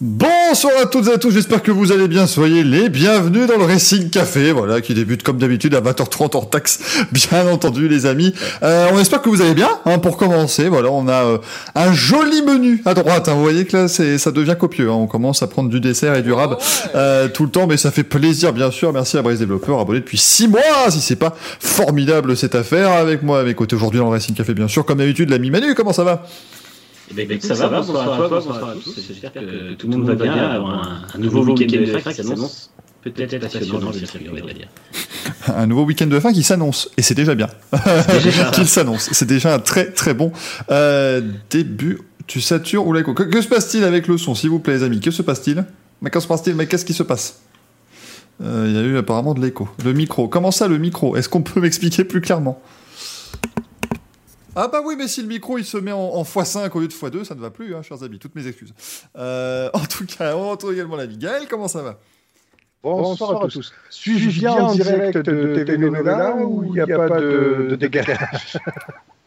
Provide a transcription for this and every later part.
Bonsoir à toutes et à tous, j'espère que vous allez bien, soyez les bienvenus dans le Racing Café, voilà, qui débute comme d'habitude à 20h30 en taxe, bien entendu les amis. Euh, on espère que vous allez bien, hein, pour commencer, voilà, on a euh, un joli menu à droite, hein, vous voyez que là c'est, ça devient copieux, hein, on commence à prendre du dessert et du rab euh, tout le temps, mais ça fait plaisir bien sûr, merci à Brise Développeur, abonné depuis 6 mois, si c'est pas formidable cette affaire, avec moi à mes côtés aujourd'hui dans le Racing Café bien sûr, comme d'habitude l'ami Manu, comment ça va? Eh écoute, ça, ça, va, bonsoir, bonsoir à toi, bonsoir, à tous. J'espère que, tout le monde va bien, avoir un, un nouveau week-end de fin qui s'annonce peut-être passionnant, le circuit, on va dire. un nouveau week-end de fin qui s'annonce, et c'est déjà bien. Qu'il s'annonce, c'est déjà un très très bon euh, début. Tu satures ou l'écho que, que, se passe-t-il avec le son, s'il vous plaît, les amis? Que se passe-t-il? Mais qu'est-ce se passe-t-il? Mais qu'est-ce qui se passe? Euh, Il y a eu apparemment de l'écho. Le micro. Comment ça, le micro? Est-ce qu'on peut m'expliquer plus clairement? Ah bah oui, mais si le micro il se met en, x5 au lieu de x2, ça ne va plus, hein, chers amis, toutes mes excuses. Euh, en tout cas, on retrouve également la Gaël, comment ça va? Bonsoir, Bonsoir à, tous. Suis-je bien en direct de TV Novella ou il n'y a, pas de, de décalage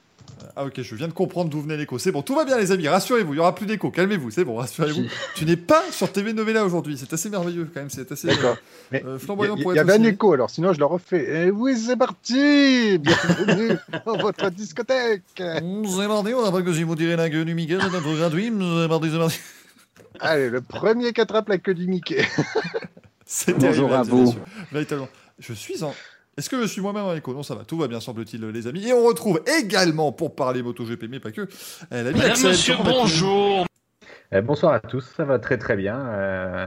Ah ok, je viens de comprendre d'où venait l'écho. C'est bon, tout va bien les amis, rassurez-vous, il n'y aura plus d'écho, calmez-vous, c'est bon, rassurez-vous. tu n'es pas sur TV Novella aujourd'hui, c'est assez merveilleux quand même, c'est assez D'accord. Euh, flamboyant pour être Il y avait un écho alors, sinon je le refais. Et oui, c'est parti Bienvenue dans votre discothèque C'est mardi, on n'a pas que si vous tirez la queue du Mickey, c'est un peu gratuit, c'est mardi, c'est mardi. Allez, le premier qui attrape la queue du Mickey. c'est Bonjour à vous. Véritablement. Je suis en est-ce que je suis moi-même en écho? Non, ça va, tout va bien, semble-t-il, les amis. Et on retrouve également, pour parler MotoGP, mais pas que, euh, l'ami Axel. Monsieur, bonjour euh, Bonsoir à tous, ça va très très bien. Euh,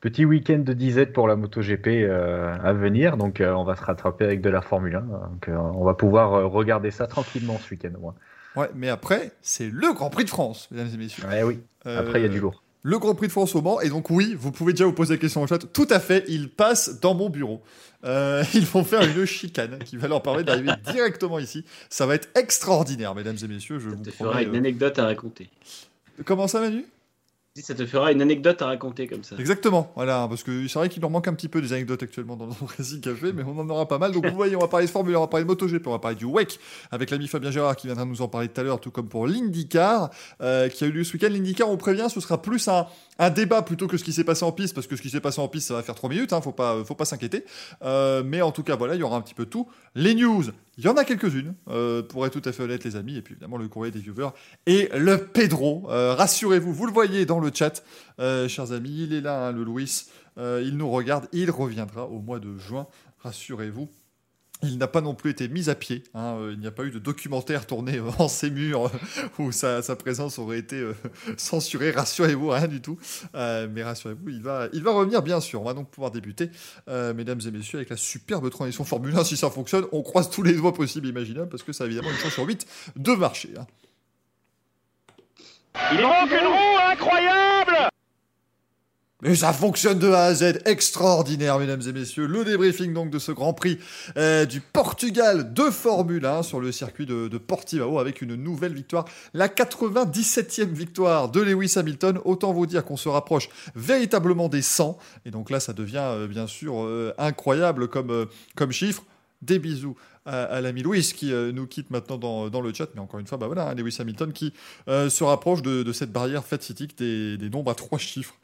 petit week-end de disette pour la MotoGP euh, à venir, donc on va se rattraper avec de la Formule 1. Donc on va pouvoir regarder ça tranquillement ce week-end. Ouais. ouais, mais après, c'est le Grand Prix de France, mesdames et messieurs. Ouais, oui, après il y a du lourd le Grand Prix de France au Mans. Et donc oui, vous pouvez déjà vous poser la question en chat. Tout à fait, ils passent dans mon bureau. Euh, ils vont faire une chicane qui va leur permettre d'arriver directement ici. Ça va être extraordinaire, mesdames et messieurs. Je Ça vous te fera une euh, anecdote à raconter. Comment ça, Manu? Ça te fera une anecdote à raconter comme ça. Exactement, voilà, parce que c'est vrai qu'il leur manque un petit peu des anecdotes actuellement dans le Racing Café, mais on en aura pas mal. Donc vous voyez, on va parler de Formule, on va parler de MotoGP, on va parler du WEC avec l'ami Fabien Gérard qui viendra nous en parler tout à l'heure, tout comme pour l'IndyCar euh, qui a eu lieu ce week-end. L'IndyCar, on prévient, ce sera plus un, un débat plutôt que ce qui s'est passé en piste, parce que ce qui s'est passé en piste, ça va faire 3 minutes, hein, faut pas, faut pas s'inquiéter. Euh, mais en tout cas, voilà, il y aura un petit peu tout. Les news, il y en a quelques-unes, euh, pour être tout à fait honnête, les amis, et puis évidemment le courrier des viewers et le Pedro. Euh, rassurez-vous, vous le voyez dans le chat, euh, chers amis, il est là, hein, le Louis. Il nous regarde, il reviendra au mois de juin, rassurez-vous. Il n'a pas non plus été mis à pied. Hein, euh, il n'y a pas eu de documentaire tourné euh, en ces murs euh, où sa, présence aurait été censurée. Rassurez-vous, rien du tout. mais rassurez-vous, il va, revenir bien sûr. On va donc pouvoir débuter, mesdames et messieurs, avec la superbe transition Formule 1. Si ça fonctionne, on croise tous les doigts possibles et imaginables parce que ça évidemment une chance sur 8 de marcher. Hein. Il manque une roue incroyable mais ça fonctionne de A à Z, extraordinaire, mesdames et messieurs. Le débriefing donc de ce Grand Prix euh, du Portugal de Formule 1 sur le circuit de, de, Portimao avec une nouvelle victoire, la 97e victoire de Lewis Hamilton. Autant vous dire qu'on se rapproche véritablement des 100. Et donc là, ça devient euh, bien sûr euh, incroyable comme, chiffre. Des bisous à, l'ami Louis qui nous quitte maintenant dans, le chat. Mais encore une fois, bah voilà, hein, Lewis Hamilton qui se rapproche de, cette barrière fatidique des nombres à trois chiffres.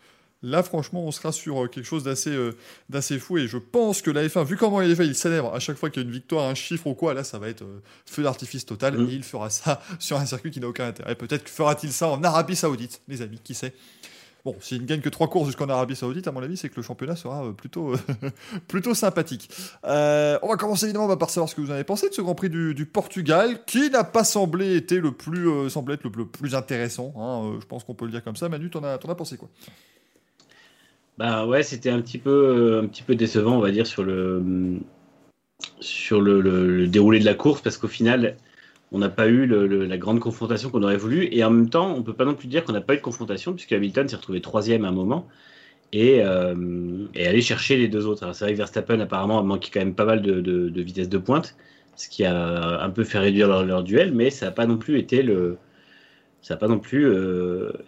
Là, franchement, on sera sur euh, quelque chose d'assez euh, d'assez fou. Et je pense que la F1, vu comment il est fait, il célèbre à chaque fois qu'il y a une victoire, un chiffre ou quoi, là, ça va être euh, feu d'artifice total. Mmh. Et il fera ça sur un circuit qui n'a aucun intérêt. Peut-être fera-t-il ça en Arabie Saoudite, les amis, qui sait? Bon, s'il ne gagne que trois courses jusqu'en Arabie Saoudite, à mon avis, c'est que le championnat sera plutôt, plutôt sympathique. Euh, on va commencer évidemment par savoir ce que vous en avez pensé de ce Grand Prix du, du Portugal, qui n'a pas semblé être le plus, euh, être le, le, plus intéressant. Hein, euh, je pense qu'on peut le dire comme ça. Manu, t'en as, as pensé quoi? Bah ouais, c'était un petit peu un petit peu décevant, on va dire, sur le sur le, déroulé de la course, parce qu'au final, on n'a pas eu le, la grande confrontation qu'on aurait voulu, et en même temps, on peut pas non plus dire qu'on n'a pas eu de confrontation, puisque Hamilton s'est retrouvé troisième à un moment et, euh, et aller chercher les deux autres. C'est vrai que Verstappen apparemment a manqué quand même pas mal de, de, de, vitesse de pointe, ce qui a un peu fait réduire leur, leur duel, mais ça n'a pas non plus été le ça n'a pas non plus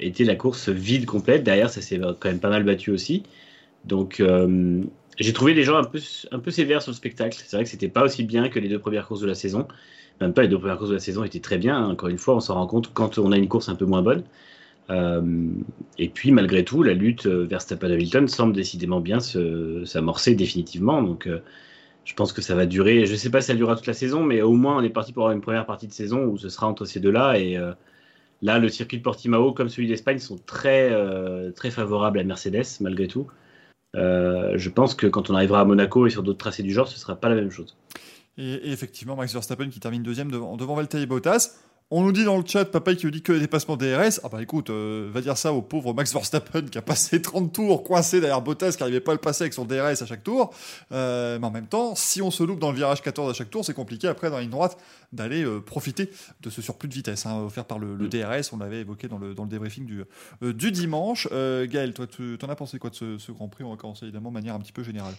été la course vide complète. Derrière, ça s'est quand même pas mal battu aussi. Donc, j'ai trouvé les gens un peu, un peu sévères sur le spectacle. C'est vrai que c'était pas aussi bien que les deux premières courses de la saison. Même pas les deux premières courses de la saison étaient très bien. Encore une fois, on s'en rend compte quand on a une course un peu moins bonne. Euh, et puis, malgré tout, la lutte vers Verstappen-Hamilton semble décidément bien s'amorcer définitivement. Donc, euh, je pense que ça va durer. Je ne sais pas si ça durera toute la saison, mais au moins, on est parti pour avoir une première partie de saison où ce sera entre ces deux-là. Et euh, là, le circuit de Portimao, comme celui d'Espagne, sont très, très favorables à Mercedes, malgré tout. je pense que quand on arrivera à Monaco et sur d'autres tracés du genre, ce ne sera pas la même chose. Et, effectivement, Max Verstappen qui termine deuxième devant, devant Valtteri Bottas. On nous dit dans le chat, papa qui nous dit que les dépassements DRS. Ah bah écoute, euh, va dire ça au pauvre Max Verstappen qui a passé 30 tours coincé derrière Bottas qui n'arrivait pas à le passer avec son DRS à chaque tour. Euh, mais en même temps, si on se loupe dans le virage 14 à chaque tour, c'est compliqué après dans la ligne droite d'aller euh, profiter de ce surplus de vitesse hein, offert par le, mm. DRS. On l'avait évoqué dans le, dans le débriefing du, du dimanche. Gaël, toi, tu en as pensé quoi de ce, ce Grand Prix? On va commencer évidemment de manière un petit peu générale.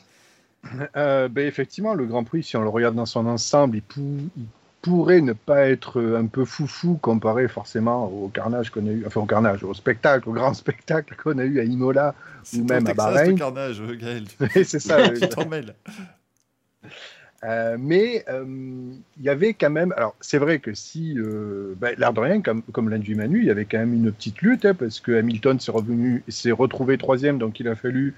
ben effectivement, le Grand Prix, si on le regarde dans son ensemble, il, il pourrait ne pas être un peu foufou comparé forcément au carnage qu'on a eu, enfin au carnage, au spectacle, au grand spectacle qu'on a eu à Imola ou même à Bahreïn. C'est carnage, Gaël. c'est ça. tu t'en mêles. Euh, mais euh, il y avait quand même, alors c'est vrai que si, euh, ben, l'air de rien, comme, comme l'induit Manu, il y avait quand même une petite lutte, hein, parce que Hamilton s'est revenu, s'est retrouvé troisième, donc il a fallu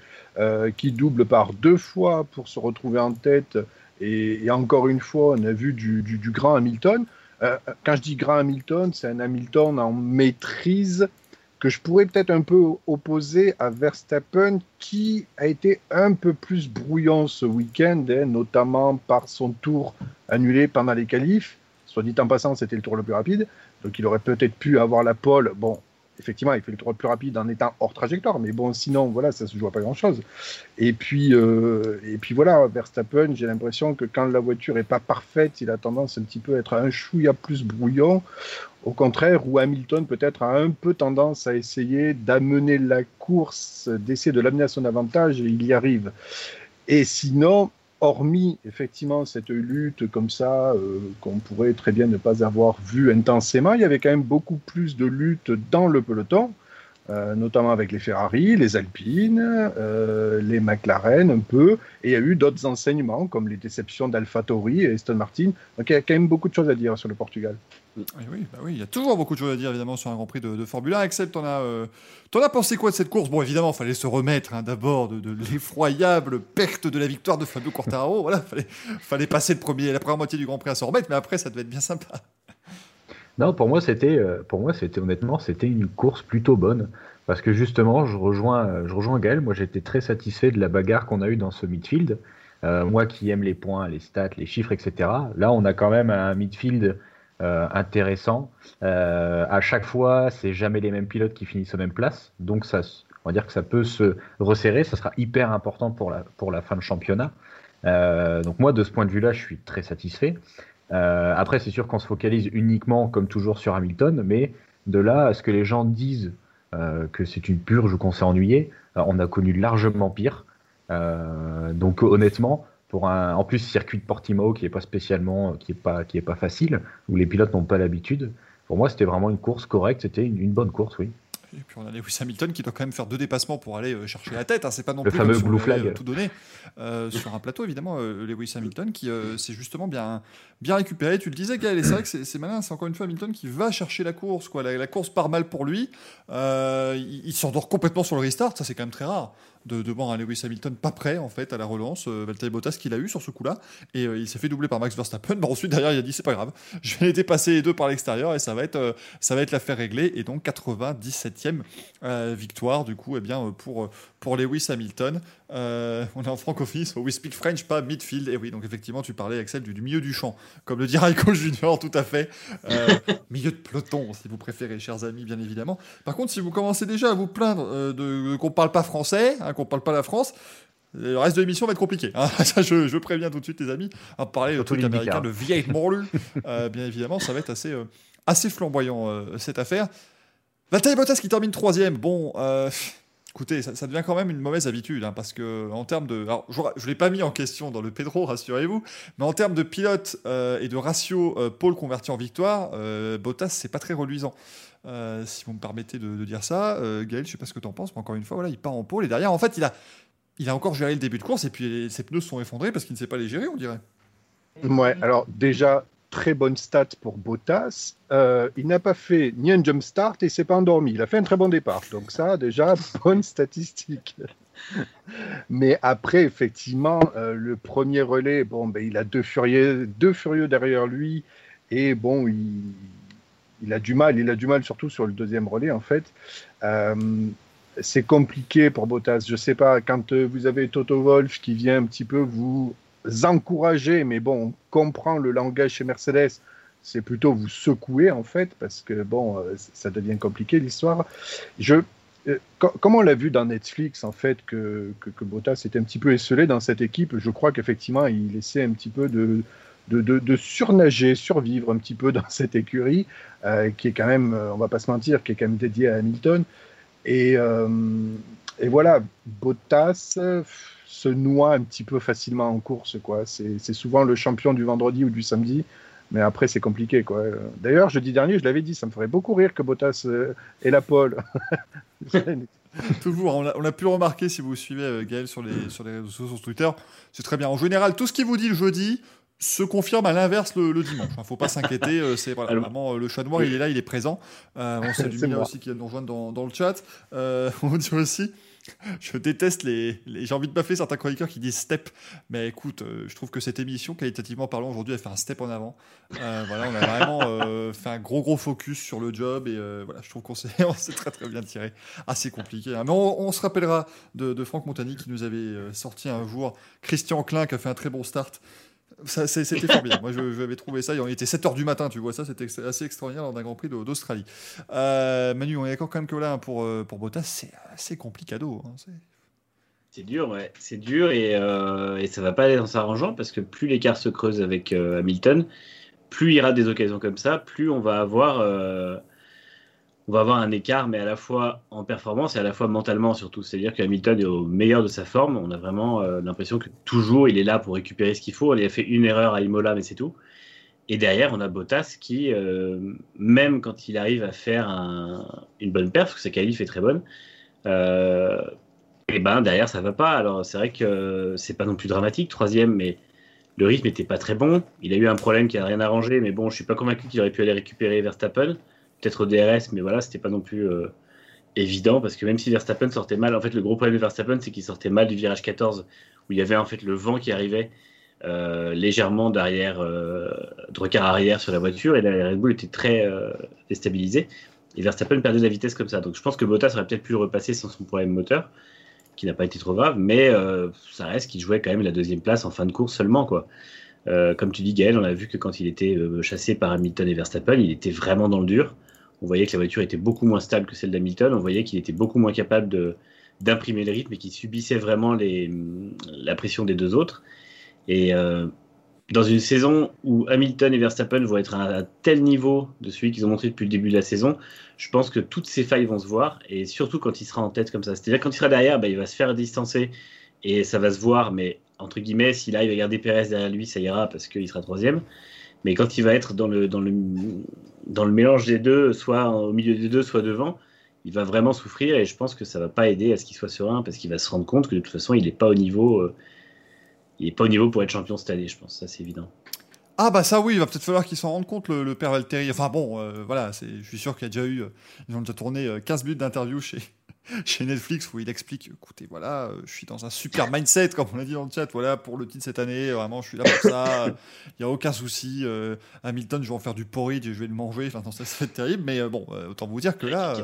qu'il double par deux fois pour se retrouver en tête et, encore une fois, on a vu du, grand Hamilton. Euh, quand je dis grand Hamilton, c'est un Hamilton en maîtrise que je pourrais peut-être un peu opposer à Verstappen, qui a été un peu plus brouillon ce week-end, hein, notamment par son tour annulé pendant les qualifs. Soit dit en passant, c'était le tour le plus rapide, donc il aurait peut-être pu avoir la pole. Bon, effectivement, il fait le tour le plus rapide en étant hors trajectoire, mais bon, sinon, voilà, ça se joue pas grand-chose. Et puis, euh, et puis voilà, Verstappen, j'ai l'impression que quand la voiture est pas parfaite, il a tendance un petit peu à être un chouïa plus brouillon. Au contraire, où Hamilton peut-être a un peu tendance à essayer d'amener la course, d'essayer de l'amener à son avantage, et il y arrive. Et sinon, hormis effectivement cette lutte comme ça, euh, qu'on pourrait très bien ne pas avoir vue intensément, il y avait quand même beaucoup plus de lutte dans le peloton, euh, notamment avec les Ferrari, les Alpines, euh, les McLaren un peu, et il y a eu d'autres enseignements comme les déceptions d'AlphaTauri et Aston Martin. Donc il y a quand même beaucoup de choses à dire sur le Portugal. Oui, oui, bah oui, il y a toujours beaucoup de choses à dire évidemment sur un Grand Prix de, Formule 1. Axel, t'en as, euh, as pensé quoi de cette course? Bon, évidemment, il fallait se remettre hein, d'abord de, l'effroyable perte de la victoire de Fabio Quartararo. voilà, fallait, fallait passer le premier, la première moitié du Grand Prix à se remettre, mais après, ça devait être bien sympa. Non, pour moi, c'était, euh, pour moi, c'était honnêtement, c'était une course plutôt bonne. Parce que justement, je rejoins, je rejoins Gaël. Moi, j'étais très satisfait de la bagarre qu'on a eue dans ce midfield. Euh, moi qui aime les points, les stats, les chiffres, etc. Là, on a quand même un midfield euh, intéressant. Euh, à chaque fois, c'est jamais les mêmes pilotes qui finissent aux mêmes places. Donc, ça, on va dire que ça peut se resserrer. Ça sera hyper important pour la, fin de championnat. donc, moi, de ce point de vue-là, je suis très satisfait. après, c'est sûr qu'on se focalise uniquement, comme toujours, sur Hamilton. Mais de là à ce que les gens disent que c'est une purge ou qu'on s'est ennuyé, on a connu largement pire. Euh, donc honnêtement, pour un, en plus circuit de Portimao qui est pas spécialement, qui est pas, qui est pas facile, où les pilotes n'ont pas l'habitude. Pour moi, c'était vraiment une course correcte. C'était une, bonne course, oui. Et puis on a Lewis Hamilton qui doit quand même faire deux dépassements pour aller euh, chercher la tête. Hein. C'est pas non le plus fameux blue flag. Euh, tout donné sur un plateau évidemment. Lewis Hamilton qui s'est justement bien bien récupéré. Tu le disais Gaël, et c'est vrai que c'est malin. C'est encore une fois Hamilton qui va chercher la course. Quoi. La, course part mal pour lui. il, il s'endort complètement sur le restart. Ça c'est quand même très rare de, de voir un Lewis Hamilton pas prêt en fait à la relance. Euh, Valtteri Bottas qu'il a eu sur ce coup-là et euh, il s'est fait doubler par Max Verstappen. Ensuite derrière il a dit c'est pas grave, je vais les dépasser les deux par l'extérieur et ça va être euh, ça va être l'affaire réglée et donc 97e victoire du coup eh bien pour pour Lewis Hamilton. on est en francophonie, so we speak French, pas midfield. Et oui, donc effectivement, tu parlais, Axel, du, du milieu du champ, comme le dit Raikkonen Junior, tout à fait. milieu de peloton, si vous préférez, chers amis, bien évidemment. Par contre, si vous commencez déjà à vous plaindre de qu'on parle pas français, hein, qu'on parle pas la France, le reste de l'émission va être compliqué. Hein. Ça, je, je, préviens tout de suite, les amis. À parler de truc américain, de vieille morlu, euh, bien évidemment, ça va être assez, euh, assez flamboyant, euh, cette affaire. Valtteri Bottas qui termine troisième. Bon, Écoutez, ça, devient quand même une mauvaise habitude, hein, parce que en termes de, alors, je, ne l'ai pas mis en question dans le Pedro, rassurez-vous, mais en termes de pilote euh, et de ratio euh, pôle converti en victoire, euh, Bottas c'est pas très reluisant. si vous me permettez de, dire ça, Gaël, je sais pas ce que tu en penses, mais encore une fois, voilà, il part en pôle et derrière, en fait, il a, il a encore géré le début de course et puis ses pneus sont effondrés parce qu'il ne sait pas les gérer, on dirait. Ouais, alors déjà, très bonne stat pour Bottas. Euh, il n'a pas fait ni un jump start et s'est pas endormi. Il a fait un très bon départ. Donc ça, déjà, bonne statistique. Mais après, effectivement, euh, le premier relais, bon, ben, il a deux furieux, deux furieux derrière lui. Et bon, il, a du mal. Il a du mal surtout sur le deuxième relais, en fait. Euh, c'est compliqué pour Bottas. Je sais pas, quand vous avez Toto Wolf qui vient un petit peu vous encourager, mais bon, on comprend le langage chez Mercedes, c'est plutôt vous secouer en fait, parce que bon, euh, ça devient compliqué l'histoire. Je, euh, comme on l'a vu dans Netflix, en fait, que, que, Bottas était un petit peu esselé dans cette équipe, je crois qu'effectivement, il essaie un petit peu de, de, de, surnager, survivre un petit peu dans cette écurie, euh, qui est quand même, on va pas se mentir, qui est quand même dédiée à Hamilton. Et, et voilà, Bottas se noie un petit peu facilement en course. quoi. C'est souvent le champion du vendredi ou du samedi, mais après c'est compliqué. quoi. D'ailleurs, jeudi dernier, je l'avais dit, ça me ferait beaucoup rire que Bottas euh, ait la pole. Toujours, on a, pu le remarquer si vous suivez euh, Gaël sur les, sur les réseaux sociaux, sur Twitter. C'est très bien. En général, tout ce qu'il vous dit le jeudi, se confirme à l'inverse le, dimanche. Il ne faut pas s'inquiéter. Euh, c'est vraiment le chat noir, il est là, il est présent. on salue aussi qui vient nous rejoindre dans, dans le chat. on dit aussi je déteste les. J'ai envie de baffer certains chroniqueurs qui disent step. Mais écoute, euh, je trouve que cette émission, qualitativement parlant, aujourd'hui, elle fait un step en avant. Euh, voilà, on a vraiment euh, fait un gros, gros focus sur le job. Et voilà, je trouve qu'on s'est très, très bien tiré. Assez compliqué. Hein. Mais on, se rappellera de, Franck Montagny qui nous avait sorti un jour Christian Klein qui a fait un très bon start c'était formidable. Moi, je, je, trouvé ça. Il était 7h du matin, tu vois ça, c'était assez extraordinaire lors d'un Grand Prix d'Australie. Euh, Manu, on est d'accord quand même que là, pour, euh, pour Bottas, c'est assez complicado. Hein, c'est dur, ouais. C'est dur et, euh, et, ça va pas aller dans s'arrangeant parce que plus l'écart se creuse avec Hamilton, plus il y aura des occasions comme ça, plus on va avoir on va avoir un écart, mais à la fois en performance et à la fois mentalement surtout. C'est-à-dire que Hamilton est au meilleur de sa forme. On a vraiment euh, l'impression que toujours il est là pour récupérer ce qu'il faut. Il a fait une erreur à Imola, mais c'est tout. Et derrière, on a Bottas qui, euh, même quand il arrive à faire une bonne perf, parce que sa qualif est très bonne, euh, et ben derrière ça va pas. Alors c'est vrai que c'est pas non plus dramatique, troisième, mais le rythme était pas très bon. Il a eu un problème qui a rien arrangé, mais bon, je suis pas convaincu qu'il aurait pu aller récupérer Verstappen peut-être au DRS, mais voilà, c'était pas non plus euh, évident parce que même si Verstappen sortait mal, en fait, le gros problème de Verstappen, c'est qu'il sortait mal du virage 14 où il y avait en fait le vent qui arrivait euh, légèrement derrière, euh, de regard arrière sur la voiture et la Red Bull était très déstabilisée et Verstappen perdait de la vitesse comme ça. Donc je pense que Bottas aurait peut-être pu repasser sans son problème moteur qui n'a pas été trop grave, mais ça reste qu'il jouait quand même la deuxième place en fin de course seulement quoi. comme tu dis Gaël, on a vu que quand il était chassé par Hamilton et Verstappen, il était vraiment dans le dur on voyait que la voiture était beaucoup moins stable que celle d'Hamilton, on voyait qu'il était beaucoup moins capable d'imprimer le rythme et qu'il subissait vraiment la pression des deux autres. Et euh, dans une saison où Hamilton et Verstappen vont être à, un tel niveau de celui qu'ils ont montré depuis le début de la saison, je pense que toutes ces failles vont se voir, et surtout quand il sera en tête comme ça. C'est-à-dire quand il sera derrière, bah, il va se faire distancer et ça va se voir, mais entre guillemets, s'il arrive à garder Perez derrière lui, ça ira parce qu'il sera troisième. Mais quand il va être dans le, dans le, dans le mélange des deux, soit au milieu des deux, soit devant, il va vraiment souffrir et je pense que ça va pas aider à ce qu'il soit serein parce qu'il va se rendre compte que de toute façon, il n'est pas au niveau. Euh, il pas au niveau pour être champion cette année, je pense. Ça, c'est évident. Ah bah ça oui, il va peut-être falloir qu'il s'en rende compte le, père Valtteri. Enfin bon, euh, voilà, je suis sûr qu'il y a déjà eu, euh, ils ont déjà tourné 15 minutes d'interview chez, chez Netflix où il explique écoutez, voilà, euh, je suis dans un super mindset, comme on l'a dit dans le chat, voilà, pour le titre cette année, vraiment, je suis là pour ça, il n'y a aucun souci. Euh, Hamilton, je vais en faire du porridge et je vais le manger, enfin, ça, ça va être terrible, mais euh, bon, autant vous dire que là.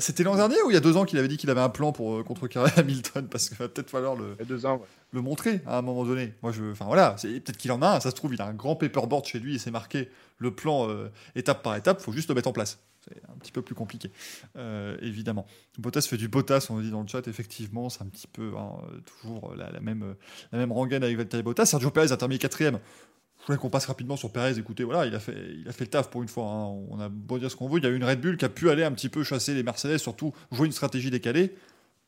c'était l'an dernier ou il y a deux ans qu'il avait dit qu'il avait un plan pour contrecarrer Hamilton parce qu'il va peut-être falloir le, deux ans, le montrer à un moment donné. Moi, je, enfin voilà, peut-être qu'il en a un. Ça se trouve, il a un grand paperboard chez lui et c'est marqué le plan étape par étape. Faut juste le mettre en place. C'est un petit peu plus compliqué, euh, évidemment. Bottas fait du Bottas, on le dit dans le chat, effectivement, c'est un petit peu hein, toujours la, même, la même rengaine avec Valtteri Bottas. Sergio Perez a terminé quatrième. Je voulais qu'on passe rapidement sur Perez. Écoutez, voilà, il a fait, il a fait le taf pour une fois. Hein. On a beau dire ce qu'on veut. Il y a eu une Red Bull qui a pu aller un petit peu chasser les Mercedes, surtout jouer une stratégie décalée.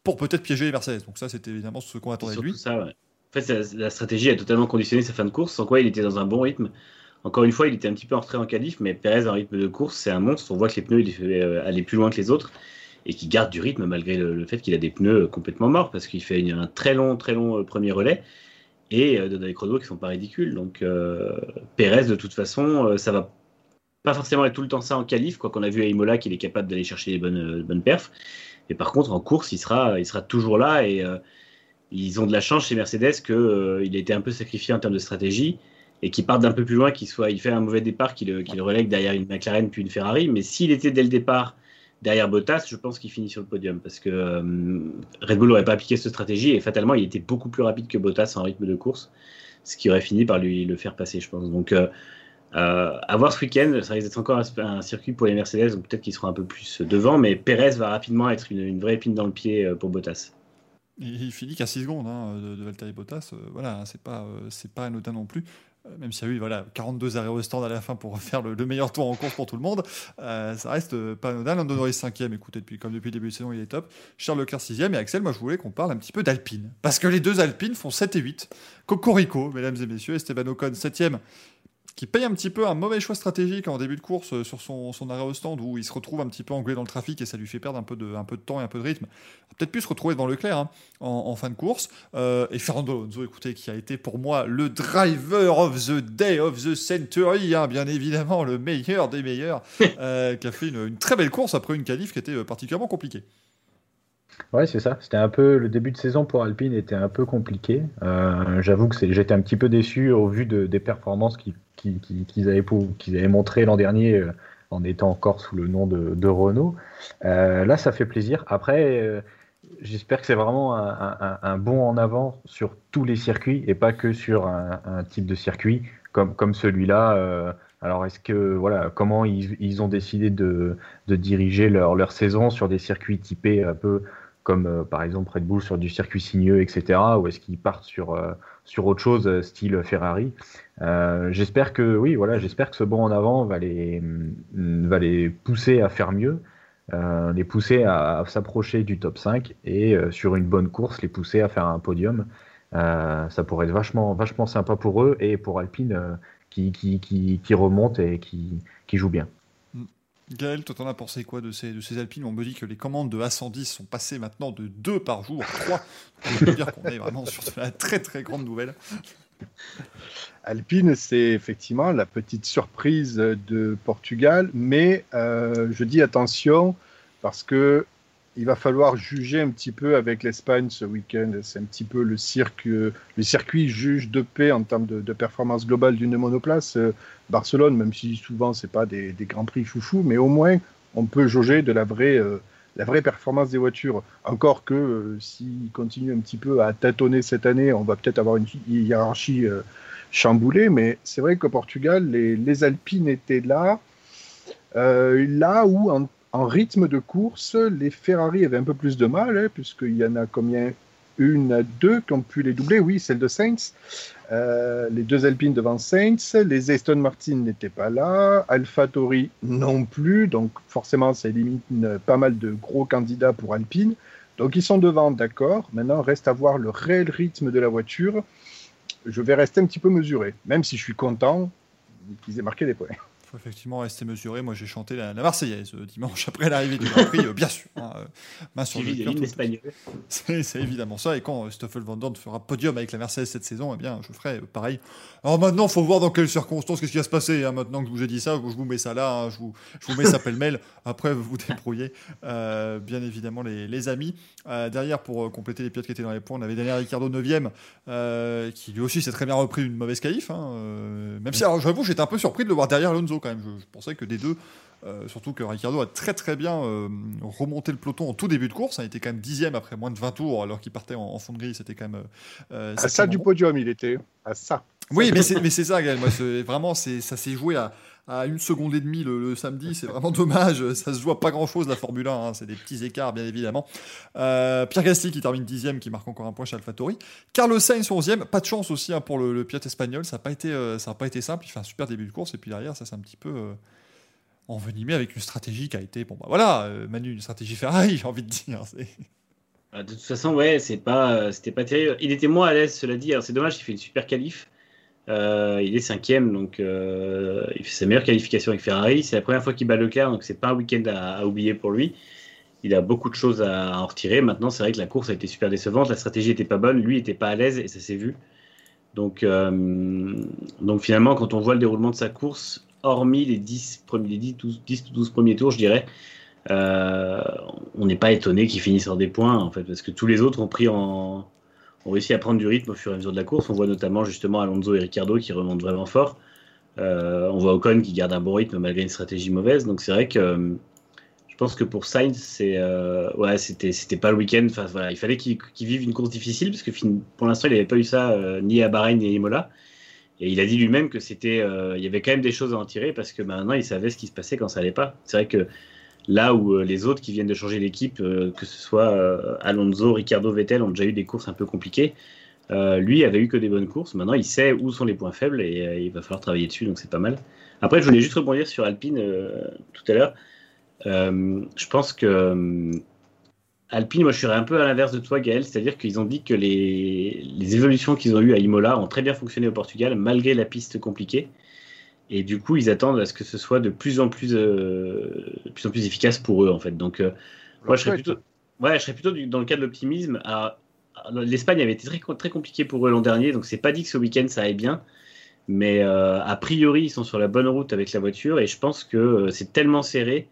pour peut-être piéger les Mercedes. Donc ça, c'était évidemment ce qu'on attendait de lui. Ça, En fait, la stratégie a totalement conditionné sa fin de course, sans quoi il était dans un bon rythme. Encore une fois, il était un petit peu en en qualif, mais Perez en rythme de course, c'est un monstre. On voit que les pneus, il fait euh, aller plus loin que les autres et qui garde du rythme malgré le, fait qu'il a des pneus complètement morts parce qu'il fait un très long, très long euh, premier relais et euh, des chronos qui sont pas ridicules. Donc Perez, de toute façon, ça va pas forcément être tout le temps ça en qualif, quoi qu'on a vu à Imola qu'il est capable d'aller chercher des bonnes, bonnes perfs. Mais par contre, en course, il sera, il sera toujours là et ils ont de la chance chez Mercedes qu'il il a été un peu sacrifié en termes de stratégie et qu'il parte d'un peu plus loin, qu'il soit, il fait un mauvais départ, qu'il le relègue derrière une McLaren puis une Ferrari. Mais s'il était dès le départ derrière Bottas, je pense qu'il finit sur le podium parce que euh, Red Bull n'aurait pas appliqué cette stratégie et fatalement il était beaucoup plus rapide que Bottas en rythme de course, ce qui aurait fini par lui le faire passer, je pense. Donc euh, euh, à voir ce week-end, ça risque d'être encore un, circuit pour les Mercedes, donc peut-être qu'ils seront un peu plus devant, mais Perez va rapidement être une, vraie épine dans le pied pour Bottas. Il, finit qu'à 6 secondes hein, de, de, Valtteri Bottas, voilà, c'est pas, c'est pas anodin non plus. Euh, même s'il y a eu voilà, 42 arrêts au stand à la fin pour faire le, meilleur tour en course pour tout le monde, euh, ça reste euh, pas anodin. Lando Norris 5ème, écoutez, depuis, comme depuis le début de saison, il est top. Charles Leclerc 6ème, et Axel, moi je voulais qu'on parle un petit peu d'Alpine. Parce que les deux Alpines font 7 et 8. Cocorico, mesdames et messieurs, Esteban Ocon 7ème, qui paye un petit peu un mauvais choix stratégique en début de course euh, sur son, arrêt au stand où il se retrouve un petit peu englué dans le trafic et ça lui fait perdre un peu de, un peu de temps et un peu de rythme. Peut-être plus se retrouver devant Leclerc hein, en, fin de course. Euh, et Fernando Alonso, écoutez, qui a été pour moi le driver of the day of the century, hein, bien évidemment le meilleur des meilleurs, euh, qui a fait une, très belle course après une qualif qui était particulièrement compliquée. Ouais, c'est ça. C'était un peu le début de saison pour Alpine était un peu compliqué. J'avoue que j'étais un petit peu déçu au vu de, des performances qui qu'ils avaient, avaient, montré l'an dernier euh, en étant encore sous le nom de, Renault. Euh, là, ça fait plaisir. Après, euh, j'espère que c'est vraiment un, bon en avant sur tous les circuits et pas que sur un, type de circuit comme, comme celui-là. alors, est-ce que voilà, comment ils, ont décidé de, diriger leur, leur, saison sur des circuits typés un peu comme par exemple Red Bull sur du circuit sinueux, etc. Ou est-ce qu'ils partent sur sur autre chose, style Ferrari euh, j'espère que oui, voilà, j'espère que ce bond en avant va les, mm, va les pousser à faire mieux, euh, les pousser à, s'approcher du top 5 et euh, sur une bonne course, les pousser à faire un podium. ça pourrait être vachement, vachement sympa pour eux et pour Alpine qui, qui, qui, qui, remonte et qui, qui joue bien. Gaël, toi, t'en as pensé quoi de ces, de ces Alpines On me dit que les commandes de A110 sont passées maintenant de 2 par jour à 3. On peut dire qu'on est vraiment sur la très très grande nouvelle. Alpine, c'est effectivement la petite surprise de Portugal, mais euh, je dis attention parce que il va falloir juger un petit peu avec l'Espagne ce week-end. C'est un petit peu le, cirque, le circuit juge de paix en termes de, performance globale d'une monoplace. Barcelone, même si souvent c'est pas des, grands prix foufou, mais au moins on peut jauger de la vraie, euh, la vraie performance des voitures. Encore que euh, s'ils continuent un petit peu à tâtonner cette année, on va peut-être avoir une hiérarchie chamboulé, mais c'est vrai qu'au Portugal, les, Alpines étaient là, euh, là où en, rythme de course, les Ferrari avaient un peu plus de mal, hein, puisqu'il y en a combien? Une à deux qui ont pu les doubler, oui, celle de Sainz. Euh, les deux Alpines devant Sainz, les Aston Martin n'étaient pas là, AlphaTauri non plus, donc forcément ça élimine pas mal de gros candidats pour Alpine. Donc ils sont devant, d'accord. Maintenant, reste à voir le réel rythme de la voiture. Je vais rester un petit peu mesuré, même si je suis content qu'ils aient marqué des points faut effectivement rester mesuré. Moi, j'ai chanté la, Marseillaise euh, dimanche après l'arrivée du Grand Prix, euh, bien sûr. Hein, euh, main sur le C'est évidemment ça. Et quand Stoffel Van Dorn fera podium avec la Mercedes cette saison, eh bien, je ferai pareil. Alors maintenant, il faut voir dans quelles circonstances, qu'est-ce qui va se passer. Hein, maintenant que je vous ai dit ça, je vous mets ça là, hein, je, vous, je, vous, mets ça pêle-mêle. Après, vous vous débrouillez. bien évidemment, les, les amis. derrière, pour compléter les pilotes qui étaient dans les points, on avait Daniel Ricciardo 9ème, qui lui aussi s'est très bien repris une mauvaise qualif. même si, alors, j'avoue, j'étais un peu surpris de le voir derrière Alonso quand même. Je, pensais que des deux, euh, surtout que Ricardo a très très bien euh, remonté le peloton en tout début de course. Il était quand même dixième après moins de 20 tours alors qu'il partait en, fond de grille. C'était quand même. Euh, à ça du podium, il était. À ça. Oui, mais c'est ça, Gaël. Moi, vraiment, ça s'est joué à, à, une seconde et demie le, samedi. C'est vraiment dommage. Ça se à pas grand chose, la Formule 1. Hein. C'est des petits écarts, bien évidemment. Pierre Gasly qui termine dixième, qui marque encore un point chez AlphaTauri. Carlos Sainz, 11e. Pas de chance aussi hein, pour le, pilote espagnol. Ça n'a pas, été, ça pas été simple. Il fait un super début de course. Et puis derrière, ça c'est un petit peu envenimé avec une stratégie qui a été, bon bah voilà, euh, Manu, une stratégie Ferrari, j'ai envie de dire. Ah, de toute façon, ouais, c'est pas, c'était pas terrible. Il était moins à l'aise, cela dit. C'est dommage, il fait une super qualif. Euh, il est cinquième, donc euh, il fait sa meilleure qualification avec Ferrari. C'est la première fois qu'il bat Leclerc, donc c'est pas un week-end à, oublier pour lui. Il a beaucoup de choses à en retirer. Maintenant, c'est vrai que la course a été super décevante, la stratégie était pas bonne, lui était pas à l'aise et ça s'est vu. Donc, euh, donc finalement, quand on voit le déroulement de sa course, hormis les 10, premiers, 10, 12, 10 12 premiers tours, je dirais, on n'est pas étonné qu'il finisse en des points, en fait, parce que tous les autres ont pris en, ont réussi à prendre du rythme au fur et à mesure de la course. On voit notamment justement Alonso et Ricardo qui remontent vraiment fort. Euh, on voit Ocon qui garde un bon rythme malgré une stratégie mauvaise. Donc c'est vrai que euh, je pense que pour Sainz, c'est euh, c'était pas le week-end. Il fallait qu'il vive une course difficile parce que pour l'instant il n'avait pas eu ça ni à Bahreïn ni à Imola. Et il a dit lui-même que c'était, il y avait quand même des choses à en tirer parce que maintenant il savait ce qui se passait quand ça allait pas. C'est vrai que Là où euh, les autres qui viennent de changer l'équipe, euh, que ce soit euh, Alonso, Ricardo, Vettel, ont déjà eu des courses un peu compliquées. lui avait eu que des bonnes courses. Maintenant, il sait où sont les points faibles et il va falloir travailler dessus, donc c'est pas mal. Après, je voulais juste rebondir sur Alpine tout à l'heure. je pense que Alpine, moi je suis un peu à l'inverse de toi, Gaël, c'est-à-dire qu'ils ont dit que les évolutions qu'ils ont eues à Imola ont très bien fonctionné au Portugal, malgré la piste compliquée. Et du coup, ils attendent à ce que ce soit de plus en plus, euh, plus, en plus efficace pour eux, en fait. Donc, euh, moi, je serais plutôt, ouais, je serais plutôt dans le cas de l'optimisme. L'Espagne avait été très, très compliqué pour eux l'an dernier, donc c'est pas dit que ce week-end ça aille bien. Mais euh, a priori, ils sont sur la bonne route avec la voiture et je pense que c'est tellement serré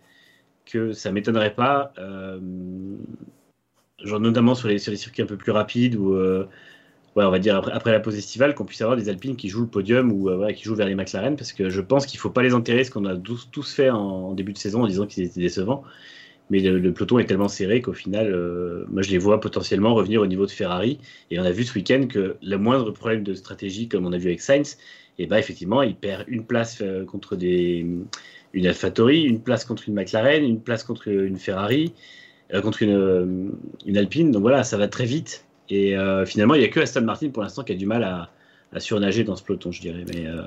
que ça m'étonnerait pas, genre notamment sur les, sur les circuits un peu plus rapides ou ouais, on va dire après, la pause estivale, qu'on puisse avoir des Alpines qui jouent le podium ou euh, qui jouent vers les McLaren, parce que je pense qu'il ne faut pas les enterrer, ce qu'on a tous, fait en, début de saison en disant qu'ils étaient décevants. Mais le, peloton est tellement serré qu'au final, euh, moi je les vois potentiellement revenir au niveau de Ferrari. Et on a vu ce week-end que le moindre problème de stratégie, comme on a vu avec Sainz, et eh ben, effectivement, il perd une place euh, contre des, une AlphaTauri, une place contre une McLaren, une place contre une Ferrari, contre une, une Alpine. Donc voilà, ça va très vite. Et euh, finalement, il n'y a que Aston Martin pour l'instant qui a du mal à, surnager dans ce peloton, je dirais. Mais, euh,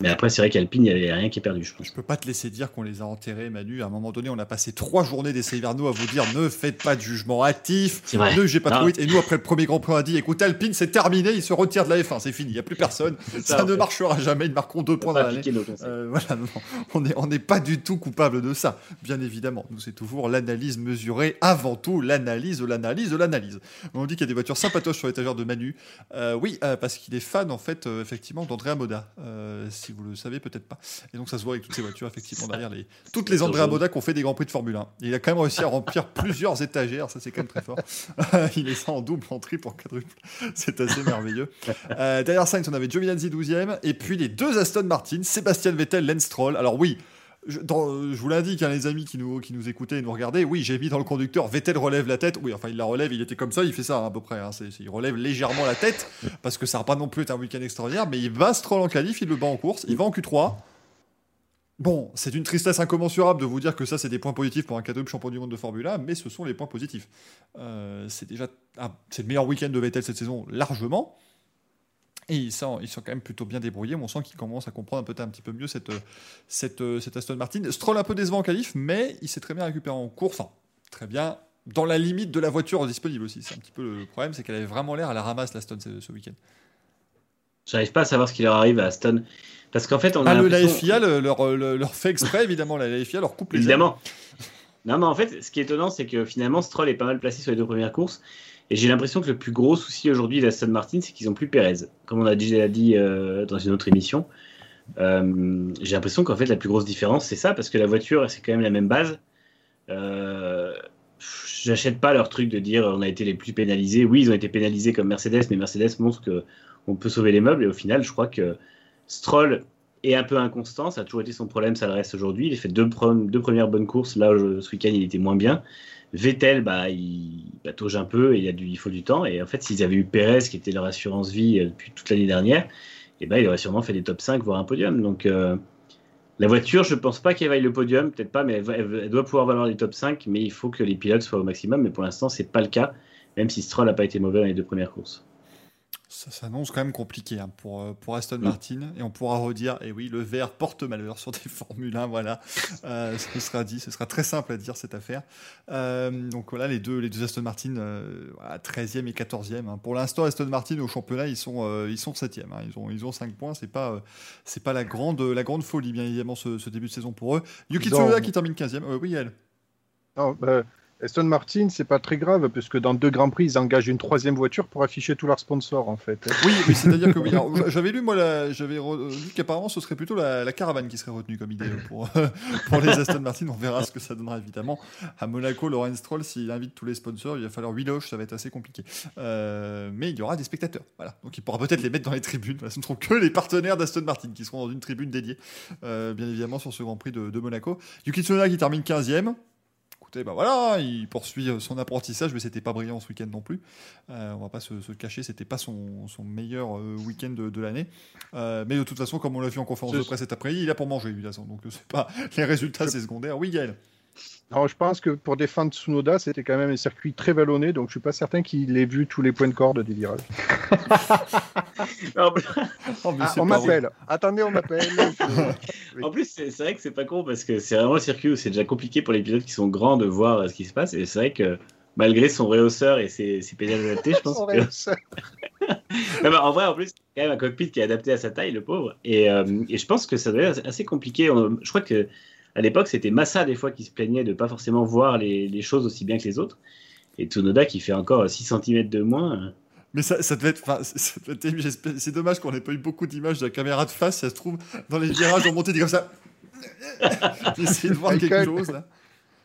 mais après, c'est vrai qu'Alpine, il n'y a rien qui est perdu, je pense. Je peux pas te laisser dire qu'on les a enterrés, Manu. À un moment donné, on a passé trois journées d'essai hivernaux à vous dire ne faites pas de jugement actif, ne j'ai pas trop vite. Et nous, après le premier Grand Prix, on a dit écoute, Alpine, c'est terminé, ils se retirent de la F1, c'est fini, il n'y a plus personne. ça, ne marchera jamais, ils marqueront deux points dans l'année. Euh, voilà, on n'est on pas du tout coupable de ça, bien évidemment. Nous, c'est toujours l'analyse mesurée, avant tout l'analyse de l'analyse de l'analyse. On dit qu'il y a des voitures sympatoches sur l'étagère de Manu. Euh, oui, euh, parce qu'il est fan, en fait, effectivement, d'Andrea Moda. Si vous le savez peut-être pas. Et donc ça se voit avec toutes ces voitures, effectivement, derrière les... toutes les Andrea Moda qui ont fait des grands prix de Formule 1. il a quand même réussi à remplir plusieurs étagères, ça c'est quand même très fort. il est ça en double, en triple, en quadruple. C'est assez merveilleux. Euh, derrière Sainz, on avait Giovinazzi 12e, et puis les deux Aston Martin, Sébastien Vettel, Lance Stroll. Alors oui, je, vous l'indique, hein, les amis qui nous, qui nous écoutaient et nous regardaient, oui, j'ai mis dans le conducteur, Vettel relève la tête. Oui, enfin, il la relève, il était comme ça, il fait ça hein, à peu près. Hein, il relève légèrement la tête, parce que ça n'a pas non plus été un week-end extraordinaire, mais il va Stroll en qualif, il le bat en course, il va en Q3. Bon, c'est une tristesse incommensurable de vous dire que ça, c'est des points positifs pour un quadruple champion du monde de Formule 1, mais ce sont les points positifs. Euh, c'est déjà le meilleur week-end de Vettel cette saison, largement. Et ils sont, ils sont quand même plutôt bien débrouillés. On sent qu'ils commencent à comprendre peut-être un petit peu mieux cette, cette, cette, Aston Martin. Stroll un peu décevant en qualif, mais il s'est très bien récupéré en course. Enfin, très bien. Dans la limite de la voiture disponible aussi. C'est un petit peu le problème, c'est qu'elle avait vraiment l'air à la ramasse, l'Aston, ce, ce week-end. J'arrive pas à savoir ce qui leur arrive à Aston. Parce qu'en fait, on a. Ah, le, la FIA leur, leur, fait exprès, évidemment. La FIA leur coupe les Évidemment. Non, mais en fait, ce qui est étonnant, c'est que finalement, Stroll est pas mal placé sur les deux premières courses. Et j'ai l'impression que le plus gros souci aujourd'hui d'Aston Martin, c'est qu'ils n'ont plus Pérez. Comme on a déjà dit euh, dans une autre émission, euh, j'ai l'impression qu'en fait, la plus grosse différence, c'est ça, parce que la voiture, c'est quand même la même base. Euh, J'achète pas leur truc de dire on a été les plus pénalisés. Oui, ils ont été pénalisés comme Mercedes, mais Mercedes montre qu'on peut sauver les meubles. Et au final, je crois que Stroll est un peu inconstant, ça a toujours été son problème, ça le reste aujourd'hui. Il a fait deux, deux premières bonnes courses, là ce week-end il était moins bien. Vettel, bah, il patauge un peu et il, a du, il faut du temps. Et en fait, s'ils avaient eu Perez, qui était leur assurance vie euh, depuis toute l'année dernière, eh ben, il aurait sûrement fait des top 5, voire un podium. Donc euh, la voiture, je ne pense pas qu'elle vaille le podium, peut-être pas, mais elle, doit pouvoir valoir les top 5, mais il faut que les pilotes soient au maximum. Mais pour l'instant, c'est pas le cas, même si Stroll n'a pas été mauvais dans les deux premières courses. Ça s'annonce quand même compliqué hein, pour, euh, pour Aston Martin. Et on pourra redire, et eh oui, le vert porte malheur sur des Formule 1, voilà. Euh, ce sera dit, ce sera très simple à dire cette affaire. Euh, donc voilà, les deux, les deux Aston Martin, 13e et 14e. Hein. Pour l'instant, Aston Martin au championnat, ils sont, ils sont 7e. Hein. Ils, ont, ils ont 5 points. C'est pas, c'est pas la, grande, la grande folie, bien évidemment, ce, début de saison pour eux. Yuki Tsunoda qui termine 15e. oui, elle. Non, bah, Aston Martin, c'est pas très grave, puisque dans deux Grands Prix, ils engagent une troisième voiture pour afficher tous leurs sponsors, en fait. Oui, c'est-à-dire que oui. J'avais lu, moi, j'avais lu qu'apparemment, ce serait plutôt la, caravane qui serait retenue comme idée pour, pour les Aston Martin. On verra ce que ça donnera, évidemment. À Monaco, Lorenz Stroll, s'il invite tous les sponsors, il va falloir 8 loges, ça va être assez compliqué. Euh, mais il y aura des spectateurs. Voilà. Donc il pourra peut-être les mettre dans les tribunes. ce ne seront que les partenaires d'Aston Martin qui seront dans une tribune dédiée, euh, bien évidemment, sur ce Grand Prix de, de Monaco. Yuki Tsunoda qui termine 15e bah voilà, il poursuit euh, son apprentissage, mais c'était pas brillant ce week-end non plus. Euh, on va pas se, le cacher, c'était pas son, meilleur euh, week-end de, l'année. mais de toute façon, comme on l'a vu en conférence de presse cet après-midi, il a pour manger, évidemment. Donc c'est pas les résultats, c'est secondaire. Oui, Gaël. Alors, je pense que pour défendre Tsunoda, c'était quand même un circuit très vallonné, donc je suis pas certain qu'il ait vu tous les points de corde des virages. oh, ah, on m'appelle. Attendez, on m'appelle. En plus, c'est vrai que c'est pas con parce que c'est vraiment un circuit où c'est déjà compliqué pour les pilotes qui sont grands de voir euh, ce qui se passe. Et c'est vrai que malgré son réhausseur et ses, ses pédales adaptées, je pense que. en vrai, en plus, c'est quand même un cockpit qui est adapté à sa taille, le pauvre. Et, euh, et je pense que ça doit être assez compliqué. Je crois que à l'époque, c'était Massa des fois qui se plaignait de pas forcément voir les, choses aussi bien que les autres. Et Tsunoda qui fait encore 6 cm de moins. Euh. Mais ça, ça devait être. C'est dommage qu'on n'ait pas eu beaucoup d'images de la caméra de face. Ça se trouve, dans les virages, on montait comme ça. J'essaie de voir quelque chose là.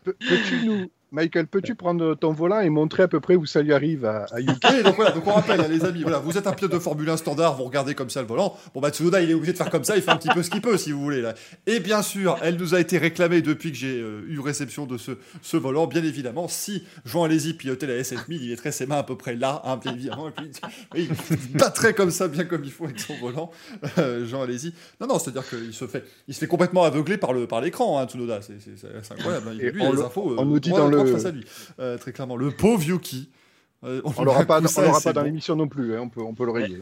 Peux-tu nous, Michael, peux-tu prendre ton volant et montrer à peu près où ça lui arrive à, à Yuki donc voilà, donc on rappelle, les amis, voilà, vous êtes un pilote de Formule 1 standard, vous regardez comme ça le volant. Bon, bah Tsunoda, il est obligé de faire comme ça, il fait un petit peu ce qu'il peut, si vous voulez. Là. Et bien sûr, elle nous a été réclamée depuis que j'ai euh, eu réception de ce, ce volant. Bien évidemment, si Jean Alési pilotait la S7000, il mettrait ses mains à peu près là, hein, bien évidemment, et puis il battrait comme ça, bien comme il faut avec son volant, euh, Jean Alési. Non, non, c'est-à-dire qu'il se fait, il se fait complètement aveugler par l'écran, par hein, Tsunoda. C'est incroyable. Hein. Il, lui, les infos. on nous dit dans le face à lui. Euh, très clairement. Le pauvre Yuki. Euh, on l'aura pas, pas dans l'émission non plus, hein, on, peut, on peut le rayer.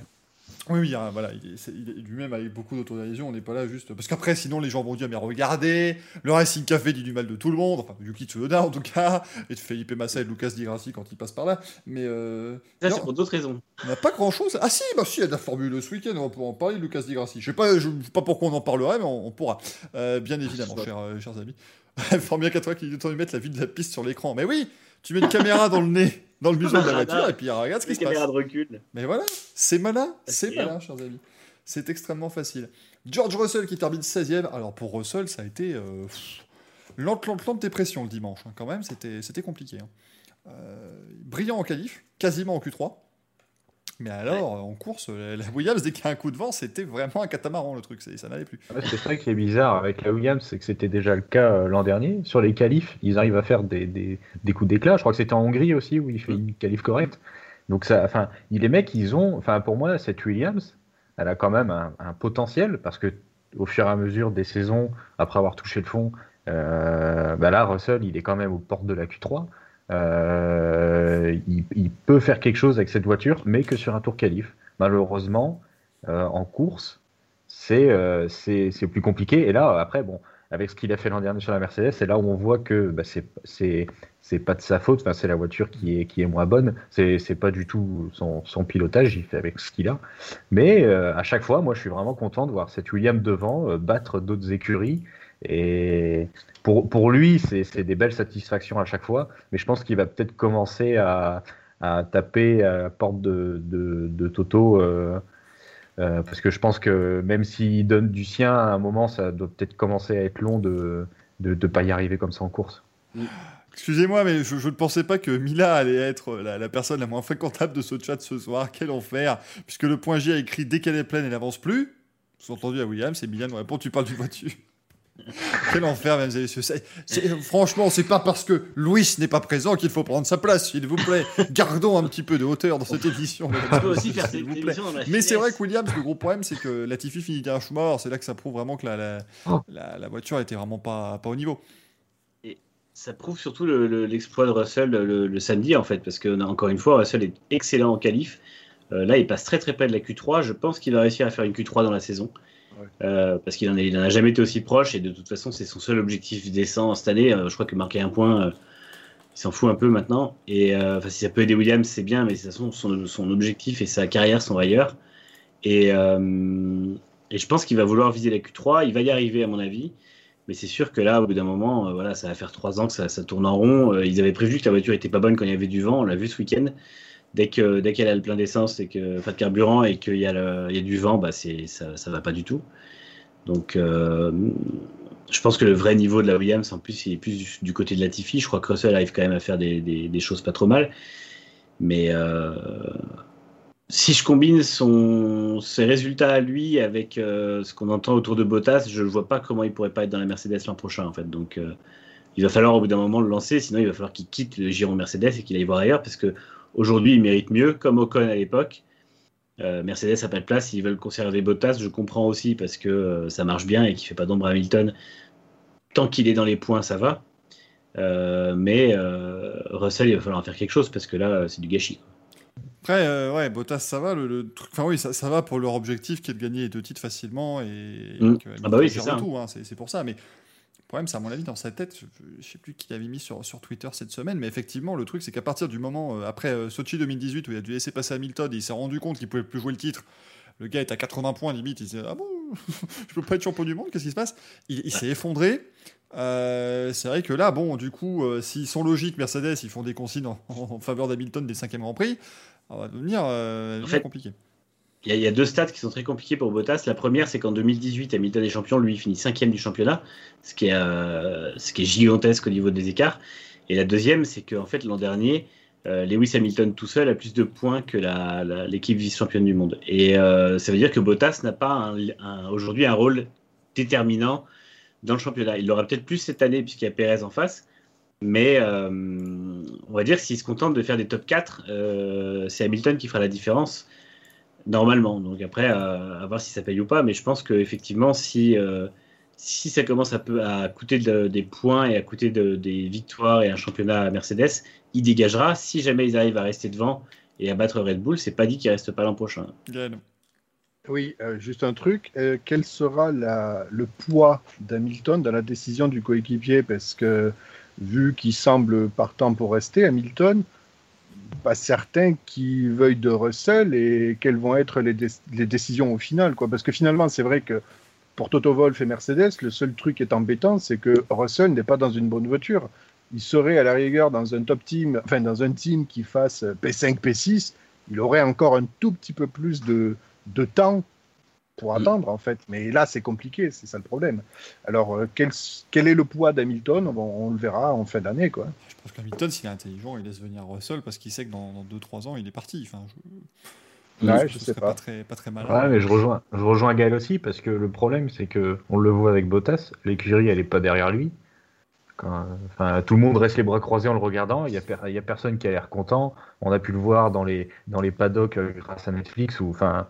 Oui, oui, hein, voilà, il, lui-même avec beaucoup d'autodérision, on n'est pas là juste. Parce qu'après, sinon, les gens vont dire, mais regardez, le Racing Café dit du mal de tout le monde, enfin, Yuki Tsunoda en tout cas, et de Felipe Massa et de Lucas Di Grassi quand il passe par là. Mais. Euh, ça, c'est pour d'autres raisons. On n'a pas grand-chose. Ah, si, bah, si, il y a de la Formule ce week-end, on peut en parler de Lucas Di Grassi. Je sais pas, je sais pas pourquoi on en parlerait, mais on, pourra. bien évidemment, chers, chers amis. Formule 80 qui dit de mettre la vue de la piste sur l'écran. Mais oui, tu mets une caméra dans le nez, dans le museau de la voiture, et puis regarde ce qui se passe. caméra de recul. Mais voilà, c'est malin, c'est malin, chers amis. C'est extrêmement facile. George Russell qui termine 16ème. Alors pour Russell, ça a été euh, lente, lente, lente dépression le dimanche. Hein. Quand même, c'était compliqué. Hein. Euh, brillant en qualif, quasiment en Q3. Mais alors, en course, la Williams, dès qu'il y a un coup de vent, c'était vraiment un catamaran le truc, ça n'allait plus. c'est ça qui est bizarre avec la Williams, c'est que c'était déjà le cas euh, l'an dernier. Sur les qualifs, ils arrivent à faire des, des, des coups d'éclat. Je crois que c'était en Hongrie aussi où il fait une qualif correcte. Donc, ça, enfin, les mecs, ils ont, enfin, pour moi, cette Williams, elle a quand même un, potentiel parce que au fur et à mesure des saisons, après avoir touché le fond, euh, bah là, Russell, il est quand même aux portes de la Q3. Euh, il, peut faire quelque chose avec cette voiture, mais que sur un tour qualif. Malheureusement, euh, en course, euh, c'est c'est plus compliqué. Et là, après, bon, avec ce qu'il a fait l'an dernier sur la Mercedes, c'est là où on voit que bah, c'est pas de sa faute. Enfin, c'est la voiture qui est qui est moins bonne. C'est pas du tout son, son, pilotage. Il fait avec ce qu'il a. Mais à chaque fois, moi, je suis vraiment content de voir cette William devant battre d'autres écuries et pour, pour lui, c'est des belles satisfactions à chaque fois, mais je pense qu'il va peut-être commencer à, à, taper à la porte de, de, Toto. Euh, euh, parce que je pense que même s'il donne du sien, à un moment, ça doit peut-être commencer à être long de ne pas y arriver comme ça en course. Excusez-moi, mais je, ne pensais pas que Mila allait être la, la, personne la moins fréquentable de ce chat ce soir. Quel enfer Puisque le point J a écrit dès qu'elle est pleine, elle n'avance plus. Sous-entendu à William, c'est Mila nous répond Tu parles du voiture. Quel enfer, mesdames et messieurs. franchement, c'est pas parce que Louis n'est pas présent qu'il faut prendre sa place, s'il vous plaît. Gardons un petit peu de hauteur dans cette édition. aussi faire s'il vous plaît. Mais c'est vrai que Williams, le gros problème, c'est que Latifi finit d'un mort. C'est là que ça prouve vraiment que la, oh. la, la, voiture était vraiment pas, pas au niveau. Et ça prouve surtout l'exploit de Russell le, samedi, en fait, parce que, encore une fois, Russell est excellent en qualif. là, il passe très très près de la Q3. Je pense qu'il va réussir à faire une Q3 dans la saison. Parce qu'il n'en a jamais été aussi proche et de toute façon, c'est son seul objectif décent cette année. je crois que marquer un point, il s'en fout un peu maintenant. Et si ça peut aider Williams, c'est bien, mais de toute façon, son, objectif et sa carrière sont ailleurs. Et, je pense qu'il va vouloir viser la Q3. Il va y arriver, à mon avis. Mais c'est sûr que là, au bout d'un moment, euh, voilà, ça va faire trois ans que ça, tourne en rond. Euh, ils avaient prévu que la voiture était pas bonne quand il y avait du vent. On l'a vu ce week-end. Dès que dès qu'elle a le plein d'essence et que, enfin de carburant et qu'il y, a y a du vent, bah ça, ça va pas du tout. Donc, euh, je pense que le vrai niveau de la Williams, en plus, il est plus du, côté de la Tiffy. Je crois que Russell arrive quand même à faire des, choses pas trop mal. Mais si je combine ses résultats à lui avec euh, ce qu'on entend autour de Bottas, je ne vois pas comment il pourrait pas être dans la Mercedes l'an prochain en fait. Donc euh, il va falloir au bout d'un moment le lancer, sinon il va falloir qu'il quitte le giron Mercedes et qu'il aille voir ailleurs parce que aujourd'hui il mérite mieux, comme Ocon à l'époque. Euh, Mercedes n'a pas de place, ils veulent conserver Bottas, je comprends aussi parce que ça marche bien et qu'il fait pas d'ombre à Hamilton. Tant qu'il est dans les points, ça va. mais Russell, il va falloir en faire quelque chose parce que là, c'est du gâchis. Après, euh, ouais, Bottas, ça va. Le, truc, enfin oui, ça, ça, va pour leur objectif qui est de gagner les deux titres facilement et, mm. ah bah oui, c'est ça. Tout, hein, c'est pour ça. Mais problème, c'est à mon avis dans sa tête. Je, ne sais plus qui avait mis sur, sur Twitter cette semaine, mais effectivement, le truc, c'est qu'à partir du moment euh, après euh, Sochi 2018 où il a dû laisser passer Hamilton, il s'est rendu compte qu'il pouvait plus jouer le titre. Le gars est à 80 points limite. Il dit ah bon, je peux pas être champion du monde. Qu'est-ce qui se passe? Il, s'est effondré. c'est vrai que là, bon, du coup, s'ils sont logiques, Mercedes, ils font des consignes en, en faveur d'Hamilton des 5 Grand Prix ça va devenir, euh, compliqué. Il y, a deux stats qui sont très compliqués pour Bottas. La première, c'est qu'en 2018, Hamilton est champion, lui, il finit cinquième du championnat, ce qui, est, euh, ce qui est gigantesque au niveau des écarts. Et la deuxième, c'est qu'en fait, l'an dernier, euh, Lewis Hamilton tout seul a plus de points que l'équipe vice-championne du monde. Et ça veut dire que Bottas n'a pas aujourd'hui un rôle déterminant dans le championnat. Il l'aura peut-être plus cette année puisqu'il y a Perez en face, mais euh, on va dire s'il se contente de faire des top 4, euh, c'est Hamilton qui fera la différence normalement. Donc après, à, voir si ça paye ou pas. Mais je pense qu'effectivement, si, euh, si ça commence à, coûter des points et à coûter des victoires et un championnat à Mercedes, il dégagera. Si jamais ils arrivent à rester devant et à battre Red Bull, c'est pas dit qu'il reste pas l'an prochain. Oui, juste un truc. quel sera la, le poids d'Hamilton dans la décision du coéquipier? Parce que vu qu'il semble partant pour rester, Hamilton, pas certain qu'il veuille de Russell et quelles vont être les, décisions au final. Quoi. Parce que finalement, c'est vrai que pour Toto Wolff et Mercedes, le seul truc qui est embêtant, c'est que Russell n'est pas dans une bonne voiture. Il serait à la rigueur dans un top team, enfin dans un team qui fasse P5, P6, il aurait encore un tout petit peu plus de, de temps pour mm. attendre, en fait. Mais là, c'est compliqué, c'est ça le problème. Alors, euh, quel, quel, est le poids d'Hamilton? Bon, On le verra en fin d'année, quoi. Je pense qu'Hamilton, s'il est intelligent, il laisse venir Russell parce qu'il sait que dans 2-3 ans, il est parti. Enfin, je... Ouais, je sais pas. Pas très, pas très mal. Ouais, mais je rejoins, je rejoins Gaël aussi parce que le problème, c'est que on le voit avec Bottas, l'écurie, elle est pas derrière lui. Quand, enfin, tout le monde reste les bras croisés en le regardant. Il n'y a, a, personne qui a l'air content. On a pu le voir dans les, dans les paddocks euh, grâce à Netflix. Où, enfin,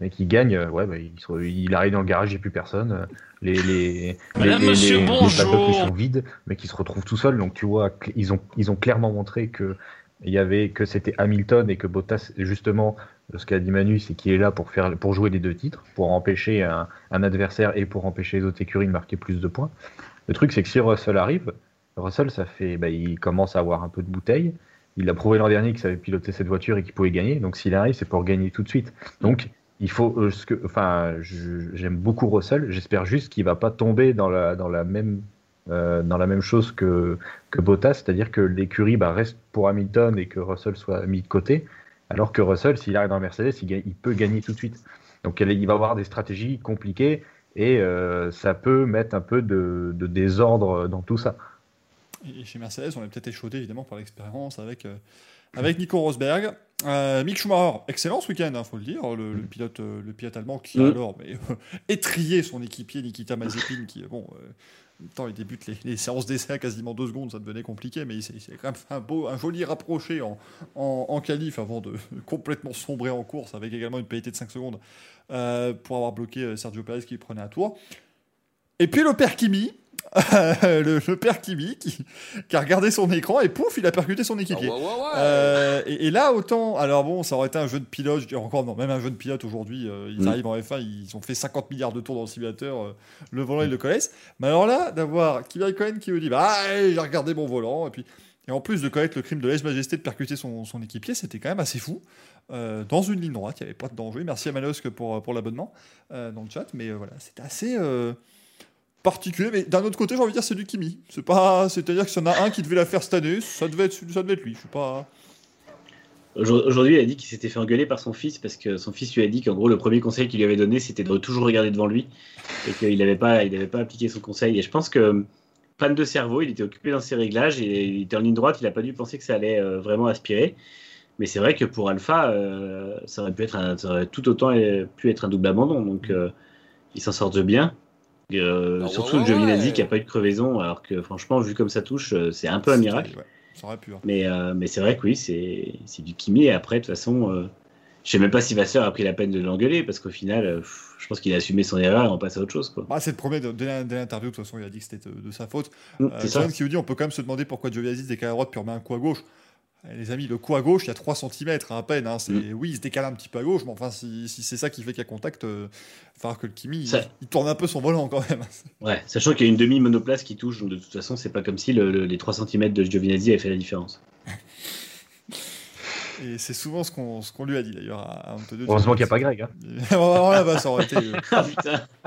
et qui gagne, euh, ouais, bah, il, arrive dans le garage, il n'y a plus personne. Les, les, les, les, sont vides, mais qui se retrouvent tout seuls. Donc tu vois, ils ont, ils ont clairement montré que il y avait que c'était Hamilton et que Bottas, justement, ce qu'a dit Manu, c'est qu'il est là pour faire, pour jouer les deux titres, pour empêcher un, adversaire et pour empêcher les autres écuries de marquer plus de points. Le truc, c'est que si Russell arrive, Russell, ça fait, bah, il commence à avoir un peu de bouteille. Il a prouvé l'an dernier qu'il savait piloter cette voiture et qu'il pouvait gagner. Donc s'il arrive, c'est pour gagner tout de suite. Donc il faut, euh, enfin, j'aime beaucoup Russell. J'espère juste qu'il va pas tomber dans la, même, euh, dans la même chose que, que Bottas, c'est-à-dire que l'écurie bah, reste pour Hamilton et que Russell soit mis de côté, alors que Russell, s'il arrive dans Mercedes, il, peut gagner tout de suite. Donc il va avoir des stratégies compliquées et euh, ça peut mettre un peu de, de, désordre dans tout ça. Et chez Mercedes, on est peut-être échaudé évidemment par l'expérience avec avec Nico Rosberg. Euh, Mick Schumacher, excellent ce week-end, il hein, faut le dire, le, mm. pilote, euh, le pilote allemand qui a mm. alors mais, étrié son équipier Nikita Mazepin, qui, bon, euh, temps, il débute les, séances d'essai à quasiment deux secondes, ça devenait compliqué, mais il s'est quand même fait un, beau, un joli rapproché en, en, qualif avant de complètement sombrer en course, avec également une pénalité de 5 secondes pour avoir bloqué Sergio Perez qui prenait un tour. Et puis le père Kimi, le, le, père Kimi qui, qui, a regardé son écran et pouf, il a percuté son équipier. Ah ouais, ouais, ouais. Euh, et, et, là, autant, alors bon, ça aurait été un jeu de pilote, je encore non, même un jeu de pilote aujourd'hui, euh, ils mmh. arrivent en F1, ils ont fait 50 milliards de tours dans le simulateur, euh, le volant ils le connaissent. Mais alors là, d'avoir Kimi Cohen qui me dit, bah, j'ai regardé mon volant, et puis, et en plus de connaître le crime de lèse-majesté de percuter son, son équipier, c'était quand même assez fou. Euh, dans une ligne droite, il n'y avait pas de danger. Merci à Manosque pour, pour l'abonnement euh, dans le chat, mais voilà, c'était assez particulier, mais d'un autre côté, j'ai envie de dire, c'est du Kimi. C'est pas, c'est-à-dire que s'il y en a un qui devait la faire cette année, ça devait être, ça devait être lui. Je sais pas. Aujourd'hui, il a dit qu'il s'était fait engueuler par son fils parce que son fils lui a dit qu'en gros, le premier conseil qu'il lui avait donné, c'était de toujours regarder devant lui et qu'il n'avait pas, il n'avait pas appliqué son conseil. Et je pense que panne de cerveau, il était occupé dans ses réglages et il était en ligne droite, il n'a pas dû penser que ça allait euh, vraiment aspirer. Mais c'est vrai que pour Alpha, euh, ça aurait pu être, tout autant pu être un double abandon. Donc, euh, ils s'en sortent bien. Euh, ah surtout ouais, le ouais. qui a pas eu de crevaison, alors que franchement, vu comme ça touche, euh, c'est un peu un miracle. Ouais, pu, hein. Mais, euh, mais c'est vrai que oui, c'est du Kimi. Et après, de toute façon, euh, je sais même pas si Vasseur a pris la peine de l'engueuler, parce qu'au final, pff, je pense qu'il a assumé son erreur et on passe à autre chose. Quoi. Bah, c'est le premier de, de l'interview, de toute façon, il a dit que c'était de, de, sa faute. Mmh, euh, ça. qui vous dit, on peut quand même se demander pourquoi Giovinazzi décale à droite puis remet un coup à gauche. Les amis, le coup à gauche, il y a 3 cm à peine. Hein. Mmh. Oui, il se décale un petit peu à gauche, mais enfin, si, si c'est ça qui fait qu'il y a contact, euh, falloir que le Kimi, ça... il, il, tourne un peu son volant quand même. Ouais, sachant qu'il y a une demi-monoplace qui touche, donc de toute façon, c'est pas comme si le, le, les 3 cm de Giovinazzi avaient fait la différence. Et c'est souvent ce qu'on qu lui a dit d'ailleurs à, à Heureusement qu'il n'y a pas Greg. Hein. voilà, bah, ça aurait été. Euh... ah,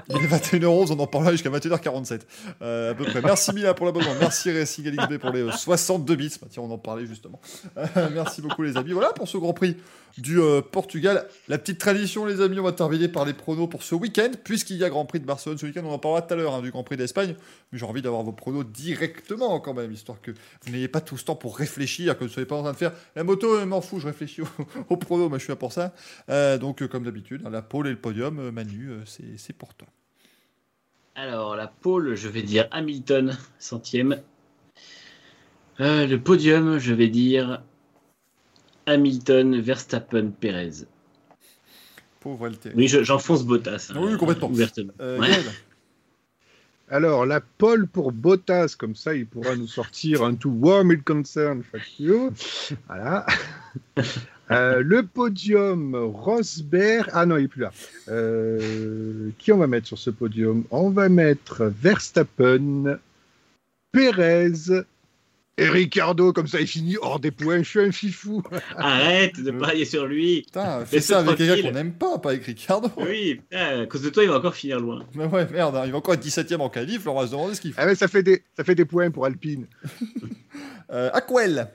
il est 21h11, on en parlera jusqu'à 21h47. Euh, à peu près. Merci Mila pour l'abonnement. Merci Racing LXB pour les 62 bits. Bah, tiens, on en parlait justement. Euh, merci beaucoup les amis. Voilà pour ce Grand Prix du euh, Portugal. La petite tradition, les amis, on va terminer par les pronos pour ce week-end, puisqu'il y a Grand Prix de Barcelone ce week-end. On en parlera tout à l'heure hein, du Grand Prix d'Espagne, mais j'ai envie d'avoir vos pronos directement quand même, histoire que vous n'ayez pas tout ce temps pour réfléchir, que vous ne soyez pas en train de faire la moto, m'en je réfléchis au, au pronos, moi je suis là pour ça. Euh, donc, euh, comme d'habitude, hein, la pole et le podium, euh, Manu, c'est pour toi. Alors, la pole, je vais dire Hamilton, centième. Euh, le podium, je vais dire Hamilton, Verstappen, Perez. Pauvre Alteri. Oui, j'enfonce Bottas. Hein, oui, complètement. Ouvertement. Euh, ouais. Alors, la pole pour Bottas, comme ça, il pourra nous sortir un tout warm it concern, fuck you. Voilà. Euh, le podium, Rosberg. Ah non, il n'est plus là. Euh, qui on va mettre sur ce podium? On va mettre Verstappen, Perez, et Ricardo, comme ça, il finit hors des points. Je suis un fifou. Arrête de parier sur lui. Putain, fais ça avec quelqu'un qu'on n'aime pas, pas avec Ricardo. Oui, putain, à cause de toi, il va encore finir loin. Mais ouais, merde, hein, il va encore être 17ème en qualif. On va se demander ce qu'il fait. Ah, mais ça fait des, ça fait des points pour Alpine. euh, Aquel.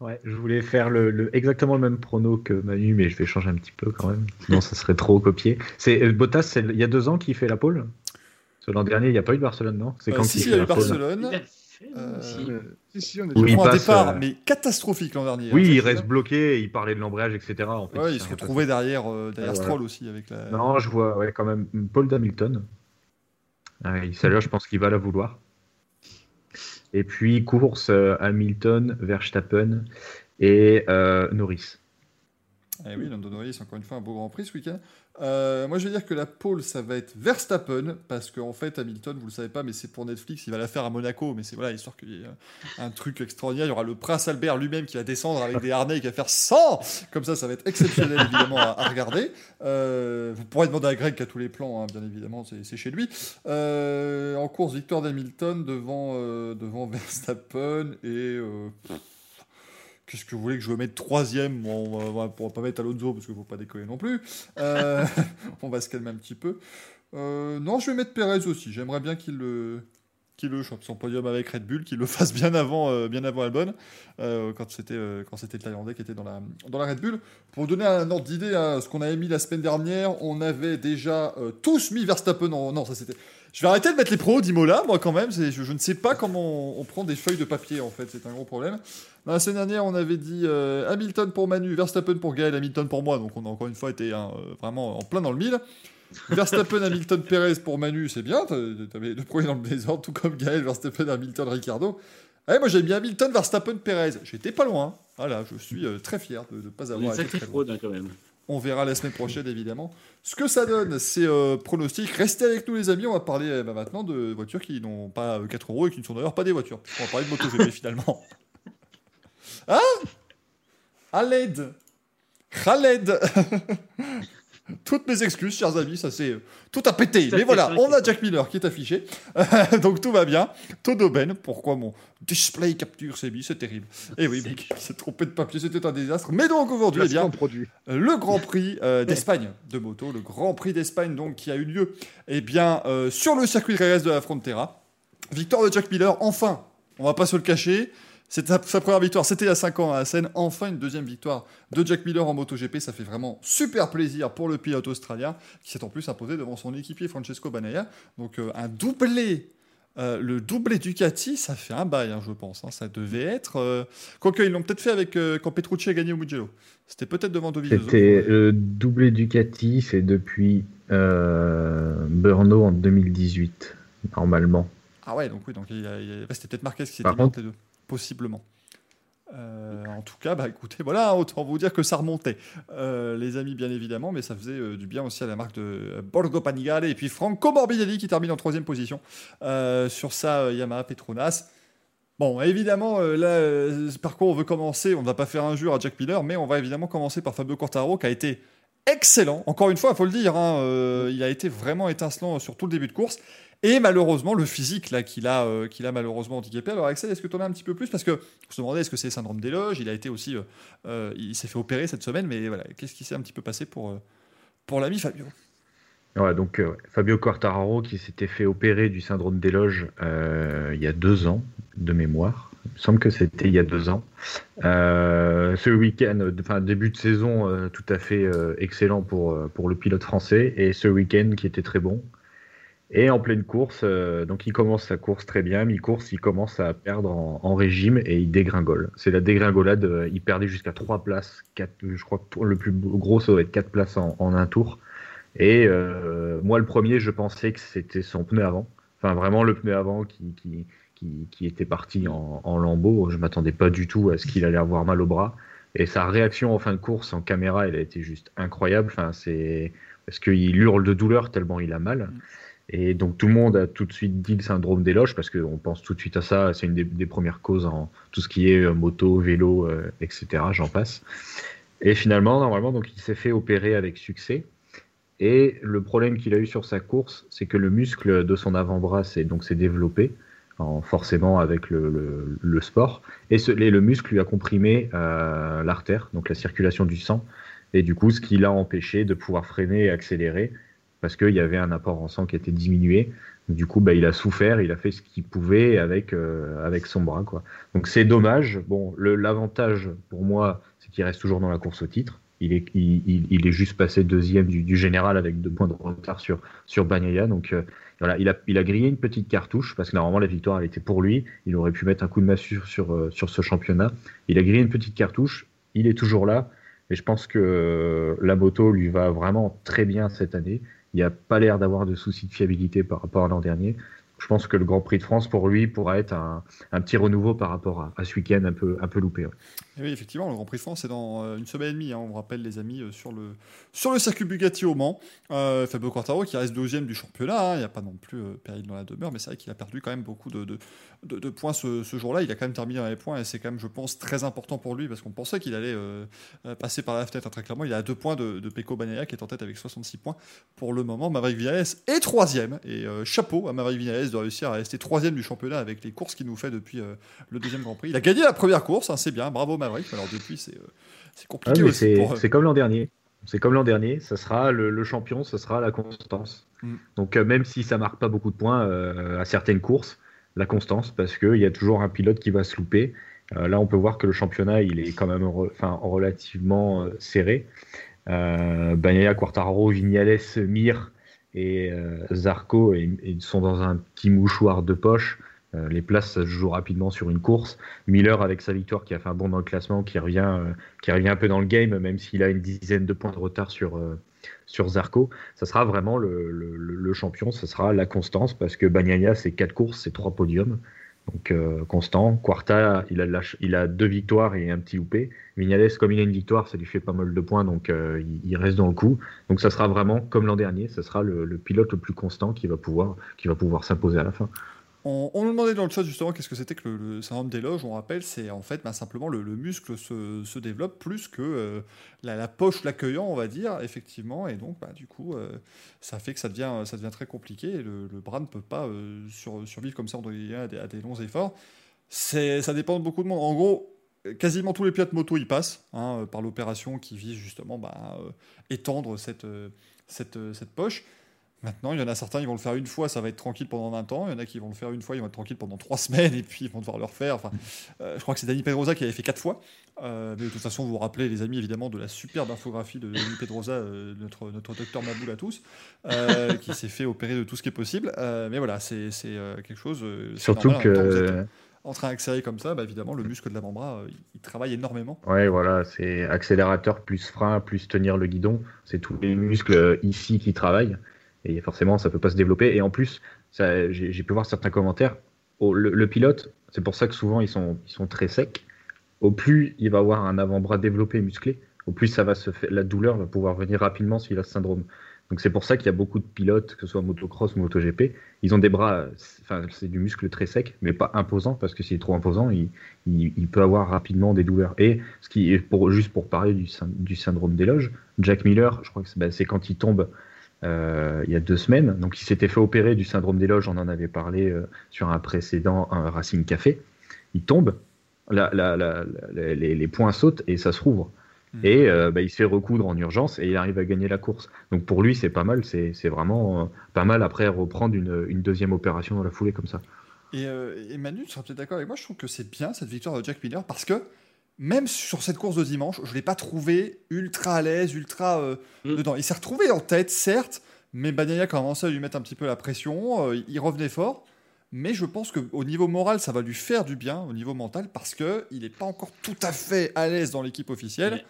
Ouais, je voulais faire le, le, exactement le même prono que Manu, mais je vais changer un petit peu quand même. Sinon, ça serait trop copié. C'est euh, Bottas, il y a deux ans qu'il fait la pole? L'an dernier, il n'y a pas eu de Barcelone, non? C'est euh, quand si, il, si, il y a eu Barcelone. Euh, si, si, on est oui, un passe, départ, euh... mais catastrophique l'an dernier. Oui, hein, il reste bloqué, il parlait de l'embrayage, etc. En fait, ouais, il se retrouvait derrière, euh, derrière Stroll voilà. aussi. Avec la... Non, je vois ouais, quand même Paul Hamilton. Euh, Celle-là, je pense qu'il va la vouloir. Et puis, course, euh, Hamilton, Verstappen et euh, Norris. Eh oui, Lando Norris, encore une fois, un beau Grand Prix ce week-end. Euh, moi, je vais dire que la pole, ça va être Verstappen, parce qu'en en fait, Hamilton, vous le savez pas, mais c'est pour Netflix, il va la faire à Monaco, mais c'est voilà, histoire qu'il y ait un truc extraordinaire. Il y aura le prince Albert lui-même qui va descendre avec des harnais et qui va faire 100 Comme ça, ça va être exceptionnel, évidemment, à, à regarder. Euh, vous pourrez demander à Greg qui a tous les plans, hein, bien évidemment, c'est chez lui. Euh, en course, victoire d'Hamilton devant, euh, devant Verstappen et. Qu'est-ce que vous voulez que je me mette troisième bon, On va, va pas mettre Alonso parce qu'il ne faut pas décoller non plus. Euh, on va se calmer un petit peu. Euh, non, je vais mettre Perez aussi. J'aimerais bien qu'il le, qu'il le chope son podium avec Red Bull, qu'il le fasse bien avant, euh, bien avant Albon, euh, quand c'était quand c'était le Thaïlandais qui était dans la, dans la Red Bull. Pour donner un ordre d'idée à ce qu'on avait mis la semaine dernière, on avait déjà tous mis Verstappen en. Non, ça c'était. Je vais arrêter de mettre les pros d'Imola, moi quand même. Je, je, ne sais pas comment on, on, prend des feuilles de papier en fait, c'est un gros problème. La semaine dernière, on avait dit euh, Hamilton pour Manu, Verstappen pour Gaël, Hamilton pour moi. Donc on a encore une fois été hein, vraiment en plein dans le mille. Verstappen, Hamilton, Perez pour Manu, c'est bien. T'avais le premier dans le désordre, tout comme Gaël, Verstappen, Hamilton, Ricardo. Ah, moi j'ai mis Hamilton, Verstappen, Perez. J'étais pas loin. Voilà, je suis euh, très fier de ne pas avoir été très fraude hein, quand même. On verra la semaine prochaine, évidemment. Ce que ça donne, c'est euh, pronostic. Restez avec nous, les amis. On va parler euh, bah, maintenant de voitures qui n'ont pas 4 euros et qui ne sont d'ailleurs pas des voitures. On va parler de MotoGP finalement. Hein? Khaled Khaled Toutes mes excuses, chers amis, ça c'est tout a pété. Mais voilà, on a Jack Miller qui est affiché, donc tout va bien. Todo Ben, pourquoi mon display capture s'est mis, c'est terrible. Et eh oui, il s'est trompé de papier, c'était un désastre. Mais donc aujourd'hui, eh bien, le Grand Prix euh, d'Espagne de moto, le Grand Prix d'Espagne donc qui a eu lieu, eh bien, euh, sur le circuit de de la Frontera. Victoire de Jack Miller, enfin, on va pas se le cacher. C'était sa, première victoire, c'était il y a 5 ans à Assen. Enfin, une deuxième victoire de Jack Miller en MotoGP. Ça fait vraiment super plaisir pour le pilote australien qui s'est en plus imposé devant son équipier Francesco Banaya. Donc, euh, un doublé. Euh, le doublé Ducati, ça fait un bail, hein, je pense. Hein. Ça devait être. Euh... Quoique, ils l'ont peut-être fait avec quand Petrucci a gagné au Mugello. C'était peut-être devant Dovizioso. C'était le doublé Ducati, c'est depuis Brno en 2018, normalement. Ah ouais, donc oui, donc c'était peut-être Marquez qui s'était entre les deux possiblement. Euh, en tout cas, bah écoutez, voilà, autant vous dire que ça remontait, euh, les amis, bien évidemment, mais ça faisait euh, du bien aussi à la marque de Borgo Panigale et puis Franco Morbidelli qui termine en troisième position sur sa Yamaha Petronas. Bon, évidemment, là, par on veut commencer? On ne va pas faire un jour à Jack Miller, mais on va évidemment commencer par Fabio Quartaro qui a été excellent. Encore une fois, il faut le dire, hein, il a été vraiment étincelant sur tout le début de course. Et malheureusement, le physique là qu'il a, euh, qu'il a malheureusement handicapé. Alors Axel, est-ce que tu en as un petit peu plus? Parce que je se demandais, est-ce que c'est syndrome d'éloge Il a été aussi, euh, euh, il s'est fait opérer cette semaine, mais voilà, qu'est-ce qui s'est un petit peu passé pour, pour l'ami Fabio? Ouais, donc Fabio Quartararo qui s'était fait opérer du syndrome d'éloge il y a deux ans de mémoire. Il me semble que c'était il y a deux ans. ce week-end, enfin début de saison tout à fait excellent pour, pour le pilote français et ce week-end qui était très bon. Et en pleine course, euh, donc il commence sa course très bien, mi-course, il commence à perdre en, régime et il dégringole. C'est la dégringolade, euh, il perdait jusqu'à 3 places, 4, je crois que le plus gros ça doit être 4 places en, un tour. Et euh, moi le premier, je pensais que c'était son pneu avant, enfin vraiment le pneu avant qui, qui, qui, était parti en, en lambeaux. Je m'attendais pas du tout à ce qu'il allait avoir mal au bras. Et sa réaction en fin de course en caméra, elle a été juste incroyable. Enfin, c'est parce qu'il hurle de douleur tellement il a mal. Et donc tout le monde a tout de suite dit le syndrome d'éloge parce qu'on pense tout de suite à ça. C'est une des, premières causes en tout ce qui est euh, moto, vélo, euh, etc. J'en passe. Et finalement, normalement, donc il s'est fait opérer avec succès. Et le problème qu'il a eu sur sa course, c'est que le muscle de son avant-bras s'est donc développé, en, forcément avec le, le, sport. Et, ce, le muscle lui a comprimé euh, l'artère, donc la circulation du sang. Et du coup, ce qui l'a empêché de pouvoir freiner et accélérer parce qu'il y avait un apport en sang qui était diminué. Du coup, bah, il a souffert, il a fait ce qu'il pouvait avec, euh, avec son bras. Quoi. Donc c'est dommage. Bon, l'avantage pour moi, c'est qu'il reste toujours dans la course au titre. Il est, il, il est juste passé deuxième du, du, général avec deux points de retard sur, sur. Donc euh, voilà, il a, il a grillé une petite cartouche parce que normalement la victoire elle était pour lui. Il aurait pu mettre un coup de massue sur, sur, euh, sur ce championnat. Il a grillé une petite cartouche. Il est toujours là. Et je pense que la moto lui va vraiment très bien cette année. Il n'y a pas l'air d'avoir de soucis de fiabilité par rapport à l'an dernier. Je pense que le Grand Prix de France, pour lui, pourra être un, petit renouveau par rapport à, ce week-end un peu, un peu loupé. Oui, effectivement, le Grand Prix France, c'est dans euh, une semaine et demie. Hein, on vous rappelle, les amis, euh, sur le, sur le circuit Bugatti au Mans. Euh, Fabio Quartaro qui reste deuxième du championnat. Hein. Il n'y a pas non plus péril dans la demeure, mais c'est vrai qu'il a perdu quand même beaucoup de, de, points ce, jour-là. Il a quand même terminé dans les points et c'est quand même, je pense, très important pour lui parce qu'on pensait qu'il allait passer par la fenêtre très clairement. Il a deux points de, de Pecco Bagnaia qui est en tête avec 66 points pour le moment. Maverick Vinales est troisième et chapeau à Maverick Vinales de réussir à rester troisième du championnat avec les courses qu'il nous fait depuis le deuxième Grand Prix. Il a gagné la première course, hein, c'est bien, bravo Maverick. Alors depuis, c'est euh, compliqué aussi. Euh, c'est comme l'an dernier. C'est comme l'an dernier, ça sera le, champion, ce sera la constance. Mm. Donc euh, même si ça marque pas beaucoup de points à certaines courses, la constance, parce qu'il y a toujours un pilote qui va se louper. là, on peut voir que le championnat, il est quand même enfin, relativement serré. Euh, Quartaro, Vignales, Mir et Zarco ils sont dans un petit mouchoir de poche. Euh, les places se jouent rapidement sur une course. Miller avec sa victoire qui a fait un bon dans le classement, qui revient, euh, qui un peu dans le game, même s'il a une dizaine de points de retard sur, euh, sur Zarco. Ça sera vraiment le, champion, ça sera la constance parce que Bagnaia c'est quatre courses, c'est trois podiums. Donc constant. Quarta, il a, deux victoires et un petit loupé. Vignales, comme il a une victoire, ça lui fait pas mal de points, donc il, reste dans le coup. Donc ça sera vraiment comme l'an dernier, ce sera le, le, pilote le plus constant qui va pouvoir, qui va pouvoir s'imposer à la fin. On, nous demandait dans le chat justement qu'est-ce que c'était que le, syndrome d'éloge. On rappelle, c'est en fait bah, simplement le, muscle se, développe plus que euh, la, poche l'accueillant, on va dire, effectivement. Et donc, bah, du coup, euh, ça fait que ça devient, ça très compliqué. Le, bras ne peut pas euh, survivre comme ça à des, à des longs efforts. Ça dépend de beaucoup de monde. En gros, quasiment tous les pilotes moto y passent hein, par l'opération qui vise justement bah, étendre cette poche. Maintenant, il y en a certains, ils vont le faire une fois, ça va être tranquille pendant 20 ans. Il y en a qui vont le faire une fois, ils vont être tranquilles pendant 3 semaines et puis ils vont devoir le refaire. Enfin, euh, je crois que c'est Dani Pedrosa qui avait fait 4 fois. Euh, mais de toute façon, vous vous rappelez, les amis, évidemment, de la superbe infographie de Dani Pedrosa, euh, notre, notre docteur Maboul à tous, qui s'est fait opérer de tout ce qui est possible. mais voilà, c'est quelque chose. Surtout normal, que. En train d'accélérer comme ça, bah, évidemment, le muscle de l'avant-bras, il travaille énormément. Ouais, voilà, c'est accélérateur plus frein plus tenir le guidon. C'est tous les muscles ici qui travaillent. Et forcément, ça peut pas se développer. Et en plus, j'ai pu voir certains commentaires. le, pilote, c'est pour ça que souvent ils sont, ils sont très secs. Au plus il va avoir un avant-bras développé et musclé, au plus ça va se la douleur va pouvoir venir rapidement s'il a ce syndrome. Donc c'est pour ça qu'il y a beaucoup de pilotes, que ce soit motocross ou MotoGP, ils ont des bras, enfin c'est du muscle très sec, mais pas imposant, parce que s'il est trop imposant, il, il, peut avoir rapidement des douleurs. Et ce qui est pour, juste pour parler du, syndrome d'éloge, Jack Miller, je crois que c'est ben, quand il tombe il y a deux semaines. Donc, il s'était fait opérer du syndrome d'éloge, on en avait parlé euh, sur un précédent un Racing Café. Il tombe, les, points sautent et ça se rouvre. Hmm. Et euh, bah, il se fait recoudre en urgence et il arrive à gagner la course. Donc pour lui, c'est pas mal, c'est vraiment pas mal après reprendre une, une, deuxième opération dans la foulée comme ça. Et, et Manu, tu seras peut-être d'accord avec moi, je trouve que c'est bien cette victoire de Jack Miller parce que même sur cette course de dimanche, je ne l'ai pas trouvé ultra à l'aise, ultra euh, mm. dedans. Il s'est retrouvé en tête, certes, mais Bagnaia commençait à lui mettre un petit peu la pression, euh, il revenait fort. Mais je pense qu'au niveau moral, ça va lui faire du bien, au niveau mental, parce qu'il n'est pas encore tout à fait à l'aise dans l'équipe officielle.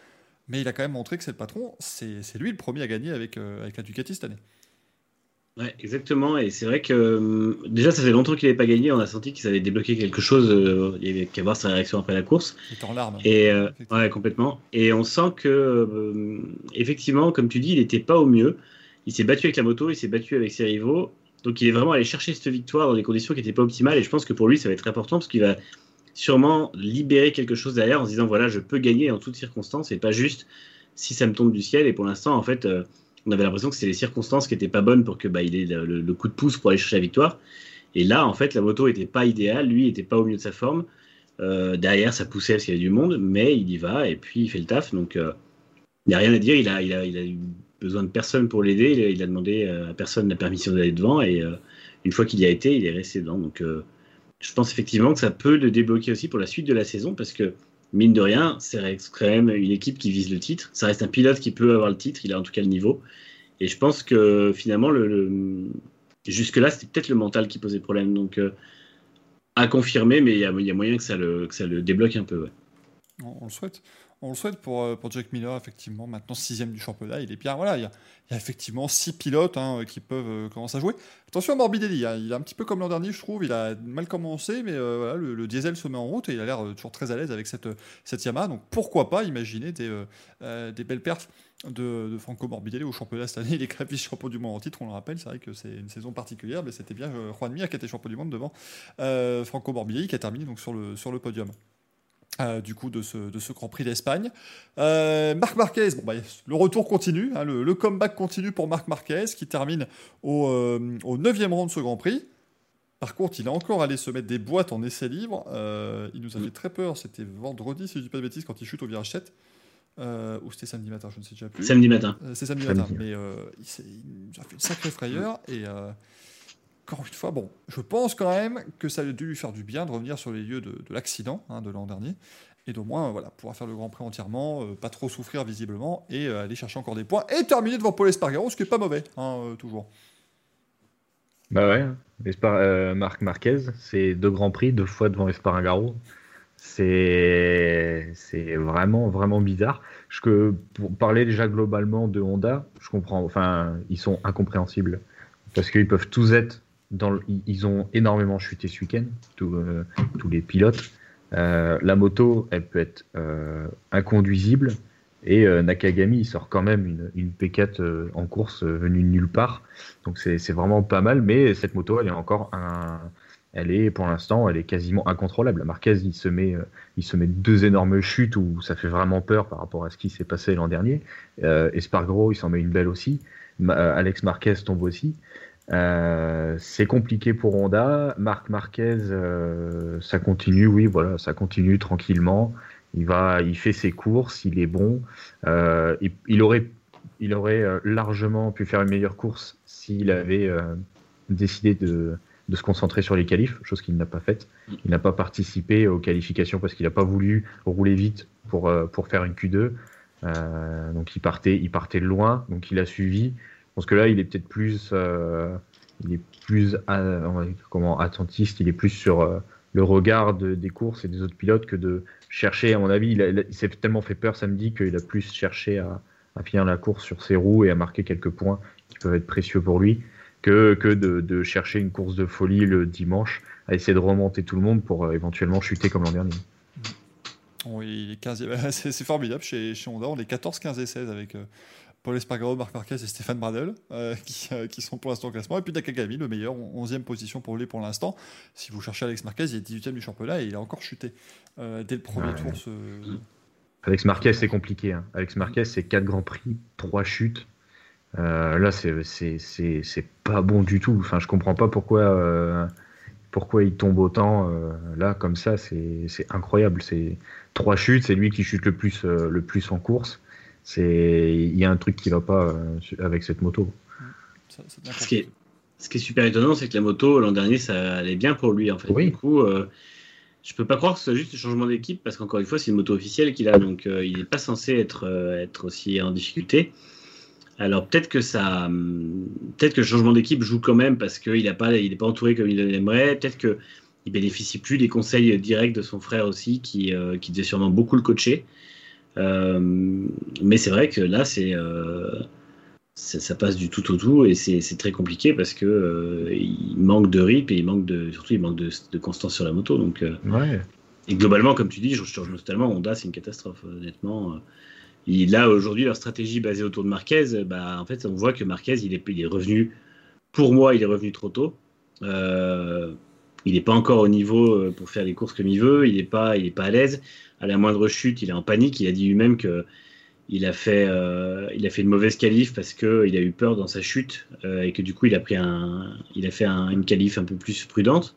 Mais il a quand même montré que c'est le patron. C'est lui le premier à gagner avec, euh, avec la Ducati cette année. Ouais, exactement. Et c'est vrai que euh, déjà, ça fait longtemps qu'il n'avait pas gagné. On a senti qu'il avait débloqué quelque chose. Euh, il y avait qu'à voir sa réaction après la course. Il est en larmes. Et euh, ouais, complètement. Et on sent que, effectivement, comme tu dis, il n'était pas au mieux. Il s'est battu avec la moto, il s'est battu avec ses rivaux. Donc, il est vraiment allé chercher cette victoire dans des conditions qui n'étaient pas optimales. Et je pense que pour lui, ça va être important parce qu'il va sûrement libérer quelque chose derrière en se disant voilà, je peux gagner en toutes circonstances et pas juste si ça me tombe du ciel. Et pour l'instant, en fait on avait l'impression que c'était les circonstances qui étaient pas bonnes pour que bah, il ait le, coup de pouce pour aller chercher la victoire. Et là, en fait, la moto était pas idéale, lui était pas au milieu de sa forme. Euh, derrière, ça poussait parce qu'il y avait du monde, mais il y va et puis il fait le taf. Donc, euh, il n'y a rien à dire. Il a, eu besoin de personne pour l'aider. Il, a demandé à personne la permission d'aller devant. Et euh, une fois qu'il y a été, il est resté devant. Donc, je pense effectivement que ça peut le débloquer aussi pour la suite de la saison parce que mine de rien, c'est quand même une équipe qui vise le titre. Ça reste un pilote qui peut avoir le titre, il a en tout cas le niveau. Et je pense que finalement, le, jusque-là, c'était peut-être le mental qui posait problème. Donc, euh, à confirmer, mais il y, a moyen que ça le, ça le débloque un peu. On, le souhaite. On le souhaite pour, euh, pour Jack Miller, effectivement. Maintenant, sixième du championnat, il est bien. Voilà, il y a, effectivement six pilotes hein, qui peuvent euh, commencer à jouer. Attention à Morbidelli, hein, il est un petit peu comme l'an dernier, je trouve. Il a mal commencé, mais euh, voilà, le, diesel se met en route et il a l'air toujours très à l'aise avec cette, Yamaha. Donc pourquoi pas imaginer des, belles perfs de, Franco Morbidelli au championnat cette année. Il est quand champion du monde en titre, on le rappelle. C'est vrai que c'est une saison particulière, mais c'était bien Juan Mir qui était champion du monde devant Franco Morbidelli qui a terminé donc sur le, sur le podium. Euh, du coup de ce, de ce Grand Prix d'Espagne. Euh, Marc Marquez, bon, bah, le retour continue, hein, le, comeback continue pour Marc Marquez qui termine au, euh, au 9e rang de ce Grand Prix. Par contre, il est encore allé se mettre des boîtes en essai libre. il nous a fait très peur, c'était vendredi, si je dis pas de bêtises, quand il chute au virage 7. ou c'était samedi matin, je ne sais déjà plus. Samedi matin. c'est samedi, matin, mais il, il, a fait une sacrée frayeur et encore une fois, bon, je pense quand même que ça a dû lui faire du bien de revenir sur les lieux de, l'accident hein, de l'an dernier et d'au moins voilà, pouvoir faire le Grand Prix entièrement, euh, pas trop souffrir visiblement et euh, aller chercher encore des points et terminer devant Paul Espargaro, ce qui est pas mauvais, hein, euh, toujours. Bah ouais, Marc Marquez, c'est deux Grands Prix, deux fois devant Espargaro. C'est vraiment, vraiment bizarre. Je, pour parler déjà globalement de Honda, je comprends, enfin, ils sont incompréhensibles parce qu'ils peuvent tous être ils ont énormément chuté ce week-end, euh, tous les pilotes. Euh, la moto, elle peut être inconduisible. Et Nakagami, il sort quand même une, une P4 en course venue de nulle part. Donc c'est vraiment pas mal. Mais cette moto, elle est encore un, elle est pour l'instant, elle est quasiment incontrôlable. Marquez, il se met, euh, il se met deux énormes chutes où ça fait vraiment peur par rapport à ce qui s'est passé l'an dernier. Euh, Espargaro, il s'en met une belle aussi. Euh, Alex Marquez tombe aussi. Euh, c'est compliqué pour Honda. Marc Marquez, ça continue, oui, voilà, ça continue tranquillement. Il va, il fait ses courses, il est bon. Il, il, aurait, il aurait largement pu faire une meilleure course s'il avait décidé de de se concentrer sur les qualifs, chose qu'il n'a pas faite. Il n'a pas participé aux qualifications parce qu'il n'a pas voulu rouler vite pour, euh, pour faire une Q2. Euh, donc il partait, il partait loin, donc il a suivi. Je pense que là, il est peut-être plus, euh, il est plus comment, attentiste, il est plus sur le regard des courses et des autres pilotes que de chercher, à mon avis, il, s'est tellement fait peur samedi qu'il a plus cherché à, finir la course sur ses roues et à marquer quelques points qui peuvent être précieux pour lui que, que de, chercher une course de folie le dimanche, à essayer de remonter tout le monde pour euh, éventuellement chuter comme l'an dernier. Oui, 15 c'est formidable chez, Honda. On est 14, 15 et 16 avec euh, Paul Espargaro, Marc Marquez et Stéphane Bradel euh, qui, qui, sont pour l'instant au classement. Et puis Nakagami, le meilleur, 11e position pour lui pour l'instant. Si vous cherchez Alex Marquez, il est 18e du championnat et il a encore chuté dès le premier tour. Ce... Alex Marquez, c'est compliqué. Hein. Alex Marquez, c'est 4 grands prix, 3 chutes. Euh, là, c'est pas bon du tout. Enfin, je comprends pas pourquoi, euh, pourquoi il tombe autant. Euh, là, comme ça, c'est incroyable. C'est trois chutes, c'est lui qui chute le plus, le plus en course. Il y a un truc qui va pas avec cette moto. ce, qui est, ce, qui est, super étonnant, c'est que la moto, l'an dernier, ça allait bien pour lui. En fait. Du coup, je peux pas croire que ce soit juste un changement d'équipe parce qu'encore une fois, c'est une moto officielle qu'il a. Donc, il n'est pas censé être, être aussi en difficulté. Alors peut-être que ça, peut-être que le changement d'équipe joue quand même parce qu'il n'est pas, il est pas entouré comme il l'aimerait. Peut-être que il bénéficie plus des conseils directs de son frère aussi, qui, euh, qui devait sûrement beaucoup le coacher. Euh, mais c'est vrai que là, c'est, euh, ça, passe du tout au tout et c'est, très compliqué parce que il manque de rip et il manque de, surtout il manque de, constance sur la moto. Donc, Et globalement, comme tu dis, je, rejoins totalement. Honda, c'est une catastrophe, honnêtement là, aujourd'hui, leur stratégie basée autour de Marquez, bah, en fait, on voit que Marquez, il est, il est revenu, pour moi, il est revenu trop tôt. Euh, il n'est pas encore au niveau euh, pour faire les courses comme il veut. Il n'est pas, pas à l'aise. À la moindre chute, il est en panique. Il a dit lui-même que il a fait, euh, il a fait une mauvaise qualif parce que il a eu peur dans sa chute et que du coup, il a pris un, il a fait une qualif un peu plus prudente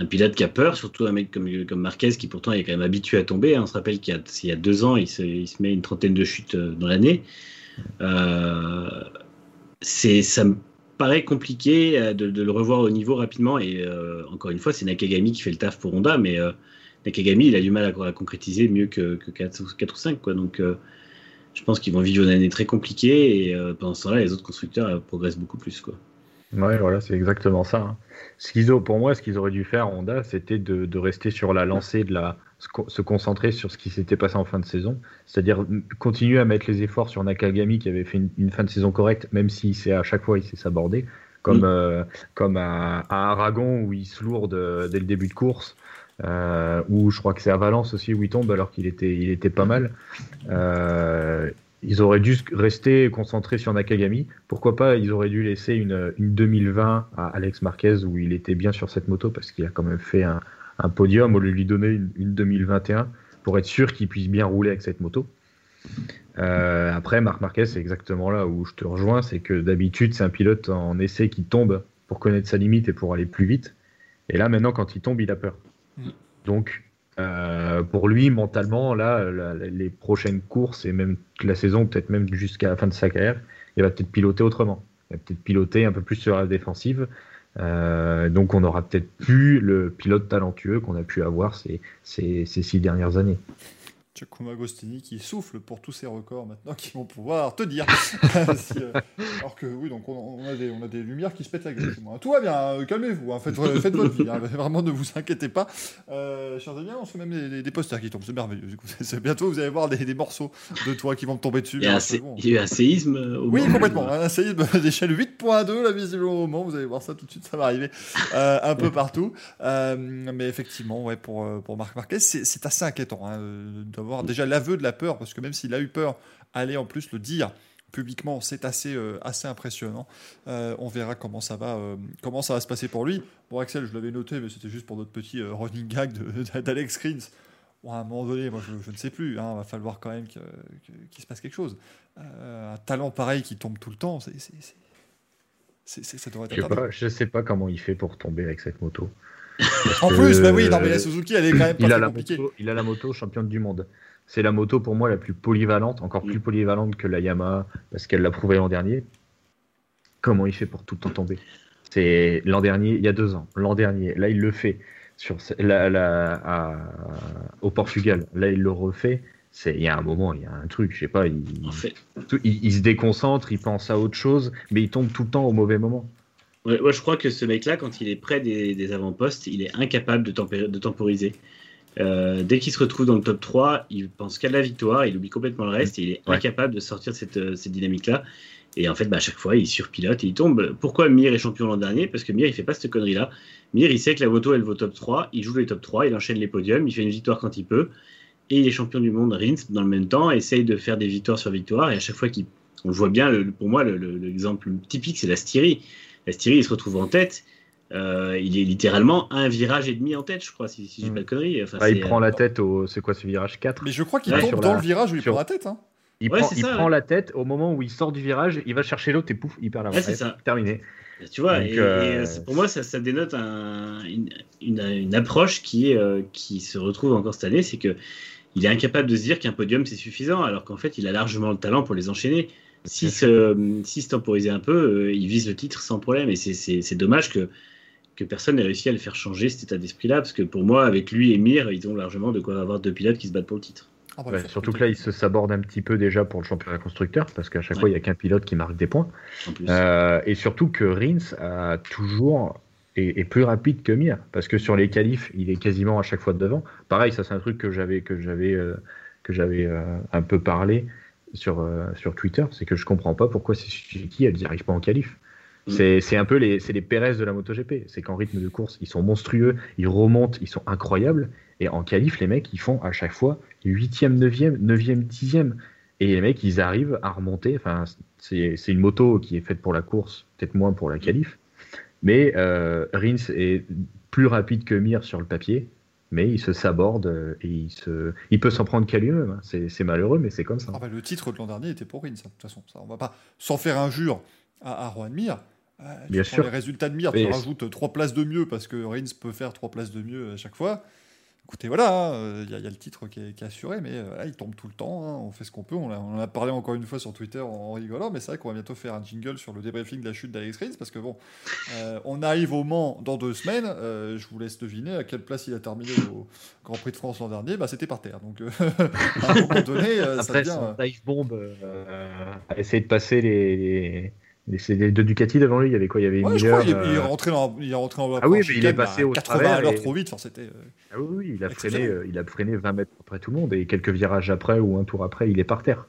un pilote qui a peur, surtout un mec comme, comme Marquez qui pourtant est quand même habitué à tomber. Hein. On se rappelle qu'il y, a deux ans, il se, met une trentaine de chutes euh, dans l'année. Euh, ça me paraît compliqué euh, de, le revoir au niveau rapidement. Et encore une fois, c'est Nakagami qui fait le taf pour Honda, mais Nakagami, il a du mal à, concrétiser mieux que, 4, ou 5. Quoi. Donc je pense qu'ils vont vivre une année très compliquée et pendant ce temps-là, les autres constructeurs progressent beaucoup plus. Quoi. Ouais, voilà, c'est exactement ça. Hein. Ce qu'ils ont, pour moi, ce qu'ils auraient dû faire, Honda, c'était de, rester sur la lancée, de la, se concentrer sur ce qui s'était passé en fin de saison, c'est-à-dire continuer à mettre les efforts sur Nakagami qui avait fait une, fin de saison correcte, même si c'est à chaque fois il s'est sabordé, comme, euh, comme à, Aragon où il se lourde euh, dès le début de course. Euh, ou je crois que c'est à Valence aussi où il tombe alors qu'il était, il était pas mal. Euh, ils auraient dû rester concentrés sur Nakagami. Pourquoi pas, ils auraient dû laisser une, 2020 à Alex Marquez où il était bien sur cette moto parce qu'il a quand même fait un, podium au lieu de lui donner une, 2021 pour être sûr qu'il puisse bien rouler avec cette moto. Euh, après, Marc Marquez, c'est exactement là où je te rejoins, c'est que d'habitude, c'est un pilote en essai qui tombe pour connaître sa limite et pour aller plus vite. Et là, maintenant, quand il tombe, il a peur. Mm. Donc, euh, pour lui, mentalement, là, les prochaines courses et même la saison, peut-être même jusqu'à la fin de sa carrière, il va peut-être piloter autrement. Il va peut-être piloter un peu plus sur la défensive. Euh, donc, on aura peut-être plus le pilote talentueux qu'on a pu avoir ces, ces, six dernières années. Giacomo Agostini qui souffle pour tous ces records maintenant qui vont pouvoir te dire. Euh, alors que oui, donc on, a des, on, a des, lumières qui se pètent la gueule. Tout va bien, hein, calmez-vous, hein, faites, faites, votre vie, hein, vraiment ne vous inquiétez pas. Euh, chers amis, on fait même des, des, posters qui tombent, c'est merveilleux. Du coup, bientôt vous allez voir des, morceaux de toi qui vont tomber dessus. Il y a, eu un séisme au Oui, complètement, un séisme d'échelle 8.2 là visiblement au moment, vous allez voir ça tout de suite, ça va arriver euh, un peu partout. mais effectivement, ouais, pour, pour Marc Marquez, c'est assez inquiétant déjà l'aveu de la peur, parce que même s'il a eu peur, aller en plus le dire publiquement, c'est assez, euh, assez impressionnant. Euh, on verra comment ça, va, euh, comment ça va se passer pour lui. Bon, Axel, je l'avais noté, mais c'était juste pour notre petit running gag d'Alex Greens. Bon, à un moment donné, moi, je, ne sais plus. Il hein, va falloir quand même qu'il se passe quelque chose. un talent pareil qui tombe tout le temps, c'est, ça devrait être. Je sais, sais pas comment il fait pour tomber avec cette moto. En plus, bah oui, non, mais la Suzuki, elle est quand même pas il a la moto, il a la moto championne du monde. C'est la moto pour moi la plus polyvalente, encore plus mm. polyvalente que la Yamaha, parce qu'elle l'a prouvé l'an dernier. Comment il fait pour tout le temps tomber C'est l'an dernier, il y a deux ans, l'an dernier. Là, il le fait sur la, au Portugal. Là, il le refait. C'est, il y a un moment, il y a un truc, je sais pas, il, il, se déconcentre, il pense à autre chose, mais il tombe tout le temps au mauvais moment. Ouais, je crois que ce mec-là, quand il est près des, avant-postes, il est incapable de, de temporiser. Euh, dès qu'il se retrouve dans le top 3, il pense qu'à la victoire, il oublie complètement le reste, et il est incapable de sortir de cette, euh, cette dynamique-là. Et en fait, bah, à chaque fois, il surpilote et il tombe. Pourquoi Mir est champion l'an dernier? Parce que Mir, il fait pas cette connerie-là. Mir, il sait que la moto, elle vaut top 3, il joue les top 3, il enchaîne les podiums, il fait une victoire quand il peut, et il est champion du monde. Rins, dans le même temps, essaye de faire des victoires sur victoire, et à chaque fois qu'il. On le voit bien, pour moi, l'exemple typique, c'est la Styrie Styrie, il se retrouve en tête. Euh, il est littéralement un virage et demi en tête, je crois, si, si j'ai mm. pas de conneries. Enfin, il prend la tête au. C'est quoi ce virage 4 Mais je crois qu'il tombe dans le virage où il prend la tête. Hein. Il, prend, il prend, la tête au moment où il sort du virage, il va chercher l'autre et pouf, il perd la ouais, c'est ça. Terminé. Tu vois, et, euh, pour moi, ça, ça dénote un, une, une, approche qui, euh, se retrouve encore cette année, c'est que il est incapable de se dire qu'un podium c'est suffisant, alors qu'en fait, il a largement le talent pour les enchaîner. S'il se, si se temporisait un peu, euh, il vise le titre sans problème. Et c'est dommage que, que personne n'ait réussi à le faire changer cet état d'esprit-là, parce que pour moi, avec lui et Mir, ils ont largement de quoi avoir deux pilotes qui se battent pour le titre. Ah bah, surtout que là, il se saborde un petit peu déjà pour le championnat constructeur, parce qu'à chaque fois, il n'y a qu'un pilote qui marque des points. Euh, et surtout que Rins a toujours est, plus rapide que Mir, parce que sur les qualifs, il est quasiment à chaque fois devant. Pareil, ça c'est un truc que j'avais que j'avais euh, que j'avais un peu parlé sur, euh, sur Twitter, c'est que je comprends pas pourquoi ces Suzuki elles n'y arrivent pas en qualif. Mm. C'est un peu les, les Pérez de la MotoGP. C'est qu'en rythme de course, ils sont monstrueux, ils remontent, ils sont incroyables. Et en qualif, les mecs, ils font à chaque fois 8e, 9e, 9e, 10e. Et les mecs, ils arrivent à remonter. Enfin, c'est une moto qui est faite pour la course, peut-être moins pour la qualif. Mais euh, Rins est plus rapide que Mir sur le papier mais il se saborde euh, et il, se... il peut s'en prendre qu'à lui-même. Hein. C'est malheureux, mais c'est comme ça. Ah bah, le titre de l'an dernier était pour Rins, de toute façon. Ça, on va pas s'en faire injure à, à Juan Mir. Euh, Bien sûr. Les résultats de Mir, tu rajoutes trois places de mieux parce que Rins peut faire trois places de mieux à chaque fois écoutez, voilà, il hein, y, a le titre qui est, assuré, mais euh, là, il tombe tout le temps. Hein, on fait ce qu'on peut. On, en a parlé encore une fois sur Twitter en, rigolant, mais c'est vrai qu'on va bientôt faire un jingle sur le débriefing de la chute d'Alex Rins, parce que bon, euh, on arrive au Mans dans deux semaines. Euh, je vous laisse deviner à quelle place il a terminé au Grand Prix de France l'an dernier. Bah, c'était par terre. Donc, à un moment donné, Après, ça devient. Dive bomb a essayé de passer les c'est deux Ducati devant lui, il y avait quoi? Il y avait ouais, Miller, il, est rentré dans, il est rentré en Ah oui, mais il est passé au 80 à l'heure trop vite. Enfin, c'était. Euh, ah oui, il a freiné, euh, il a freiné 20 mètres après tout le monde et quelques virages après ou un tour après, il est par terre.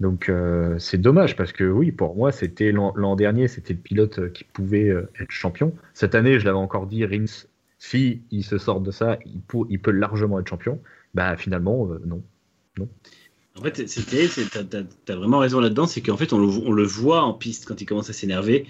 Donc euh, c'est dommage parce que oui, pour moi, c'était l'an dernier, c'était le pilote qui pouvait être champion. Cette année, je l'avais encore dit, Rins, si il se sort de ça, il peut, il peut largement être champion. Bah finalement, non, non. En fait, tu as, vraiment raison là-dedans, c'est qu'en fait, on le, voit en piste quand il commence à s'énerver.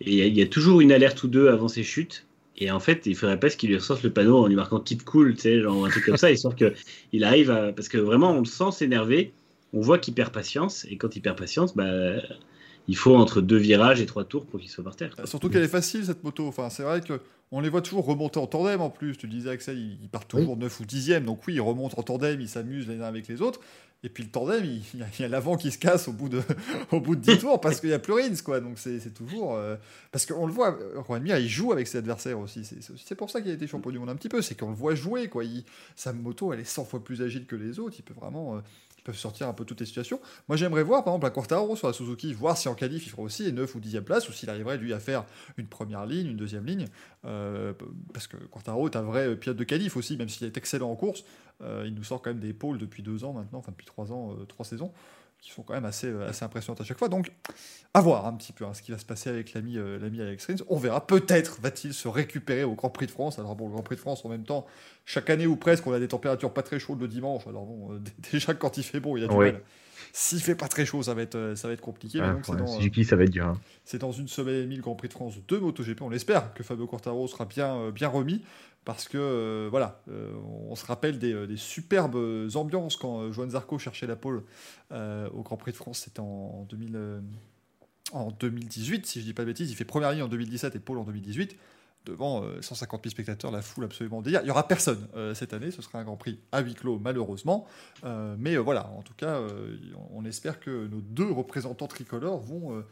Et il y, a toujours une alerte ou deux avant ses chutes. Et en fait, il faudrait pas qu'il lui ressorte le panneau en lui marquant type cool, tu sais, genre un truc comme ça, histoire qu'il arrive à. Parce que vraiment, on le sent s'énerver, on voit qu'il perd patience, et quand il perd patience, bah, il faut entre deux virages et trois tours pour qu'il soit par terre. Surtout qu'elle est facile cette moto. Enfin, c'est vrai que on les voit toujours remonter en tandem en plus. Tu disais Axel, ils partent toujours 9 ou 10e. Donc oui, ils remontent en tandem, ils s'amusent les uns avec les autres. Et puis le tandem, il, y a l'avant qui se casse au bout de, au bout de 10 tours parce qu'il n'y a plus Rins, quoi. Donc c'est toujours. Euh, parce qu'on le voit, Juan Mir, il joue avec ses adversaires aussi. C'est pour ça qu'il a été champion du monde un petit peu. C'est qu'on le voit jouer, quoi. sa moto, elle est 100 fois plus agile que les autres. Il peut vraiment. Euh, sortir un peu toutes les situations. Moi, j'aimerais voir, par exemple, un Quartaro sur la Suzuki, voir si en qualif, il fera aussi 9 ou 10e place, ou s'il arriverait, lui, à faire une première ligne, une deuxième ligne. Euh, parce que Quartaro est un vrai pilote de qualif aussi, même s'il est excellent en course. Euh, il nous sort quand même des pôles depuis deux ans maintenant, enfin depuis trois ans, euh, trois saisons qui sont quand même assez, euh, assez impressionnantes à chaque fois. Donc, à voir un petit peu hein, ce qui va se passer avec l'ami l'ami Alex Rins. On verra. Peut-être va-t-il se récupérer au Grand Prix de France. Alors, bon, le Grand Prix de France, en même temps, chaque année ou presque, on a des températures pas très chaudes le dimanche. Alors, bon, déjà, quand il fait bon, il y a du mal. S'il fait pas très chaud, ça va être, ça va être compliqué. Ah, donc, dans, ça va être dur. Hein. C'est dans une semaine et demie le Grand Prix de France de MotoGP. On espère que Fabio Quartaro sera bien, bien remis parce que euh, voilà, euh, on se rappelle des, euh, superbes ambiances quand Joan Zarco cherchait la pole au Grand Prix de France, c'était en, 2018, si je dis pas de bêtises, il fait première ligne en 2017 et pole en 2018, devant 150 000 spectateurs, la foule absolument délire. Il n'y aura personne cette année, ce sera un Grand Prix à huis clos malheureusement, mais voilà, en tout cas, on espère que nos deux représentants tricolores vont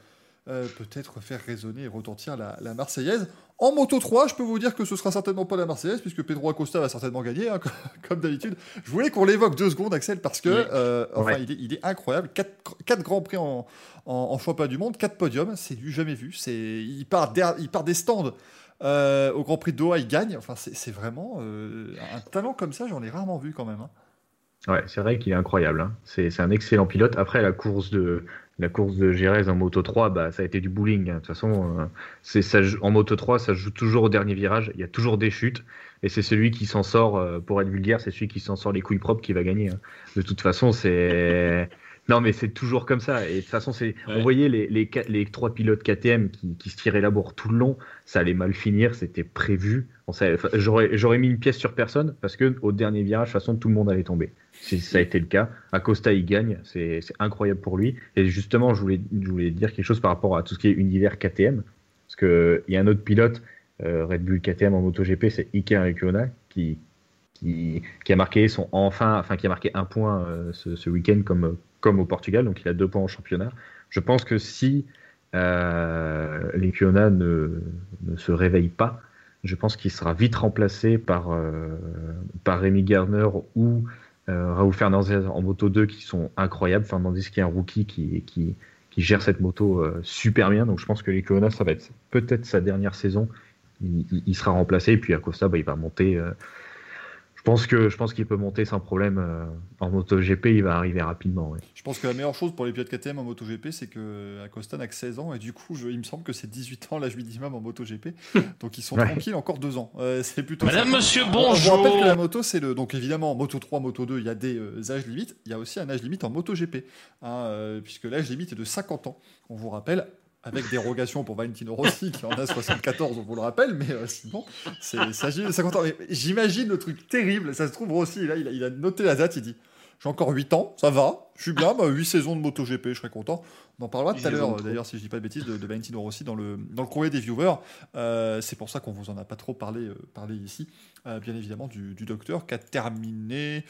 euh, peut-être faire résonner et retentir la, Marseillaise. En Moto 3, je peux vous dire que ce sera certainement pas la Marseillaise, puisque Pedro Acosta va certainement gagner, hein, comme d'habitude. Je voulais qu'on l'évoque deux secondes, Axel, parce que euh, enfin, il, est, incroyable. Quatre, grands prix en, en, championnat du monde, quatre podiums, c'est du jamais vu. Il part, il part des stands. Euh, au Grand Prix de Doha, il gagne. Enfin, c'est vraiment un talent comme ça, j'en ai rarement vu quand même. Hein. Ouais, c'est vrai qu'il est incroyable. Hein. C'est un excellent pilote. Après, la course de, la course de Jerez en Moto 3, bah, ça a été du bowling. Hein. De toute façon, euh, c'est ça, en Moto 3, ça joue toujours au dernier virage. Il y a toujours des chutes. Et c'est celui qui s'en sort, euh, pour être vulgaire, c'est celui qui s'en sort les couilles propres qui va gagner. Hein. De toute façon, c'est. Non, mais c'est toujours comme ça. Et de toute façon, c'est. On voyait les, les, les, trois pilotes KTM qui, qui, se tiraient la bourre tout le long. Ça allait mal finir, c'était prévu. J'aurais mis une pièce sur personne parce que au dernier virage, de toute façon, tout le monde allait tomber si ça a été le cas. Acosta, il gagne, c'est incroyable pour lui. Et justement, je voulais, je voulais dire quelque chose par rapport à tout ce qui est univers KTM. Parce qu'il y a un autre pilote, euh, Red Bull KTM en MotoGP, c'est Iker Lecuona, qui, qui, qui, a marqué son enfin, enfin qui a marqué un point euh, ce, week-end comme, comme au Portugal, donc il a deux points en championnat. Je pense que si euh, ne, ne se réveille pas, je pense qu'il sera vite remplacé par, euh, par Rémi Garner ou euh, Raoul Fernandez en moto 2 qui sont incroyables. Fernandez qui est un rookie qui, qui, qui gère cette moto euh, super bien. Donc je pense que les ça va être peut-être sa dernière saison. Il, sera remplacé et puis Acosta, bah, il va monter pense que je pense qu'il peut monter sans problème euh, en MotoGP, il va arriver rapidement. Je pense que la meilleure chose pour les pilotes KTM en MotoGP, c'est que Acosta n'a que 16 ans et du coup, il me semble que c'est 18 ans l'âge minimum en MotoGP, donc ils sont tranquilles encore deux ans. Euh, c'est plutôt. Madame, Monsieur, bonjour. On, rappelle que la moto, c'est le donc évidemment en Moto 3, Moto 2, il y a des euh, âges limites. Il y a aussi un âge limite en MotoGP, hein, puisque l'âge limite est de 50 ans. On vous rappelle, avec dérogation pour Valentino Rossi qui en a 74, on vous le rappelle, mais euh, sinon, c'est 50 ans. J'imagine le truc terrible, ça se trouve Rossi, là, il il a noté la date, il dit j'ai encore 8 ans, ça va, je suis bien, bah, 8 saisons de MotoGP, je serais content. On en parlera tout à l'heure, d'ailleurs, si je dis pas de bêtises, de, de Valentino Rossi dans le, dans le courrier des viewers. Euh, c'est pour ça qu'on vous en a pas trop parlé, euh, parlé ici. Euh, bien évidemment, du, du, docteur qui a terminé.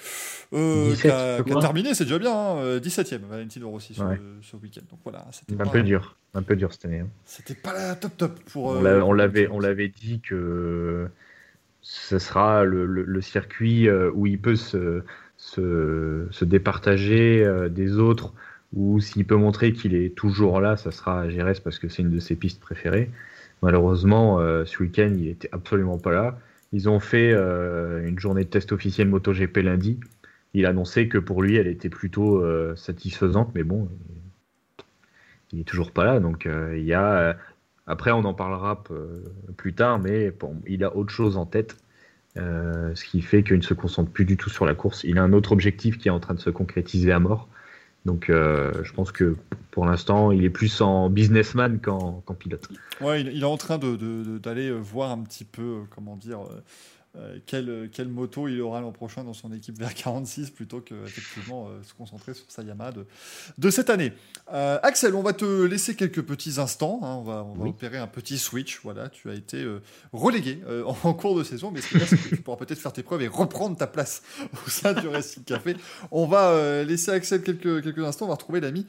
qui a, terminé, c'est déjà bien, hein, 17ème, Valentino Rossi ce, week-end. Donc voilà, un peu dur, un peu dur cette année. Hein. C'était pas la top top pour. on l'avait, on l'avait dit que ce sera le, le circuit où il peut se se, départager euh, des autres ou s'il peut montrer qu'il est toujours là, ça sera à Gérès parce que c'est une de ses pistes préférées. Malheureusement, euh, ce week-end, il était absolument pas là. Ils ont fait euh, une journée de test officielle MotoGP lundi. Il a annoncé que pour lui, elle était plutôt satisfaisante, mais bon, il est toujours pas là. Donc il y a. après, on en parlera plus tard, mais il a autre chose en tête. Euh, ce qui fait qu'il ne se concentre plus du tout sur la course. Il a un autre objectif qui est en train de se concrétiser à mort. Donc euh, je pense que pour l'instant, il est plus en businessman qu'en pilote. Ouais, il, est en train d'aller voir un petit peu, comment dire, quelle, quelle moto il aura l'an prochain dans son équipe vers 46 plutôt que effectivement se concentrer sur sa Yamaha de, de cette année. Axel, on va te laisser quelques petits instants. Hein. on va, on va opérer un petit switch. Voilà, tu as été relégué en cours de saison, mais ce qui est bien, c'est que tu pourras peut-être faire tes preuves et reprendre ta place au sein du Racing Café. On va laisser Axel quelques, quelques instants. On va retrouver l'ami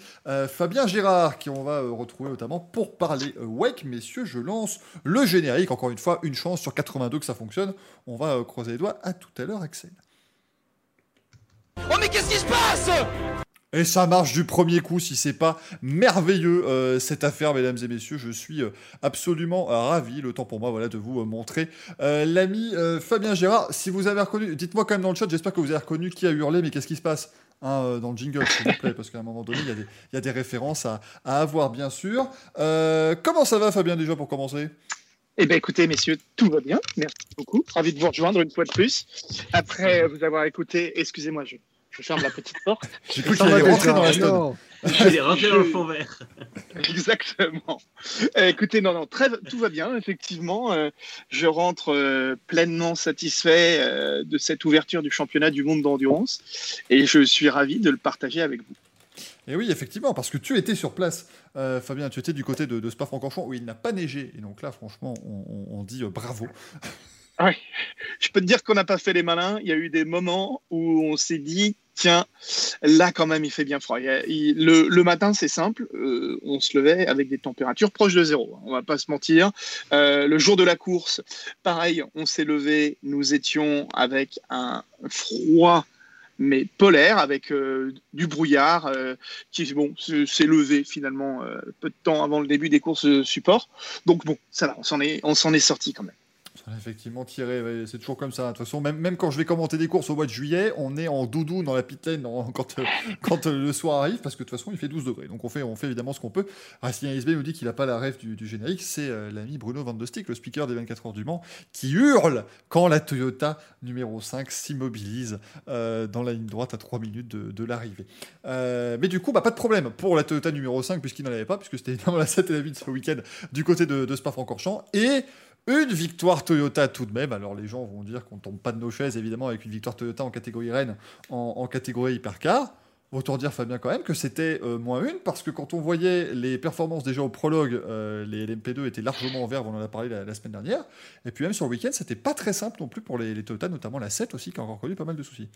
Fabien Gérard, qui on va retrouver notamment pour parler Wake. Messieurs, je lance le générique. Encore une fois, une chance sur 82 que ça fonctionne. On va euh, croiser les doigts. À tout à l'heure, Axel. Oh, mais qu'est-ce qui se passe? Et ça marche du premier coup, si c'est pas merveilleux euh, cette affaire, mesdames et messieurs. Je suis euh, absolument ravi. Le temps pour moi, voilà, de vous montrer l'ami Fabien Gérard. Si vous avez reconnu, dites-moi quand même dans le chat. J'espère que vous avez reconnu qui a hurlé, mais qu'est-ce qui se passe hein, dans le jingle, s'il vous plaît, parce qu'à un moment donné, il y, a des références à, à avoir, bien sûr. comment ça va, Fabien, déjà pour commencer? Eh bien, écoutez, messieurs, tout va bien. Merci beaucoup. Ravi de vous rejoindre une fois de plus. Après vous avoir écouté, excusez-moi, je, ferme la petite porte. J'ai cru qu'il allait rentrer dans la stone. Il est rentré dans le fond vert. Exactement. Euh, écoutez, non, non, très, tout va bien, effectivement. Euh, je rentre euh, pleinement satisfait de cette ouverture du championnat du monde d'endurance et je suis ravi de le partager avec vous. Et oui, effectivement, parce que tu étais sur place, euh, Fabien, tu étais du côté de, Spa-Francorchamps où il n'a pas neigé. Et donc là, franchement, on, dit euh, bravo. Oui, je peux te dire qu'on n'a pas fait les malins. Il y a eu des moments où on s'est dit, tiens, là quand même, il fait bien froid. le, matin, c'est simple, euh, on se levait avec des températures proches de zéro. On va pas se mentir. le jour de la course, pareil, on s'est levé, nous étions avec un froid mais polaire avec euh, du brouillard euh, qui bon s'est levé finalement euh, peu de temps avant le début des courses support. Donc bon, ça va, on s'en est on s'en est sorti quand même. Effectivement, tiré, c'est toujours comme ça. De toute façon, même, quand je vais commenter des courses au mois de juillet, on est en doudou dans la pit lane quand, euh, euh, le soir arrive, parce que de toute façon, il fait 12 degrés. Donc on fait, on fait évidemment ce qu'on peut. Racing SB nous dit qu'il n'a pas la rêve du, générique. C'est euh, l'ami Bruno Van de Stick, le speaker des 24 heures du Mans, qui hurle quand la Toyota numéro 5 s'immobilise dans la ligne droite à 3 minutes de, l'arrivée. mais du coup, bah, pas de problème pour la Toyota numéro 5, puisqu'il n'en avait pas, puisque c'était évidemment la 7 et la 8 ce week-end du côté de, de Spa-Francorchamps. Et une victoire Toyota tout de même. Alors les gens vont dire qu'on tombe pas de nos chaises, évidemment, avec une victoire Toyota en catégorie Rennes, en, catégorie hypercar. Autant dire, Fabien, quand même, que c'était euh, moins une, parce que quand on voyait les performances déjà au prologue, euh, les LMP2 étaient largement en vert, on en a parlé la, semaine dernière. Et puis même sur le week-end, c'était pas très simple non plus pour les, les, Toyota, notamment la 7 aussi, qui a encore connu pas mal de soucis.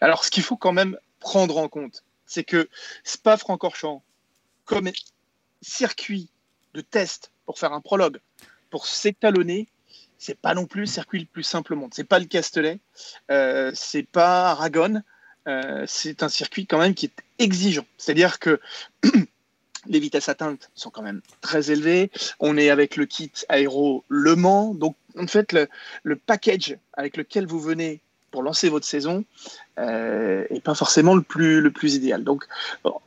Alors, ce qu'il faut quand même prendre en compte, c'est que Spa-Francorchamps, comme circuit de test pour faire un prologue, pour s'étalonner, c'est pas non plus le circuit le plus simple au monde. C'est pas le Castellet, euh, c'est pas Aragon. Euh, c'est un circuit quand même qui est exigeant. C'est-à-dire que les vitesses atteintes sont quand même très élevées. On est avec le kit aéro Le Mans. Donc, en fait, le, package avec lequel vous venez pour lancer votre saison euh, est pas forcément le plus idéal. Donc,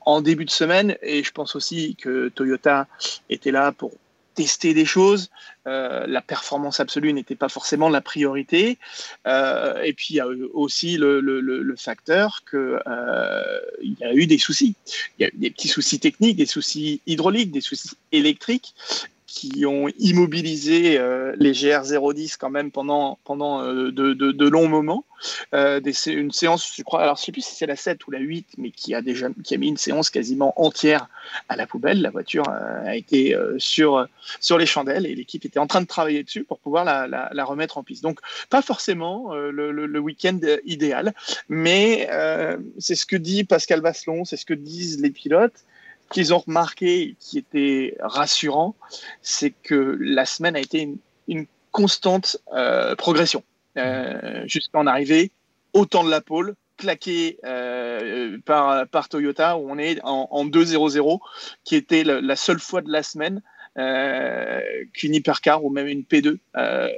en début de semaine, et je pense aussi que Toyota était là pour tester des choses. Euh, la performance absolue n'était pas forcément la priorité. Euh, et puis il y a aussi le, facteur qu'il euh, y a eu des soucis. Il y a eu des petits soucis techniques, des soucis hydrauliques, des soucis électriques qui ont immobilisé euh, les GR010 quand même pendant, pendant euh, de, longs moments. Euh, une séance, je crois, alors je sais plus si c'est la 7 ou la 8, mais qui a déjà qui a mis une séance quasiment entière à la poubelle. La voiture a été sur, sur les chandelles et l'équipe était en train de travailler dessus pour pouvoir la, remettre en piste. Donc, pas forcément le, le week-end idéal, mais c'est ce que dit Pascal Vasselon, c'est ce que disent les pilotes qu'ils ont remarqué, qui était rassurant, c'est que la semaine a été une, constante euh, progression. Euh, jusqu'à en arriver au temps de la pole, claqué euh, par, Toyota, où on est en, en 2-0-0, qui était la, seule fois de la semaine qu'une hypercar ou même une P2 euh,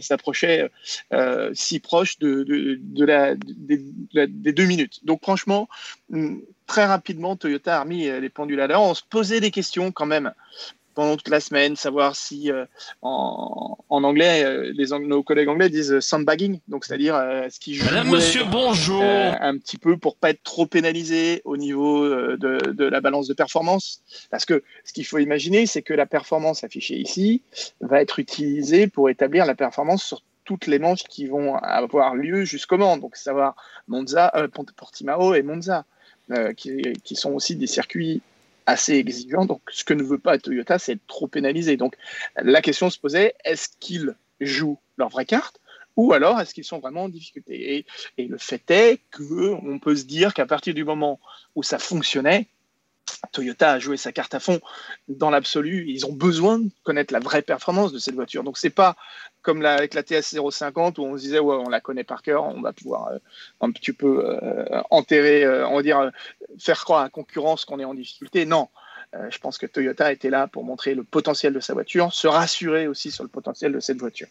s'approchait si proche de, de, de la, des deux minutes. Donc franchement, très rapidement, Toyota a remis euh, les pendules à l'heure. On se posait des questions quand même pendant toute la semaine, savoir si euh, en, anglais, euh, les nos collègues anglais disent sandbagging, donc c'est-à-dire ce qui joue Madame, Monsieur, bonjour, un petit peu pour pas être trop pénalisé au niveau de, de, la balance de performance, parce que ce qu'il faut imaginer, c'est que la performance affichée ici va être utilisée pour établir la performance sur toutes les manches qui vont avoir lieu jusqu'au Mans, donc savoir Monza, euh, Portimao et Monza, euh, qui, qui, sont aussi des circuits assez exigeants. Donc, ce que ne veut pas Toyota, c'est être trop pénalisé. Donc, la question se posait est-ce qu'ils jouent leur vraie carte ou alors est-ce qu'ils sont vraiment en difficulté? Et, le fait est qu'on peut se dire qu'à partir du moment où ça fonctionnait, Toyota a joué sa carte à fond dans l'absolu. Ils ont besoin de connaître la vraie performance de cette voiture. Donc c'est pas comme avec la TS 050 où on se disait ouais on la connaît par cœur, on va pouvoir euh, un petit peu euh, enterrer, euh, on va dire faire croire à la concurrence qu'on est en difficulté. Non, je pense que Toyota était là pour montrer le potentiel de sa voiture, se rassurer aussi sur le potentiel de cette voiture.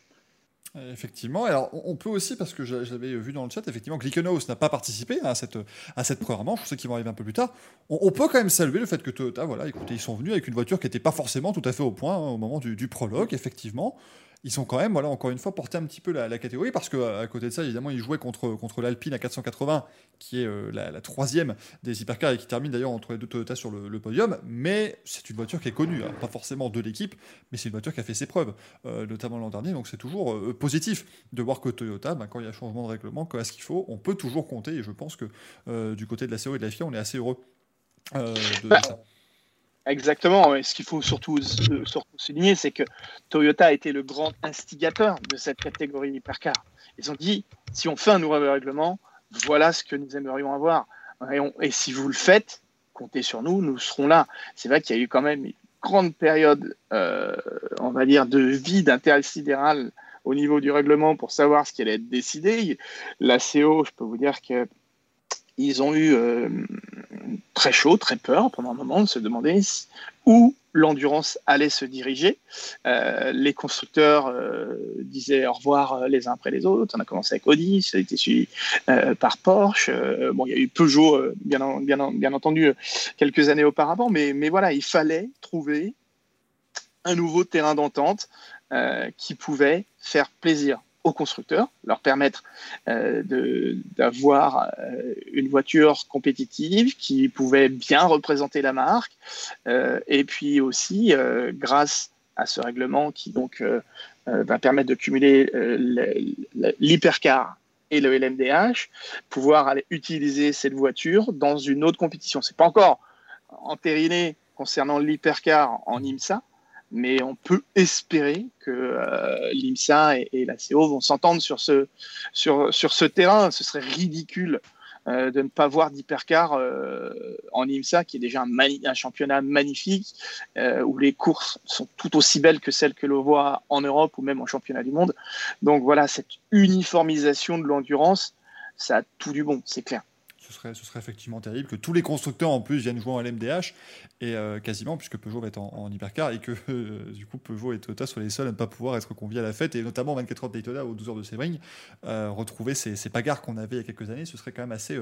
Effectivement. Alors, on peut aussi, parce que j'avais vu dans le chat, effectivement, Glickenhaus n'a pas participé à cette, à cette première manche. Je sais qu'ils vont arriver un peu plus tard. On, peut quand même saluer le fait que Toyota, voilà, écoutez, ils sont venus avec une voiture qui n'était pas forcément tout à fait au point hein, au moment du prologue, effectivement ils sont quand même, voilà, encore une fois, porté un petit peu la, catégorie parce qu'à côté de ça, évidemment, ils jouaient contre, contre l'Alpine à 480, qui est euh, la, troisième des hypercars et qui termine d'ailleurs entre les deux Toyota sur le, podium. Mais c'est une voiture qui est connue, hein. pas forcément de l'équipe, mais c'est une voiture qui a fait ses preuves, euh, notamment l'an dernier. Donc c'est toujours euh, positif de voir que Toyota, ben, quand il y a changement de règlement, quand est-ce qu'il faut, on peut toujours compter. Et je pense que du côté de la CO et de la FIA, on est assez heureux de, ça. Exactement. Et ce qu'il faut surtout, euh, surtout souligner, c'est que Toyota a été le grand instigateur de cette catégorie hypercar. Ils ont dit si on fait un nouveau règlement, voilà ce que nous aimerions avoir. Et, si vous le faites, comptez sur nous, nous serons là. C'est vrai qu'il y a eu quand même une grande période, euh, on va dire, de vide intersidéral au niveau du règlement pour savoir ce qui allait être décidé. La CO, je peux vous dire que ils ont eu euh, très chaud, très peur pendant un moment de se demander où l'endurance allait se diriger. Euh, les constructeurs euh, disaient au revoir les uns après les autres. On a commencé avec Audi, ça a été suivi par Porsche. bon, il y a eu Peugeot, bien, entendu, quelques années auparavant, mais voilà, il fallait trouver un nouveau terrain d'entente qui pouvait faire plaisir aux constructeurs, leur permettre euh, d'avoir euh, une voiture compétitive qui pouvait bien représenter la marque, euh, et puis aussi grâce à ce règlement qui donc va permettre de cumuler l'hypercar et le LMDH, pouvoir aller utiliser cette voiture dans une autre compétition. C'est pas encore entériné concernant l'hypercar en IMSA, mais on peut espérer que euh, l'IMSA et, la CO vont s'entendre sur ce, sur, sur ce terrain. Ce serait ridicule euh, de ne pas voir d'hypercar euh, en IMSA, qui est déjà un, un championnat magnifique, où les courses sont tout aussi belles que celles que l'on voit en Europe ou même en championnat du monde. Donc voilà, cette uniformisation de l'endurance, ça a tout du bon, c'est clair ce serait, effectivement terrible que tous les constructeurs en plus viennent jouer en LMDH et euh, quasiment puisque Peugeot va être en, hypercar et que euh, du coup Peugeot et Toyota soient les seuls à ne pas pouvoir être conviés à la fête et notamment 24 heures de Daytona ou 12 heures de Sebring euh, retrouver ces, ces, qu'on avait il y a quelques années ce serait quand même assez,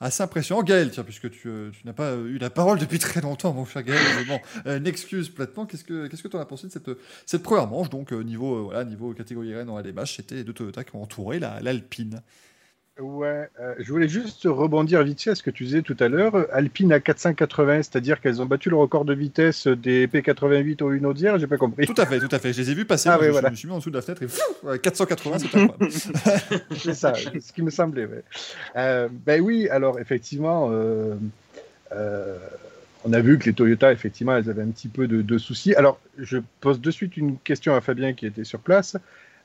assez impressionnant. Gaël tiens puisque tu, n'as pas eu la parole depuis très longtemps mon cher Gaël bon, une excuse platement qu'est-ce que qu'est-ce que tu en as pensé de cette, première manche? Donc niveau, voilà, niveau catégorie Rennes en LMH c'était deux Toyota qui ont entouré l'Alpine Ouais, euh, je voulais juste rebondir vite fait à ce que tu disais tout à l'heure. Alpine à 480, c'est-à-dire qu'elles ont battu le record de vitesse des P88 au une audière, j'ai pas compris. Tout à fait, tout à fait. Je les ai vus passer, ah, je, voilà. me suis mis en dessous de la fenêtre et 480, c'est incroyable. c'est ça, ce qui me semblait. Euh, ben oui, alors effectivement, euh, on a vu que les Toyota, effectivement, elles avaient un petit peu de, de soucis. Alors, je pose de suite une question à Fabien qui était sur place.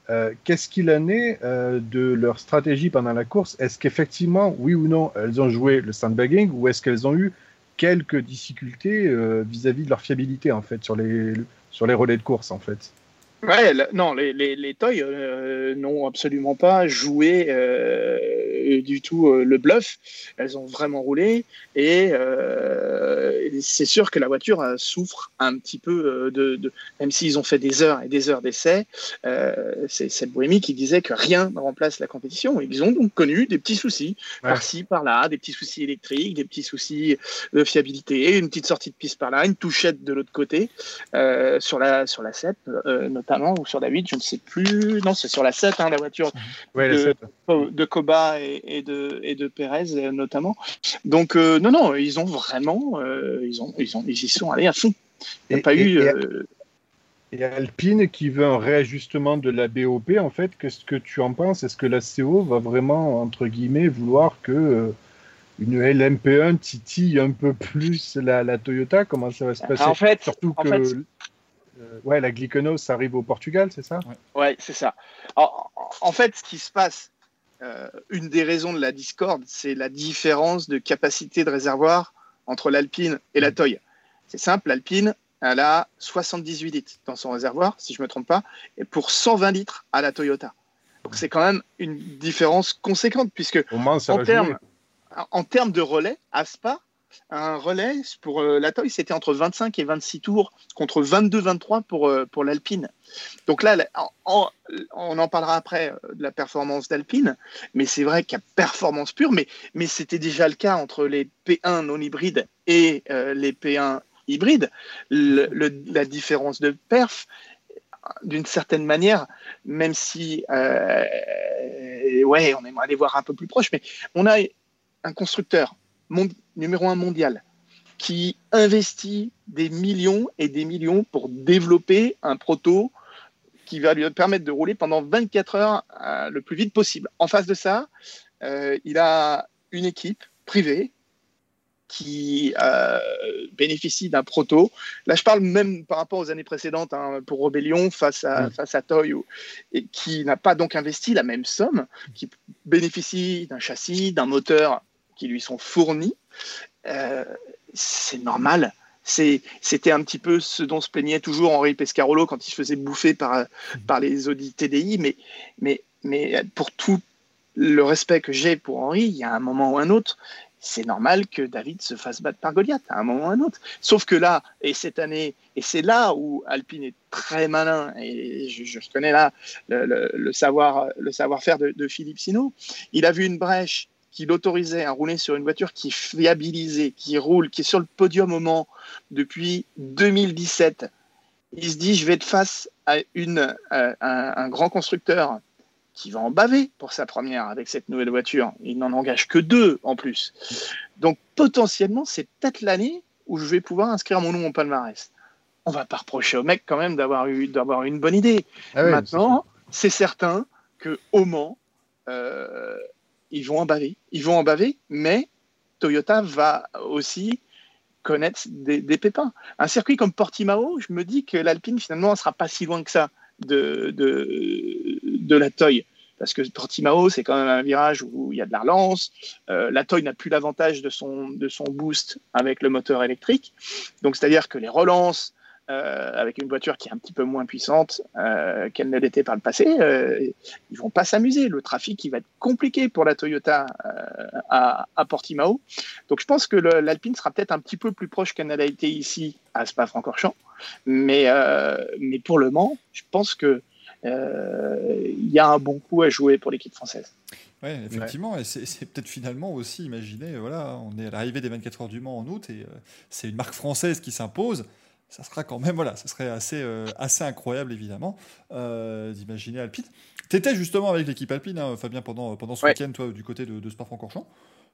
Euh, qu'est-ce qu'il en est euh, de leur stratégie pendant la course? Est-ce qu'effectivement, oui ou non, elles ont joué le sandbagging ou est-ce qu'elles ont eu quelques difficultés euh, vis-à-vis de leur fiabilité en fait sur les sur les relais de course en fait? Ouais, non, les, les, les toys n'ont absolument pas joué du tout le bluff. Elles ont vraiment roulé et c'est sûr que la voiture souffre un petit peu euh, de, même s'ils ont fait des heures et des heures d'essai, euh, c'est cette bohémie qui disait que rien ne remplace la compétition. Ils ont donc connu des petits soucis par-ci, par-là, des petits soucis électriques, des petits soucis de fiabilité, une petite sortie de piste par là, une touchette de l'autre côté euh, sur la sur la 7 notamment ou sur la 8, je ne sais plus. Non, c'est sur la 7 hein, la voiture de, de, Koba et, de et de Perez notamment. Donc non non, ils ont vraiment ils, ont, ils, ont, ils y sont allés à fond. Il n'y a pas eu. Euh, Et Alpine qui veut un réajustement de la BOP, en fait, qu'est-ce que tu en penses? Est-ce que la CO va vraiment, entre guillemets, vouloir que euh, une LMP1 titille un peu plus la, la Toyota? Comment ça va se passer? En fait, Surtout en que fait- euh, ouais, la Glyconos arrive au Portugal, c'est ça? Ouais, c'est ça. En, en fait, ce qui se passe, euh, une des raisons de la discorde, c'est la différence de capacité de réservoir entre l'Alpine et la Toy. C'est simple, l'Alpine, elle a 78 litres dans son réservoir, si je ne me trompe pas, et pour 120 litres à la Toyota. Donc c'est quand même une différence conséquente, puisque moins, ça en termes, de relais, à Spa, un relais pour euh, la Toy, c'était entre 25 et 26 tours contre 22-23 pour, euh, pour l'Alpine. Donc là, on en parlera après euh, de la performance d'Alpine, mais c'est vrai a performance pure, mais, mais c'était déjà le cas entre les P1 non hybrides et euh, les P1 hybrides. La différence de perf, d'une certaine manière, même si ouais, on aimerait les voir un peu plus proches, mais on a un constructeur numéro un mondial qui investit des millions et des millions pour développer un proto qui va lui permettre de rouler pendant 24 heures euh, le plus vite possible. En face de ça, euh, il a une équipe privée qui euh, bénéficie d'un proto. Là, je parle même par rapport aux années précédentes hein, pour Rebellion face à, Mm. face à Toy, ou- et qui n'a pas donc investi la même somme, qui bénéficie d'un châssis, d'un moteur qui lui sont fournis. Euh, c'est normal. C'était un petit peu ce dont se plaignait toujours Henri Pescarolo quand il se faisait bouffer par, par les audits TDI. Mais, mais, mais pour tout le respect que j'ai pour Henri, il y a un moment ou un autre, c'est normal que David se fasse battre par Goliath à un moment ou un autre. Sauf que là, et cette année, et c'est là où Alpine est très malin, et je, je reconnais là le, le savoir-faire de, de Philippe Sino, il a vu une brèche qui l'autorisait à rouler sur une voiture qui est fiabilisée, qui roule, qui est sur le podium au Mans depuis 2017. Il se dit, je vais être face à une, un, un grand constructeur qui va en baver pour sa première avec cette nouvelle voiture. Il n'en engage que deux en plus. Donc potentiellement, c'est peut-être l'année où je vais pouvoir inscrire mon nom au palmarès. On va pas reprocher au mec quand même d'avoir eu d'avoir une bonne idée. Ah Maintenant, c'est certain que au Mans, euh, ils vont en baver. Ils vont en baver, mais Toyota va aussi connaître des, pépins. Un circuit comme Portimao, je me dis que l'Alpine finalement ne sera pas si loin que ça de, de, de la Toy. Parce que Portimao, c'est quand même un virage où il y a de la relance. Euh, la Toy n'a plus l'avantage de son, de son boost avec le moteur électrique. Donc, c'est-à-dire que les relances euh, avec une voiture qui est un petit peu moins puissante euh, qu'elle ne l'était par le passé, euh, ils vont pas s'amuser. Le trafic, il va être compliqué pour la Toyota euh, à, Portimao. Donc, je pense que l'Alpine sera peut-être un petit peu plus proche qu'elle n'a été ici à Spa-Francorchamps. Mais, mais pour le Mans, je pense que il y a un bon coup à jouer pour l'équipe française. Oui, effectivement, et c'est peut-être finalement aussi, imaginez, voilà, on est à l'arrivée des 24 heures du Mans en août et c'est une marque française qui s'impose. Ça sera quand même, voilà, ça serait assez, euh, assez incroyable évidemment euh, d'imaginer Alpine. Tu étais justement avec l'équipe Alpine, hein, Fabien, pendant, pendant ce Ouais. week-end, toi, du côté de, de Spa-Francorchamps.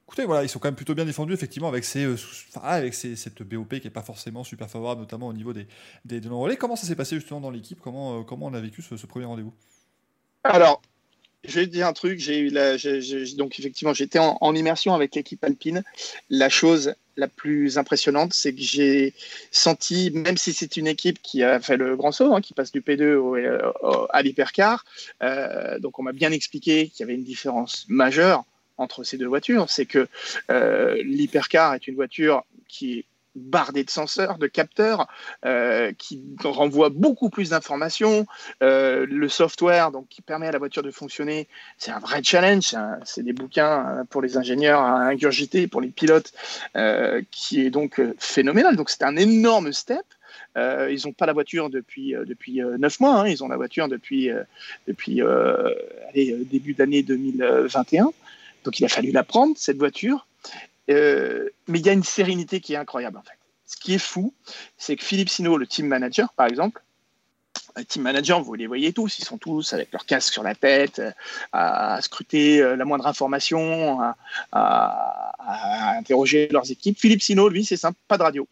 Écoutez, voilà, ils sont quand même plutôt bien défendus, effectivement, avec, ces, euh, avec ces- cette BOP qui n'est pas forcément super favorable, notamment au niveau des, des, de nos relais. Comment ça s'est passé justement dans l'équipe? Comment, euh, comment on a vécu ce, ce premier rendez-vous? Alors, je vais dire un truc. J'ai eu la, donc effectivement, j'étais en, immersion avec l'équipe alpine. La chose la plus impressionnante, c'est que j'ai senti, même si c'est une équipe qui a fait le grand saut, hein, qui passe du P2 au- au- à l'hypercar, euh, donc on m'a bien expliqué qu'il y avait une différence majeure entre ces deux voitures. C'est que euh, l'hypercar est une voiture qui est bardée de senseurs, de capteurs, euh, qui renvoie beaucoup plus d'informations, euh, le software donc, qui permet à la voiture de fonctionner, c'est un vrai challenge. c'est un- C'est des bouquins euh, pour les ingénieurs à ingurgiter, pour les pilotes, euh, qui est donc phénoménal. Donc c'est un énorme step. Ils n'ont pas la voiture depuis depuis euh, neuf mois. hein. Ils ont la voiture depuis depuis début d'année 2021. Donc il a fallu la prendre cette voiture. Euh, mais il y a une sérénité qui est incroyable en fait. Ce qui est fou, c'est que Philippe Sino, le team manager par exemple, les team managers, vous les voyez tous, ils sont tous avec leur casque sur la tête, euh, à, scruter euh, la moindre information, à, à- à interroger leurs équipes. Philippe Sino, lui, c'est simple, pas de radio.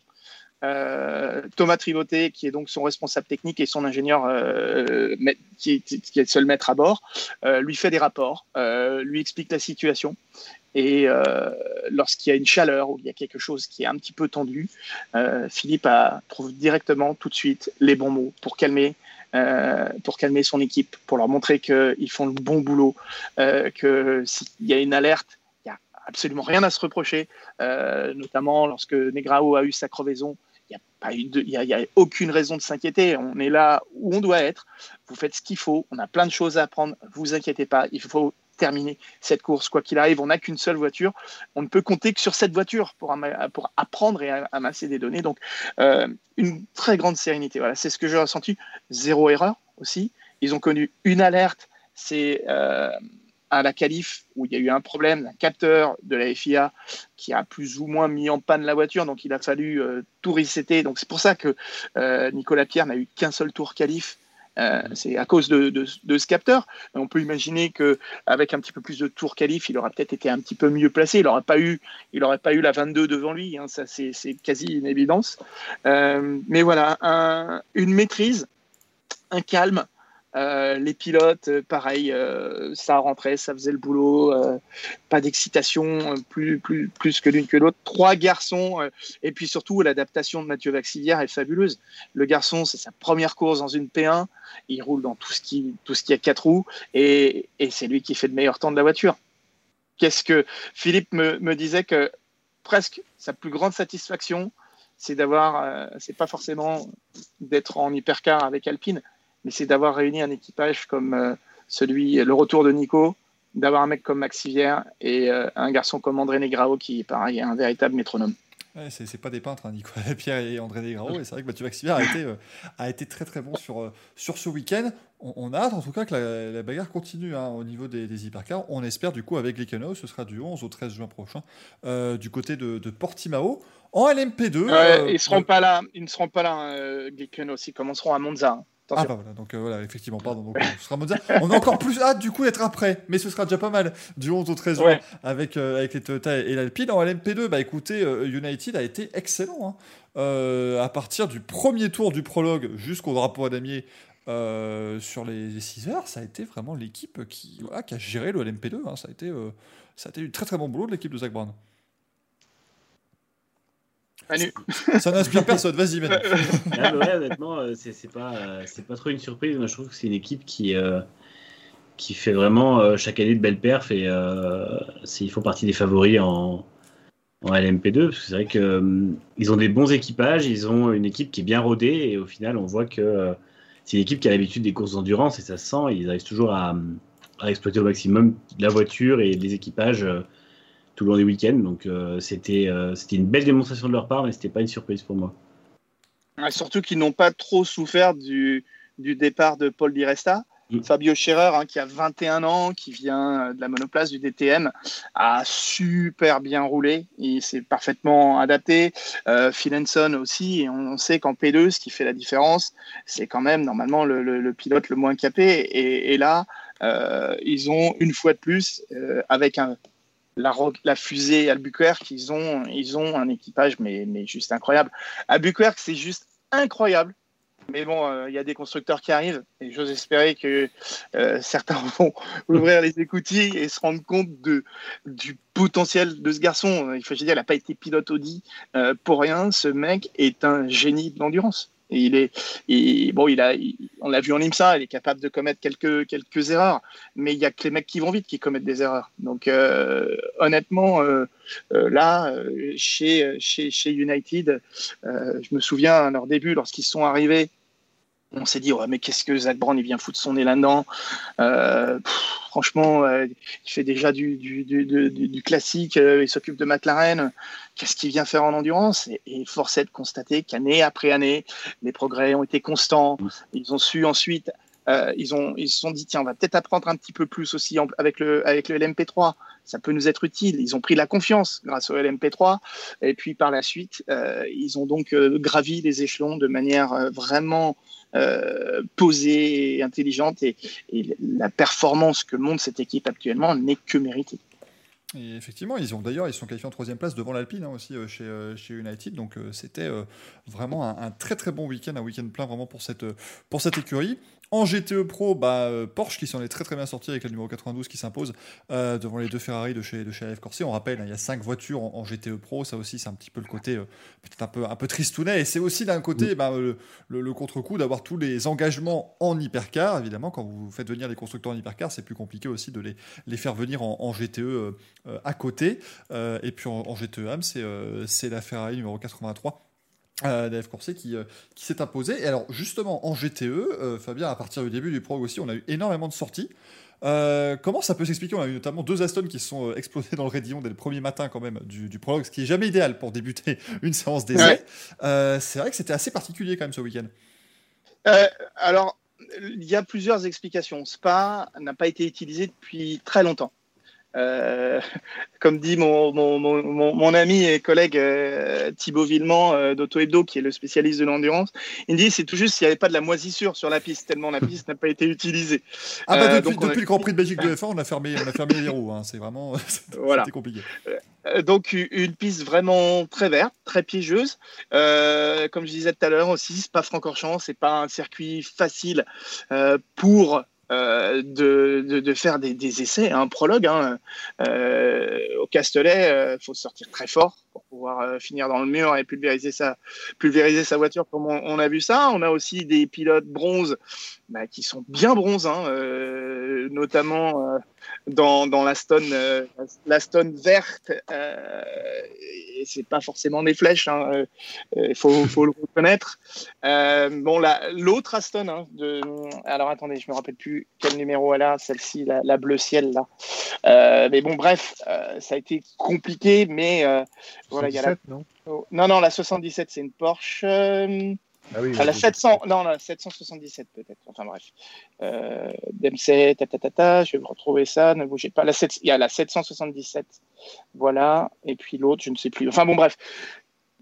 Euh, Thomas Trivoté, qui est donc son responsable technique et son ingénieur, euh, qui, est, le seul maître à bord, euh, lui fait des rapports, lui explique la situation. Et lorsqu'il y a une chaleur ou il y a quelque chose qui est un petit peu tendu, Philippe a, trouve directement tout de suite les bons mots pour calmer, pour calmer son équipe, pour leur montrer qu'ils font le bon boulot, que s'il y a une alerte, il n'y a absolument rien à se reprocher, notamment lorsque Negrao a eu sa crevaison. Il n'y a, y a- aucune raison de s'inquiéter. On est là où on doit être. Vous faites ce qu'il faut. On a plein de choses à apprendre. Vous inquiétez pas. Il faut terminer cette course. Quoi qu'il arrive, on n'a qu'une seule voiture. On ne peut compter que sur cette voiture pour, pour apprendre et amasser des données. Donc, euh, une très grande sérénité. Voilà, c'est ce que j'ai ressenti. Zéro erreur aussi. Ils ont connu une alerte. C'est euh, à la qualif où il y a eu un problème d'un capteur de la FIA qui a plus ou moins mis en panne la voiture. Donc, il a fallu euh, tout resetter. Donc, c'est pour ça que euh, Nicolas Pierre n'a eu qu'un seul tour qualif. Euh, c'est à cause de, de- de ce capteur. On peut imaginer que avec un petit peu plus de tours qualif, il aurait peut-être été un petit peu mieux placé. Il n'aurait pas eu, il aurait pas eu la 22 devant lui. hein. Ça, c'est quasi une évidence. Mais voilà, un- une maîtrise, un calme. Euh, les pilotes, euh, pareil, euh, ça rentrait, ça faisait le boulot. pas d'excitation, plus, plus, plus que l'une que l'autre. Trois garçons, et puis surtout l'adaptation de Mathieu Vaxivière est fabuleuse. Le garçon, c'est sa première course dans une P1. Il roule dans tout ce qui, tout ce qui a quatre roues, et, c'est lui qui fait le meilleur temps de la voiture. Qu'est-ce que Philippe me, me disait que presque sa plus grande satisfaction, c'est d'avoir, c'est pas forcément d'être en hypercar avec Alpine, mais c'est d'avoir réuni un équipage comme euh, celui, le retour de Nico, d'avoir un mec comme Max et euh, un garçon comme André Negrao qui, pareil, est un véritable métronome. Ouais, c'est c'est pas des peintres, hein, Nicolas Pierre et André Desgros. Et c'est vrai que Mathieu Vaxivière a été, euh, a été très très bon sur, euh, sur ce week-end. On, on a hâte en tout cas que la, la bagarre continue hein, au niveau des, des hypercars. On espère du coup avec Glickenhaus, ce sera du 11 au 13 juin prochain, euh, du côté de, de Portimao. En LMP2. Ouais, euh, ils seront pas là, ils ne seront pas là, euh, Glicken aussi, ils commenceront à Monza. hein. Ah bah voilà, donc euh, voilà, effectivement, pardon. Donc, ce sera Monza. On a encore plus hâte du coup d'être après, mais ce sera déjà pas mal du 11 au 13 juin Ouais. avec, euh, avec les Toyota et l'Alpine. En LMP2, bah écoutez, euh, United a été excellent. hein. Euh, à partir du premier tour du prologue jusqu'au drapeau à damier euh, sur les, 6 heures, ça a été vraiment l'équipe qui, voilà, qui a géré le LMP2. hein. Ça, a été, euh, ça a été du très très bon boulot de l'équipe de Zach Brown. Manu. Ça n'inspire personne, vas-y Manu. Ah, mais ouais, honnêtement, euh, c'est c'est pas, euh, c'est pas trop une surprise. Moi, je trouve que c'est une équipe qui, euh, qui fait vraiment euh, chaque année de belles perfs et euh, ils font partie des favoris en, en LMP2. Parce que c'est vrai qu'ils ont des bons équipages, ils ont une équipe qui est bien rodée et au final, on voit que euh, c'est une équipe qui a l'habitude des courses d'endurance et ça se sent. Ils arrivent toujours à, à exploiter au maximum la voiture et les équipages. Tout le long des week-ends, donc euh, c'était euh, c'était une belle démonstration de leur part, mais c'était pas une surprise pour moi. Ouais, Surtout qu'ils n'ont pas trop souffert du, du départ de Paul Di Resta. Mm. Fabio Scherer, hein, qui a 21 ans, qui vient euh, de la monoplace du DTM, a super bien roulé. Il s'est parfaitement adapté. Euh, Phil Henson aussi. Et on sait qu'en P2, ce qui fait la différence, c'est quand même normalement le, le- le pilote le moins capé. Et, et là, euh, ils ont une fois de plus, euh, avec un, la, fusée Albuquerque, ils ont, ils ont un équipage mais, juste incroyable. Albuquerque, c'est juste incroyable. Mais bon, euh, il y a des constructeurs qui arrivent et j'ose espérer que euh, certains vont ouvrir les écoutilles et se rendre compte du potentiel de ce garçon. Il faut dire, il n'a pas été pilote Audi euh, pour rien. Ce mec est un génie de l'endurance. Il est, bon, il a, on l'a vu en IMSA, il est capable de commettre quelques, quelques erreurs, mais il y a que les mecs qui vont vite qui commettent des erreurs. Donc, euh, honnêtement, euh, euh, là, chez, chez, chez United, je me souviens à leur début, lorsqu'ils sont arrivés, on s'est dit, ouais, mais qu'est-ce que Zach Brown, il vient foutre son nez là-dedans? Euh, Franchement, euh, il fait déjà du, du, du, du- du- du classique, euh, il s'occupe de McLaren. Qu'est-ce qu'il vient faire en endurance? Et, et force est de constater qu'année après année, les progrès ont été constants. Ils ont su ensuite, ils, ont, ils se sont dit, tiens, on va peut-être apprendre un petit peu plus aussi en- avec, le, avec le LMP3. Ça peut nous être utile. Ils ont pris la confiance grâce au LMP3. Et puis par la suite, euh, ils ont donc euh, gravi les échelons de manière euh, vraiment euh, posée et intelligente. Et, la performance que montre cette équipe actuellement n'est que méritée. Et effectivement, ils ont d'ailleurs ils sont qualifiés en troisième place devant l'Alpine hein, aussi chez, chez United. Donc c'était vraiment un, un très très bon week-end, un week-end plein vraiment pour cette, pour cette écurie. En GTE Pro, bah, euh, Porsche qui s'en est très très bien sorti avec la numéro 92 qui s'impose euh, devant les deux Ferrari de chez, de chez AF Corse. On rappelle, hein, il y a cinq voitures en, en GTE Pro. Ça aussi, c'est un petit peu le côté euh, peut-être un peu, un peu tristounet. Et c'est aussi d'un côté bah, le, le- le contre-coup d'avoir tous les engagements en hypercar. Évidemment, quand vous faites venir les constructeurs en hypercar, c'est plus compliqué aussi de les, les faire venir en, en GTE euh, à côté. Et puis en, en GTE AM, c'est c'est la Ferrari numéro 83 euh, Corset qui, euh, qui s'est imposé. Et alors, justement, en GTE, euh, Fabien, à partir du début du prog aussi, on a eu énormément de sorties. Euh, comment ça peut s'expliquer? On a eu notamment deux Aston qui se sont explosés dans le raidillon dès le premier matin quand même du, du prologue, ce qui est jamais idéal pour débuter une séance d'essai. Ouais. C'est vrai que c'était assez particulier quand même ce week-end. Alors, il y a plusieurs explications. Spa n'a pas été utilisé depuis très longtemps. Euh, comme dit mon, mon, mon, mon- ami et collègue euh, Thibaut Villemont euh, d'Auto Hebdo, qui est le spécialiste de l'endurance, il me dit c'est tout juste s'il n'y avait pas de la moisissure sur la piste, tellement la piste n'a pas été utilisée. Ah bah Euh, depuis, donc a- depuis le Grand Prix de Belgique de F1, on a fermé, on a fermé les roues. hein. C'est vraiment Voilà. compliqué. Euh, donc une piste vraiment très verte, très piégeuse. Comme je disais tout à l'heure aussi, c'est pas Francorchamps, c'est pas un circuit facile pour euh, de, de, faire des, des essais, un prologue. Hein. Euh, au Castellet, il faut sortir très fort pour pouvoir euh, finir dans le mur et pulvériser sa, pulvériser sa voiture comme on, a vu ça. On a aussi des pilotes bronze bah, qui sont bien bronzes, hein, euh, notamment euh, dans, dans l'Aston euh, l'Aston verte. Euh, et c'est pas forcément des flèches, il hein, euh, faut, faut le reconnaître. Bon, la- l'autre Aston, hein, alors attendez, je me rappelle plus quel numéro elle a, celle-ci, la, la bleu ciel là. Mais bon, bref, ça a été compliqué, mais voilà, il y a la 77, non? Oh, Non, non, la 77, c'est une Porsche. euh, Ah oui, la oui. 700, non, la 777 peut-être. Enfin bref. Euh, Dempsey, ta, ta, ta, ta, je vais retrouver ça, ne bougez pas. La 7, il y a la 777, voilà. Et puis l'autre, je ne sais plus. Enfin bon, bref.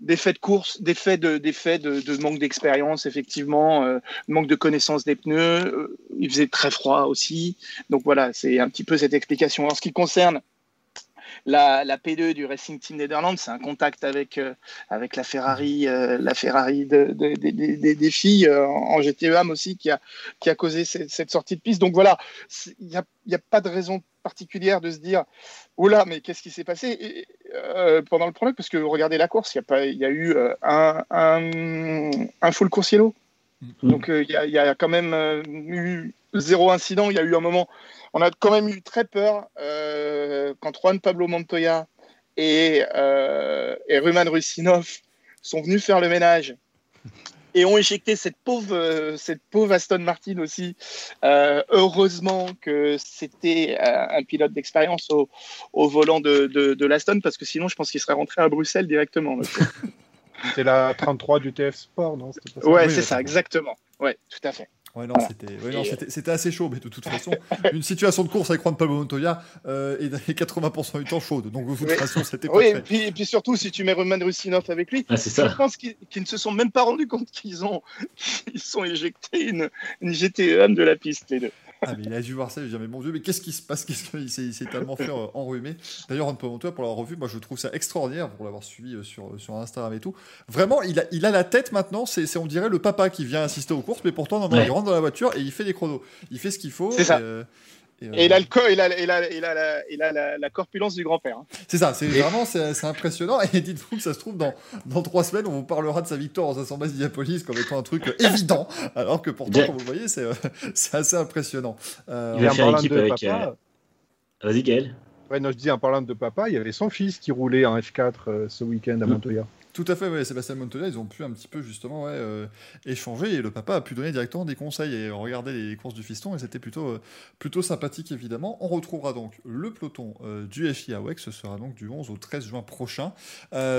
Des faits de course, des faits de, des faits de, de manque d'expérience, effectivement, euh, manque de connaissance des pneus. euh, il faisait très froid aussi. Donc voilà, c'est un petit peu cette explication. En ce qui concerne la, la P2 du Racing Team Netherlands, c'est un contact avec, euh, avec la Ferrari, euh, la Ferrari de- de- de- de- des- filles euh, en GTEAM aussi qui a, qui a causé cette, cette sortie de piste. Donc voilà, il n'y a, y a pas de raison particulière de se dire oh là, mais qu'est-ce qui s'est passé? Et, euh, pendant le prologue Parce que regardez la course, il y a, pas, il y a eu euh, un, un, un full course yellow. Mm. Donc euh, il y, a, il y a quand même eu zéro incident. Il y a eu un moment, on a quand même eu très peur euh, quand Juan Pablo Montoya et, euh, et Ruman Rusinov sont venus faire le ménage et ont éjecté cette pauvre, euh, cette pauvre Aston Martin aussi. Euh, heureusement que c'était un pilote d'expérience au, au volant de, de, de l'Aston, parce que sinon, je pense qu'il serait rentré à Bruxelles directement. C'est la 33 du TF Sport, non? C'était pas ça ouais, oui, c'est ça, exactement. Ouais, tout à fait. Ouais, non, Voilà. c'était ouais, non, Et, euh, c'était- c'était assez chaud, mais de toute façon, une situation de course avec Juan Pablo Montoya euh, est 80% du temps chaude. Donc, de toute Oui. façon, c'était pas Oui, et puis, et puis surtout, si tu mets Roman Rusinov avec lui, Ah, c'est je ça. pense qu'ils qu'ils ne se sont même pas rendus compte qu'ils ont ils sont éjectés une, une GTEM de la piste, les deux. Ah, mais il a dû voir ça, il a dit, mais mon Dieu, mais qu'est-ce qui se passe? Qu'est-ce qu'il s'est il s'est tellement fait euh, enrhumer? D'ailleurs, Juan Pablo Montoya, pour l'avoir revu, moi je trouve ça extraordinaire pour l'avoir suivi euh, sur, sur Instagram et tout. Vraiment, il a, il a la tête maintenant, c'est c'est, on dirait le papa qui vient assister aux courses, mais pourtant, non, non, Ouais. il rentre dans la voiture et il fait des chronos. Il fait ce qu'il faut. C'est ça. Et, euh, et, euh, Et il a le co- il a, il a, il a, la, il a la, la corpulence du grand-père. hein. C'est ça, c'est vraiment c'est c'est impressionnant. Et dites-vous que ça se trouve, dans, dans trois semaines, on vous parlera de sa victoire en 500 bases d'Iapolis comme étant un truc euh, évident, alors que pourtant, comme vous voyez, c'est euh, c'est assez impressionnant. Euh, Il va faire équipe de avec, papa, Vas-y, Gaël. ouais, non, je dis en parlant de papa, il y avait son fils qui roulait en F4 euh, ce week-end à Mm. Montoya. Tout à fait, ouais, Sébastien Montoya, ils ont pu un petit peu justement ouais, euh, échanger et le papa a pu donner directement des conseils et regarder les courses du fiston et c'était plutôt, euh, plutôt sympathique évidemment. On retrouvera donc le peloton euh, du FIA WEC, ce sera donc du 11 au 13 juin prochain.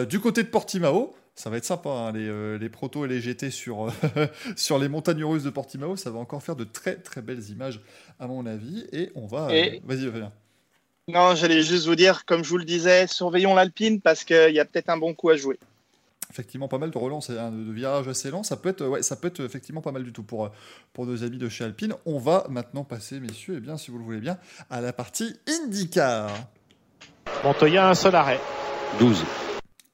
Du côté de Portimao, ça va être sympa, hein, les, euh, les protos et les GT sur, euh, sur les montagnes russes de Portimao, ça va encore faire de très très belles images à mon avis et on va... euh, Vas-y, Fabien. Non, j'allais juste vous dire, comme je vous le disais, surveillons l'Alpine parce qu'il y a peut-être un bon coup à jouer. Effectivement pas mal de relances et hein, de, de virages assez lents. Ça peut être, ouais, ça peut être effectivement pas mal du tout pour, euh, pour nos amis de chez Alpine. On va maintenant passer, messieurs, et bien, si vous le voulez bien, à la partie IndyCar. Montoya un seul arrêt. 12.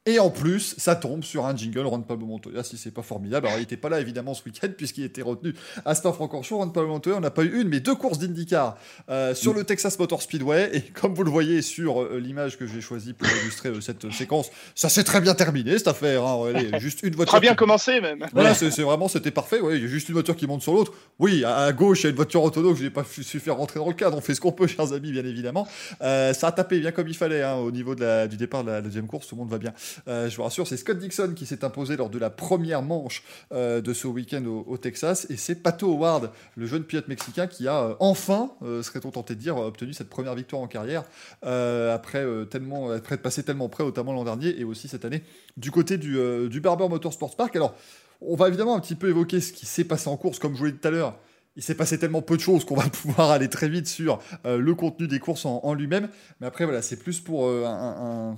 Et en plus, ça tombe sur un jingle Ron Pablo Montoya, si c'est pas formidable. Alors, il n'était pas là, évidemment, ce week-end, puisqu'il était retenu à Spa-Francorchamps. Ron Pablo Montoya, on n'a pas eu une, mais deux courses d'IndyCar euh, sur le Texas Motor Speedway. Et comme vous le voyez sur euh, l'image que j'ai choisie pour illustrer euh, cette séquence, ça s'est très bien terminé, cette affaire. Hein. Allez, juste une voiture. Très bien qui- commencé même. Voilà, c'est vraiment, c'était parfait. Ouais, il y a juste une voiture qui monte sur l'autre. Oui, à, à gauche, il y a une voiture autonome que je n'ai pas su faire rentrer dans le cadre. On fait ce qu'on peut, chers amis, bien évidemment. Euh, ça a tapé bien comme il fallait hein, au niveau de la- du départ de la deuxième course. Tout le monde va bien. Euh, je vous rassure, c'est Scott Dixon qui s'est imposé lors de la première manche euh, de ce week-end au, Texas. Et c'est Pato Howard, le jeune pilote mexicain, qui a euh, enfin, serait-on tenté de dire, obtenu cette première victoire en carrière après, tellement, après être passé tellement près, notamment l'an dernier et aussi cette année du côté du, du Barber Motorsports Park. Alors, on va évidemment un petit peu évoquer ce qui s'est passé en course, comme je vous l'ai dit tout à l'heure. Il s'est passé tellement peu de choses qu'on va pouvoir aller très vite sur euh, le contenu des courses en, lui-même. Mais après, voilà, c'est plus pour euh, un,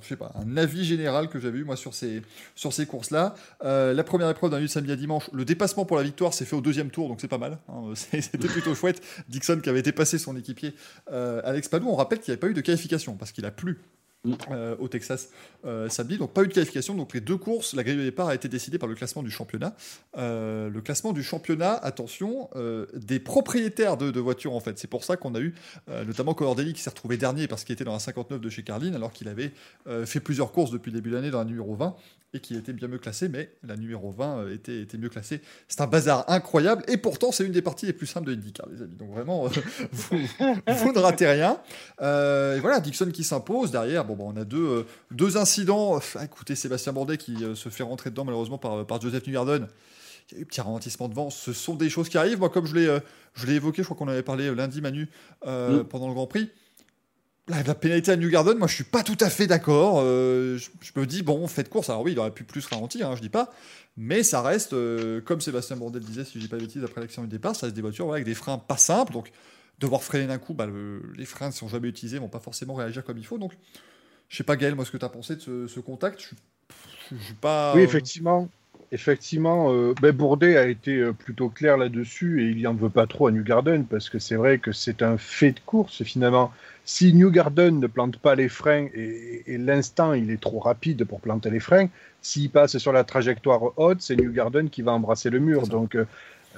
avis général que j'avais eu moi sur ces, courses-là. Euh, la première épreuve d'un de samedi à dimanche, le dépassement pour la victoire s'est fait au deuxième tour, donc c'est pas mal. hein. C'était plutôt chouette. Dixon qui avait dépassé son équipier Alex Padou. On rappelle qu'il n'y avait pas eu de qualification parce qu'il a plu euh, au Texas euh, samedi. Donc pas eu de qualification. Donc les deux courses, la grille de départ a été décidée par le classement du championnat. Euh, le classement du championnat, attention, euh, des propriétaires de, voitures en fait. C'est pour ça qu'on a eu notamment Daly qui s'est retrouvé dernier parce qu'il était dans la 59 de chez Carlin alors qu'il avait fait plusieurs courses depuis le début de l'année dans la numéro 20 et qui était bien mieux classé, mais la numéro 20 euh, était, était mieux classée. C'est un bazar incroyable et pourtant c'est une des parties les plus simples de IndyCar, les amis. Donc vraiment, vous, vous ne ratez rien. Et voilà, Dixon qui s'impose. Derrière, bon, bah, on a deux, euh, deux incidents. Ah, écoutez, Sébastien Bourdet qui euh, se fait rentrer dedans malheureusement par, par Joseph Newgarden. Il y a eu un petit ralentissement devant. Ce sont des choses qui arrivent. Moi, comme je l'ai euh, je l'ai évoqué, je crois qu'on en avait parlé euh, lundi, Manu, euh, Mm. pendant le Grand Prix. La, la pénalité à Newgarden, moi je suis pas tout à fait d'accord. Euh, je, je me dis, bon, fait course. Alors oui, il aurait pu plus ralentir, hein, je dis pas. Mais ça reste, euh, comme Sébastien Bourdel disait, si je dis pas de bêtises, après l'accident du départ, ça reste des voitures voilà, avec des freins pas simples. Donc devoir freiner d'un coup, bah, le- les freins ne sont jamais utilisés, vont pas forcément réagir comme il faut. Donc je sais pas, Gaël, moi ce que tu as pensé de ce, ce contact. Je suis- pas. Oui, effectivement. Effectivement, euh, ben, Bourdet a été euh, plutôt clair là-dessus et il en veut pas trop à Newgarden parce que c'est vrai que c'est un fait de course finalement. Si Newgarden ne plante pas les freins et, et l'instant il est trop rapide pour planter les freins, s'il passe sur la trajectoire haute, c'est Newgarden qui va embrasser le mur. Donc euh,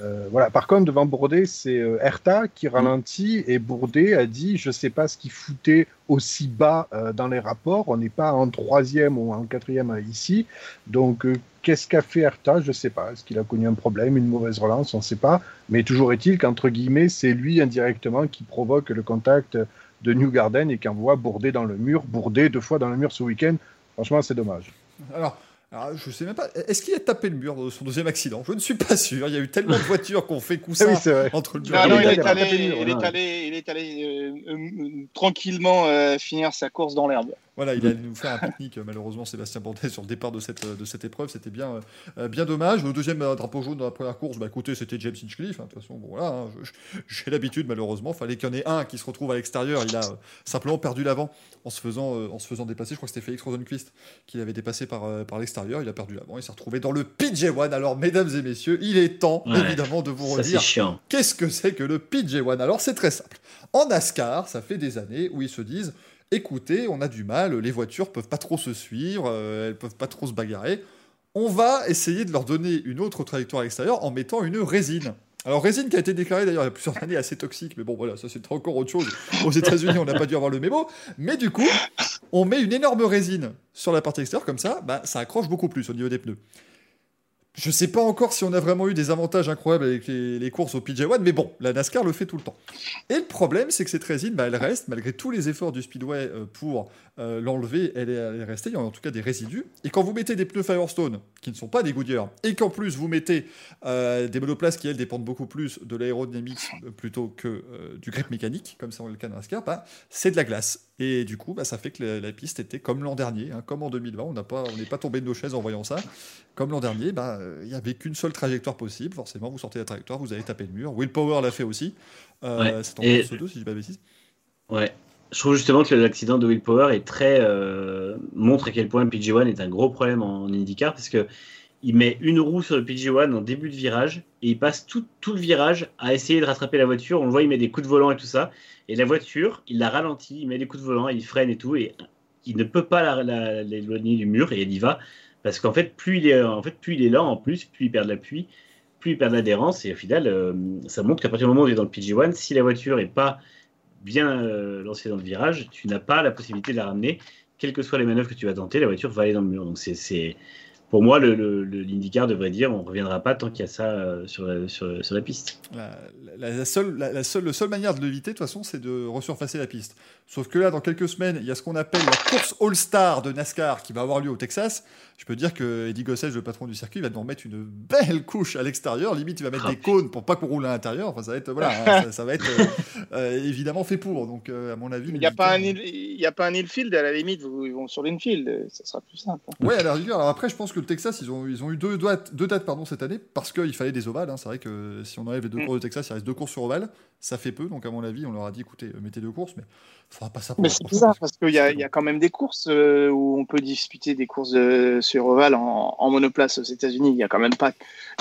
euh, voilà. Par contre, devant Bourdet, c'est euh, Herta qui ralentit et Bourdet a dit je sais pas ce qu'il foutait aussi bas euh, dans les rapports. On n'est pas en troisième ou en quatrième euh, ici. Donc, euh, qu'est-ce qu'a fait Herta Je ne sais pas. Est-ce qu'il a connu un problème, une mauvaise relance? On ne sait pas. Mais toujours est-il qu'entre guillemets, c'est lui indirectement qui provoque le contact de Newgarden et qui envoie Bourdet dans le mur. Bourdet deux fois dans le mur ce week-end. Franchement, c'est dommage. Alors, alors, je sais même pas. Est-ce qu'il a tapé le mur de son deuxième accident? Je ne suis pas sûr. Il y a eu tellement de voitures qu'on fait Ah oui, vrai. entre le mur Non, et non, le il il est a allé, tapé le mur, il est ouais. allé, il est allé euh, euh, tranquillement euh, finir sa course dans l'herbe. Voilà, il allait nous faire un pique-nique, euh, malheureusement, Sébastien Bourdet, sur le départ de cette, euh, de cette épreuve. C'était bien, euh, bien dommage. Le deuxième drapeau jaune dans la première course, bah, écoutez, c'était James Hinchcliffe. hein. De toute façon, bon, voilà, hein, j'ai l'habitude, malheureusement. fallait qu'il y en ait un qui se retrouve à l'extérieur. Il a simplement perdu l'avant en, se faisant, en se faisant dépasser. Je crois que c'était Félix Rosenquist qui l'avait dépassé par, par l'extérieur. Il a perdu l'avant. Il s'est retrouvé dans le PJ1. Alors, mesdames et messieurs, il est temps, Ouais. évidemment, de vous redire. Qu'est-ce que c'est que le PJ1 Alors c'est très simple. En NASCAR, ça fait des années où ils se disent écoutez, on a du mal, les voitures peuvent pas trop se suivre, euh, elles peuvent pas trop se bagarrer. On va essayer de leur donner une autre trajectoire à l'extérieur en mettant une résine. Alors résine qui a été déclarée d'ailleurs il y a plusieurs années assez toxique, mais bon voilà, ça c'est encore autre chose. Aux États-Unis, on n'a pas dû avoir le mémo, mais du coup, on met une énorme résine sur la partie extérieure comme ça, bah, ça accroche beaucoup plus au niveau des pneus. Je sais pas encore si on a vraiment eu des avantages incroyables avec les, courses au PJ1, mais bon, la NASCAR le fait tout le temps. Et le problème, c'est que cette résine, bah, elle reste, malgré tous les efforts du Speedway euh, pour euh, l'enlever, elle est, restée, il y a en tout cas des résidus. Et quand vous mettez des pneus Firestone, qui ne sont pas des Goodyear, et qu'en plus vous mettez euh, des monoplaces qui, elles, dépendent beaucoup plus de l'aérodynamique plutôt que du grip mécanique, comme c'est le cas de NASCAR, bah, c'est de la glace. Et du coup, bah, ça fait que la, la piste était comme l'an dernier, hein, comme en 2020, on n'a pas- on n'est pas tombé de nos chaises en voyant ça. Comme l'an dernier, bah, euh, il n'y avait qu'une seule trajectoire possible. Forcément, vous sortez la trajectoire, vous allez taper le mur. Will Power l'a fait aussi. Euh, Ouais. C'est en Et- 2, si je dis pas de bêtises. Ouais. Je trouve justement que l'accident de Will Power est très euh, montre à quel point le PG1 est un gros problème en IndyCar parce que il met une roue sur le PG1 en début de virage et il passe tout, le virage à essayer de rattraper la voiture. On le voit, il met des coups de volant et tout ça. Et la voiture, il la ralentit, il met des coups de volant, il freine et tout. Et il ne peut pas l'éloigner du mur et il y va parce qu'en fait plus il est en fait plus il lent en plus plus il perd de l'appui plus il perd de l'adhérence et au final euh, ça montre qu'à partir du moment où il est dans le PG1 si la voiture est pas bien euh, lancée dans le virage tu n'as pas la possibilité de la ramener quelles que soient les manœuvres que tu vas tenter la voiture va aller dans le mur donc c'est pour moi le, le, le- l'IndyCar devrait dire on reviendra pas tant qu'il y a ça euh, sur, la, sur, sur la piste La, la- la seule, la, la seule, la seule manière de l'éviter, de toute façon, c'est de resurfacer la piste. Sauf que là, dans quelques semaines, il y a ce qu'on appelle la course All-Star de NASCAR qui va avoir lieu au Texas. Je peux dire que Eddie Gossage, le patron du circuit, va nous remettre une belle couche à l'extérieur. Limite, il va mettre Ah, des cônes pour pas qu'on roule à l'intérieur. Enfin, ça va être, voilà, hein, ça, ça va être euh, euh, évidemment fait pour. Donc, euh, à mon avis, Il n'y a, pas un l'IndyCar- il il y a pas un infield, à la limite, vous- ils vont sur l'infield, ça sera plus simple. Ouais, à la rigueur. Alors après, je pense que le Texas, ils ont, ils ont eu deux dates, deux dates pardon, cette année parce qu'il fallait des ovales. hein. C'est vrai que si on enlève les deux Mm. courses de Texas, il reste deux courses sur ovale. Ça fait peu. Donc, à mon avis, on leur a dit écoutez, euh, mettez deux courses, mais il faudra pas ça pour Mais c'est bizarre parce qu'il y, a- il y a quand même des courses euh, où on peut disputer des courses euh, sur Oval en, en monoplace aux États-Unis. Il n'y a quand même pas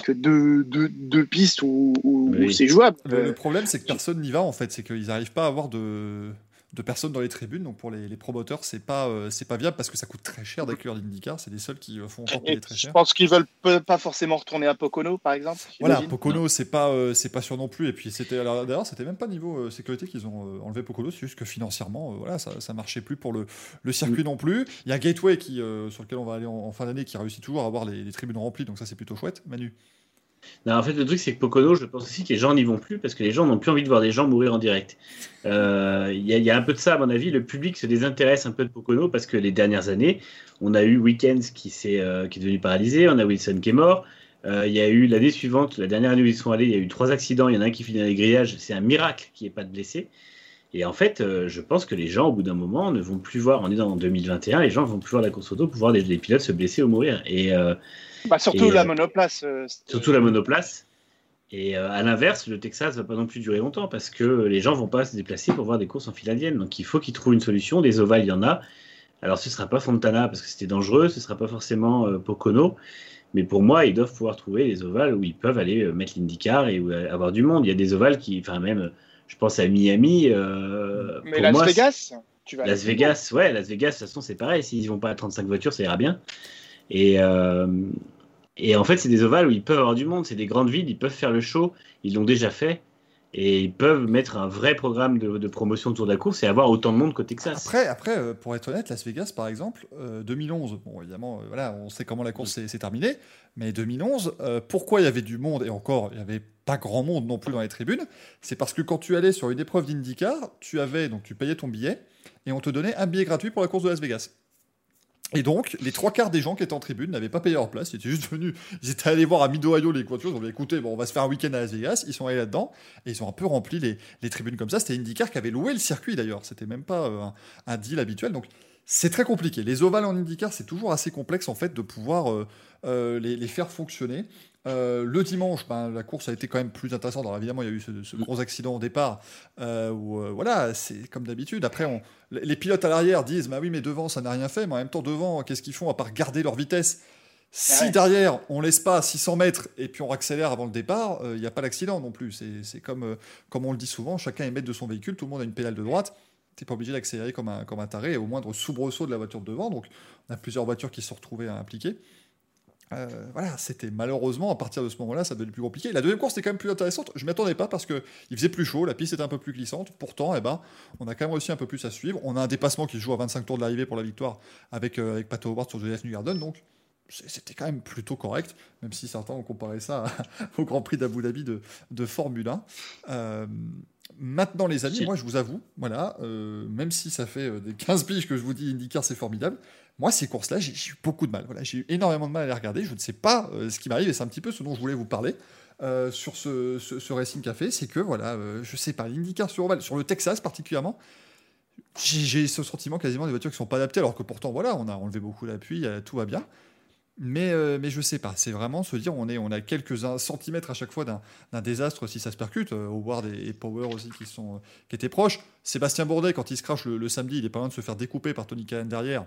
que deux, deux, deux pistes où, où- Oui. où c'est jouable. Le, le problème, c'est que personne n'y va en fait. C'est qu'ils n'arrivent pas à avoir de, de personnes dans les tribunes. Donc, pour les, les promoteurs, c'est pas, euh, c'est pas viable parce que ça coûte très cher d'accueillir l'IndyCar. C'est les seuls qui euh, font encore payer très je cher. pense qu'ils veulent pas forcément retourner à Pocono, par exemple. Voilà. Pocono, c'est pas, euh, c'est pas sûr non plus. Et puis c'était, alors, d'ailleurs, c'était même pas niveau euh, sécurité qu'ils ont enlevé Pocono. C'est juste que financièrement, voilà, ça, ça marchait plus pour le, le circuit non plus. Il y a Gateway qui, sur lequel on va aller en, en fin d'année, qui réussit toujours à avoir les, les tribunes remplies. Donc ça, c'est plutôt chouette. Manu. En fait, le truc, c'est que Pocono, je pense aussi que les gens n'y vont plus parce que les gens n'ont plus envie de voir des gens mourir en direct. Euh, Il y, a- un peu de ça, à mon avis. Le public se désintéresse un peu de Pocono parce que les dernières années, on a eu Weekends qui, s'est, euh, qui est devenu paralysé, on a Wilson qui est mort. Euh, Il y a eu l'année suivante, la dernière année où ils sont allés, il y a eu trois accidents. Il y en a un qui finit dans les grillages. C'est un miracle qu'il n'y ait pas de blessés. Et en fait, je pense que les gens, au bout d'un moment, ne vont plus voir. On est dans 2021, les gens vont plus voir la course auto pour voir des, des pilotes se blesser ou mourir. Et. Bah, surtout Et, la euh, monoplace. euh, c'est- surtout la monoplace. Et euh, à l'inverse, le Texas va pas non plus durer longtemps parce que les gens vont pas se déplacer pour voir des courses en file indienne. Donc il faut qu'ils trouvent une solution. Des ovales, il y en a. Alors ce sera pas Fontana parce que c'était dangereux, ce sera pas forcément euh, Pocono. Mais pour moi, ils doivent pouvoir trouver des ovales où ils peuvent aller euh, mettre l'IndyCar et où, euh, avoir du monde. Il y a des ovales qui, enfin même, euh, je pense à Miami. euh, Mais pour Las moi, Vegas, tu vas Las Vegas, ouais, Las Vegas, de toute façon, c'est pareil. S'ils vont pas à 35 voitures, ça ira bien. Et, euh, et en fait, c'est des ovales où ils peuvent avoir du monde. C'est des grandes villes, ils peuvent faire le show. Ils l'ont déjà fait. Et ils peuvent mettre un vrai programme de, de promotion autour de la course et avoir autant de monde qu'au Texas. Après, après euh, pour être honnête, Las Vegas, par exemple, euh, 2011, bon, évidemment, euh, voilà, on sait comment la course s'est terminée, mais 2011, euh, pourquoi il y avait du monde, et encore, il n'y avait pas grand monde non plus dans les tribunes, c'est parce que quand tu allais sur une épreuve d'IndyCar, tu avais, donc tu payais ton billet, et on te donnait un billet gratuit pour la course de Las Vegas. Et donc, les trois quarts des gens qui étaient en tribune n'avaient pas payé leur place. Ils étaient juste venus. Ils étaient allés voir à Mid-Ohio les voitures. Ils ont dit écoutez, bon, on va se faire un week-end à Las Vegas. Ils sont allés là-dedans. Et ils ont un peu rempli les, tribunes comme ça. C'était IndyCar qui avait loué le circuit d'ailleurs. C'était même pas euh, un, deal habituel. Donc, c'est très compliqué. Les ovales en IndyCar, c'est toujours assez complexe en fait de pouvoir euh, euh, les faire fonctionner. Euh, le dimanche, ben, la course a été quand même plus intéressante. Alors évidemment, il y a eu ce, ce gros accident au départ euh, où euh, voilà, c'est comme d'habitude. Après, on, les pilotes à l'arrière disent bah oui, mais devant, ça n'a rien fait. Mais en même temps, devant, qu'est-ce qu'ils font à part garder leur vitesse? Si Ah ouais. derrière, on laisse pas 600 mètres et puis on accélère avant le départ, il n'y a pas d'accident non plus. C'est- comme, comme on le dit souvent, chacun est maître de son véhicule, tout le monde a une pédale de droite. Tu n'es pas obligé d'accélérer comme un, comme un taré au moindre soubresaut de la voiture de devant. Donc, on a plusieurs voitures qui se sont retrouvées impliquées. Euh, voilà, c'était malheureusement à partir de ce moment-là, ça devenait plus compliqué. La deuxième course était quand même plus intéressante. Je m'y attendais pas parce que il faisait plus chaud, la piste était un peu plus glissante. Pourtant, eh ben, on a quand même réussi un peu plus à suivre. On a un dépassement qui se joue à 25 tours de l'arrivée pour la victoire avec euh, avec Pato Howard sur Julius Newgarden, donc c'était quand même plutôt correct, même si certains ont comparé ça au Grand Prix d'Abu Dhabi de, de Formule 1. Euh, maintenant, les amis, moi je vous avoue, voilà, même si ça fait des 15 piges que je vous dis IndyCar c'est formidable, moi ces courses-là j'ai eu beaucoup de mal. Voilà, j'ai eu énormément de mal à les regarder. Je ne sais pas euh, ce qui m'arrive et c'est un petit peu ce dont je voulais vous parler. euh, sur ce, ce, ce Racing Café, c'est que voilà, euh, je sais pas, l'IndyCar sur le Texas particulièrement, j'ai ce sentiment quasiment des voitures qui sont pas adaptées, alors que pourtant voilà, on a enlevé beaucoup d'appui, euh, tout va bien. Mais, euh, mais je sais pas, c'est vraiment se dire on a quelques centimètres à chaque fois d'un désastre si ça se percute. Howard et, et Power aussi qui étaient proches. Sébastien Bourdet quand il se crache le, samedi, il est pas loin de se faire découper par Tony Callahan derrière.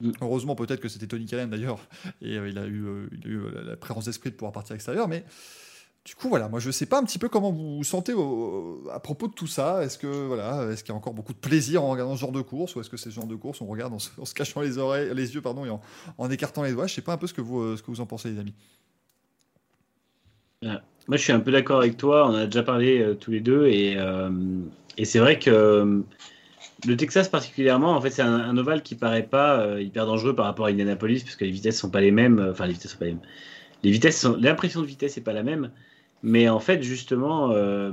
Mm. Heureusement peut-être que c'était Tony Callahan d'ailleurs et euh, il a eu, euh, il a eu euh, la, présence d'esprit de pouvoir partir à l'extérieur, mais Du coup, voilà, moi je sais pas un petit peu comment vous vous sentez au- à propos de tout ça. Est-ce que voilà, est-ce qu'il y a encore beaucoup de plaisir en regardant ce genre de course, ou est-ce que c'est ce genre de course on regarde en se, en se cachant les oreilles, les yeux, pardon, et en, en écartant les doigts? Je sais pas un peu ce que vous, euh, ce que vous en pensez, les amis. Moi, je suis un peu d'accord avec toi. On a déjà parlé euh, tous les deux. Et, euh, et c'est vrai que euh, le Texas, particulièrement, en fait, c'est un, un ovale qui paraît pas euh, hyper dangereux par rapport à Indianapolis, parce que les vitesses sont pas les mêmes. euh, Enfin, les vitesses sont pas les mêmes. Les vitesses L'impression de vitesse n'est pas la même. Mais en fait, justement, euh,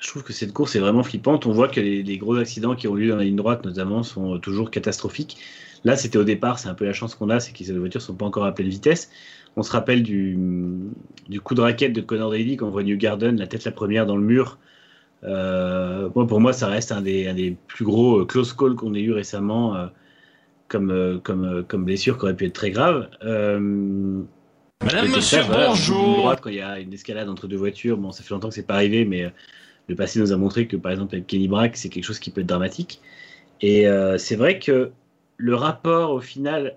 je trouve que cette course est vraiment flippante. On voit que les, gros accidents qui ont eu lieu dans la ligne droite, notamment, sont toujours catastrophiques. Là, c'était au départ, c'est un peu la chance qu'on a, c'est que les voitures sont pas encore à pleine vitesse. On se rappelle du, du coup de raquette de Connor Daly quand on voit New Garden, la tête la première dans le mur. Euh, bon, pour moi, ça reste un des, un des plus gros euh, close calls qu'on ait eu récemment euh, comme, euh, comme, comme blessure qui aurait pu être très grave. Euh, Madame, monsieur, voilà, bonjour. droite, quand il y a une escalade entre deux voitures, bon, ça fait longtemps que c'est pas arrivé, mais le passé nous a montré que, par exemple, avec Kenny Brack, c'est quelque chose qui peut être dramatique. Et c'est vrai que le rapport, au final,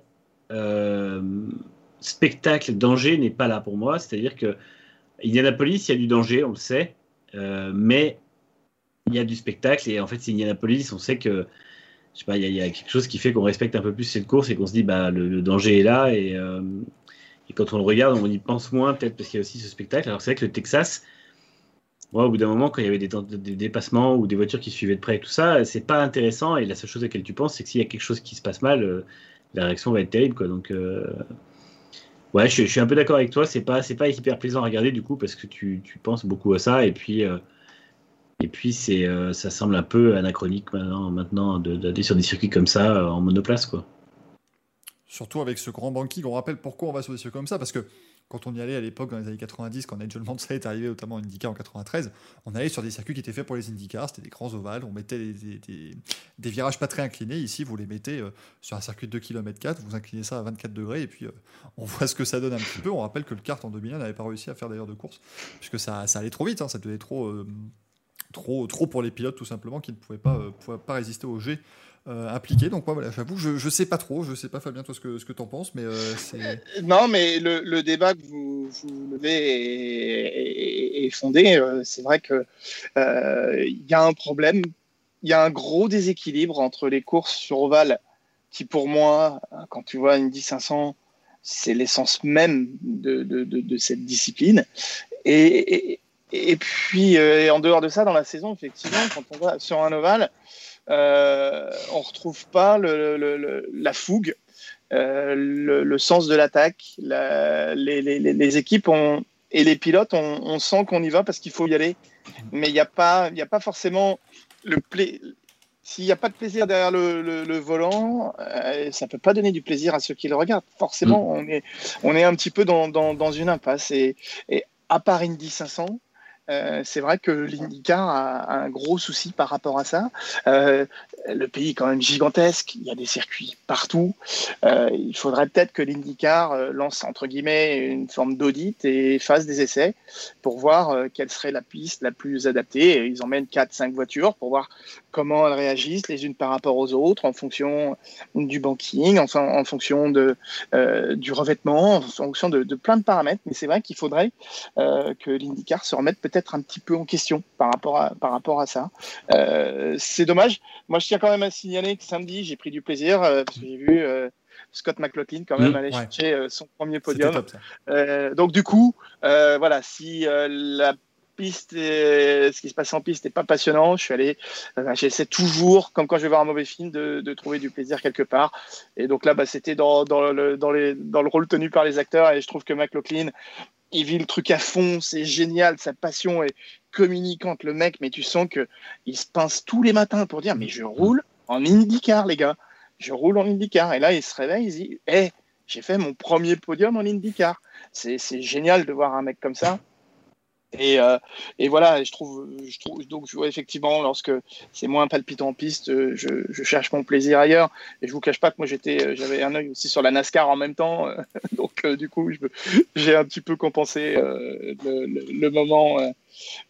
spectacle-danger n'est pas là pour moi. C'est-à-dire que Indianapolis, il y a du danger, on le sait, mais il y a du spectacle. Et en fait, c'est Indianapolis, on sait que je sais pas, il y, a- quelque chose qui fait qu'on respecte un peu plus cette course et qu'on se dit, bah, le, danger est là. Et, euh, et quand on le regarde, on y pense moins, peut-être parce qu'il y a aussi ce spectacle. Alors, c'est vrai que le Texas, moi, au bout d'un moment, quand il y avait des, dépassements ou des voitures qui suivaient de près et tout ça, c'est pas intéressant. Et la seule chose à laquelle tu penses, c'est que s'il y a quelque chose qui se passe mal, euh, la réaction va être terrible. Quoi. Donc, euh, ouais, je, je suis un peu d'accord avec toi. C'est pas, pas hyper plaisant à regarder du coup parce que tu, tu penses beaucoup à ça. Et puis, et puis c'est, euh, ça semble un peu anachronique maintenant, d'aller sur des circuits comme ça euh, en monoplace. Quoi. Surtout avec ce grand banking, on rappelle pourquoi on va sur des circuits comme ça, parce que quand on y allait à l'époque dans les années 90, quand Nigel Mansell est arrivé notamment en IndyCar en 93, on allait sur des circuits qui étaient faits pour les IndyCars, c'était des grands ovales, on mettait des, des- virages pas très inclinés, ici vous les mettez euh, sur un circuit de 2 km 4, vous inclinez ça à 24 degrés et puis on voit ce que ça donne un petit peu. On rappelle que le kart en 2001 n'avait pas réussi à faire d'ailleurs de course, puisque ça, ça allait trop vite, hein, ça devenait trop, trop, trop pour les pilotes tout simplement qui ne pouvaient pas, euh, pouvaient pas résister au jet euh. Donc ouais, voilà, j'avoue, je, je sais pas trop, je sais pas Fabien toi ce que, que t'en penses, mais euh, c'est... Non, mais le, débat que vous, vous levez est, fondé. Euh, C'est vrai que euh, il y a un problème, il y a un gros déséquilibre entre les courses sur ovale, qui pour moi, quand tu vois une 10 500, c'est l'essence même de, cette discipline. Et, et puis, euh, en dehors de ça, dans la saison, effectivement, quand on va sur un ovale, euh, on retrouve pas le, le- le- la fougue euh, le, sens de l'attaque. la- Les, les- les- les équipes ont, et les pilotes, on, on sent qu'on y va parce qu'il faut y aller. Mais il n'y a, pas- y a pas forcément le pla- S'il n'y a pas de plaisir derrière le, volant, ça ne peut pas donner du plaisir à ceux qui le regardent. Forcément, on, est, on est un petit peu dans, dans- dans une impasse. Et, et à part Indy 500, euh, c'est vrai que l'IndyCar a, a un gros souci par rapport à ça. Euh, le pays est quand même gigantesque, il y a des circuits partout. Euh, il faudrait peut-être que l'IndyCar euh, lance entre guillemets une forme d'audit et fasse des essais pour voir euh, quelle serait la piste la plus adaptée. Ils emmènent 4-5 voitures pour voir comment elles réagissent les unes par rapport aux autres en fonction du banking, enfin en fonction du revêtement, en fonction de, plein de paramètres. Mais c'est vrai qu'il faudrait que l'IndyCar se remette peut-être un petit peu en question par rapport à, par rapport à ça. C'est dommage. Moi, je tiens quand même à signaler que samedi, j'ai pris du plaisir euh, parce que j'ai vu euh, Scott McLaughlin quand même Mmh, aller ouais. chercher euh, son premier podium. top donc du coup, voilà, si la piste, est- ce qui se passe en piste n'est pas passionnant, je suis allé, j'essaie toujours, comme quand je vais voir un mauvais film, de, de trouver du plaisir quelque part. Et donc là, bah, c'était dans, dans, le, dans, les, dans le rôle tenu par les acteurs, et je trouve que McLaughlin, il vit le truc à fond, c'est génial, sa passion est communicante, le mec, mais tu sens que il se pince tous les matins pour dire, mais je roule en IndyCar, les gars, je roule en IndyCar. Et là, il se réveille, il dit, hé, j'ai fait mon premier podium en IndyCar. C'est génial de voir un mec comme ça. Et, euh, et voilà, je trouve, je trouve donc effectivement lorsque c'est moins palpitant en piste, euh, je, cherche mon plaisir ailleurs. Et je vous cache pas que moi j'étais, euh, j'avais un œil aussi sur la NASCAR en même temps, donc du coup j'ai un petit peu compensé le, moment,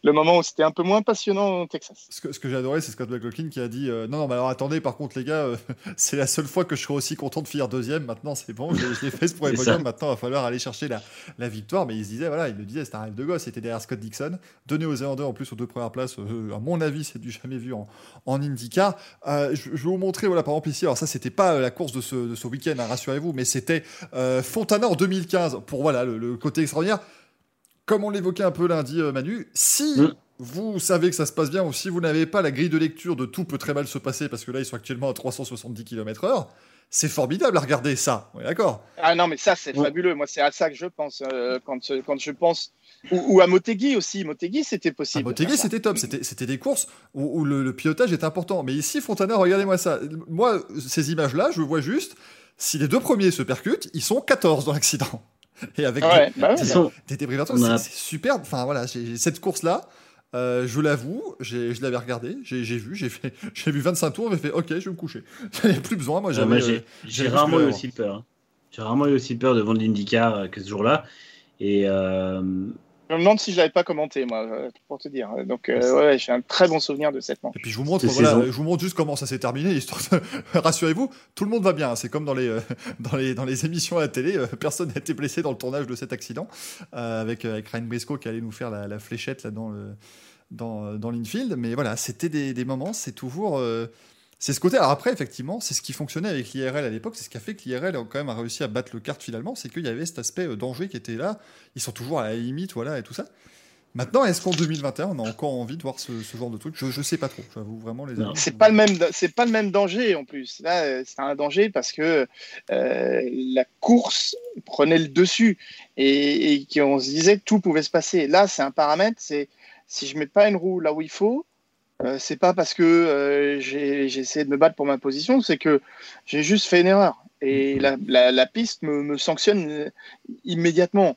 le moment où c'était un peu moins passionnant au Texas. Ce que, ce que j'ai adoré, c'est Scott McLaughlin qui a dit euh, Non, non, mais alors attendez, par contre, les gars, euh, c'est la seule fois que je serai aussi content de finir deuxième. Maintenant, c'est bon, je, je l'ai fait ce premier C'est podium. Maintenant, il va falloir aller chercher la, la victoire. Mais il se disait Voilà, il le disait, c'était un rêve de gosse. Il était derrière Scott Dixon, donné aux Zélandais en plus aux deux premières places. euh, à mon avis, c'est du jamais vu en, en IndyCar. Euh, je, je vais vous montrer, voilà, par exemple, ici. Alors, ça, c'était pas euh, la course de ce, de ce week-end, hein, rassurez-vous, mais c'était euh, Fontana en 2015 pour voilà, le, le côté extraordinaire. Comme on l'évoquait un peu lundi, euh, Manu, si Mm. vous savez que ça se passe bien ou si vous n'avez pas la grille de lecture de tout peut très mal se passer parce que là, ils sont actuellement à 370 km/h, c'est formidable à regarder ça. On est d'accord? Ah non, mais ça, c'est Ouais. fabuleux. Moi, c'est à ça que je pense euh, quand, euh, quand je pense. Ou, ou à Motegi aussi. Motegi, c'était possible. Motegi, ça. c'était top. C'était c'était des courses où, où le, le pilotage est important. Mais ici, Fontana, regardez-moi ça. Moi, ces images-là, je vois juste, si les deux premiers se percutent, ils sont 14 dans l'accident. Et avec Ouais, bah ouais. De toute façon, des On a- c'est superbe. Enfin voilà, cette course-là, euh, je l'avoue, je l'avais regardée, j'ai vu, j'ai fait, j'ai vu 25 tours, j'ai fait OK, je vais me coucher. J'avais plus besoin, moi euh, j'avais. euh, j'ai j'avais rarement eu aussi peur. hein. J'ai rarement eu aussi peur devant l'IndyCar euh, que ce jour-là. Et euh, Je me demande si je l'avais pas commenté, moi, euh, pour te dire. Donc, euh, ouais, j'ai un très bon souvenir de cette manche. Et puis je vous montre, Ces voilà, saisons. je vous montre juste comment ça s'est terminé, histoire de rassurez-vous, tout le monde va bien. C'est comme dans les, euh, dans les dans les émissions à la télé, euh, personne n'a été blessé dans le tournage de cet accident euh, avec avec Ryan Briscoe qui allait nous faire la, la fléchette là dans le dans dans l'infield. Mais voilà, c'était des, des moments, c'est toujours euh, c'est ce côté. Alors après, effectivement, c'est ce qui fonctionnait avec l'IRL à l'époque. C'est ce qui a fait que l'IRL a quand même réussi à battre le kart finalement. C'est qu'il y avait cet aspect euh, danger qui était là. Ils sont toujours à la limite, voilà, et tout ça. Maintenant, est-ce qu'en 2021, on a encore envie de voir ce, ce genre de truc? Je, je sais pas trop. J'avoue vraiment les amis. C'est pas le même, c'est pas le même danger en plus. Là, euh, c'est un danger parce que euh, la course prenait le dessus et, et qu'on se disait que tout pouvait se passer. Là, c'est un paramètre. C'est si je mets pas une roue là où il faut, euh, c'est pas parce que euh, j'ai essayé de me battre pour ma position, c'est que j'ai juste fait une erreur et la, la, la piste me, me sanctionne immédiatement.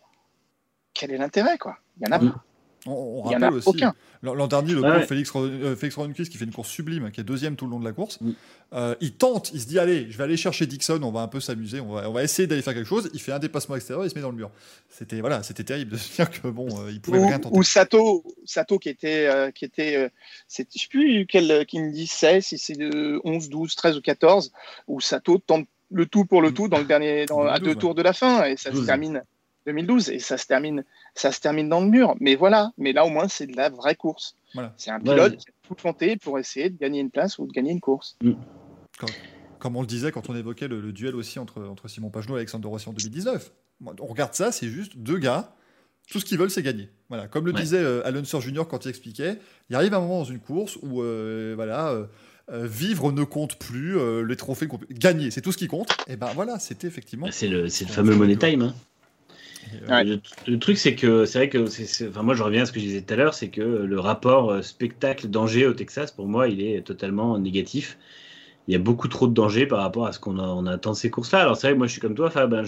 Quel est l'intérêt, quoi? Il y en a Mm. pas. On, on Il y en a rappelle aussi, aucun. l'an dernier, le Ouais. Félix, euh, Félix Rodenquist qui fait une course sublime, qui est deuxième tout le long de la course. Mm. Euh, il tente, il se dit allez, je vais aller chercher Dixon, on va un peu s'amuser, on va, on va essayer d'aller faire quelque chose. Il fait un dépassement extérieur, il se met dans le mur. C'était voilà, c'était terrible de se dire que bon, euh, il pouvait ou, rien tenter. ou Sato, Sato qui était, euh, qui était, euh, c'est- je sais plus quel, qui me dit 16, si c'est de 11, 12, 13 ou 14, où Sato tente le tout pour le tout dans le dernier, dans, à 2012, deux ouais. tours de la fin, et ça se 12. termine 2012, et ça se termine, ça se termine dans le mur. Mais voilà, mais là au moins c'est de la vraie course. Voilà. C'est un Ouais, pilote mais- qui a tout tenté pour essayer de gagner une place ou de gagner une course. Comme on le disait quand on évoquait le, le duel aussi entre, entre Simon Pagenaud et Alexandre Rossi en 2019. Moi, On regarde ça, c'est juste deux gars. Tout ce qu'ils veulent, c'est gagner. Voilà, comme le Ouais. disait euh, Alan Sir Junior quand il expliquait, il arrive un moment dans une course où euh, voilà, euh, euh, vivre ne compte plus, euh, les trophées comptent gagner, c'est tout ce qui compte. Et ben voilà, c'était effectivement. bah, c'est le, c'est le fameux money time. hein. Le, truc, c'est que c'est vrai que, enfin, moi, je reviens à ce que je disais tout à l'heure, c'est que le rapport euh, spectacle-danger au Texas, pour moi, il est totalement négatif. Il y a beaucoup trop de danger par rapport à ce qu'on on attend de ces courses-là. Alors, c'est vrai que moi, je suis comme toi, Fab. hein,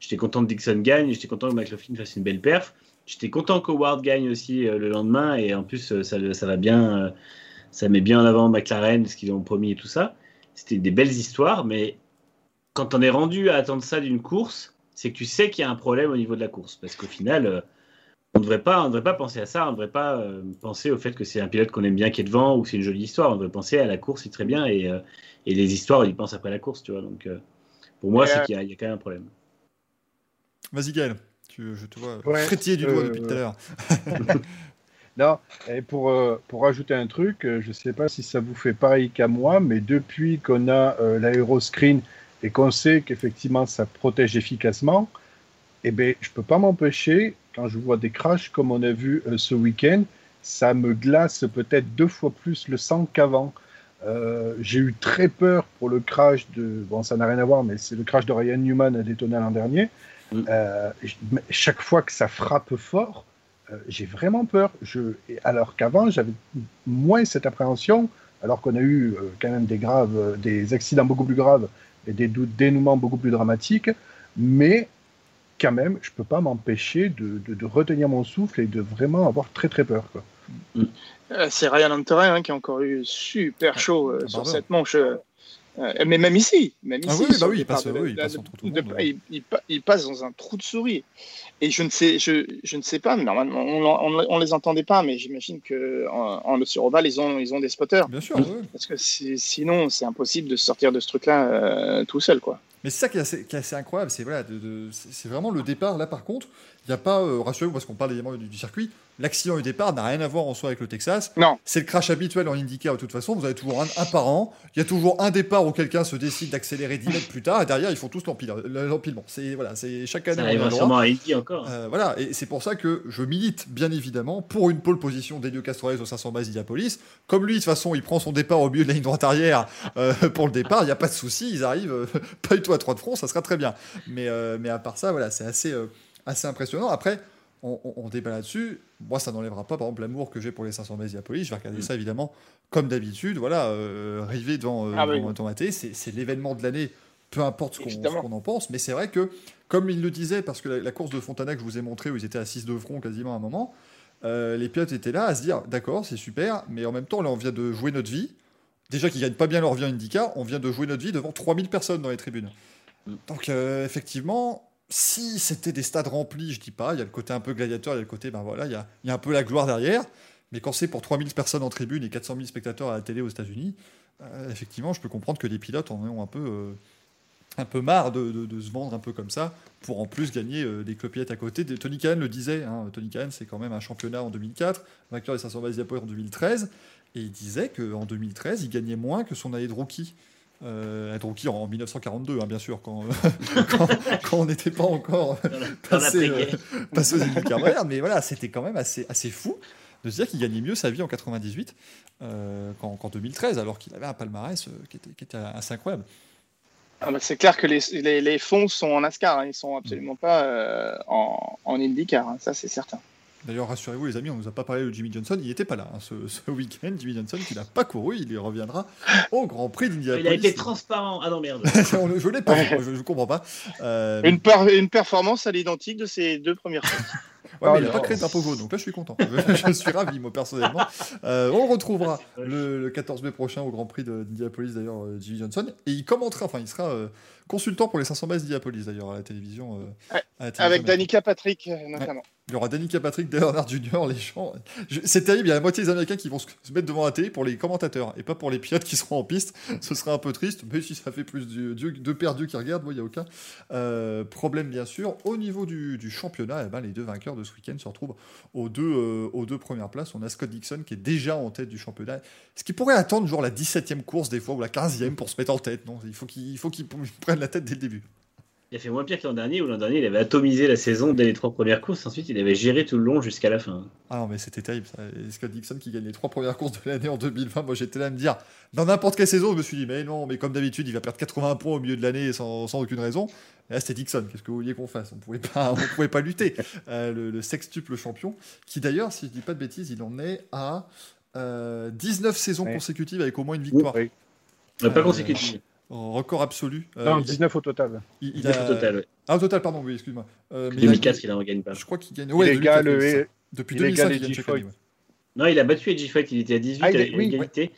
j'étais content que Dixon gagne, j'étais content que McLaughlin fasse une belle perf. J'étais content qu'Howard gagne aussi euh, le lendemain, et en plus, euh, ça, ça va bien, ça met bien en avant McLaren, ce qu'ils ont promis et tout ça. C'était des belles histoires, mais quand on est rendu à attendre ça d'une course, c'est que tu sais qu'il y a un problème au niveau de la course. Parce qu'au final, euh, on ne devrait pas, on devrait pas penser à ça. On ne devrait pas euh, penser au fait que c'est un pilote qu'on aime bien qui est devant ou que c'est une jolie histoire. On devrait penser à la course, c'est très bien. Et, euh, et les histoires, on y pense après la course, tu vois. Donc, euh, pour moi, c'est euh, qu'il y, a- il y a quand même un problème. Vas-y Gaël, tu, je te vois Ouais, frétiller du doigt depuis tout à l'heure. Non, et pour, euh, pour rajouter un truc, euh, je ne sais pas si ça vous fait pareil qu'à moi, mais depuis qu'on a euh, l'aéroscreen et qu'on sait qu'effectivement ça protège efficacement, eh ben, je ne peux pas m'empêcher, quand je vois des crashs comme on a vu euh, ce week-end, ça me glace peut-être deux fois plus le sang qu'avant. Euh, J'ai eu très peur pour le crash de. Bon, ça n'a rien à voir, mais c'est le crash de Ryan Newman à Daytona l'an dernier. Mm. Euh, chaque fois que ça frappe fort, j'ai vraiment peur. Je, alors qu'avant, j'avais moins cette appréhension, alors qu'on a eu quand même des graves, des accidents beaucoup plus graves et des dénouements beaucoup plus dramatiques, mais quand même, je peux pas m'empêcher de, de- de retenir mon souffle et de vraiment avoir très très peur. Quoi. Euh, c'est Ryan Hunter hein, qui a encore eu super chaud euh, Ah, sur cette manche. Euh, mais même ici, même Ah ici, bah il départ passe- dans un trou de souris. Et je ne sais, je, je ne sais pas, normalement, on, on, on les entendait pas, mais j'imagine que en, en sur Oval, ils ont, ils ont des spotters. Bien sûr, ouais. Parce que si- sinon, c'est impossible de sortir de ce truc-là euh, tout seul, quoi. Mais c'est ça qui est assez, qui est assez incroyable, c'est voilà, de- vraiment le départ. Là, par contre, il n'y a pas, euh, rassurez-vous, parce qu'on parle évidemment du, du circuit, l'accident du départ n'a rien à voir en soi avec le Texas. Non. C'est le crash habituel en IndyCar de toute façon. Vous avez toujours un, un par an. Il y a toujours un départ où quelqu'un se décide d'accélérer 10 mètres plus tard, et derrière, ils font tous l'empile- l'empilement. C'est voilà, c'est chaque année. Ça on a arrivera le droit. sûrement à Indy encore. Euh, voilà, et c'est pour ça que je milite bien évidemment pour une pole position d'Elio Castroneves au 500 bases d'Indianapolis. Comme lui, de toute façon, il prend son départ au milieu de la ligne droite arrière euh, pour le départ, il n'y a pas de souci, ils arrivent euh, pas du tout à 3 de front, ça sera très bien. Mais, euh, mais à part ça, voilà, c'est assez, euh, assez impressionnant. Après, on, on- on débat là-dessus. Moi, ça n'enlèvera pas, par exemple, l'amour que j'ai pour les 500 bases d'Indianapolis. Je vais regarder Mm. ça évidemment comme d'habitude. Voilà, euh, arriver devant, euh, Ah oui. devant- c'est l'événement de l'année, peu importe ce qu'on en pense. Mais c'est vrai que comme il le disait, parce que la, la course de Fontana que je vous ai montré, où ils étaient à 6 de front quasiment à un moment, euh, les pilotes étaient là à se dire d'accord, c'est super, mais en même temps, là, on vient de jouer notre vie. Déjà qu'ils gagnent pas bien leur vie en IndyCar, on vient de jouer notre vie devant 3000 personnes dans les tribunes. Mm. Donc, euh, effectivement, si c'était des stades remplis, je dis pas, il y a le côté un peu gladiateur, il y a le côté, ben voilà, il y a, un peu la gloire derrière. Mais quand c'est pour 3000 personnes en tribune et 400 000 spectateurs à la télé aux États-Unis, euh, effectivement, je peux comprendre que les pilotes en ont un peu, euh, un peu marre de, se vendre un peu comme ça pour en plus gagner euh, des copiettes à côté. Tony Khan le disait, hein, Tony Khan c'est quand même un championnat en 2004, vainqueur des 500 bases en 2013, et il disait qu'en 2013, il gagnait moins que son année de rookie. Euh, rookie en 1942, hein, bien sûr, quand, quand, quand on n'était pas encore passé, euh, passé aux IndyCar modernes, mais voilà, c'était quand même assez, assez fou de se dire qu'il gagnait mieux sa vie en 98 euh, qu'en qu'en 2013, alors qu'il avait un palmarès euh, qui, était, qui était assez incroyable. Ah bah, c'est clair que les, les, les fonds sont en NASCAR, hein, ils sont absolument pas euh, en, en IndyCar, hein, ça c'est certain. D'ailleurs, rassurez-vous, les amis, on nous a pas parlé de Jimmy Johnson, il n'était pas là hein, ce, ce week-end. Jimmy Johnson, qui n'a pas couru, il y reviendra au Grand Prix Il a d'Indianapolis. été transparent. Ah non, merde. Je l'ai pas, je ne comprends pas. Euh, Une, per- une performance à l'identique de ces deux premières fois. Ouais, mais il n'a pas créé de drapeau jaune, donc là je suis content. Je, suis ravi, moi personnellement. Euh, on le retrouvera le, le 14 mai prochain au Grand Prix de- d'Indianapolis, d'ailleurs, euh, Jimmy Johnson. Et il commentera, enfin, il sera euh, consultant pour les 500 bases d'Indianapolis, d'ailleurs, à la télévision. euh, Ouais, à la télévision Avec. Danica Patrick, notamment. Il y aura Danica Patrick, Earnhardt Jr., les gens. C'est terrible, il y a la moitié des Américains qui vont se mettre devant la télé pour les commentateurs et pas pour les pilotes qui seront en piste. Ce serait un peu triste, mais si ça fait plus de, perdus qui regardent, il n'y a aucun euh, problème, bien sûr. Au niveau du, championnat, eh ben, les deux vainqueurs de ce week-end se retrouvent aux deux, euh, aux deux premières places. On a Scott Dixon qui est déjà en tête du championnat. Ce qui pourrait attendre genre la 17e course des fois ou la 15e pour se mettre en tête. Non, il faut qu'il prenne la tête dès le début. Il a fait moins pire que l'an dernier, où l'an dernier, il avait atomisé la saison dès les trois premières courses. Ensuite, il avait géré tout le long jusqu'à la fin. Ah non, mais c'était terrible. Ça. Et Scott Dixon qui gagne les trois premières courses de l'année en 2020. Moi, j'étais là à me dire, dans n'importe quelle saison, je me suis dit, mais non, mais comme d'habitude, il va perdre 80 points au milieu de l'année sans, sans aucune raison. Et là, c'était Dixon. Qu'est-ce que vous vouliez qu'on fasse? On pouvait pas, on pouvait pas lutter. Euh, le, le sextuple champion, qui d'ailleurs, si je dis pas de bêtises, il en est à euh, 19 saisons Ouais. consécutives avec au moins une victoire. Euh, pas Euh, consécutif. Record absolu. Euh, Non, il- 19 au total. il, il Il a- total, ouais. Ah, au total, pardon, oui, excuse-moi. Euh, mais il a- 2004, il en gagne pas. Je crois qu'il gagne. Il Ouais, égale 2004, oui, le-. Depuis il égale 2005, les il gagne chaque année, ouais. Non, il a battu Edgy Fight, il était à 18 Ah, il à est- oui, égalité. Et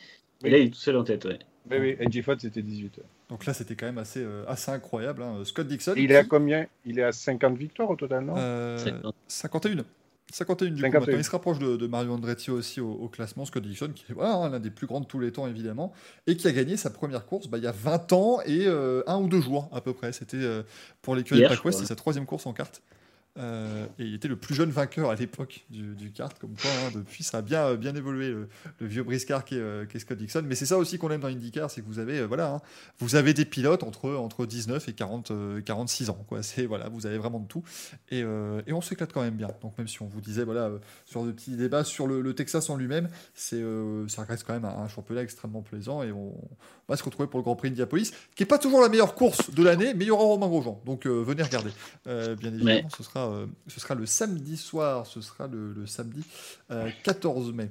Oui. là, il est tout seul en tête, ouais. Oui, oui, Edgy Fod, c'était 18. Donc là, c'était quand même assez, euh, assez incroyable. hein. Scott Dixon. Et il est à combien? Il est à 50 victoires au total, non? Euh, 50. 51. 51 du coup. 51. Maintenant, il se rapproche de, de Mario Andretti aussi au, au classement. Scott Dixon, qui est voilà, hein, l'un des plus grands de tous les temps, évidemment, et qui a gagné sa première course bah, il y a 20 ans et euh, un ou deux jours à peu près. C'était euh, pour l'écurie de je PacWest, crois. c'est sa troisième course en carte. Euh, et il était le plus jeune vainqueur à l'époque du, du kart, comme quoi hein, depuis ça a bien, euh, bien évolué le, le vieux briscard qui est, euh, qui est Scott Dixon. Mais c'est ça aussi qu'on aime dans IndyCar, c'est que vous avez euh, voilà, hein, vous avez des pilotes entre, entre 19 et 40, euh, 46 ans. Quoi. Voilà, vous avez vraiment de tout. Et, et on s'éclate quand même bien. Donc même si on vous disait voilà, sur de petits débats sur le, le Texas en lui-même, c'est, ça reste quand même un, un championnat extrêmement plaisant et on, va se retrouver pour le Grand Prix Indianapolis, qui est pas toujours la meilleure course de l'année, mais il y aura Romain Grosjean. Donc venez regarder. Bien évidemment, ce, sera, euh, ce sera le samedi soir, ce sera le, le samedi euh, 14 mai.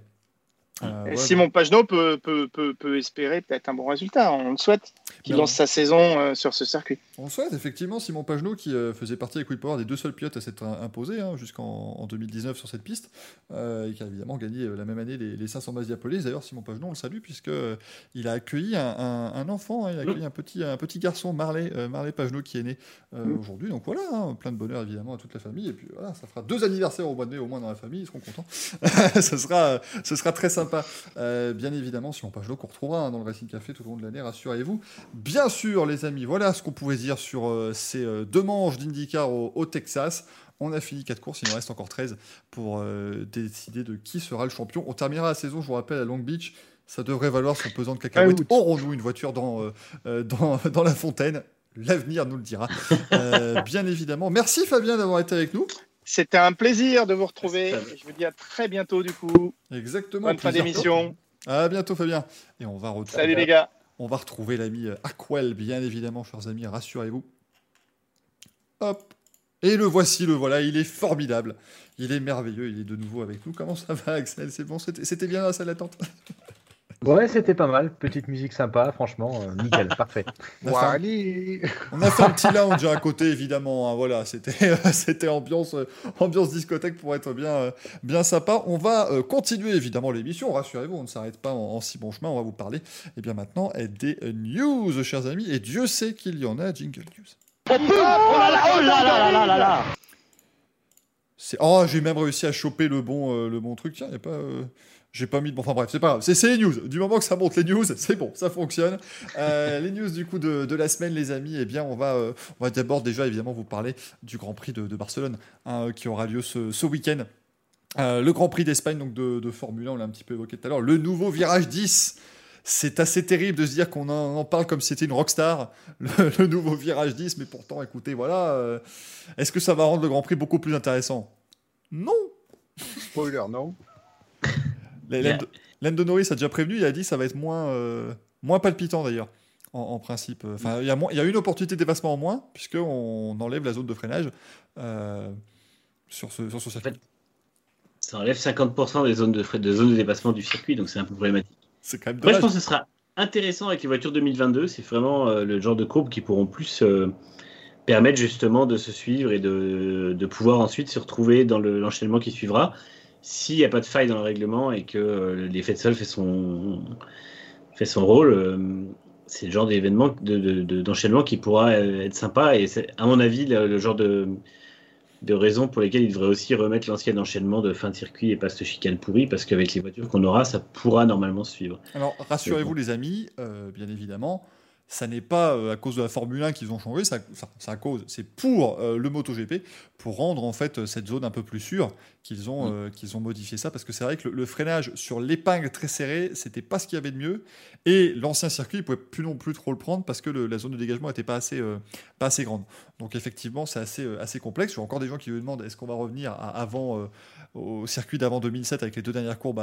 Euh, ouais, Simon Pagenaud peut, peut, peut, peut espérer peut-être un bon résultat, on le souhaite. Qui Ben, lance sa saison euh, sur ce circuit. On le souhaite, effectivement, Simon Pagenaud, qui euh, faisait partie avec Power des deux seuls pilotes à s'être im- imposé hein, jusqu'en en 2019 sur cette piste, euh, et qui a évidemment gagné euh, la même année les, les 500 Masiapolis. D'ailleurs, Simon Pagenaud, on le salue, puisqu'il a accueilli un, un- un enfant, hein, il a accueilli un petit, un petit garçon, Marley, euh, Marley Pagenaud, qui est né euh, aujourd'hui. Donc voilà, hein, plein de bonheur évidemment à toute la famille. Et puis voilà, ça fera deux anniversaires au mois de mai au moins dans la famille, ils seront contents. ce, sera, ce sera très sympa. Euh, bien évidemment, Simon Pagenaud qu'on retrouvera hein, dans le Racing Café tout au long de l'année, rassurez-vous. Bien sûr, les amis, voilà ce qu'on pouvait dire sur euh, ces euh, deux manches d'IndyCar au, au Texas. On a fini 4 courses, il en reste encore 13 pour euh, décider de qui sera le champion. On terminera la saison, je vous rappelle, à Long Beach. Ça devrait valoir son pesant de cacahuètes. août. Aurons-nous une voiture dans, dans, dans la fontaine L'avenir nous le dira. Euh, bien évidemment. Merci Fabien d'avoir été avec nous. C'était un plaisir de vous retrouver. Je vous dis à très bientôt du coup. Exactement. Bonne fin d'émission. À bientôt Fabien. Et on va retrouver. Salut les gars. On va retrouver l'ami euh, Aquel, bien évidemment, chers amis, rassurez-vous. Hop. Et le voici, le voilà, il est formidable. Il est merveilleux, il est de nouveau avec nous. Comment ça va, Axel? C'est bon, c'était c'était bien la salle d'attente? Ouais, c'était pas mal. Petite musique sympa, franchement, euh, nickel, parfait. On a, fait un, Wally on a fait un petit lounge à côté, évidemment. hein, voilà, c'était c'était ambiance, euh, ambiance discothèque pour être bien, euh, bien sympa. On va euh, continuer, évidemment, l'émission. Rassurez-vous, on ne s'arrête pas en, en si bon chemin. On va vous parler, et bien maintenant, euh, des euh, news, chers amis. Et Dieu sait qu'il y en a, Jingle News. Oh là là, oh là là là là là C'est oh, j'ai même réussi à choper le bon euh, le bon truc. Tiens, y a pas euh, j'ai pas mis de bon enfin bref, c'est pas grave. C'est les news. Du moment que ça monte les news, c'est bon, ça fonctionne. Euh, les news du coup de, de la semaine les amis, eh bien on va euh, on va d'abord déjà évidemment vous parler du Grand Prix de, de Barcelone hein, qui aura lieu ce, ce week-end. Euh, le Grand Prix d'Espagne donc de, de Formule 1, on l'a un petit peu évoqué tout à l'heure. Le nouveau virage 10. C'est assez terrible de se dire qu'on en, en parle comme si c'était une rockstar, le, le nouveau virage 10, mais pourtant, écoutez, voilà, euh, est-ce que ça va rendre le Grand Prix beaucoup plus intéressant? Non Spoiler, non? Lando Norris a déjà prévenu, il a dit ça va être moins, euh, moins palpitant d'ailleurs, en, en principe. Enfin, il y, a moins- il y a une opportunité de dépassement en moins, puisqu'on enlève la zone de freinage euh, sur ce, sur ce circuit. Ça enlève 50% des zones de, frais- zones de dépassement du circuit, donc c'est un peu problématique. C'est quand même Moi, je pense que ce sera intéressant avec les voitures 2022. C'est vraiment euh, le genre de courbe qui pourront plus permettre justement de se suivre et de, de pouvoir ensuite se retrouver dans le- l'enchaînement qui suivra. S'il n'y a pas de faille dans le règlement et que euh, l'effet de sol fait son, fait son rôle, euh, c'est le genre d'événement de- de- de- d'enchaînement qui pourra euh, être sympa. Et c'est, à mon avis, le, le genre de, de raisons pour lesquelles il devrait aussi remettre l'ancien enchaînement de fin de circuit et pas ce chicane pourri, parce qu'avec les voitures qu'on aura, ça pourra normalement suivre. Alors, rassurez-vous, les amis, euh, bien évidemment, ça n'est pas euh, à cause de la Formule 1 qu'ils ont changé, ça, c'est à cause, c'est pour euh, le MotoGP, pour rendre en fait cette zone un peu plus sûre qu'ils ont, Mm. euh, qu'ils ont modifié ça, parce que c'est vrai que le, le freinage sur l'épingle très serré, c'était pas ce qu'il y avait de mieux, et l'ancien circuit, il pouvait plus non plus trop le prendre parce que le- la zone de dégagement n'était pas assez, euh, pas assez grande. Donc effectivement, c'est assez, assez complexe. Vois encore des gens qui me demandent est-ce qu'on va revenir à avant, au circuit d'avant 2007 avec les deux dernières courbes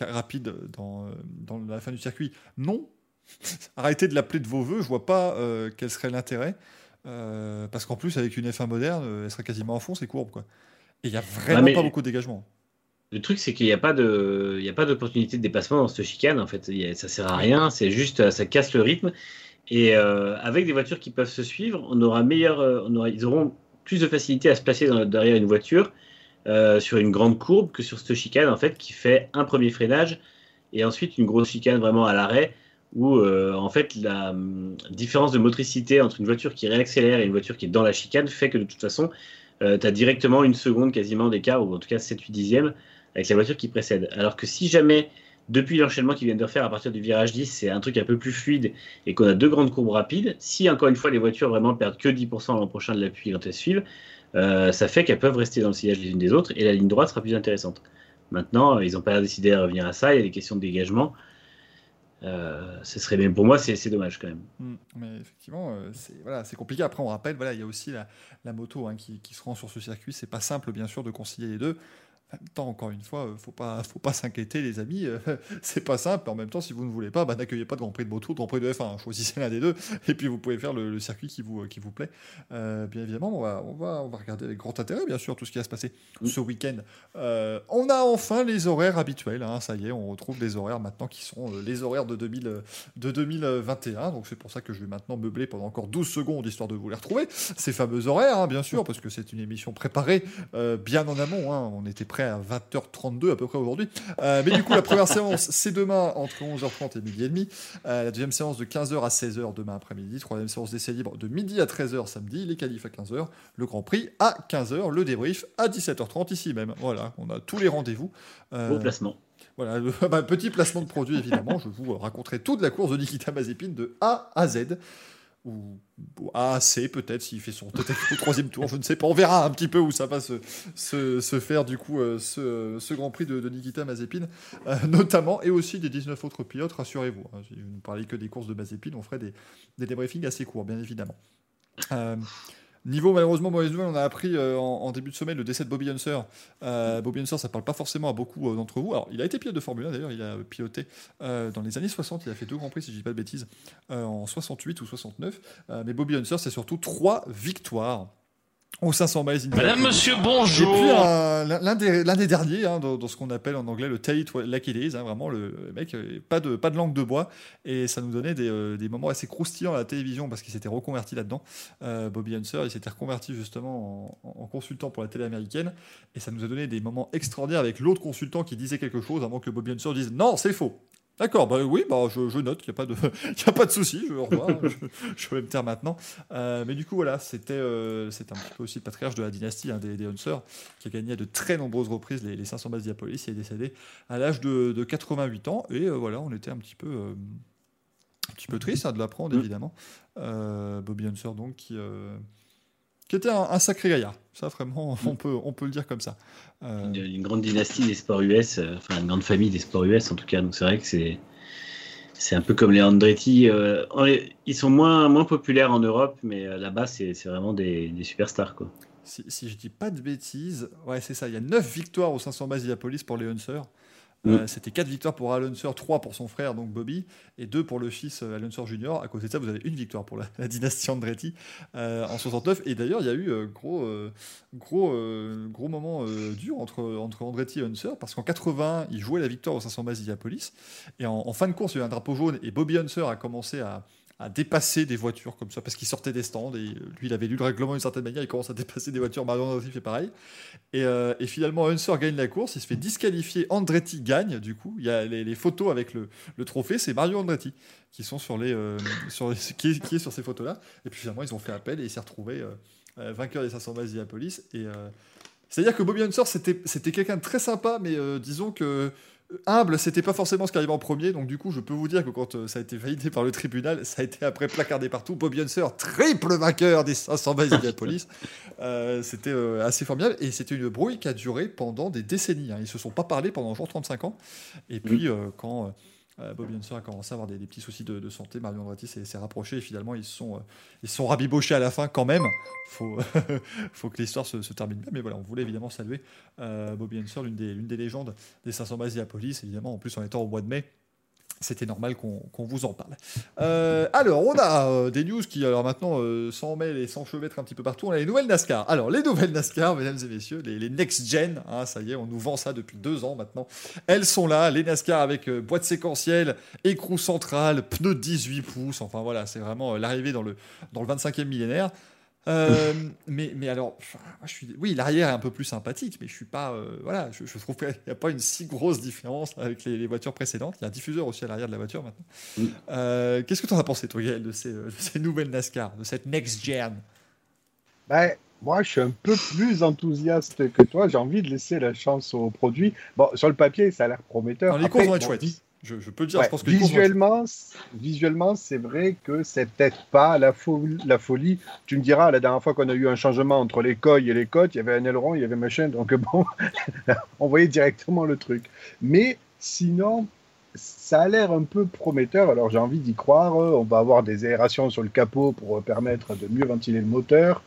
rapides dans, dans la fin du circuit? Non. Arrêtez de l'appeler de vos voeux. Je vois pas euh, quel serait l'intérêt. Euh, parce qu'en plus, avec une F1 moderne, euh, elle serait quasiment à fond ces courbes. Quoi. Et il n'y a vraiment pas beaucoup de dégagement. Le truc, c'est qu'il n'y a pas de, il y a pas d'opportunité de dépassement dans ce chicane. En fait, a- ça sert à rien. C'est juste, ça casse le rythme. Et euh, avec des voitures qui peuvent se suivre, on aura meilleur, on aura, ils auront plus de facilité à se placer dans- derrière une voiture euh, sur une grande courbe que sur cette chicane en fait qui fait un premier freinage et ensuite une grosse chicane vraiment à l'arrêt où euh, en fait la hum, différence de motricité entre une voiture qui réaccélère et une voiture qui est dans la chicane fait que de toute façon tu as directement une seconde quasiment d'écart ou en tout cas 7-8 dixièmes avec la voiture qui précède. Alors que si jamais, depuis l'enchaînement qu'ils viennent de refaire à partir du virage 10, c'est un truc un peu plus fluide et qu'on a deux grandes courbes rapides, si encore une fois les voitures vraiment perdent que 10% l'an prochain de l'appui quand elles suivent, euh, ça fait qu'elles peuvent rester dans le sillage les unes des autres et la ligne droite sera plus intéressante. Maintenant, euh, ils n'ont pas décidé à revenir à ça, il y a des questions de dégagement. Euh, ce serait bien pour moi, c'est dommage quand même. Mm. Mais effectivement, euh, c'est voilà, compliqué. Après, on rappelle, voilà, il y a aussi la, la moto hein, qui, qui se rend sur ce circuit. C'est pas simple, bien sûr, de concilier les deux. En même temps, encore une fois, euh, faut pas, faut pas s'inquiéter, les amis. euh, c'est pas simple. En même temps, si vous ne voulez pas, bah, n'accueillez pas de Grand Prix de Moto, de Grand Prix de F1. hein. Choisissez l'un des deux, et puis vous pouvez faire le, le circuit qui vous, qui vous plaît. Euh, bien évidemment, on va, on va, on va regarder avec grand intérêt, bien sûr, tout ce qui va se passer Oui. ce week-end. Euh, on a enfin les horaires habituels. hein. ça y est, on retrouve des horaires maintenant qui sont euh, les horaires de 2000, euh, de 2021. Donc c'est pour ça que je vais maintenant meubler pendant encore 12 secondes histoire de vous les retrouver. Ces fameux horaires, hein, bien sûr, parce que c'est une émission préparée euh, bien en amont. hein. On était à 20h32 à peu près aujourd'hui. Euh, mais du coup, la première séance, c'est demain entre 11h30 et midi et demi. Euh, la deuxième séance de 15h à 16h demain après-midi. Troisième séance d'essai libre de midi à 13h samedi. Les qualifs à 15h. Le Grand Prix à 15h. Le débrief à 17h30 ici même. Voilà, on a tous les rendez-vous. Euh, Beau placement. voilà, le- bah, petit placement de produit évidemment. Je vous raconterai toute la course de Nikita Mazepin de A à Z. Ou ou A à C peut-être s'il fait son troisième tour, je ne sais pas. On verra un petit peu où ça va se, se, se faire du coup euh, ce, ce Grand Prix de, de Nikita Mazepin, euh, notamment, et aussi des 19 autres pilotes, rassurez-vous. hein. si vous ne parlez que des courses de Mazepin, on ferait des, des débriefings assez courts, bien évidemment. Euh, Niveau malheureusement mauvaise on a appris euh, en, début de semaine le décès de Bobby Unser. Euh, Bobby Unser, ça parle pas forcément à beaucoup euh, d'entre vous. Alors, il a été pilote de Formule 1 d'ailleurs, il a piloté dans les années 60, il a fait deux grands prix si je dis pas de bêtises, en 68 ou 69. Euh, mais Bobby Unser, c'est surtout trois victoires au 500 miles. Madame, monsieur, Et puis bonjour. un- l'un des, derniers, hein, dans, dans ce qu'on appelle en anglais le tell it like it is, hein, vraiment le, mec, euh, pas de, pas de langue de bois, et ça nous donnait des, euh, des moments assez croustillants à la télévision parce qu'il s'était reconverti là-dedans. Euh, Bobby Unser, il s'était reconverti justement en, en consultant pour la télé américaine, et ça nous a donné des moments extraordinaires avec l'autre consultant qui disait quelque chose avant que Bobby Unser dise non, c'est faux. D'accord, bah oui, bah je, je note, il n'y a pas de, y a pas de souci, je, au revoir, je, je vais me taire maintenant. Euh, mais du coup, voilà, c'était euh, c'était un petit peu aussi le patriarche de la dynastie hein, des, des Huntsers, qui a gagné à de très nombreuses reprises les, les 500 bases Diapolis. Il est décédé à l'âge de, de 88 ans. Et euh, voilà, on était un petit peu, un petit peu triste hein, de l'apprendre, Mm. évidemment. Bobby Hunter, donc, qui, qui était un, un sacré gaillard. Ça, vraiment, on peut, on peut le dire comme ça. Euh, Une, une grande dynastie des sports US, euh, enfin une grande famille des sports US en tout cas. Donc c'est vrai que c'est c'est un peu comme les Andretti. euh, ils sont moins moins populaires en Europe, mais là-bas c'est c'est vraiment des, des superstars quoi. si, si je dis pas de bêtises, ouais, c'est ça. Il y a 9 victoires aux 500 bases Diapolis pour les Huntsers. Euh, Mm. C'était 4 victoires pour Al Unser, 3 pour son frère, donc Bobby, et 2 pour le fils euh, Al Unser Junior. À côté de ça, vous avez une victoire pour la, dynastie Andretti euh, en 69. Et d'ailleurs, il y a eu euh, gros, gros, gros moment dur entre, entre Andretti et Unser, parce qu'en 80, il jouait la victoire aux 500 bases Diapolis. Et en, en fin de course, il y a eu un drapeau jaune, et Bobby Unser a commencé à, à dépasser des voitures comme ça, parce qu'il sortait des stands, et euh, lui, il avait lu le règlement d'une certaine manière, il commence à dépasser des voitures. Mario Andretti fait pareil. Et, euh, et finalement, Unser gagne la course, il se fait disqualifier. Andretti gagne, du coup. Il y a les, photos avec le, le trophée, c'est Mario Andretti qui sont sur les, euh, sur les- qui, est, qui est sur ces photos-là. Et puis finalement, ils ont fait appel et il s'est retrouvé euh, vainqueur des 500 bases d'Indianapolis. Et c'est-à-dire que Bobby Unser, c'était quelqu'un de très sympa, mais disons que humble, c'était pas forcément ce qui arrivait en premier. Donc du coup, je peux vous dire que quand euh, ça a été validé par le tribunal, ça a été après placardé partout. Bobby Unser, triple vainqueur des 500 bases d'Indianapolis. Euh, c'était euh, assez formidable et c'était une brouille qui a duré pendant des décennies. hein. Ils se sont pas parlé pendant genre 35 ans. Et puis euh, quand Bobby Unser a commencé à avoir des, petits soucis de, santé, Mario Andretti s'est rapproché et finalement ils sont euh, sont rabibochés à la fin quand même. Faut faut que l'histoire se, termine bien. Mais voilà, on voulait évidemment saluer euh, Bobby Unser, l'une des des légendes des 500 bases Diapolis, évidemment en plus en étant au mois de mai. C'était normal qu'on vous en parle. Euh, alors, on a euh, des news qui, alors maintenant, euh, s'en mêlent et s'enchevêtrent un petit peu partout. On a les nouvelles NASCAR. Alors, les nouvelles NASCAR, mesdames et messieurs, les, les next-gen, hein, ça y est, on nous vend ça depuis deux ans maintenant. Elles sont là, les NASCAR avec euh, boîte séquentielle, écrou central, pneus de 18 pouces. Enfin, voilà, c'est vraiment l'arrivée dans le, dans le 25e millénaire. Euh, mais, mais alors, je suis, oui, l'arrière est un peu plus sympathique, mais je suis pas, euh, voilà, je, je trouve qu'il n'y a pas une si grosse différence avec les, les voitures précédentes. Il y a un diffuseur aussi à l'arrière de la voiture maintenant. Mm. Euh, Qu'est-ce que tu en as pensé, toi, Gaël, de ces, de ces nouvelles NASCAR, de cette next gen? Ben, moi, je suis un peu plus enthousiaste que toi. J'ai envie de laisser la chance au produit. Bon, sur le papier, ça a l'air prometteur. Non, Les Après, courses vont être bon, chouettes. Je, je peux dire, ouais, je pense que visuellement, visuellement, c'est vrai que c'est peut-être pas la, fo- la folie. Tu me diras, la dernière fois qu'on a eu un changement entre les coils et les côtes, il y avait un aileron, il y avait machin. Donc bon, on voyait directement le truc. Mais sinon, ça a l'air un peu prometteur. Alors j'ai envie d'y croire. On va avoir des aérations sur le capot pour permettre de mieux ventiler le moteur.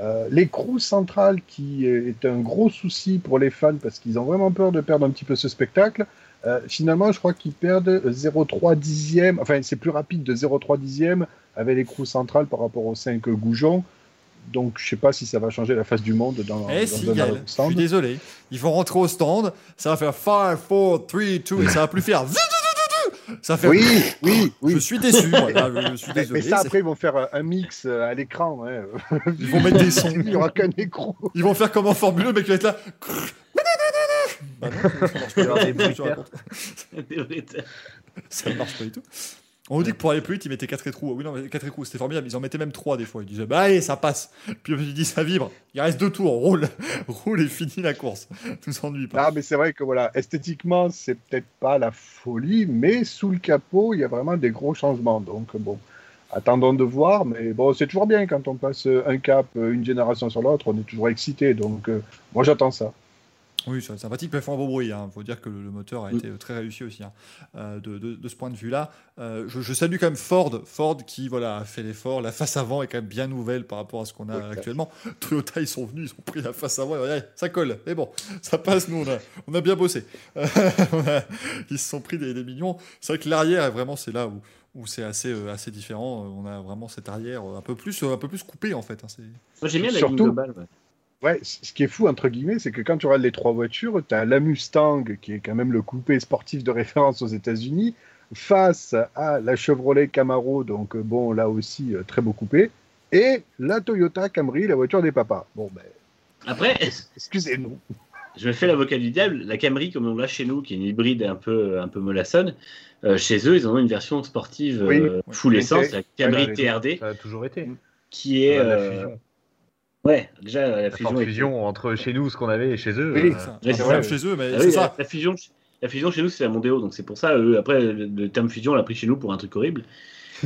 Euh, L'écrou central qui est un gros souci pour les fans parce qu'ils ont vraiment peur de perdre un petit peu ce spectacle. Euh, finalement, je crois qu'ils perdent 0,3 dixième. Enfin, c'est plus rapide de 0,3 dixième avec l'écrou central par rapport aux 5 goujons. Donc, je sais pas si ça va changer la face du monde dans, eh dans si, Gaël, je suis désolé. Ils vont rentrer au stand, ça va faire 5, 4, 3, 2, et ça va plus faire. Ça faire. Oui, oui, oui. Je suis déçu, je suis Mais, désolé. mais ça, après, ils vont faire un mix à l'écran. hein. Ils vont mettre des sons. Il n'y aura qu'un écrou. Ils vont faire comme en Formule 1, le mec va être là. Bah non, ça marche pas. Des ne marche pas du tout. On nous dit que pour aller plus vite, ils mettaient 4 étrous. Oui, non, mais 4 étrous, c'était formidable. Ils en mettaient même 3 des fois. Ils disaient, bah allez, ça passe. Puis me suis dit, ça vibre. Il reste deux tours. Roule. Roule et finis la course. Tout s'ennuie pas. Ah, mais c'est vrai que voilà, esthétiquement, c'est peut-être pas la folie, mais sous le capot, il y a vraiment des gros changements. Donc bon, attendons de voir. Mais bon, c'est toujours bien quand on passe un cap, une génération sur l'autre, on est toujours excité. Donc euh, moi, j'attends ça. Oui, c'est sympathique, mais ils font un beau bruit. Il faut dire que le, le moteur a Mm. été très réussi aussi. hein. Euh, de, de- de ce point de vue-là, euh, je, je salue quand même Ford. Ford qui voilà, a fait l'effort. La face avant est quand même bien nouvelle par rapport à ce qu'on a actuellement. Toyota, ils sont venus, ils ont pris la face avant. et, ouais, ça colle. Mais bon, ça passe. Nous, on a, on a bien bossé. Euh, a- ils se sont pris des, des millions. C'est vrai que l'arrière, est vraiment, c'est là où, où c'est assez, euh, assez différent. Euh, On a vraiment cette arrière euh, un peu plus, euh, un peu plus coupée en fait. hein. Moi j'aime bien la Surtout- ligne globale. ouais. Ouais, ce qui est fou, entre guillemets, c'est que quand tu regardes les trois voitures, tu as la Mustang, qui est quand même le coupé sportif de référence aux États-Unis, face à la Chevrolet Camaro, donc euh, bon, là aussi, euh, très beau coupé, et la Toyota Camry, la voiture des papas. Bon, ben, Après, excusez-nous. je me fais l'avocat du diable. La Camry, comme on l'a chez nous, qui est une hybride un peu, un peu mollassonne, euh, chez eux, ils ont une version sportive Oui. euh, full Oui, essence, c'est- la Camry. TRD, Ça a toujours été. qui est. Ouais, la euh, fusion. Ouais, déjà la La fusion. est- entre chez nous, ce qu'on avait, et chez eux. Oui, euh. Ouais, C'est ça. chez eux, mais Ah c'est oui, ça. la, la fusion, la fusion chez nous, c'est la Mondeo, donc c'est pour ça. eux, après, le, le terme fusion, on l'a pris chez nous pour un truc horrible.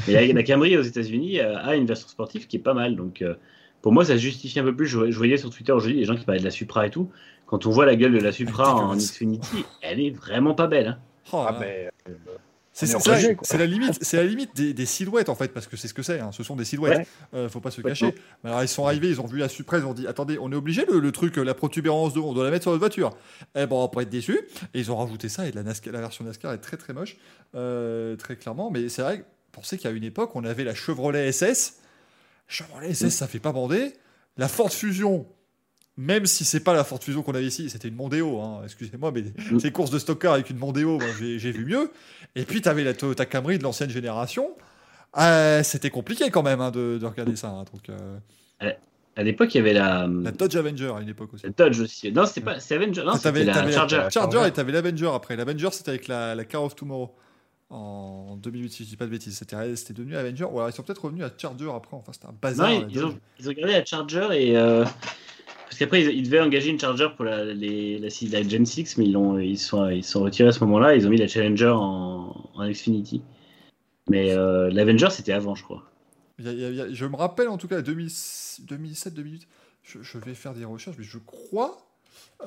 Mais la, la Camry aux États-Unis euh, a une version sportive qui est pas mal. Donc, euh, pour moi, ça se justifie un peu plus. Je, je voyais sur Twitter aujourd'hui des gens qui parlaient de la Supra et tout. Quand on voit la gueule de la Supra en dégueulasse. Xfinity, elle est vraiment pas belle. hein. Oh Ah, là. C'est la, limite, c'est la limite des, des silhouettes en fait, parce que c'est ce que c'est. hein, Ce sont des silhouettes. Euh, faut pas se cacher. Mais alors ils sont arrivés, ils ont vu la Supra, ils ont dit attendez, on est obligé le, le truc, la protubérance de, on doit la mettre sur notre voiture. Eh ben on va pas être déçus. Et ils ont rajouté ça et la, NASCAR- la version NASCAR est très très moche, euh, très clairement. Mais c'est vrai, pensez qu'à une époque on avait la Chevrolet SS. Chevrolet SS, ça fait pas bander. La Ford Fusion. Même si c'est pas la Ford Fusion qu'on avait ici, c'était une Mondeo, hein, excusez-moi, mais Mm. ces courses de stock car avec une Mondeo, j'ai vu mieux. Et puis, tu avais la Toyota Camry de l'ancienne génération. Euh, C'était compliqué quand même hein, de, de regarder ça. hein. Donc, euh, À l'époque, il y avait la, la Dodge Avenger à une époque aussi. la Dodge aussi. Non, c'était pas, c'est Avenger. Non, c'était la t'avais Charger. la- Charger et t'avais l'Avenger après. L'Avenger, c'était avec la, la Car of Tomorrow en 2008, si je dis pas de bêtises. C'était devenu Avenger. Ou alors ils sont peut-être revenus à Charger après. Enfin, c'était un bazar. Non, ils, ils ont, ils ont gardé la Charger et. euh, parce qu'après, ils, devaient engager une Charger pour la, les, la, la Gen 6, mais ils, l'ont- ils, sont, ils sont retirés à ce moment-là. Ils ont mis la Challenger en, en Xfinity. Mais euh, l'Avenger, c'était avant, je crois. Je me rappelle en tout cas 2007, 2008. Je, vais faire des recherches, mais je crois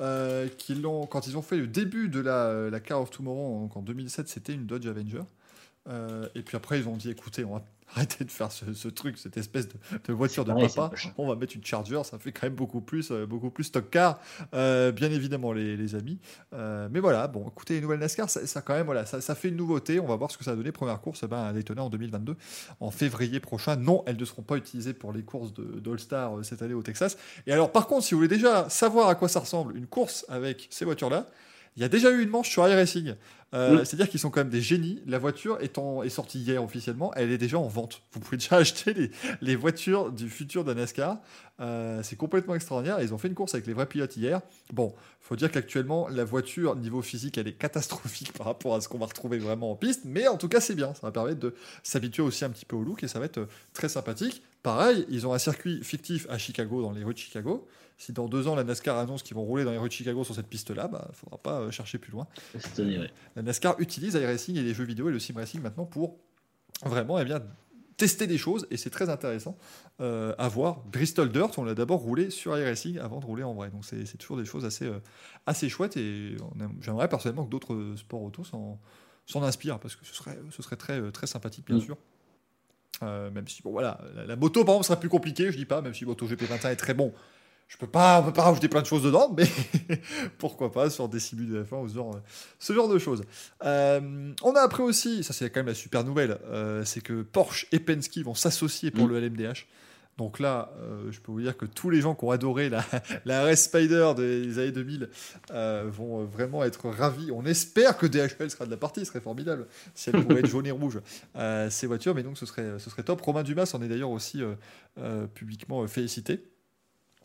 euh, qu'ils l'ont quand ils ont fait le début de la, la Car of Tomorrow en 2007, c'était une Dodge Avenger. Euh, et puis après, ils ont dit écoutez, on va arrêter de faire ce, ce truc, cette espèce de, de voiture de pareil, papa. On va mettre une Charger, ça fait quand même beaucoup plus, euh, beaucoup plus stock car, euh, bien évidemment, les, les amis. Euh, mais voilà, bon, écoutez, les nouvelles NASCAR, ça, ça quand même, voilà, ça, ça fait une nouveauté. On va voir ce que ça a donné. Première course eh ben, à Daytona en 2022 en février prochain. Non, elles ne seront pas utilisées pour les courses d'All-Star euh, cette année au Texas. Et alors, par contre, si vous voulez déjà savoir à quoi ça ressemble une course avec ces voitures-là, il y a déjà eu une manche sur iRacing. Euh, Mm. C'est-à-dire qu'ils sont quand même des génies. La voiture étant, est sortie hier officiellement, elle est déjà en vente. Vous pouvez déjà acheter les, les voitures du futur de NASCAR. Euh, c'est complètement extraordinaire. Ils ont fait une course avec les vrais pilotes hier. Bon, faut dire qu'actuellement, la voiture, niveau physique, elle est catastrophique par rapport à ce qu'on va retrouver vraiment en piste. Mais en tout cas, c'est bien. Ça va permettre de s'habituer aussi un petit peu au look et ça va être euh, très sympathique. Pareil, ils ont un circuit fictif à Chicago, dans les rues de Chicago. Si dans deux ans, la NASCAR annonce qu'ils vont rouler dans les rues de Chicago sur cette piste-là, il ne faudra pas euh, chercher plus loin. Ouais. La NASCAR utilise iRacing et les jeux vidéo et le sim racing maintenant pour vraiment eh bien, tester des choses et c'est très intéressant euh, à voir. Bristol Dirt, on l'a d'abord roulé sur iRacing avant de rouler en vrai. Donc c'est toujours des choses assez, euh, assez chouettes et j'aimerais personnellement que d'autres sports auto s'en s'en inspire parce que ce serait, ce serait très, très sympathique, bien Mm. sûr. Euh, même si, bon, voilà, la, la moto, par exemple, sera plus compliquée, je dis pas, même si MotoGP 21 est très bon. Je peux pas, on peut pas rajouter plein de choses dedans, mais pourquoi pas sur des simules de F1 ou ce genre, ce genre de choses. Euh, on a appris aussi, ça c'est quand même la super nouvelle, euh, c'est que Porsche et Penske vont s'associer pour Mm. le LMDH. Donc là, euh, je peux vous dire que tous les gens qui ont adoré la, la RS Spider des années 2000 euh, vont euh, vraiment être ravis. On espère que DHL sera de la partie, ce serait formidable si elle pouvait être jaune et rouge euh, ces voitures, mais donc ce serait, ce serait top. Romain Dumas en est d'ailleurs aussi euh, euh, publiquement euh, félicité.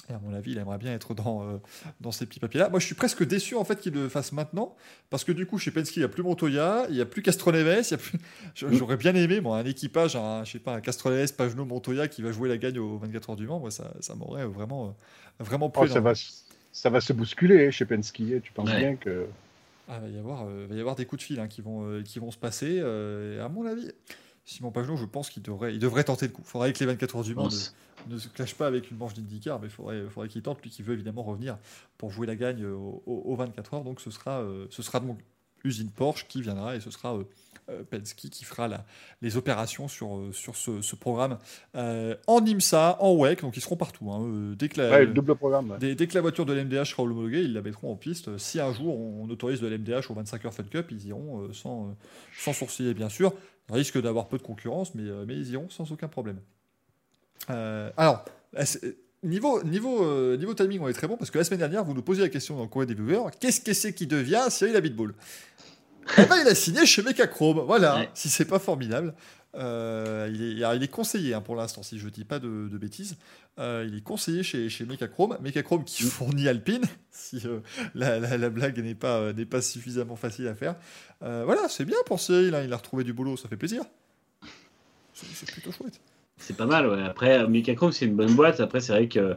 Et à mon avis, il aimerait bien être dans, euh, dans ces petits papiers-là. Moi, je suis presque déçu en fait qu'il le fasse maintenant, parce que du coup, chez Penske, il n'y a plus Montoya, il n'y a plus Castroneves, il y a plus... J'aurais bien aimé, moi, un équipage, un, je sais pas, un Castroneves, Pagano, Montoya qui va jouer la gagne aux 24 heures du Mans. Moi, ça, ça m'aurait vraiment, euh, vraiment Oh, plu. ça, va, s- ça va se bousculer hein, chez Penske. hein. Tu penses Ouais. bien que. Ah, va y avoir, euh, va y avoir des coups de fil hein, qui, vont, euh, qui vont se passer. euh, à mon avis, Simon Pagenaud, je pense qu'il devrait, il devrait tenter le coup. Il faudrait que les 24 heures du Mans ne, ne se clashent pas avec une manche d'IndyCar, mais il faudrait, faudrait qu'il tente, lui qui veut évidemment revenir pour jouer la gagne au- aux 24 heures. Donc ce sera, euh, ce sera donc usine Porsche qui viendra et ce sera euh, euh, Penske qui fera la- les opérations sur, euh, sur ce, ce programme euh, en IMSA, en WEC, donc ils seront partout. hein, euh, dès que la, Ouais, le double programme. ouais. Dès, dès que la voiture de l'MDH sera homologuée, ils la mettront en piste. Si un jour on autorise de l'MDH au 25 heures Fun Cup, ils iront euh, sans, sans sourciller, bien sûr. Ils risquent d'avoir peu de concurrence, mais, mais ils iront sans aucun problème. Alors, niveau, niveau, euh, niveau timing, on est très bon parce que la semaine dernière, vous nous posiez la question dans le courrier des viewers qu'est-ce que c'est qui devient Cyril Abitbull Eh ben, il a signé chez Mechachrome. Voilà, Ouais. si c'est pas formidable. Euh, il, est, il est conseillé hein, pour l'instant, si je ne dis pas de, de bêtises. Euh, il est conseillé chez, chez Mechachrome. Mechachrome qui fournit Alpine, si euh, la, la- la blague n'est pas, n'est pas suffisamment facile à faire. Voilà, c'est bien pour Cyril. hein, il a retrouvé du boulot, ça fait plaisir. C'est c'est plutôt chouette. C'est pas mal, ouais. Après, Micachrome, c'est une bonne boîte. Après, c'est vrai que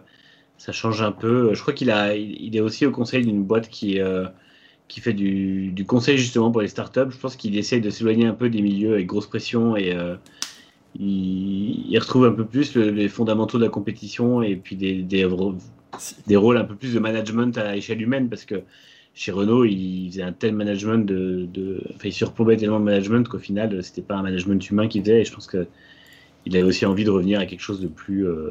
ça change un peu. Je crois qu'il a, il est aussi au conseil d'une boîte qui, euh, qui fait du, du conseil justement pour les startups. Je pense qu'il essaye de s'éloigner un peu des milieux avec grosse pression et euh, il, retrouve un peu plus le- les fondamentaux de la compétition et puis des, des, des rôles un peu plus de management à échelle humaine parce que chez Renault, il faisait un tel management de, de enfin, il surplombait tellement de management qu'au final, c'était pas un management humain qu'il faisait. Et je pense que il avait aussi envie de revenir à quelque chose de plus euh,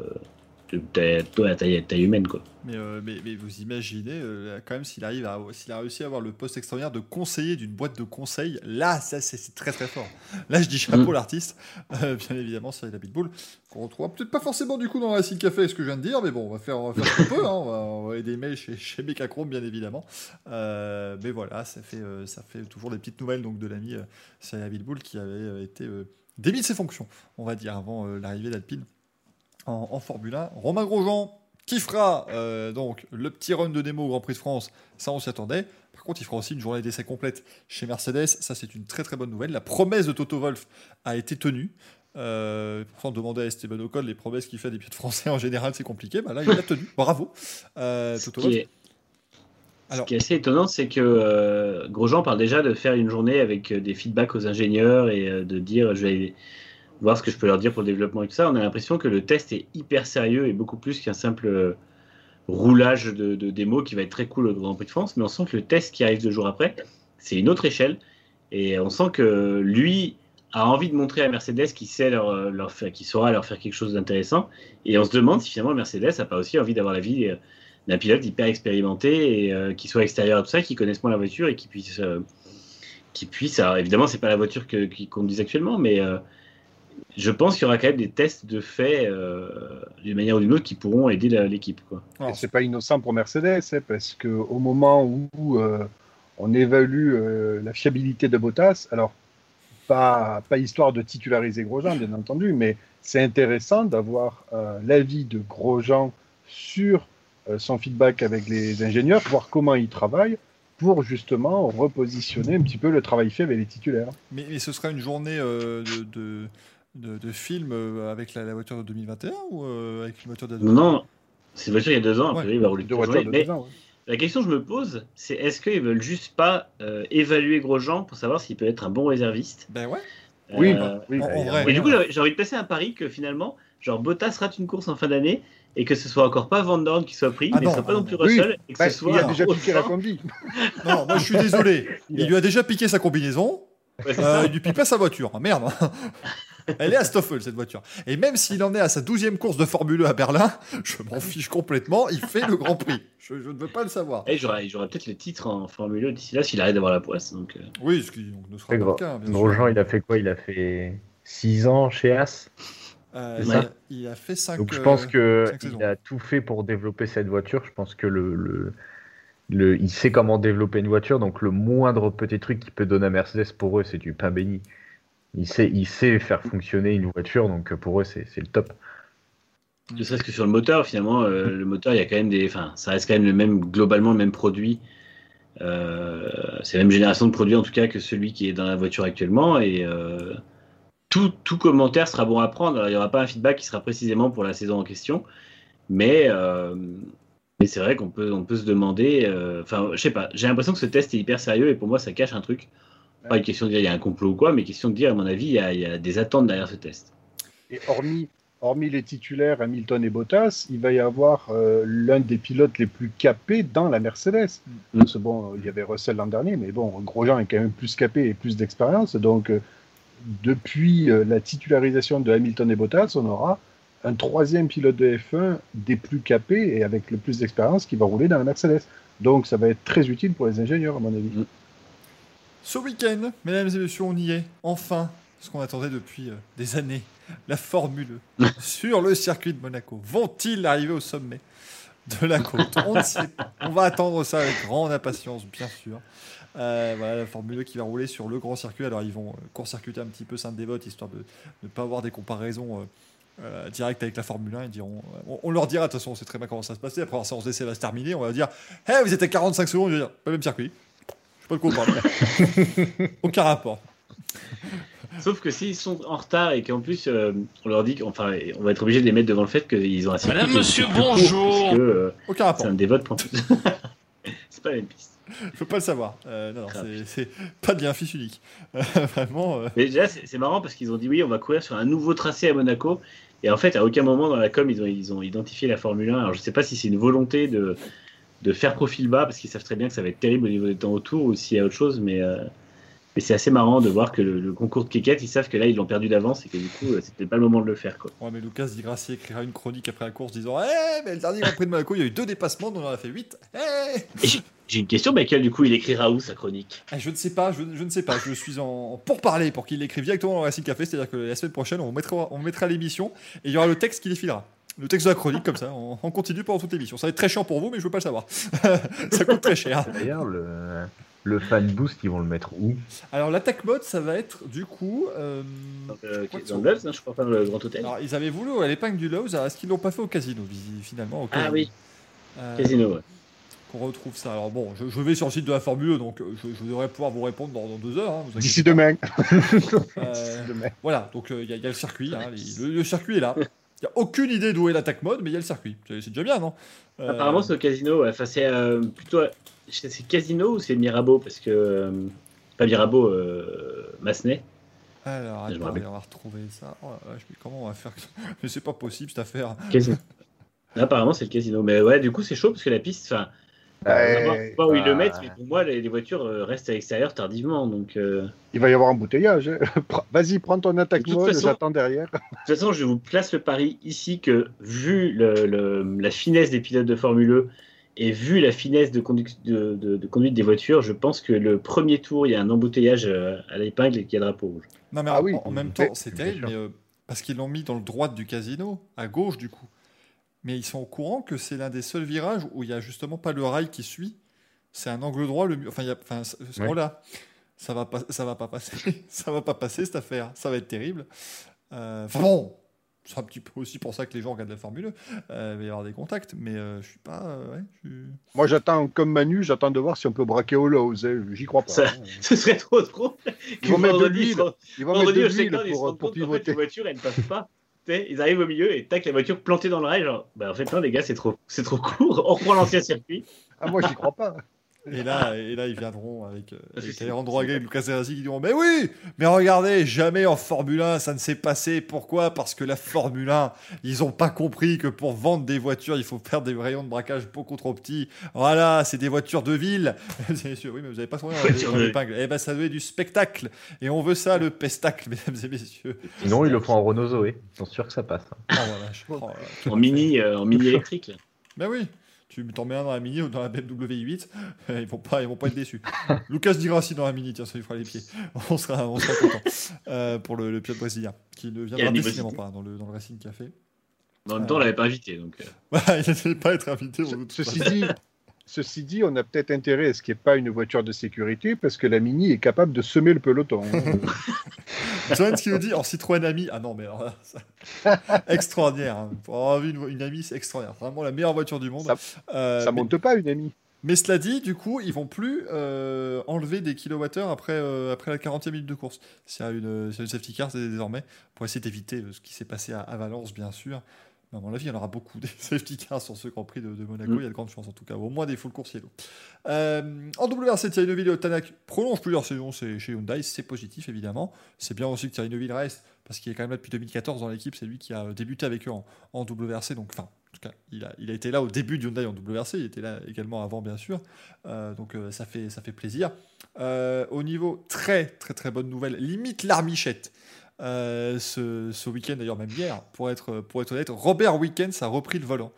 de taille, à taille, taille humaine, quoi. Mais, euh, mais, mais vous imaginez, euh, quand même, s'il arrive à, s'il a réussi à avoir le poste extraordinaire de conseiller d'une boîte de conseil, là, ça, c'est c'est très très fort. Là, je dis chapeau Mm. l'artiste, Euh, bien évidemment, Cyril Abitbull, qu'on retrouve peut-être pas forcément du coup dans la Café, ce que je viens de dire, mais bon, on va faire, on va faire ce qu'on peut, hein, on va envoyer des mails chez, chez bien évidemment. Euh, mais voilà, ça fait, euh, ça fait toujours des petites nouvelles donc, de l'ami euh, Cyril Abitbull qui avait euh, été de ses fonctions, on va dire, avant euh, l'arrivée d'Alpine en, en Formule 1. Romain Grosjean qui fera euh, donc le petit run de démo au Grand Prix de France, ça on s'y attendait. Par contre, il fera aussi une journée d'essai complète chez Mercedes, ça c'est une très très bonne nouvelle. La promesse de Toto Wolff a été tenue. Euh, pourtant, demander à Esteban Ocon les promesses qu'il fait des pieds de français en général, c'est compliqué. Bah là, il l'a tenu. Bravo. Euh, Toto qui, Wolff. Ce qui est assez étonnant, c'est que euh, Grosjean parle déjà de faire une journée avec euh, des feedbacks aux ingénieurs et euh, de dire je vais voir ce que je peux leur dire pour le développement et tout ça. On a l'impression que le test est hyper sérieux et beaucoup plus qu'un simple roulage de, de démo qui va être très cool au Grand Prix de France. Mais on sent que le test qui arrive deux jours après, c'est une autre échelle. Et on sent que lui a envie de montrer à Mercedes qu'il sait leur, leur faire, qu'il saura leur faire quelque chose d'intéressant. Et on se demande si finalement Mercedes n'a pas aussi envie d'avoir la vie d'un pilote hyper expérimenté et euh, qui soit extérieur à tout ça, qui connaisse moins la voiture et qui puisse, euh, qui puisse. Alors évidemment, c'est pas la voiture que, qu'ils conduisent actuellement, mais euh, je pense qu'il y aura quand même des tests de fait euh, d'une manière ou d'une autre qui pourront aider l'équipe. Alors, c'est pas innocent pour Mercedes, hein, parce que au moment où euh, on évalue euh, la fiabilité de Bottas, alors pas, pas histoire de titulariser Grosjean, bien entendu, mais c'est intéressant d'avoir euh, l'avis de Grosjean sur euh, son feedback avec les ingénieurs, voir comment ils travaillent pour justement repositionner un petit peu le travail fait avec les titulaires. mais, mais ce sera une journée euh, de, de, de- de film euh, avec la, la voiture de 2021 ou euh, avec une voiture de Non, non, c'est une voiture il y a deux ans, a Ouais. priori, il va rouler Deux voitures mais ans. ouais. La question que je me pose, c'est est-ce qu'ils veulent juste pas euh, évaluer Grosjean pour savoir s'il peut être un bon réserviste? Ben ouais. Oui, bah, oui, bah, en vrai. Et du coup, j'ai j'ai envie de passer un pari que finalement, genre Bottas rate une course en fin d'année et que ce soit encore pas Van Dorn qui soit pris, Ah mais non, ce soit pas non, plus. Oui, Russell et que Bah, ce soit il a déjà piqué la combi. Non, moi je suis désolé. Il lui a déjà piqué sa combinaison. Ouais, Euh, il lui pique pas sa voiture, hein, merde. Elle est à Stoffel cette voiture. Et même s'il en est à sa 12e course de Formule 1 à Berlin, je m'en fiche complètement, il fait le Grand Prix. Je, je ne veux pas le savoir. Et j'aurais peut-être les titres en Formule 1 d'ici là s'il arrête d'avoir la poisse. Donc, euh, Oui, ce qui donc, ne sera pas le cas, Grosjean, il a fait quoi? Il a fait 6 ans chez As. Euh, Ouais. il, a, il a fait 5 Donc je pense que cinq saisons. il a tout fait pour développer cette voiture. Je pense que le, le, le- il sait comment développer une voiture. Donc le moindre petit truc qu'il peut donner à Mercedes pour eux, c'est du pain béni. Il sait, il sait faire fonctionner une voiture. Donc pour eux, c'est c'est le top. ne serait-ce que sur le moteur, finalement, euh, le moteur, il y a quand même des. Enfin, ça reste quand même le même, globalement le même produit. Euh, c'est la même génération de produits en tout cas que celui qui est dans la voiture actuellement. Et euh, tout, tout commentaire sera bon à prendre. Alors, il n'y aura pas un feedback qui sera précisément pour la saison en question. Mais, euh, mais c'est vrai qu'on peut, on peut se demander. euh, Enfin, je sais pas. J'ai l'impression que ce test est hyper sérieux et pour moi, ça cache un truc. Pas une question de dire il y a un complot ou quoi, mais question de dire, à mon avis, il y a, il y a des attentes derrière ce test. Et hormis, hormis les titulaires Hamilton et Bottas, il va y avoir euh, l'un des pilotes les plus capés dans la Mercedes. Mm. Parce bon, il y avait Russell l'an dernier, mais bon, Grosjean est quand même plus capé et plus d'expérience. Donc, depuis euh, la titularisation de Hamilton et Bottas, on aura un troisième pilote de F1 des plus capés et avec le plus d'expérience qui va rouler dans la Mercedes. Donc, ça va être très utile pour les ingénieurs, à mon avis. Mm. Ce week-end, mesdames et messieurs, on y est. Enfin, ce qu'on attendait depuis euh, des années. La Formule sur le circuit de Monaco. Vont-ils arriver au sommet de la côte? On ne sait pas. On va attendre ça avec grande impatience, bien sûr. Euh, voilà, la Formule E qui va rouler sur le grand circuit. Alors, ils vont euh, court-circuiter un petit peu Sainte-Dévote, histoire de ne pas avoir des comparaisons euh, euh, directes avec la Formule 1. Ils diront, on, on leur dira, de toute façon, on sait très bien comment ça se passer. Après, la séance d'essai va se terminer. On va dire, hey, vous êtes à 45 secondes. Je vais dire, pas le même circuit. Je sais pas de quoi vous parlez. Aucun rapport. Sauf que s'ils sont en retard et qu'en plus euh, on leur dit qu'enfin on va être obligé de les mettre devant le fait qu'ils ont un circuit Madame, monsieur, court, bonjour. puisque, euh, Aucun rapport. c'est un des votes pour plus. c'est pas la même piste. Je veux pas le savoir. Euh, non, non, c'est- pas de lien unique. Euh, vraiment. euh, Mais déjà c'est marrant parce qu'ils ont dit oui on va courir sur un nouveau tracé à Monaco et en fait à aucun moment dans la com ils ont, ils ont identifié la Formule 1. Alors je sais pas si c'est une volonté de, de faire profil bas parce qu'ils savent très bien que ça va être terrible au niveau des temps autour ou s'il y a autre chose mais, euh, mais c'est assez marrant de voir que le, le concours de Keket ils savent que là ils l'ont perdu d'avance et que du coup euh, c'était pas le moment de le faire quoi. Ouais, mais Lucas Di Grassi écrira une chronique après la course disant Eh, mais le dernier Grand Prix de Monaco, il y a eu deux dépassements, on en a fait 8. Eh j'ai- une question, Michael, du coup il écrira où sa chronique? Eh, Je ne sais pas, je, je ne sais pas. Je suis en pour parler pour qu'il l'écrive directement dans le Racing Café, c'est-à-dire que la semaine prochaine, on mettra, on mettra l'émission et il y aura le texte qui défilera. Le texte de la chronique, comme ça, on, on continue pendant toute l'émission. Ça va être très chiant pour vous, mais je veux pas le savoir. ça coûte très cher. D'ailleurs, le, le fan boost, ils vont le mettre où? Alors, l'attaque mode, ça va être du coup. euh, euh, de dans le Loves, non, je crois pas dans le Grand Hôtel. Alors, ils avaient voulu à l'épingle du alors est-ce qu'ils l'ont pas fait au casino, finalement au Ah casino oui, Euh, Casino, ouais. Qu'on retrouve ça. Alors, bon, je, je vais sur le site de la Formule 1, donc euh, je, je devrais pouvoir vous répondre dans, dans deux heures. hein, D'ici demain. Euh, Demain. voilà, donc il y, a- y a le circuit. hein, les- le, le circuit est là. Il n'y a aucune idée d'où est l'attaque mode, mais il y a le circuit. C'est c'est déjà bien, non? Euh, Apparemment, c'est au casino. ouais. Enfin, c'est euh, plutôt. C'est casino ou c'est Mirabeau Parce que. euh, pas Mirabeau, euh, Massenet. Alors, attends, on va retrouver ça. Oh mais comment on va faire que- Mais c'est pas possible cette affaire. Casino. Apparemment, c'est le casino. Mais ouais, du coup, c'est chaud parce que la piste. Enfin, Ouais, pas où ils le bah, mettent, mais pour moi, les, les voitures euh, restent à l'extérieur tardivement. Donc, euh, Il va y avoir un bouteillage. hein. Vas-y, prends ton attaque De toute mode, façon- j'attends derrière. de toute façon, je vous place le pari ici que, vu le- le- la finesse des pilotes de Formule 1 et vu la finesse de, conduc- de- de- de conduite des voitures, je pense que le premier tour, il y a un embouteillage euh, à l'épingle et qu'il y a drapeau rouge. Non, mais Ah en, oui, en même temps, c'est terrible, mais, euh, parce qu'ils l'ont mis dans le droit du casino, à gauche du coup. Mais ils sont au courant que c'est l'un des seuls virages où il n'y a justement pas le rail qui suit. C'est un angle droit. Le... Enfin, il y a... enfin, c- Ouais. oh là, ça va pas, ça va pas passer. ça va pas passer cette affaire. Ça va être terrible. Euh, Enfin bon, c'est un petit peu aussi pour ça que les gens regardent la Formule 1. Euh, il va y avoir des contacts, mais euh, je suis pas. euh, ouais, je suis- Moi, j'attends, comme Manu, j'attends de voir si on peut braquer hein. J'y crois pas. Ça- hein. Ce serait trop drôle. Ils vont mettre de l'huile. ils vont mettre de l'huile pour, rendent pour compte qu'en fait, les pivoter. voitures, elles ne passent pas. Ils arrivent au milieu et tac, la voiture plantée dans le rail. Genre, bah, en fait, non, les gars, c'est trop, c'est trop court. On reprend l'ancien circuit. Ah, moi, j'y crois pas. Et là, et là, ils viendront avec, euh, Ah, avec Alejandro Agüero et Lucas Serrazzi qui diront Mais oui, mais regardez, jamais en Formule 1 ça ne s'est passé. Pourquoi? Parce que la Formule 1, ils n'ont pas compris que pour vendre des voitures, il faut faire des rayons de braquage beaucoup trop petits. Voilà, c'est des voitures de ville. Messieurs, oui, mais vous n'avez pas son de- l'épingle. Eh ben, ça doit être du spectacle. Et on veut ça, le pestacle, mesdames et messieurs. Sinon, ils le font en Renault Zoé. Ils sont sûrs que ça passe. hein. Oh, voilà, je- oh, là, En mini, euh, en mini électrique. Ben oui, tu t'en mets un dans la Mini ou dans la BMW i8, euh, ils vont pas, ils vont pas être déçus. Lucas dira si dans la Mini, tiens, ça lui fera les pieds. On sera, on sera content euh, pour le, le pilote brésilien, qui ne viendra décidément pas dans le, dans le Racing Café. En même temps, on l'avait pas invité. Donc, euh, il ne pas être invité. Ceci pas. dit, ceci dit, on a peut-être intérêt à ce qu'il n'y ait pas une voiture de sécurité parce que la Mini est capable de semer le peloton. Johan qui nous dit en Citroën Ami. Ah non, mais alors là, ça- extraordinaire. Hein. Pour avoir vu une, une Ami, c'est extraordinaire. C'est Vraiment la meilleure voiture du monde. Ça- Euh, Ça mais- monte pas une amie. Mais cela dit, du coup, ils vont plus euh, enlever des kilowattheures après, euh, après la 40e minute de course. S'il y a une, a une safety car, c'est désormais, pour essayer d'éviter euh, ce qui s'est passé à, à Valence, bien sûr. À mon avis, il y en aura beaucoup des safety cars sur ce Grand Prix de, de Monaco. Mm. Il y a de grandes chances, en tout cas, au moins des full course yellow. Euh, en WRC, Thierry Neuville et Tanak prolongent plusieurs saisons chez Hyundai. C'est positif, évidemment. C'est bien aussi que Thierry Neuville reste, parce qu'il est quand même là depuis 2014 dans l'équipe. C'est lui qui a débuté avec eux en, en WRC. Donc, enfin, en tout cas, il a, il a été là au début de Hyundai en WRC. Il était là également avant, bien sûr. Euh, donc, euh, ça, fait, ça fait plaisir. Euh, au niveau très, très, très bonne nouvelle, limite l'armichette. Euh, ce, ce week-end, d'ailleurs, même hier, pour être, pour être honnête, Robert Wickens a repris le volant.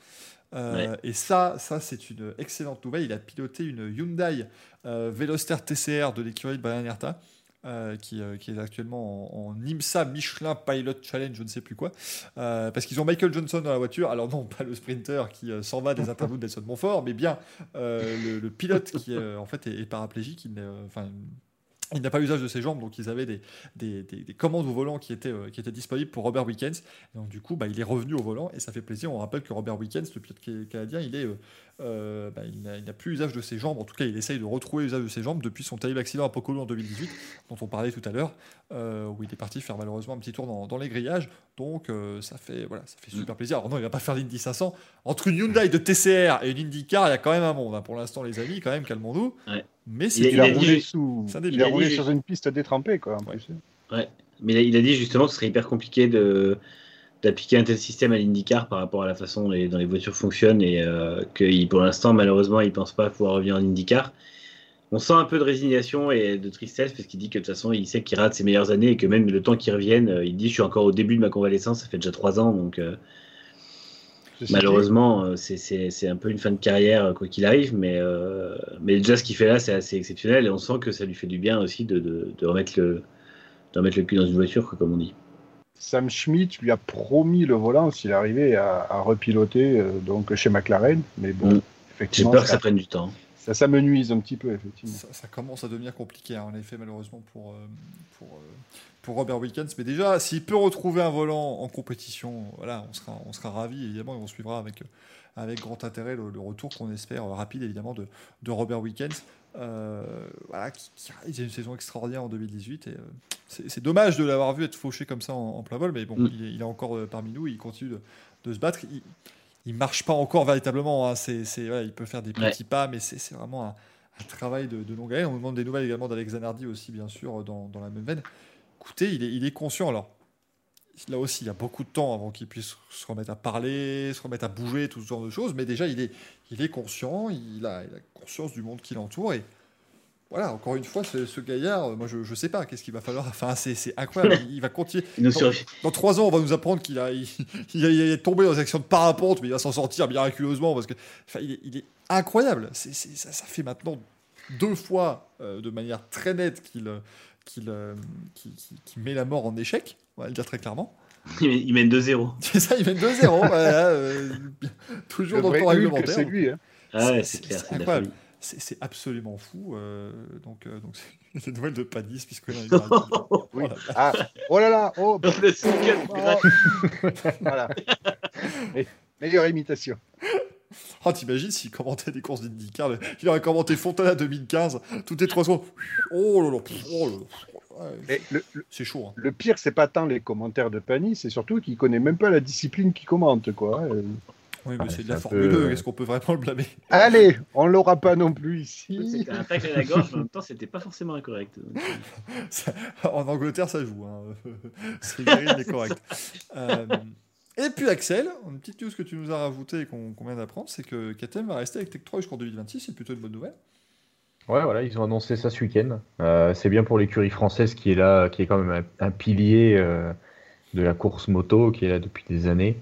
Euh, Et ça, ça c'est une excellente nouvelle. Il a piloté une Hyundai euh, Veloster TCR de l'écurie de Brian Herta, euh, qui, euh, qui est actuellement en, en IMSA Michelin Pilot Challenge, je ne sais plus quoi. Euh, parce qu'ils ont Michael Johnson dans la voiture. Alors non, pas le sprinter qui s'en va des interviews de Nelson Montfort, mais bien le, le pilote qui en fait est, est paraplégique. Il, n'est, enfin, il n'a pas usage de ses jambes, donc ils avaient des, des, des- des commandes au volant qui étaient, euh, disponibles pour Robert Wickens. Et donc du coup, bah, il est revenu au volant et ça fait plaisir. On rappelle que Robert Wickens, le pilote ca- canadien, il est, euh, euh, bah, il n'a plus usage de ses jambes. En tout cas, il essaye de retrouver l'usage de ses jambes depuis son terrible accident à Pocono en 2018, dont on parlait tout à l'heure, euh, où il est parti faire malheureusement un petit tour dans, dans les grillages. Donc euh, ça fait voilà, ça fait super plaisir. Alors non, il va pas faire l'Indy 500. Entre une Hyundai de TCR et une IndyCar, il y a quand même un monde. hein. Pour l'instant, les amis, quand même, calmons-nous. Ouais. Mais Il c'est a- Il a il a roulé, sous... il a sur une piste détrempée, quoi. En Ouais. plus. Mais il a, il a dit justement que ce serait hyper compliqué de d'appliquer un tel système à l'IndyCar par rapport à la façon dont les, dont les voitures fonctionnent et euh, que pour l'instant malheureusement il pense pas pouvoir revenir en IndyCar. On sent un peu de résignation et de tristesse parce qu'il dit que de toute façon il sait qu'il rate ses meilleures années et que même le temps qu'il revienne, euh, il dit je suis encore au début de ma convalescence, ça fait déjà trois ans donc euh, malheureusement c'est- un peu une fin de carrière quoi qu'il arrive mais, euh, mais déjà ce qu'il fait là c'est assez exceptionnel et on sent que ça lui fait du bien aussi de, de, de remettre, le, de remettre le cul dans une voiture quoi, comme on dit. Sam Schmidt lui a promis le volant s'il arrivait à, à repiloter euh, donc chez McLaren. Mais bon, Mm. J'ai effectivement, peur que ça, prenne du temps. ça, ça me nuise un petit peu, effectivement. Ça, ça commence à devenir compliqué, hein, en effet, malheureusement, pour, euh, pour, euh, pour Robert Wickens. Mais déjà, s'il peut retrouver un volant en compétition, voilà, on sera, on sera ravis, évidemment, et on suivra avec, avec grand intérêt le, le retour qu'on espère rapide, évidemment, de, de Robert Wickens. Euh, voilà, qui, qui réalise une saison extraordinaire en 2018. Et, euh, c'est dommage de l'avoir vu être fauché comme ça en, en plein vol, mais bon, Mm. il, est, il est encore euh, parmi nous, il continue de, de se battre. Il, il marche pas encore véritablement. hein, c'est, il peut faire des Ouais. petits pas, mais c'est, vraiment un, un travail de, de longue haleine. On demande des nouvelles également d'Alex Zanardi aussi, bien sûr, dans, dans la même veine. Écoutez, il est, il est conscient. Alors, là aussi, il y a beaucoup de temps avant qu'il puisse se remettre à parler, se remettre à bouger, tout ce genre de choses. Mais déjà, il est, il est conscient, il a, il a conscience du monde qui l'entoure. Et voilà, encore une fois, ce, ce gaillard, euh, moi, je ne sais pas qu'est-ce qu'il va falloir. Enfin, c'est, incroyable. il, va continuer. Dans trois ans, on va nous apprendre qu'il a, il, il a- il est tombé dans une action de parapente, mais il va s'en sortir miraculeusement parce que, enfin, il est, il est incroyable. C'est- ça, ça fait maintenant deux fois euh, de manière très nette qu'il, qu'il, euh, met la mort en échec. On va le dire très clairement. Il mène- il mène 2-0. C'est ça, il mène 2-0. voilà, euh, toujours Le dans le temps réglementaire. c'est lui. Hein. Ah ouais, C'est- clair, incroyable. absolument fou. euh, donc, euh, donc c'est une nouvelle de Padis, puisque là, il Oui. Ah, oh là là, oh, oh. voilà. Meilleure imitation. Oh, t'imagines s'il commentait des courses d'IndyCar Il aurait commenté Fontana 2015, toutes les trois secondes. Oh là là, oh là là. Ouais, Mais le, le- c'est chaud. hein. le pire, c'est pas tant les commentaires de Pani, c'est surtout qu'il connaît même pas la discipline qu'il commente, quoi. Oui, mais c'est de la Formule peu- 1, est-ce qu'on peut vraiment le blâmer? Allez, on l'aura pas non plus ici. C'était un tacle à la gorge, mais en même temps, c'était pas forcément incorrect. Ça- En Angleterre, ça joue. Hein. C'est mais correct. Euh, et puis Axel, une petite news que tu nous as rajoutée et qu'on qu'on vient d'apprendre, c'est que KTM va rester avec Tech 3 jusqu'en 2026, c'est plutôt une bonne nouvelle. Ouais, voilà, ils ont annoncé ça ce week-end. Euh, c'est bien pour l'écurie française qui est là, qui est quand même un, pilier euh, de la course moto, qui est là depuis des années.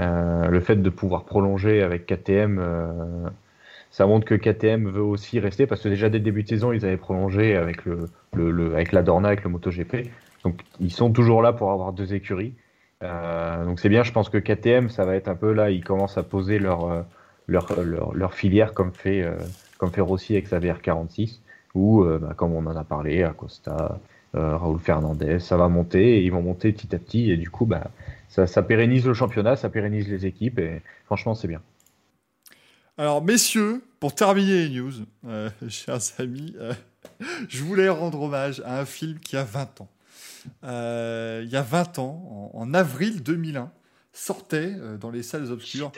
Euh, le fait de pouvoir prolonger avec KTM, euh, ça montre que KTM veut aussi rester, parce que déjà dès le début de saison, ils avaient prolongé avec le, le, le- avec la Dorna, avec le MotoGP. Donc ils sont toujours là pour avoir deux écuries. Euh, donc c'est bien, je pense que KTM, ça va être un peu là, ils commencent à poser leur, euh, leur, leur, leur filière comme fait, comme fait Rossi avec sa VR46, ou euh, bah, comme on en a parlé, Acosta, euh, Raoul Fernandez, ça va monter, et ils vont monter petit à petit, et du coup, bah, ça, ça pérennise le championnat, ça pérennise les équipes, et franchement, c'est bien. Alors, messieurs, pour terminer les news, euh, chers amis, euh, je voulais rendre hommage à un film qui a 20 ans. Euh, il y a 20 ans, en, en avril 2001, sortait euh, dans les salles obscures.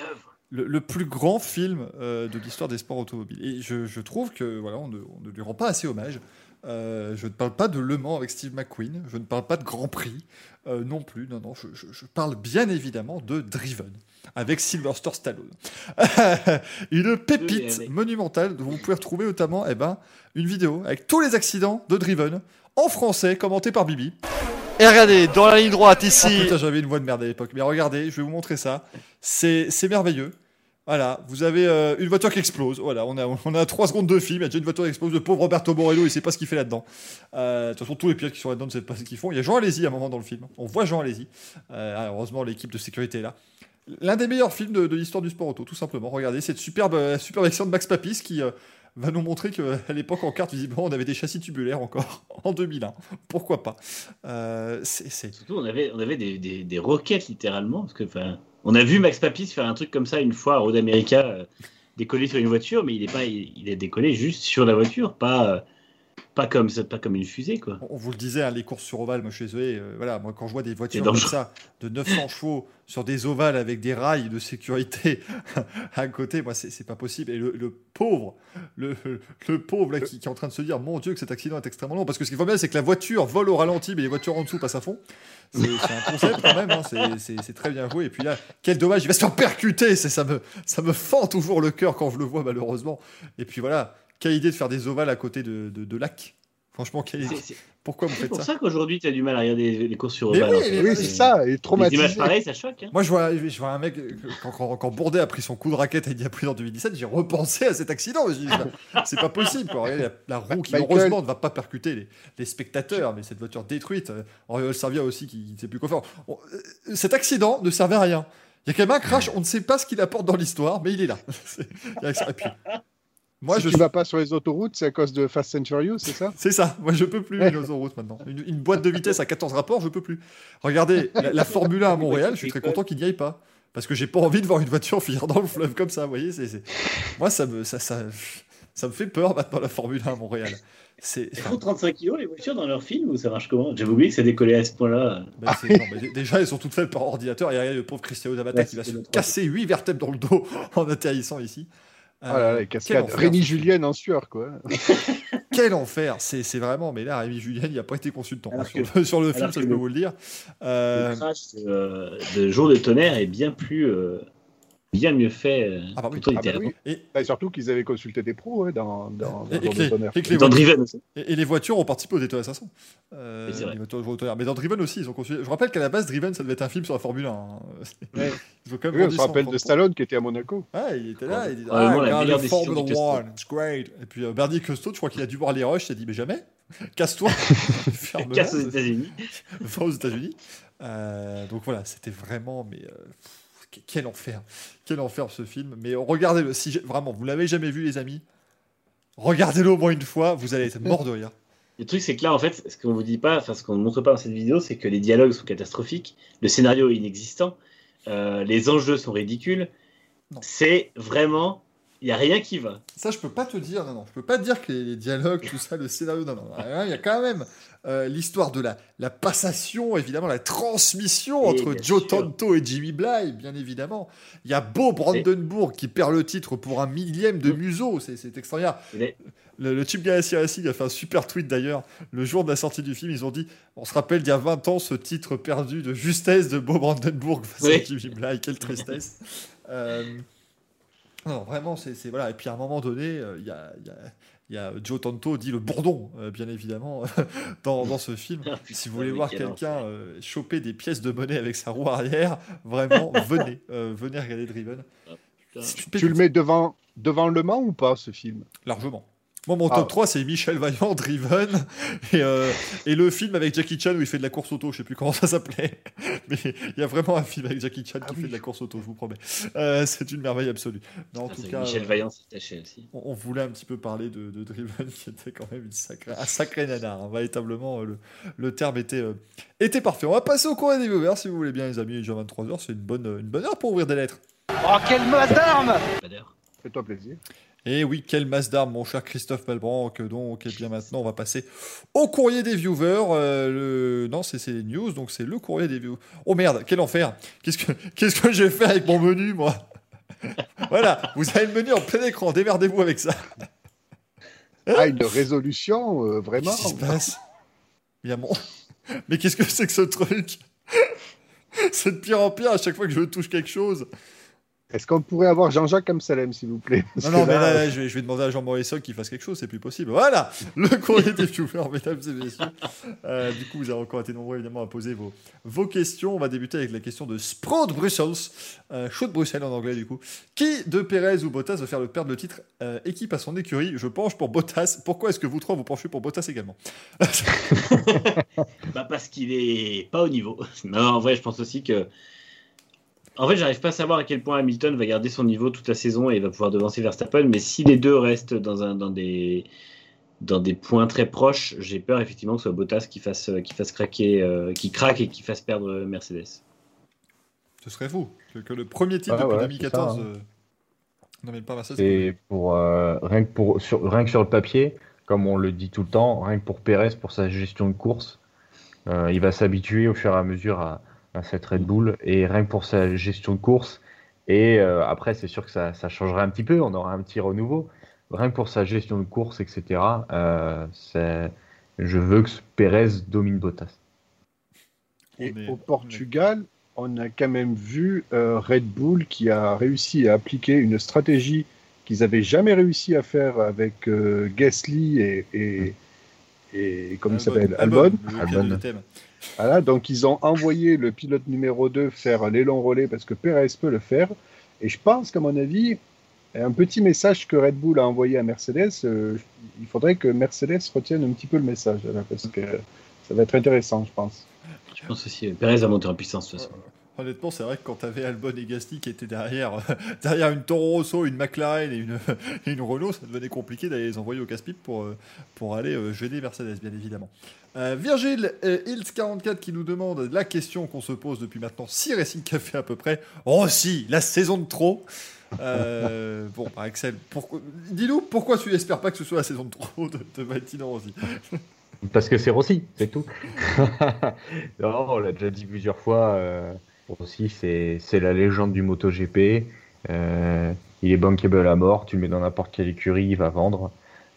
Le, le plus grand film euh, de l'histoire des sports automobiles. Et je, je trouve que voilà, on ne, on ne lui rend pas assez hommage. Euh, je ne parle pas de Le Mans avec Steve McQueen, je ne parle pas de Grand Prix euh, non plus. Non, non, je, je- je parle bien évidemment de Driven avec Sylvester Stallone. Une pépite monumentale dont vous pouvez retrouver notamment eh ben, une vidéo avec tous les accidents de Driven en français commenté par Bibi. Et regardez, dans la ligne droite Oh ici, putain, j'avais une voix de merde à l'époque. Mais regardez, je vais vous montrer ça. C'est c'est merveilleux. Voilà, vous avez euh, une voiture qui explose. Voilà, on a, on a 3 secondes de film. Il y a déjà une voiture qui explose. Le pauvre Roberto Morello, il sait pas ce qu'il fait là-dedans. Euh, De toute façon, tous les pilotes qui sont là-dedans ne savent pas ce qu'ils font. Il y a Jean Alési à un moment dans le film. On voit Jean Alési. Euh, heureusement, l'équipe de sécurité est là. L'un des meilleurs films de, l'histoire du sport auto, tout simplement. Regardez cette superbe, euh, superbe action de Max Papis qui va nous montrer qu'à l'époque, en carte, visiblement, on avait des châssis tubulaires encore en 2001. Pourquoi pas? Surtout, on avait, on avait des, roquettes littéralement. Parce que, on a vu Max Papis faire un truc comme ça une fois à Road America, euh, décoller sur une voiture, mais il est pas, il, est décollé juste sur la voiture, pas, euh, pas comme pas comme une fusée, quoi. On vous le disait, hein, les courses sur ovale, moi je suis désolé, euh, voilà, moi quand je vois des voitures comme ça, de 900 chevaux, sur des ovales avec des rails de sécurité à côté, moi c'est pas possible. Et le, le pauvre, le, le pauvre là qui, qui est en train de se dire, mon Dieu, que cet accident est extrêmement long, parce que ce qu'il faut bien, c'est que la voiture vole au ralenti, mais les voitures en dessous passent à fond. C'est un concept quand même, hein, c'est- très bien joué. Et puis là, quel dommage, il va se faire percuter, ça me, ça me fend toujours le cœur quand je le vois malheureusement. Et puis voilà, quelle idée de faire des ovales à côté de, de, de lacs. Franchement, quelle idée. C'est c'est- Pourquoi vous c'est faites pour ça ça qu'aujourd'hui, tu as du mal à regarder les, les courses sur Mais ovale. oui, en fait. mais- Oui, c'est ça, il est Les traumatisé. images pareilles, ça choque. Hein. Moi, je vois, je vois un mec, euh, quand, quand, quand Bourdet a pris son coup de raquette à Indianapolis en 2017, j'ai repensé à cet accident. Je me suis dit, bah, c'est pas possible. Quoi. Regardez, la, la roue qui, Michael- heureusement, ne va pas percuter les, les spectateurs, mais cette voiture détruite. euh, Oriol Servia aussi, qui ne sait plus quoi faire. Euh, cet accident ne servait à rien. Il y a quand même un crash, on ne sait pas ce qu'il apporte dans l'histoire, mais il est là. C'est- il y a ça. Et puis, moi, si je tu vas pas sur les autoroutes, c'est à cause de Fast and Furious, c'est ça C'est ça, moi je peux plus Ouais. une autoroute maintenant. Une, une boîte de vitesse à 14 rapports, je peux plus. Regardez, la, la Formule 1 à Montréal, je suis très content qu'il n'y aille pas. Parce que j'ai pas envie de voir une voiture finir dans le fleuve comme ça, vous voyez. c'est c'est- Moi, ça me, ça, ça, ça me fait peur maintenant la Formule 1 à Montréal. C'est. Elles font 35 kilos les voitures dans leur film ou ça marche comment? J'avais oublié que ça décollait à ce point-là. ben, c'est- non, mais dé- déjà, elles sont toutes faites par ordinateur. Et regardez le pauvre Cristiano Zamata Ouais, qui va se casser 8 vertèbres dans le dos en atterrissant ici. Ah là là, les quel cascades. enfer, Rémi. Julien en sueur, quoi. Quel enfer C'est c'est vraiment. Mais là, Rémi Julien, il n'a pas été consultant hein, sur, que- le, sur le film, ça que je peux vous le dire. Euh, Le crash euh, de Jour de tonnerre est bien plus, euh, bien mieux fait. euh, Ah bah oui. Ah bah oui. et, surtout qu'ils avaient consulté des pros ouais, dans, dans, et- dans et de les- et les Dans voitures- Driven aussi. Et, et les voitures ont participé au Daytona 500. Euh. Mais dans Driven aussi, ils ont construit. Je rappelle qu'à la base, Driven, ça devait être un film sur la Formule 1. hein. Ouais. Ils ont quand même Oui, on vendu se ça en rappelle de. Stallone qui était à Monaco. Ah, il était là, il dit Ah, la regarde meilleure le décision Formula de Castor. 1, it's great. Et puis euh, Bernie Custo, je crois qu'il a dû voir les rushs, il s'est dit Mais jamais, casse-toi, ferme Casse aux États-Unis. va aux États-Unis. Euh, donc voilà, c'était vraiment. Mais. Quel enfer, quel enfer ce film. Mais regardez-le, si vraiment, vous l'avez jamais vu, les amis, regardez-le au moins une fois, vous allez être mort de rire. Le truc, c'est que là, en fait, ce qu'on vous dit pas, enfin, ce qu'on ne montre pas dans cette vidéo, c'est que les dialogues sont catastrophiques, le scénario est inexistant, euh, les enjeux sont ridicules. C'est vraiment Il y a rien qui va. Ça, je peux pas te dire, non, non. Je peux pas te dire que les, dialogues, tout ça, le scénario, non, non. Il y a quand même euh, l'histoire de la, la passation, évidemment, la transmission Et entre Joe sûr. Tonto et Jimmy Bly, bien évidemment. Il y a Beau Brandenburg qui perd le titre pour un millième de Mm. museau. C'est extraordinaire. Le, le Chip Ganassi Racing a fait un super tweet d'ailleurs. Le jour de la sortie du film, ils ont dit On se rappelle d'il y a 20 ans ce titre perdu de justesse de Beau Brandenburg face à. Jimmy Bly. Quelle tristesse. Euh, non, vraiment, c'est voilà. Et puis à un moment donné, euh, il y, a, il y, a, il y a Joe Tonto dit le bourdon, euh, bien évidemment, dans, dans ce film. Ah, Si vous voulez voir quel quelqu'un euh, choper des pièces de monnaie avec sa roue arrière, vraiment, venez, euh, venez regarder Driven. Une Tu le mets devant, devant Le Mans ou pas, ce film? Largement. Moi, mon Ah. top 3, c'est Michel Vaillant, Driven, et, euh, et le film avec Jackie Chan où il fait de la course auto, je sais plus comment ça s'appelait, mais il y a vraiment un film avec Jackie Chan Ah qui oui. fait de la course auto, je vous promets. Euh, c'est une merveille absolue. Non, en Ah, tout c'est cas, Michel euh, Vaillant s'est taché aussi. on, on voulait un petit peu parler de, de Driven, qui était quand même une sacrée, un sacré nanar. hein. Véritablement, le, le terme était, euh, était parfait. On va passer au courrier des viewers, si vous voulez bien, les amis. Il est déjà 23h, c'est une bonne, une bonne heure pour ouvrir des lettres. Oh, quelle d'air. Fais-toi plaisir. Et oui, quel masse d'armes, mon cher Christophe Malbranc. Donc, et bien maintenant, on va passer au courrier des viewers. Euh, le... Non, c'est les news, donc c'est le courrier des viewers. Oh merde, quel enfer Qu'est-ce que, qu'est-ce que j'ai fait avec mon menu, moi Voilà, vous avez le menu en plein écran, démerdez-vous avec ça. Ah, une résolution, euh, vraiment Qu'est-ce qui se passe? Mon... Mais qu'est-ce que c'est que ce truc? C'est de pire en pire à chaque fois que je touche quelque chose. Est-ce qu'on pourrait avoir Jean-Jacques Amsalem, s'il vous plaît? Non, non, mais là, là, là, je, vais, je vais demander à Jean Morisson qu'il fasse quelque chose, c'est plus possible. Voilà, le courrier des viewers, mesdames et messieurs. Euh, du coup, vous avez encore été nombreux, évidemment, à poser vos, vos questions. On va débuter avec la question de Sprout Brussels, euh, chaud de Bruxelles en anglais, du coup. Qui de Pérez ou Bottas va faire le perdre le titre euh, équipe à son écurie? Je penche pour Bottas. Pourquoi est-ce que vous trois vous penchez pour Bottas également? Bah parce qu'il est pas au niveau. Non, en vrai, je pense aussi que. En fait, j'arrive pas à savoir à quel point Hamilton va garder son niveau toute la saison et va pouvoir devancer Verstappen. Mais si les deux restent dans, un, dans, des, dans des points très proches, j'ai peur effectivement que ce soit Bottas qui fasse, qui fasse craquer, euh, qui craque et qui fasse perdre Mercedes. Ce serait fou que, que le premier titre Ouais, depuis ouais, 2014 c'est ça, hein. euh, pas Mercedes. Et pour, euh, rien, que pour, sur, rien que sur le papier, comme on le dit tout le temps, rien que pour Pérez, pour sa gestion de course, euh, il va s'habituer au fur et à mesure à, à cette Red Bull. Et rien que pour sa gestion de course, et euh, après, c'est sûr que ça, ça changera un petit peu, on aura un petit renouveau. Rien que pour sa gestion de course, etc., euh, c'est- je veux que Pérez domine Bottas. Et au Portugal, on a quand même vu euh, Red Bull qui a réussi à appliquer une stratégie qu'ils n'avaient jamais réussi à faire avec euh, Gasly et, et, et comment il s'appelle? Albon. le Albon. Voilà, donc ils ont envoyé le pilote numéro 2 faire longs relais parce que Perez peut le faire. Et je pense qu'à mon avis, un petit message que Red Bull a envoyé à Mercedes, euh, il faudrait que Mercedes retienne un petit peu le message parce que ça va être intéressant, je pense. Je pense aussi. euh, Perez va monter en puissance de toute façon. Honnêtement, c'est vrai que quand t'avais Albon et Gasly qui étaient derrière, derrière une Toro Rosso, une McLaren et une, une Renault, ça devenait compliqué d'aller les envoyer au casse-pipe pour, euh, pour aller euh, gêner Mercedes, bien évidemment. Euh, Virgile euh, Hills44 qui nous demande la question qu'on se pose depuis maintenant 6 Racing Café à peu près. Oh si, la saison de trop Euh, bon, Axel, dis-nous pourquoi tu espères pas que ce soit la saison de trop de, de Valentino Rossi? Parce que c'est Rossi, c'est tout. non, on l'a déjà dit plusieurs fois. euh, Rossi, c'est c'est la légende du MotoGP. Euh, il est bankable à mort. Tu le mets dans n'importe quelle écurie, il va vendre.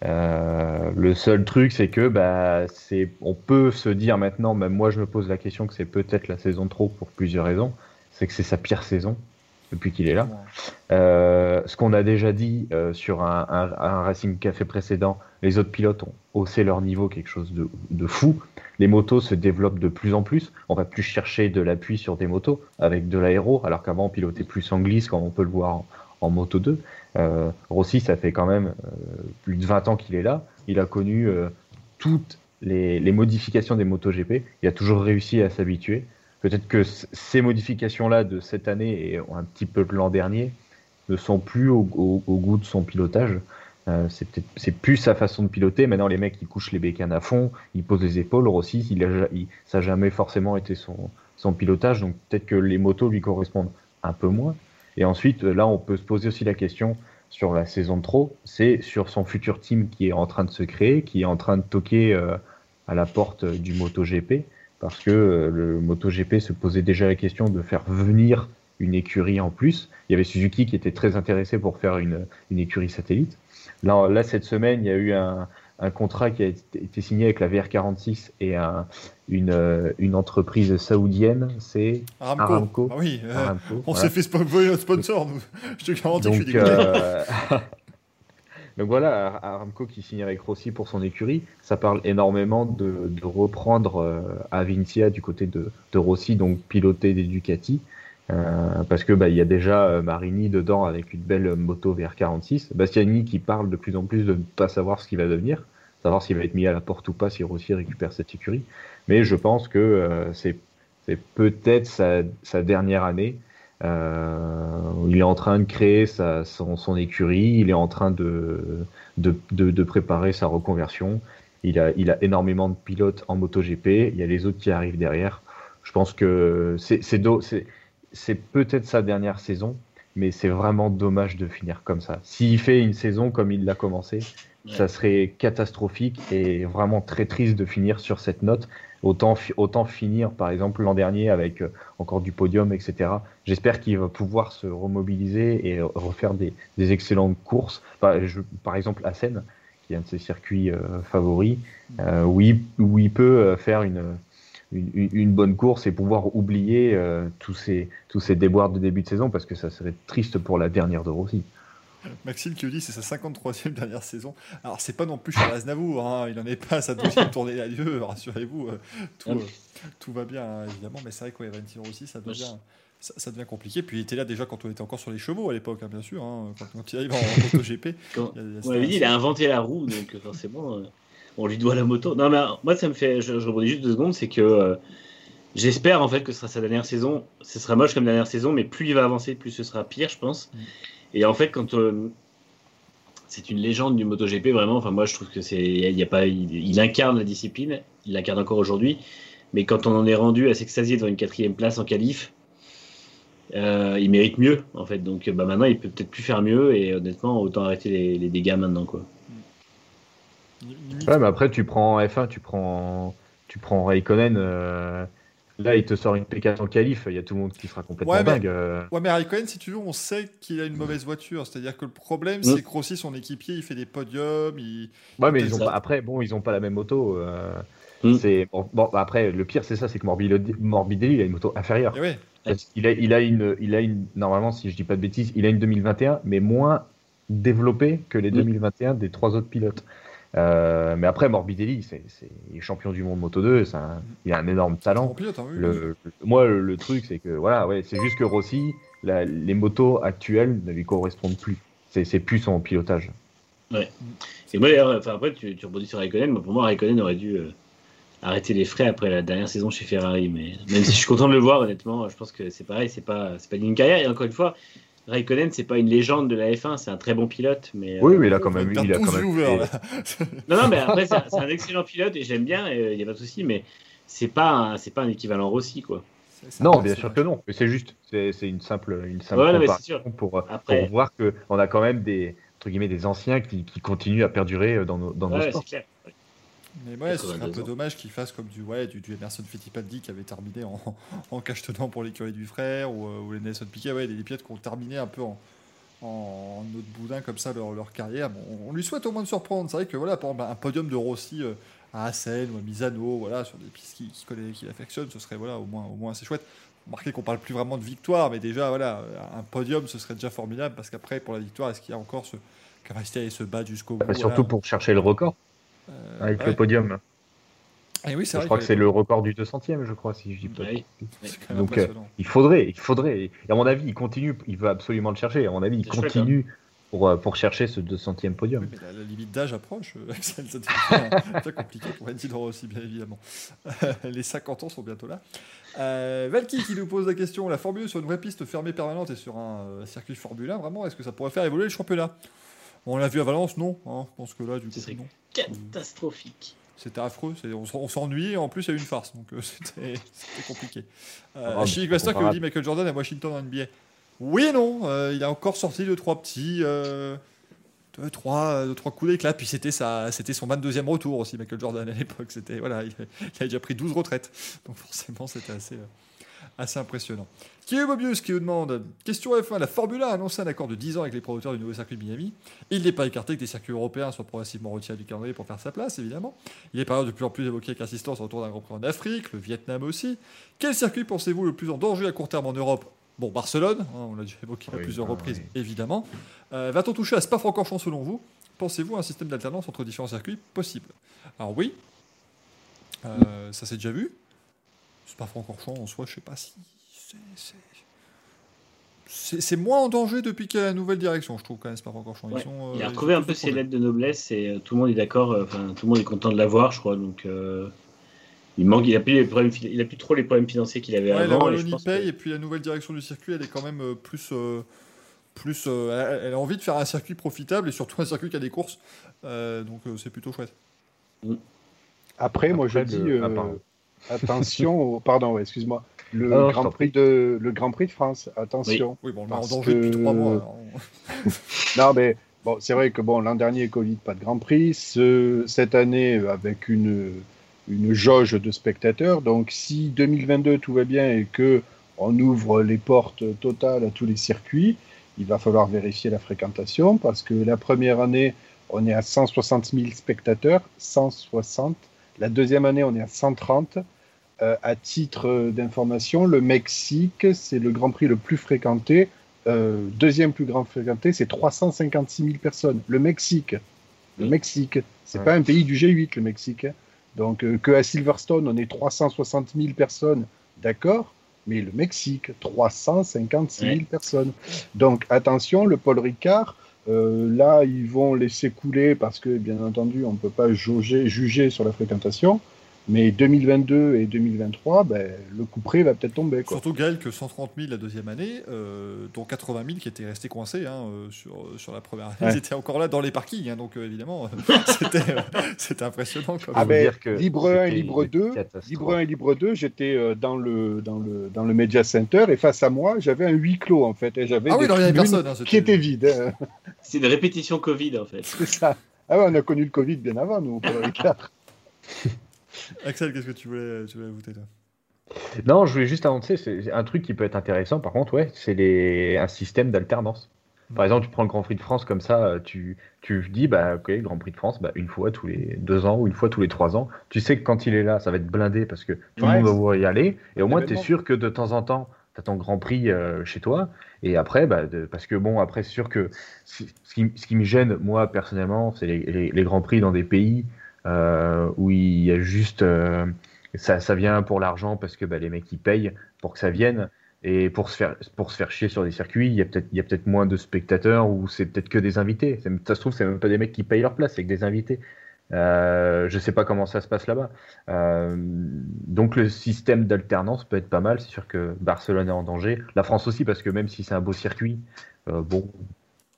Euh, le seul truc, c'est que bah, c'est, on peut se dire maintenant, même moi je me pose la question que c'est peut-être la saison de trop pour plusieurs raisons. C'est que c'est sa pire saison depuis qu'il est là. Euh, ce qu'on a déjà dit sur un, un- un Racing Café précédent, les autres pilotes ont haussé leur niveau, quelque chose de, de fou. Les motos se développent de plus en plus. On va plus chercher de l'appui sur des motos avec de l'aéro, alors qu'avant on pilotait plus en glisse, comme on peut le voir en, Moto 2. Euh, Rossi, ça fait quand même euh, plus de 20 ans qu'il est là. Il a connu euh, toutes les, modifications des motos GP. Il a toujours réussi à s'habituer. Peut-être que ces modifications-là de cette année et un petit peu de l'an dernier ne sont plus au goût de son pilotage. Euh, c'est plus sa façon de piloter. Maintenant, les mecs, ils couchent les bécanes à fond, ils posent les épaules. Rossi, il ça n'a jamais forcément été son, pilotage. Donc peut-être que les motos lui correspondent un peu moins. Et ensuite, là, on peut se poser aussi la question sur la saison de trop, c'est sur son futur team qui est en train de se créer, qui est en train de toquer euh, à la porte du MotoGP, parce que euh, le MotoGP se posait déjà la question de faire venir une écurie en plus. Il y avait Suzuki qui était très intéressé pour faire une écurie satellite. Là, là, cette semaine, il y a eu un, un contrat qui a été signé avec la VR46 et un, une, euh, une entreprise saoudienne, c'est Aramco. Aramco. Ah oui, euh, Aramco, on voilà. s'est fait sponsor. Je te garantis que je suis euh, Donc voilà, Ar- Aramco qui signe avec Rossi pour son écurie, ça parle énormément de, de reprendre euh, Avincia du côté de, de Rossi, donc piloter des Ducati, euh, parce que bah il y a déjà euh, Marini dedans avec une belle moto VR46, Bastiani qui parle de plus en plus de ne pas savoir ce qu'il va devenir, savoir s'il va être mis à la porte ou pas si Rossi récupère cette écurie, mais je pense que euh, c'est peut-être sa, sa dernière année. Euh, il est en train de créer sa, son, son écurie, il est en train de, de, de, de préparer sa reconversion. Il a, il a énormément de pilotes en MotoGP, il y a les autres qui arrivent derrière. Je pense que c'est c'est peut-être sa dernière saison, mais c'est vraiment dommage de finir comme ça. S'il fait une saison comme il l'a commencé, ça serait catastrophique et vraiment très triste de finir sur cette note. Autant, fi- autant finir, par exemple, l'an dernier avec euh, encore du podium, etc. J'espère qu'il va pouvoir se remobiliser et refaire des, des excellentes courses. Par, je- par exemple, Assen, qui est un de ses circuits euh, favoris, euh, où, il, où il peut faire une, une, bonne course et pouvoir oublier euh, tous, ces, tous ces déboires de début de saison, parce que ça serait triste pour la dernière de Rossi. Maxime qui dit c'est sa 53e dernière saison. Alors c'est pas non plus Charles Aznavour, hein, il en est pas à sa deuxième tournée d'adieu, rassurez-vous, euh, tout, euh, tout va bien hein, évidemment, mais c'est vrai qu'au Valentino aussi ça devient, ça, ça devient compliqué. Puis il était là déjà quand on était encore sur les chevaux à l'époque, hein, bien sûr, hein, quand, quand il arrive en, en MotoGP. Quand- il a- il a On avait dit, il a inventé la roue, donc forcément, euh, on lui doit la moto. Non, mais moi, ça me fait. Je, je rebondis juste deux secondes, c'est que euh, j'espère en fait que ce sera sa dernière saison. Ce sera moche comme dernière saison, mais plus il va avancer, plus ce sera pire, je pense. Mm. Et en fait, quand. euh, c'est une légende du MotoGP, vraiment. Enfin, moi, je trouve que c'est. Il, y a pas, il, il incarne la discipline, il l'incarne encore aujourd'hui. Mais quand on en est rendu à s'extasier devant une quatrième place en qualif, euh, il mérite mieux, en fait. Donc, bah, maintenant, il peut peut-être plus faire mieux. Et honnêtement, autant arrêter les, les dégâts maintenant, quoi. Limite- Ouais, mais après, tu prends F1, tu prends, tu prends Raikkonen. euh, là, il te sort une P4 en qualif. Il y a tout le monde qui sera complètement Ouais, mais- dingue. euh. Ouais, mais Raikkonen, si tu veux, on sait qu'il a une mauvaise voiture. C'est-à-dire que le problème, Mm. c'est que Rossi, son équipier, il fait des podiums. Il... Ouais, mais ils ont pas, après, bon, ils ont pas la même moto. euh, Mm. C'est bon, bon, bah, après, le pire, c'est ça, c'est que Morbidelli, Morbidelli, il a une moto inférieure. Et ouais, Parce qu'il a, il a une, il a une, normalement, si je dis pas de bêtises, il a une 2021, mais moins développée que les Mm. 2021 des trois autres pilotes. Euh, mais après, Morbidelli, c'est, c'est, il est champion du monde Moto 2, c'est un- il a un énorme talent. pilote, hein, oui, oui. Le, moi, le, le truc, c'est que voilà, ouais, c'est juste que Rossi, la- les motos actuelles ne lui correspondent plus. C'est, c'est plus son pilotage. Et moi, d'ailleurs, enfin, après, tu, tu rebondis sur Raikkonen. Moi, pour moi, Raikkonen aurait dû euh, arrêter les frais après la dernière saison chez Ferrari. Mais même si je suis content de le voir, honnêtement, je pense que c'est pareil. C'est pas, c'est pas une carrière. Et encore une fois, Raikkonen, c'est pas une légende de la F1. C'est un très bon pilote. Mais, euh, Oui, mais il a quand même, il a 12 quand même. Non, non, mais après, c'est un, excellent pilote et j'aime bien. Il n'y a pas de souci. Mais c'est pas, un- c'est pas un équivalent Rossi, quoi. Non, bien sûr que non. Mais c'est juste, c'est, c'est une simple, une simple Ouais, non, mais c'est sûr. comparaison pour, Après- pour voir que on a quand même des, entre guillemets, des anciens qui, qui continuent à perdurer dans nos, dans nos sports. clair. Mais ouais, ce serait un 82 peu ans. dommage qu'il fasse comme du, ouais, du, du Emerson Fittipaldi qui avait terminé en, en cachetenant pour l'écurie du frère, ou, euh, ou les Nelson Piquet, ouais, des, des pilotes qui ont terminé un peu en, en autre boudin comme ça leur, leur carrière. Bon, on lui souhaite au moins de surprendre. C'est vrai que voilà, par exemple, un podium de Rossi euh, à Assen ou à Misano, voilà, sur des pistes qu'il qui connaît, qu'il affectionne, ce serait voilà, au moins, au moins assez chouette. Remarquez qu'on parle plus vraiment de victoire, mais déjà, voilà, un podium, ce serait déjà formidable parce qu'après, pour la victoire, est-ce qu'il y a encore ce capacité à aller se battre jusqu'au bout surtout voilà. pour chercher le record avec ouais. le podium. Et oui, Je vrai crois que c'est le record du 200e, je crois, si je dis pas. Même Donc, euh. Il faudrait, il faudrait. Et à mon avis, il continue, il veut absolument le chercher. À mon avis, il chouette, continue pour, euh, pour chercher ce 200e podium. Oui, mais la, la limite d'âge approche, euh, Axel, ça devient très compliqué pour Andy aussi, bien évidemment. Les 50 ans sont bientôt là. Euh, Valky qui nous pose la question la Formule 1 sur une vraie piste fermée permanente et sur un euh, circuit Formule 1, vraiment, est-ce que ça pourrait faire évoluer le championnat? On l'a vu à Valence, non hein, Je pense que là, du coup, non. Catastrophique. C'était affreux, on, s'ennuie, en plus, il y a eu une farce, donc euh, c'était compliqué. Euh, Ah, Chili Glasser qui nous dit Michael Jordan à Washington en NBA. Oui et non. euh, il a encore sorti deux, trois petits. euh, deux, trois, deux, trois coups d'éclat. Puis c'était, son 22e retour aussi, Michael Jordan à l'époque. C'était, voilà, il, il avait déjà pris 12 retraites. Donc forcément, c'était assez, euh, assez impressionnant. Qui est Mobius qui nous demande Question F1 La Formule 1 a annoncé un accord de 10 ans avec les promoteurs du nouveau circuit de Miami. Il n'est pas écarté que des circuits européens soient progressivement retirés du calendrier pour faire sa place, évidemment. Il est par ailleurs de plus en plus évoqué avec insistance autour d'un Grand Prix en Afrique, le Vietnam aussi. Quel circuit pensez-vous le plus en danger à court terme en Europe? Bon, Barcelone, hein, on l'a déjà évoqué à Oui, plusieurs ah, reprises, oui. évidemment. Euh, Va-t-on toucher à Spa-Francorchamps selon vous? Pensez-vous à un système d'alternance entre différents circuits possible Alors oui, Euh, ça s'est déjà vu. Spa-Francorchamps en soi, je sais pas si c'est- c'est- c'est c'est moins en danger depuis qu'il y a la nouvelle direction, je trouve quand même Spa-Francorchamps. Ils Ouais. sont, Il euh, a ils retrouvé un peu ses problèmes. lettres de noblesse et euh, tout le monde est d'accord. euh, Enfin, tout le monde est content de l'avoir, je crois. Donc, euh, il manque, il a plus les problèmes, fi- il a plus trop les problèmes financiers qu'il avait Ouais, la avant. je Wallonie paye que- et puis la nouvelle direction du circuit, elle est quand même euh, plus. euh, plus euh, elle, a envie de faire un circuit profitable et surtout un circuit qui a des courses. Euh, donc euh, c'est plutôt chouette. Après, moi, je Après, dis attention, au... pardon, excuse-moi, le, Ah Grand Prix de le Grand Prix de France, attention. Oui, bon, on est en danger depuis que- trois mois. Non, mais bon, c'est vrai que bon, l'an dernier, Covid, pas de Grand Prix. Ce- cette année, avec une, une jauge de spectateurs. Donc, si 2022 tout va bien et que on ouvre les portes totales à tous les circuits, il va falloir vérifier la fréquentation parce que la première année, on est à 160 000 spectateurs, 160. La deuxième année, on est à 130. Euh, à titre d'information, le Mexique, c'est le Grand Prix le plus fréquenté. Euh, deuxième plus grand fréquenté, c'est 356 000 personnes. Le Mexique. Le Oui. Mexique. C'est Ouais. pas un pays du G8, le Mexique. hein. Donc, euh, que à Silverstone, on est 360 000 personnes, d'accord, mais le Mexique, 356 000 Ouais. personnes. Donc, attention, le Paul Ricard, euh, là, ils vont laisser couler parce que, bien entendu, on ne peut pas jauger, juger sur la fréquentation. Mais 2022 et 2023, ben, le coup près va peut-être tomber. Quoi. Surtout Gaël que 130 000 la deuxième année, euh, dont 80 000 qui étaient restés coincés hein, euh, sur, sur la première année. Ouais. Ils étaient encore là dans les parkings, hein, donc euh, évidemment, euh, c'était euh, impressionnant. Quand Ah même. vous ben, dire que libre 1 et libre une 2, catastrophe. libre 1 et libre 2, j'étais euh, dans le, dans, le, dans le Media Center et face à moi, j'avais un huis clos en fait. Et j'avais ah oui, non, il n'y avait personne. hein, qui étaient vides. hein. C'est une répétition Covid en fait. C'est ça. Ah ouais, on a connu le Covid bien avant, nous, pour les quatre. Axel, qu'est-ce que tu voulais, tu voulais ajouter toi? Non, je voulais juste annoncer, c'est un truc qui peut être intéressant, par contre, ouais, c'est les... un système d'alternance. Par exemple, tu prends le Grand Prix de France comme ça, tu, tu dis, bah, ok, le Grand Prix de France, bah, une fois tous les deux ans ou une fois tous les trois ans, tu sais que quand il est là, ça va être blindé parce que tout Ouais. le monde va vouloir y aller, et au moins, tu es sûr que de temps en temps, tu as ton Grand Prix euh, chez toi, et après, bah, de- parce que bon, après, c'est sûr que ce qui, ce qui me gêne, moi, personnellement, c'est les, les- les Grands Prix dans des pays où il y a juste. euh, ça, ça vient pour l'argent parce que bah, les mecs ils payent pour que ça vienne. Et pour se faire pour se faire chier sur des circuits il y a peut-être peut-être moins de spectateurs ou c'est peut-être que des invités. Ça se trouve c'est même pas des mecs qui payent leur place c'est que des invités. Euh, je sais pas comment ça se passe là-bas. Euh, donc le système d'alternance peut être pas mal. C'est sûr que Barcelone est en danger. La France aussi parce que même si c'est un beau circuit euh, bon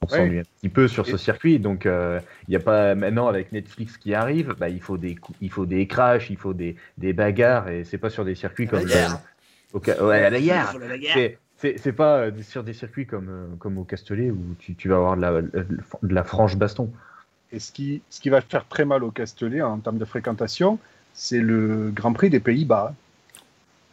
on Ouais. s'ennuie un petit peu sur Et- ce circuit donc euh, il n'y a pas maintenant avec Netflix qui arrive bah, il faut des cou- il faut des crashs il faut des, des bagarres et c'est pas sur des circuits comme au ouais, à la là là, gare. C'est- pas euh, sur des circuits comme, euh, comme au Castellet où tu, tu vas avoir de la, de la franche baston. Et ce qui, ce qui va faire très mal au Castellet en termes de fréquentation, c'est le Grand Prix des Pays-Bas.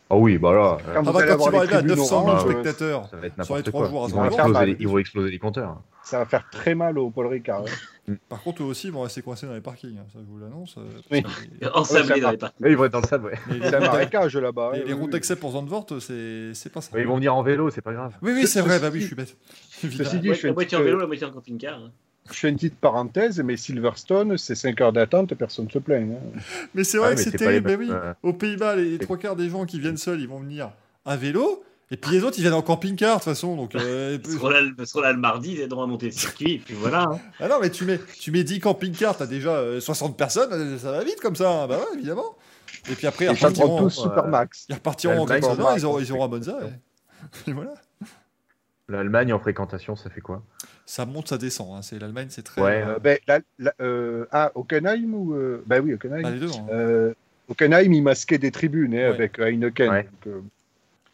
Ah oui, bah là, euh, Quand Ah vous bah, allez quand avoir tu vas les arriver à tribunes 900 000 orange, euh, spectateurs, ça va être Sur les n'importe trois quoi. jours à Ils vont, exploser, bah, les- ils vont exploser les compteurs. Ça va faire très mal au Paul Ricard. ouais. par contre, eux aussi, ils vont rester coincés dans les parkings. hein, ça, je vous l'annonce. euh, Oui. parce que les- Ensablé Ouais, ça dans les. Eux, ils vont être dans le sable, ouais. les- C'est un marécage là-bas. les- ouais, les oui, routes d'accès pour Zandvoort, c'est c'est pas ça. Ils vont venir en vélo, c'est pas grave. Oui, oui, c'est vrai, bah oui, je suis bête. Ceci dit, je fais la moitié en vélo, la moitié en camping-car. Je fais une petite parenthèse, mais Silverstone, c'est 5 heures d'attente, personne ne se plaint. hein. Mais c'est vrai mais que c'est les terrible, mais oui. euh, Aux Pays-Bas, les, les trois quarts des gens qui viennent seuls, ils vont venir à vélo. Et puis les autres, ils viennent en camping-car, de toute façon. Donc, euh, Ils seront là, le- ils seront là le mardi, ils aideront à monter le circuit, et puis voilà. hein. ah non, mais tu mets, tu mets 10 camping-cars, t'as déjà euh, 60 personnes, euh, ça va vite comme ça. hein. Bah ouais, évidemment. Et puis après, ils repartiront, tous super max. ils repartiront en Grande ils auront, ils auront à Monza. Et, et voilà. L'Allemagne en fréquentation, ça fait quoi? Ça monte, ça descend. hein. C'est L'Allemagne, c'est très. Ouais, euh, Euh, ben, la- la- euh, ah, Hockenheim ou. euh, Ben oui, Hockenheim. bah, les deux. hein. Euh, Hockenheim, il masquait des tribunes hein, Ouais. avec Heineken. Ouais. donc, euh,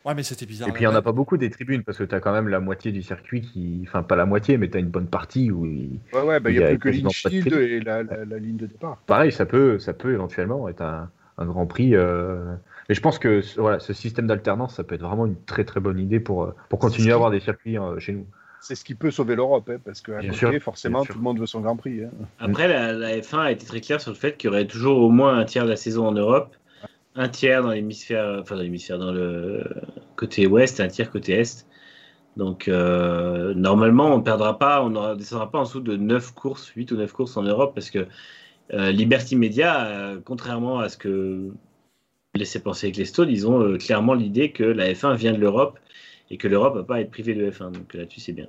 Ouais, mais c'était bizarre. Et puis il n'y en a pas beaucoup des tribunes parce que tu as quand même la moitié du circuit qui. Enfin, pas la moitié, mais tu as une bonne partie où. il- Ouais, ouais, bah, il n'y y a, a plus que tribune. et la, la- la ligne de départ. Pareil, ça peut, ça peut éventuellement être un, un grand prix. euh, Mais je pense que ce- voilà, ce système d'alternance, ça peut être vraiment une très très bonne idée pour, pour continuer à avoir des circuits euh, chez nous. C'est ce qui peut sauver l'Europe, hein, parce qu'à Bien côté, sûr, forcément, tout le monde veut son Grand Prix. hein. Après, la, la F1 a été très claire sur le fait qu'il y aurait toujours au moins un tiers de la saison en Europe, un tiers dans l'hémisphère, enfin dans l'hémisphère dans le côté ouest, un tiers côté est. Donc euh, normalement, on ne perdra pas, on ne descendra pas en dessous de 9 courses, 8 ou 9 courses en Europe, parce que euh, Liberty Media, euh, contrairement à ce que laissait penser avec les stalls, ils ont euh, clairement l'idée que la F1 vient de l'Europe et que l'Europe va pas être privée de F1. Donc là-dessus, c'est bien.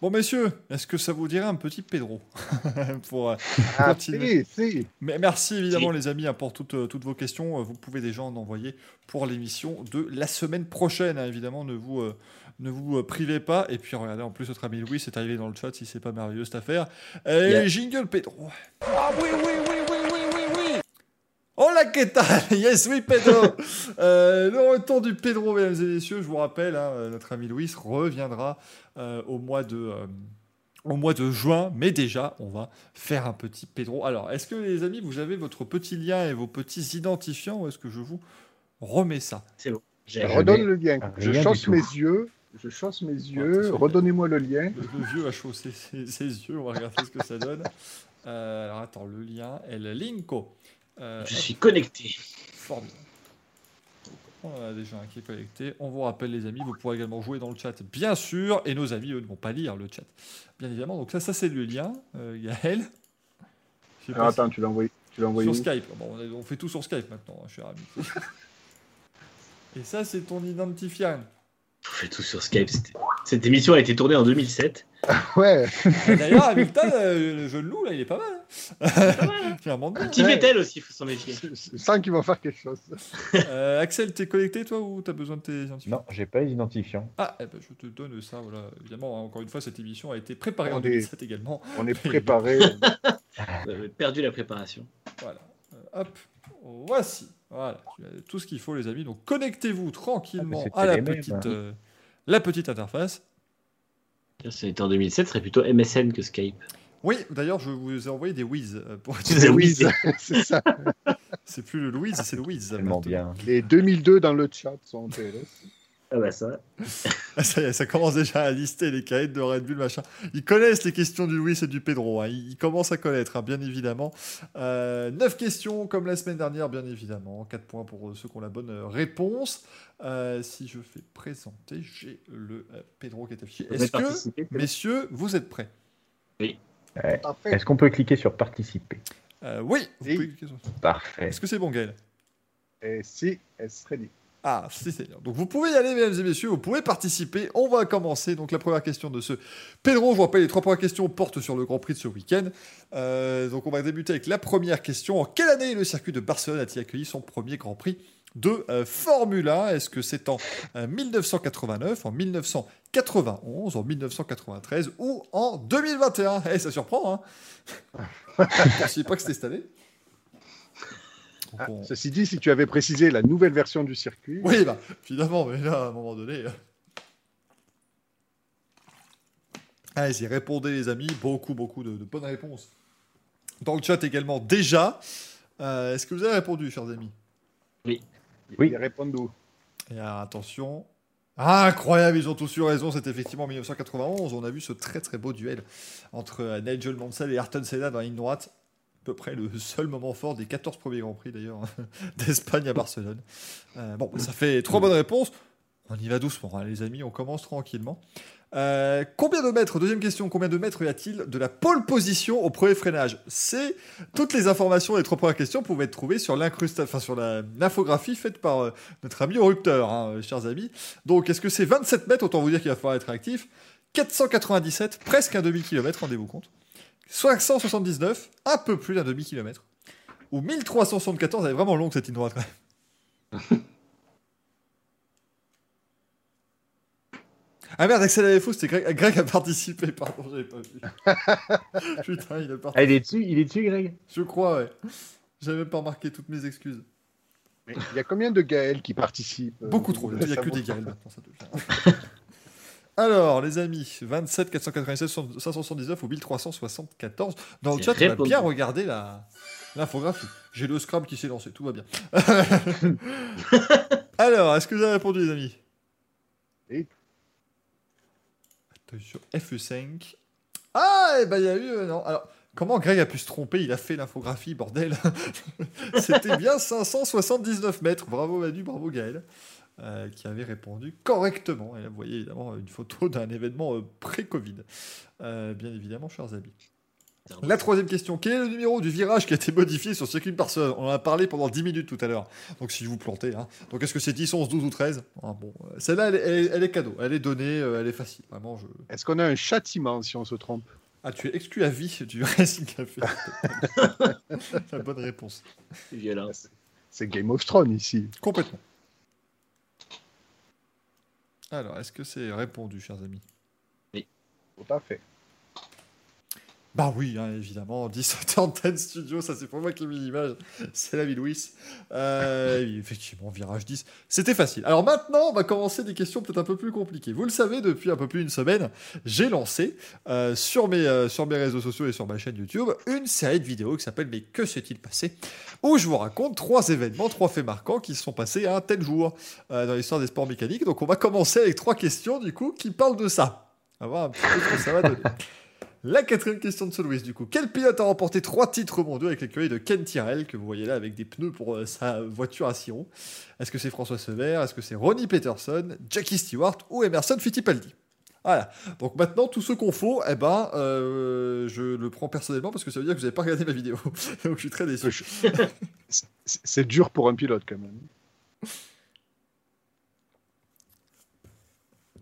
Bon, messieurs, est-ce que ça vous dirait un petit Pedro pour, euh, Ah, Continuez. si, si. Mais merci évidemment Si. les amis hein, pour toutes, euh, toutes vos questions. Euh, Vous pouvez déjà en envoyer pour l'émission de la semaine prochaine. hein. Évidemment, ne vous, euh, ne vous euh, privez pas. Et puis regardez, en plus notre ami Louis est arrivé dans le chat si c'est pas merveilleux cette affaire. Et Yeah. jingle Pedro. Ah oui, oui, oui, oui Hola, que tal? Yes, oui, Pedro Euh, Le retour du Pedro, mesdames et messieurs, je vous rappelle, hein, euh, notre ami Louis reviendra euh, au, mois de, euh, au mois de juin, mais déjà, on va faire un petit Pedro. Alors, est-ce que les amis, vous avez votre petit lien et vos petits identifiants, ou est-ce que je vous remets ça? C'est bon. Redonne le lien. Je tout. mes yeux. Je chausse mes yeux. Redonnez-moi le lien. le, le vieux a chaussé ses, ses yeux, on va regarder ce que ça donne. Euh, alors, attends, le lien, El Linko. Euh, Je suis connecté. Formidable. On en a déjà un qui est connecté. On vous rappelle, les amis, vous pourrez également jouer dans le chat, bien sûr. Et nos amis, eux, ne vont pas lire le chat, bien évidemment. Donc, ça, ça c'est le lien. Euh, Alors, si- attends, tu l'as envoyé. Tu l'as envoyé sur où Skype. Bon, on, a- on fait tout sur Skype maintenant, hein, cher ami. Et ça, c'est ton identifiant. On fait tout sur Skype. c'était- Cette émission a été tournée en 2007. Ouais. D'ailleurs, Hamilton, euh, le jeune loup, là, il est pas mal. Hein Clairement bien. Petit Ouais. Vettel aussi, il faut s'en méfier. Je sens qu'il va faire quelque chose. Euh, Axel, t'es connecté, toi, ou t'as besoin de tes identifiants? Non, j'ai pas les identifiants. Ah, eh ben, je te donne ça, voilà. Évidemment, hein, encore une fois, cette émission a été préparée en On est- 2007 également. On est préparé. Vous avez perdu la préparation. Voilà. Euh, hop, voici. Voilà, tu as tout ce qu'il faut, les amis. Donc, connectez-vous tranquillement Ah, à la petite, hein. euh, la petite interface. C'était en 2007, ce serait plutôt MSN que Skype. Oui, d'ailleurs, je vous ai envoyé des whiz. euh, Pour... Des c'est ça. C'est plus le Louise, c'est le whiz. Bien. Les 2002 dans le chat sont en TLS. Ah bah ça. Ah, Ça y est, ça commence déjà à lister les cahiers de Red Bull, machin. Ils connaissent les questions du Louis et du Pedro. hein. Ils ils commencent à connaître, hein, bien évidemment. Euh, 9 questions, comme la semaine dernière, bien évidemment. 4 points pour euh, ceux qui ont la bonne euh, réponse. Euh, si je fais présenter, j'ai le euh, Pedro qui est affiché. Est-ce que, messieurs, vous êtes prêts? Parfait. Est-ce qu'on peut cliquer sur participer? Euh, Oui, vous Oui. pouvez cliquer sur ça. Parfait. Est-ce que c'est bon, Gaël? Et si, elle serait dit. Ah, si, c'est bien. Donc vous pouvez y aller, mesdames et messieurs, vous pouvez participer. On va commencer. Donc la première question de ce Pedro, je vous rappelle, les trois premières questions portent sur le Grand Prix de ce week-end. Euh, donc on va débuter avec la première question. En quelle année le circuit de Barcelone a-t-il accueilli son premier Grand Prix de euh, Formule 1 Est-ce que c'est en euh, 1989, en 1991, en 1993 ou en 2021 Eh, ça surprend, hein Je ne pensais pas que c'était cette année. Ah, Ceci dit, si tu avais précisé la nouvelle version du circuit, oui, bah, évidemment, mais là, à un moment donné. euh. Allez-y, répondez, les amis. Beaucoup, beaucoup de, de bonnes réponses. Dans le chat également, déjà. Euh, Est-ce que vous avez répondu, chers amis? Oui. ils répondent où Et alors, attention. Ah, incroyable, ils ont tous eu raison. C'est effectivement en 1991. On a vu ce très très beau duel entre euh, Nigel Mansell et Ayrton Senna dans la ligne droite. À peu près le seul moment fort des 14 premiers Grands Prix d'ailleurs d'Espagne à Barcelone. Euh, bon, ça fait trois bonnes réponses. On y va doucement, hein, les amis. On commence tranquillement. Euh, combien de mètres, deuxième question, combien de mètres y a-t-il de la pole position au premier freinage C'est toutes les informations des trois premières questions pouvaient être trouvées sur l'infographie faite par euh, notre ami au rupteur, hein, chers amis. Donc, est-ce que c'est 27 mètres Autant vous dire qu'il va falloir être réactif. 497, presque un demi-kilomètre, rendez-vous compte. 579, un peu plus d'un demi-kilomètre. Ou 1374, elle est vraiment longue cette ligne droite quand même. Ah merde, Axel avait faux, c'était Greg. Greg a participé, pardon, j'avais pas vu. Putain, il a participé. Ah, il est dessus, il est dessus, Greg? Je crois, ouais. J'avais même pas remarqué toutes mes excuses. Mais Il y a combien de Gaël qui participent? Euh, Beaucoup au trop. Il n'y a que des Gaël maintenant, ça devient. Alors, les amis, 27 497 579 ou 1374. Dans le chat, on a bien regardé la l'infographie. J'ai le Scrum qui s'est lancé, tout va bien. Alors, est-ce que vous avez répondu, les amis? Oui. Attention, FE5. Ah, et ben il y a eu. euh, non. Alors, comment Greg a pu se tromper? Il a fait l'infographie, bordel. C'était bien 579 mètres. Bravo Manu, bravo Gaël, euh, qui avait répondu correctement. Et là, vous voyez évidemment une photo d'un événement euh, pré-Covid. Euh, bien évidemment, chers amis. La troisième question. Quel est le numéro du virage qui a été modifié sur circuit de personne On en a parlé pendant 10 minutes tout à l'heure. Donc si vous plantez. Hein. Donc est-ce que c'est 10, 11, 12 ou 13 Ah, bon, Celle-là, elle, est- elle est- elle est cadeau. Elle est donnée, elle est facile. Vraiment, je... Est-ce qu'on a un châtiment si on se trompe? Ah, tu es exclu à vie du Racing Café. La bonne réponse. Violence. C'est Game of Thrones ici. Complètement. Alors, est-ce que c'est répondu, chers amis? Tout à fait. Bah oui, hein, évidemment, 17 Antenne Studio, ça c'est pour moi qui ai mis l'image, c'est la vie Louis. Euh, effectivement, virage 10, c'était facile. Alors maintenant, on va commencer des questions peut-être un peu plus compliquées. Vous le savez, depuis un peu plus d'une semaine, j'ai lancé euh, sur, mes, euh, sur mes réseaux sociaux et sur ma chaîne YouTube une série de vidéos qui s'appelle Mais que s'est-il passé? Où je vous raconte trois événements, trois faits marquants qui se sont passés à un tel jour dans l'histoire des sports mécaniques. Donc on va commencer avec trois questions du coup qui parlent de ça. On va voir un petit peu ce que ça va donner. La quatrième question de Louis, du coup. Quel pilote a remporté trois titres mondiaux avec l'écurie de Ken Tyrrell, que vous voyez là avec des pneus pour euh, sa voiture à roues Est-ce que c'est François Sever Est-ce que c'est Ronnie Peterson, Jackie Stewart ou Emerson Fittipaldi? Voilà. Donc maintenant, tout ce qu'on faut, eh ben, euh, je le prends personnellement parce que ça veut dire que vous n'avez pas regardé ma vidéo. Donc je suis très déçu. C'est dur pour un pilote quand même.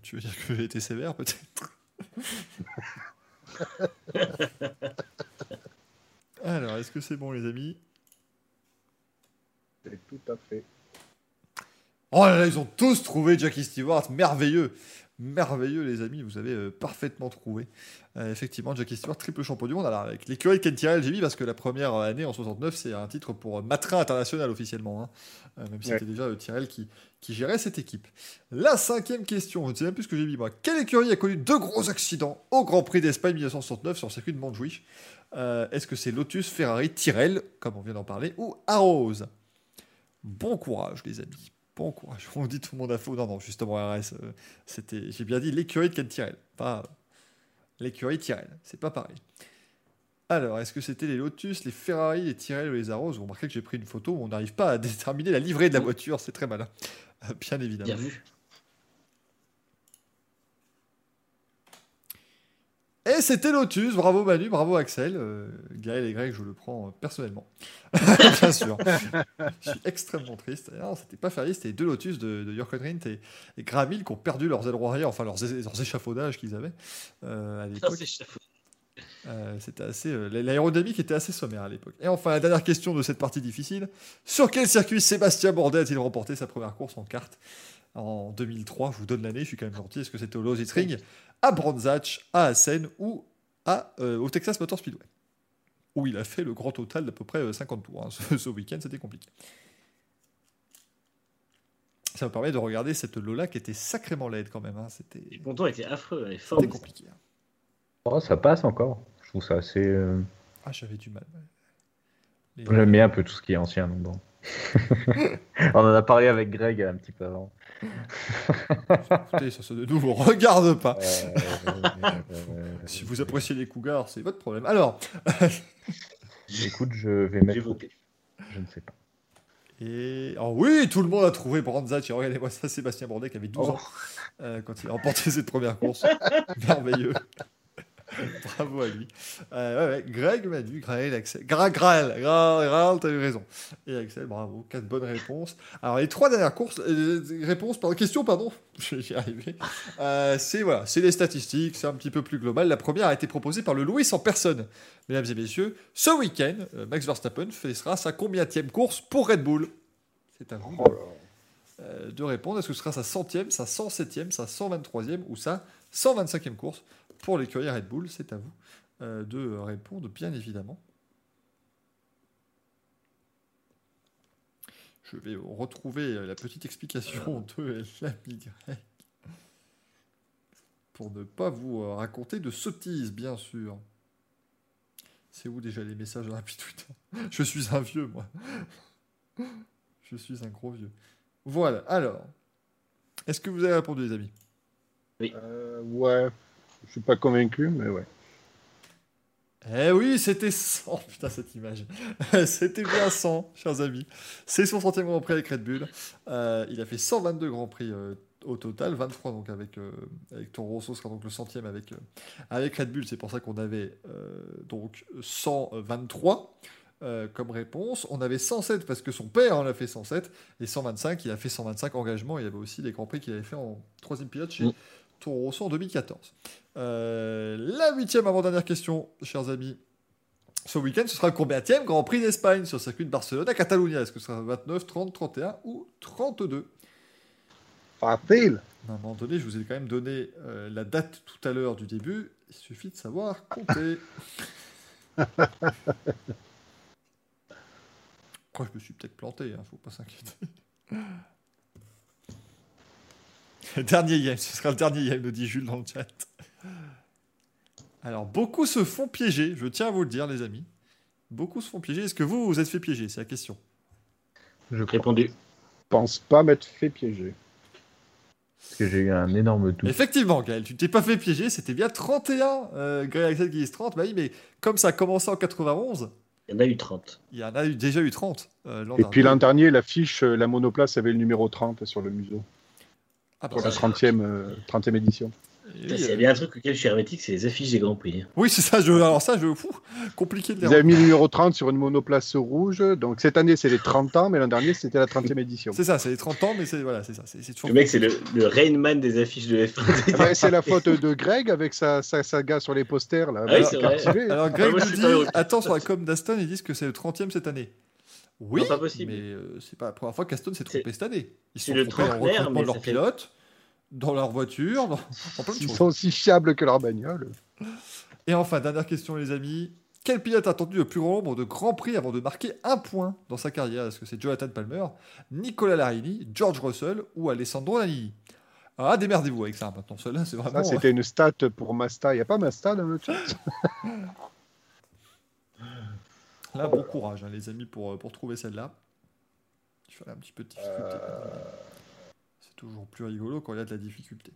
Tu veux dire que j'ai été sévère, peut-être? Alors, est-ce que c'est bon, les amis? C'est tout à fait. Oh là là, ils ont tous trouvé Jackie Stewart, merveilleux. Merveilleux, les amis, vous avez euh, parfaitement trouvé. Euh, effectivement, Jackie Stewart, triple champion du monde. Alors, avec l'écurie de Ken Tyrrell, j'ai mis parce que la première année, en 69, c'est un titre pour euh, Matra International officiellement. hein. Euh, même si Ouais. c'était déjà euh, Tyrrell qui, qui gérait cette équipe. La cinquième question, je ne sais même plus ce que j'ai mis moi. Quelle écurie a connu deux gros accidents au Grand Prix d'Espagne 1969 sur le circuit de Montjuïc Euh, Est-ce que c'est Lotus, Ferrari, Tyrrell, comme on vient d'en parler, ou Arrows Bon courage, les amis. Bon courage. On dit tout le monde a faux. Non, non, justement, RS, euh, c'était, j'ai bien dit l'écurie de Ken Tyrrell, pas l'écurie Tyrrell. C'est pas pareil. Alors, est-ce que c'était les Lotus, les Ferrari, les Tyrrell ou les Arrows Vous remarquez que j'ai pris une photo où on n'arrive pas à déterminer la livrée de la voiture. C'est très malin. Euh, Bien évidemment. Bien vu. Et c'était Lotus. Bravo Manu, bravo Axel. Euh, Gaël et Greg, je le prends personnellement. Bien sûr. je suis extrêmement triste. Non, c'était pas Ferrari, c'était deux Lotus de, de Jürgen Rindt et, et Graham Hill qui ont perdu leurs ailerons arrière, enfin leurs, échafaudages qu'ils avaient euh, à l'époque. Euh, c'était assez, euh, l'aérodynamique était assez sommaire à l'époque. Et enfin, la dernière question de cette partie difficile. Sur quel circuit Sébastien Bourdais a-t-il remporté sa première course en kart en 2003 Je vous donne l'année, je suis quand même gentil. Est-ce que c'était au Lausitzring, à Brandzach, à Assen ou à, euh, au Texas Motor Speedway? Où il a fait le grand total d'à peu près euh, 50 tours. hein. Ce, ce week-end, c'était compliqué. Ça me permet de regarder cette Lola qui était sacrément laide quand même. hein. C'était Les pontons étaient affreux, elle est c'était compliqué. hein. Oh, ça passe encore. Je trouve ça assez. euh, Ah, j'avais du mal. Les- J'aime bien un peu tout ce qui est ancien. Donc bon. On en a parlé avec Greg un petit peu avant. Écoutez, ça, ça ne nous regarde pas. Euh, Si vous appréciez les cougars, c'est votre problème. Alors, Écoute, je vais mettre. voté. Je ne sais pas. et oh oui, tout le monde a trouvé Brandzach. Et Regardez-moi ça, Sébastien Bourdet qui avait 12 Oh. ans euh, quand il a remporté cette première course. Merveilleux. Bravo à lui. Euh, ouais, ouais, Greg, Manu, Graël, Axel. Gra, Graël, Gra, Graël, t'as eu raison. Et Axel, bravo. Quatre bonnes réponses. Alors, les trois dernières courses, euh, réponses, pardon, questions, pardon. Je vais y arriver. Euh, c'est voilà, c'est les statistiques, c'est un petit peu plus global. La première a été proposée par le Louis en personne. Mesdames et messieurs, ce week-end, euh, Max Verstappen fera sa combienième course pour Red Bull C'est à vous Oh euh, de répondre. Est-ce que ce sera sa centième, sa 107e, sa 123e ou sa 125e course pour l'écurie Red Bull C'est à vous euh, de répondre, bien évidemment. Je vais retrouver euh, la petite explication de l'ami Greg. Pour ne pas vous euh, raconter de sottises, bien sûr. C'est où déjà les messages rapides Twitter? Je suis un vieux, moi. Je suis un gros vieux. Voilà, alors. Est-ce que vous avez répondu, les amis? Euh, ouais, je suis pas convaincu, mais ouais. Eh oui, c'était 100. Putain, cette image. c'était bien 100, chers amis. C'est son centième Grand Prix avec Red Bull. Euh, il a fait 122 Grands Prix euh, au total, 23 donc avec, euh, avec Toro Rosso, ce sera donc le centième avec, euh, avec Red Bull. C'est pour ça qu'on avait donc 123 euh, comme réponse. On avait 107 parce que son père en a fait 107 et 125, il a fait 125 engagements. Il y avait aussi des Grands Prix qu'il avait fait en troisième pilote chez Mm. Toro Rosso en 2014. Euh, la huitième avant-dernière question, chers amis. Ce week-end, ce sera le combienième Grand Prix d'Espagne sur le circuit de Barcelone à Catalunya Est-ce que ce sera 29, 30, 31 ou 32 Facile. À un moment donné, je vous ai quand même donné euh, la date tout à l'heure du début. Il suffit de savoir compter. Oh, je me suis peut-être planté, hein, faut pas s'inquiéter. Dernier game, ce sera le dernier game, nous dit Jules dans le chat. Alors, beaucoup se font piéger, je tiens à vous le dire, les amis. Beaucoup se font piéger. Est-ce que vous, vous êtes fait piéger? C'est la question. Je Répondu. pense pas m'être fait piéger. parce que j'ai eu un énorme doute. Effectivement, Gaël, tu t'es pas fait piéger, c'était bien 31. Euh, Greg Axel qui dit 30, bah oui, mais comme ça a commencé en 91, Il y en a eu 30. il y en a eu, déjà eu 30. euh, Et puis l'an dernier. dernier, l'affiche, euh, la monoplace avait le numéro 30 sur le museau. Ah, Pour la ouais. 30e, euh, 30e édition. Oui, S'il y a euh, bien un truc auquel je suis hermétique, c'est les affiches des Grands Prix. oui, c'est ça, je, alors ça, je, fou, compliqué de les Ils avaient mis le numéro 30 sur une monoplace rouge. Donc cette année, c'est les 30 ans, mais l'an dernier, c'était la 30e édition. C'est ça, c'est les 30 ans, mais c'est voilà, c'est ça. C'est, c'est toujours Le mec, c'est le, le Rainman des affiches de F1. Ah bah, c'est la faute de Greg avec sa, sa saga sur les posters. Là, Ah oui, c'est vrai. captivé. Alors Greg Ah, moi, nous dit, attends, sur la com d'Aston, ils disent que c'est le 30e cette année. Oui, Non, pas possible. mais euh, c'est pas la première fois qu'Aston s'est trompé cette année. Ils sont le trompés en recrutement mais de leurs fait- pilotes, dans leur voiture, dans, dans plein de Ils choses. sont aussi fiables que leur bagnole. Et enfin, dernière question, les amis. Quel pilote a attendu le plus grand nombre de grands prix avant de marquer un point dans sa carrière? Est-ce que c'est Jonathan Palmer, Nicolas Larini, George Russell ou Alessandro Nani? Ah, démerdez-vous avec ça maintenant. Cela, c'est vraiment. C'était une stat pour Masta. Il n'y a pas Masta dans le chat? Là, bon courage, hein, les amis, pour, euh, pour trouver celle-là. Il fallait un petit peu de difficulté. C'est toujours plus rigolo quand il y a de la difficulté.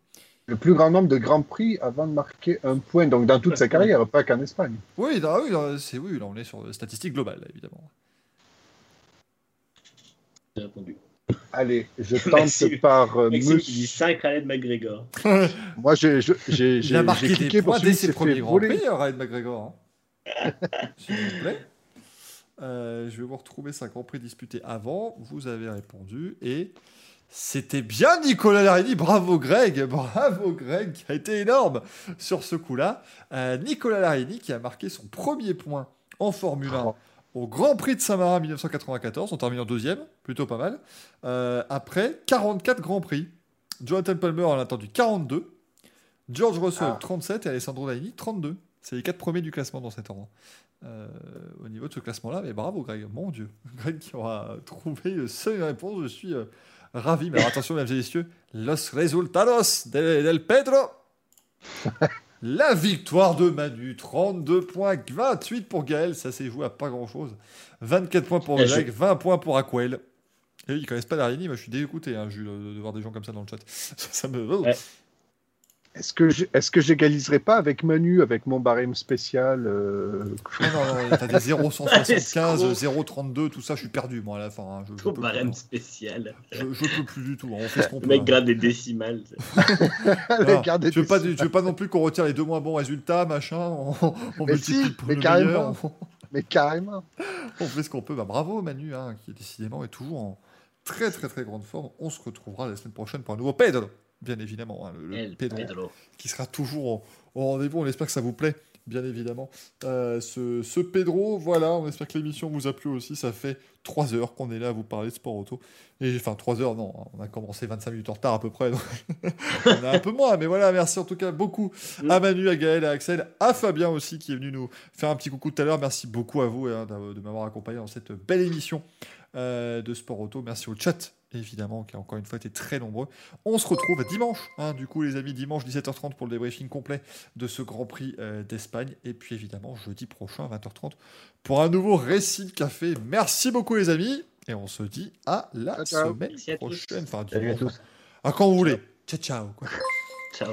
Le plus grand nombre de grands prix avant de marquer un point. Donc dans toute sa carrière, pas qu'en Espagne. Oui, là, oui, là, c'est, oui, là, on est sur la statistique globale, là, évidemment. J'ai répondu. Allez, je tente Maxime- par euh, Maxime dit monsieur. 5 Ryan McGregor. Moi, j'ai j'ai- j'ai- Il a j'ai- marqué des cliqué points dès ses premiers grands prix, euh, Ryan McGregor. hein. S'il vous plaît. Euh, je vais vous retrouver 5 grands prix disputés avant. Vous avez répondu et c'était bien Nicolas Larini. Bravo Greg, bravo Greg, qui a été énorme sur ce coup-là. Euh, Nicolas Larini qui a marqué son premier point en Formule 1 Oh. au Grand Prix de Saint-Marin 1994, en terminant deuxième, plutôt pas mal. Euh, après 44 Grands Prix. Jonathan Palmer en a attendu 42. George Russell Ah. 37 et Alessandro Laini 32. C'est les quatre premiers du classement dans cet ordre. Euh, au niveau de ce classement-là, mais bravo Greg, mon Dieu. Greg qui aura trouvé seul réponse, je suis euh, ravi. Mais alors attention, mesdames et messieurs, los resultados de- del Pedro. La victoire de Manu, 32 points, 28 pour Gaël, ça s'est joué à pas grand-chose. 24 points pour Eh, Greg, 20 points pour Aquel. Et ils connaissent pas Larini, moi je suis dégoûté, hein, Jules, de, voir des gens comme ça dans le chat. Ça, ça me... Ouais. Est-ce que j'ai- est-ce que j'égaliserai pas avec Manu, avec mon barème spécial euh, Non, non, non, t'as des 0,175, Escroc. 0,32, tout ça, je suis perdu, moi, à la fin. hein. Je, je Ton barème plus, spécial. je, je peux plus du tout, hein. on fait ce qu'on Le peut. mec hein. gratte des décimales. Voilà. Regardez tu, veux pas, des- tu veux pas non plus qu'on retire les deux moins bons résultats, machin, on, on Mais multiplie si, pour mais le carrément. meilleur, on, Mais carrément. on fait ce qu'on peut. Bah, bravo Manu, hein, qui décidément est toujours en très très très grande forme. On se retrouvera la semaine prochaine pour un nouveau Pedro, bien évidemment. hein, le, Pedro. Qui sera toujours au, rendez-vous. On espère que ça vous plaît, bien évidemment. Euh, ce, ce Pedro, voilà, on espère que l'émission vous a plu aussi. Ça fait 3 heures qu'on est là à vous parler de sport auto. Et enfin, 3 heures, non, on a commencé 25 minutes en retard à peu près. donc on a un peu moins, mais voilà, merci en tout cas beaucoup à Manu, à Gaël, à Axel, à Fabien aussi qui est venu nous faire un petit coucou tout à l'heure. Merci beaucoup à vous hein, de, de m'avoir accompagné dans cette belle émission. euh, de Sport Auto. Merci au chat, évidemment, qui a encore une fois été très nombreux. On se retrouve dimanche, hein, du coup, les amis, dimanche 17h30 pour le débriefing complet de ce Grand Prix euh, d'Espagne. Et puis, évidemment, jeudi prochain, 20h30, pour un nouveau récit de café. Merci beaucoup, les amis. Et on se dit à la Ciao, semaine prochaine. Enfin, Salut à dimanche. tous. À quand vous voulez. Ciao, ciao. quoi. Ciao.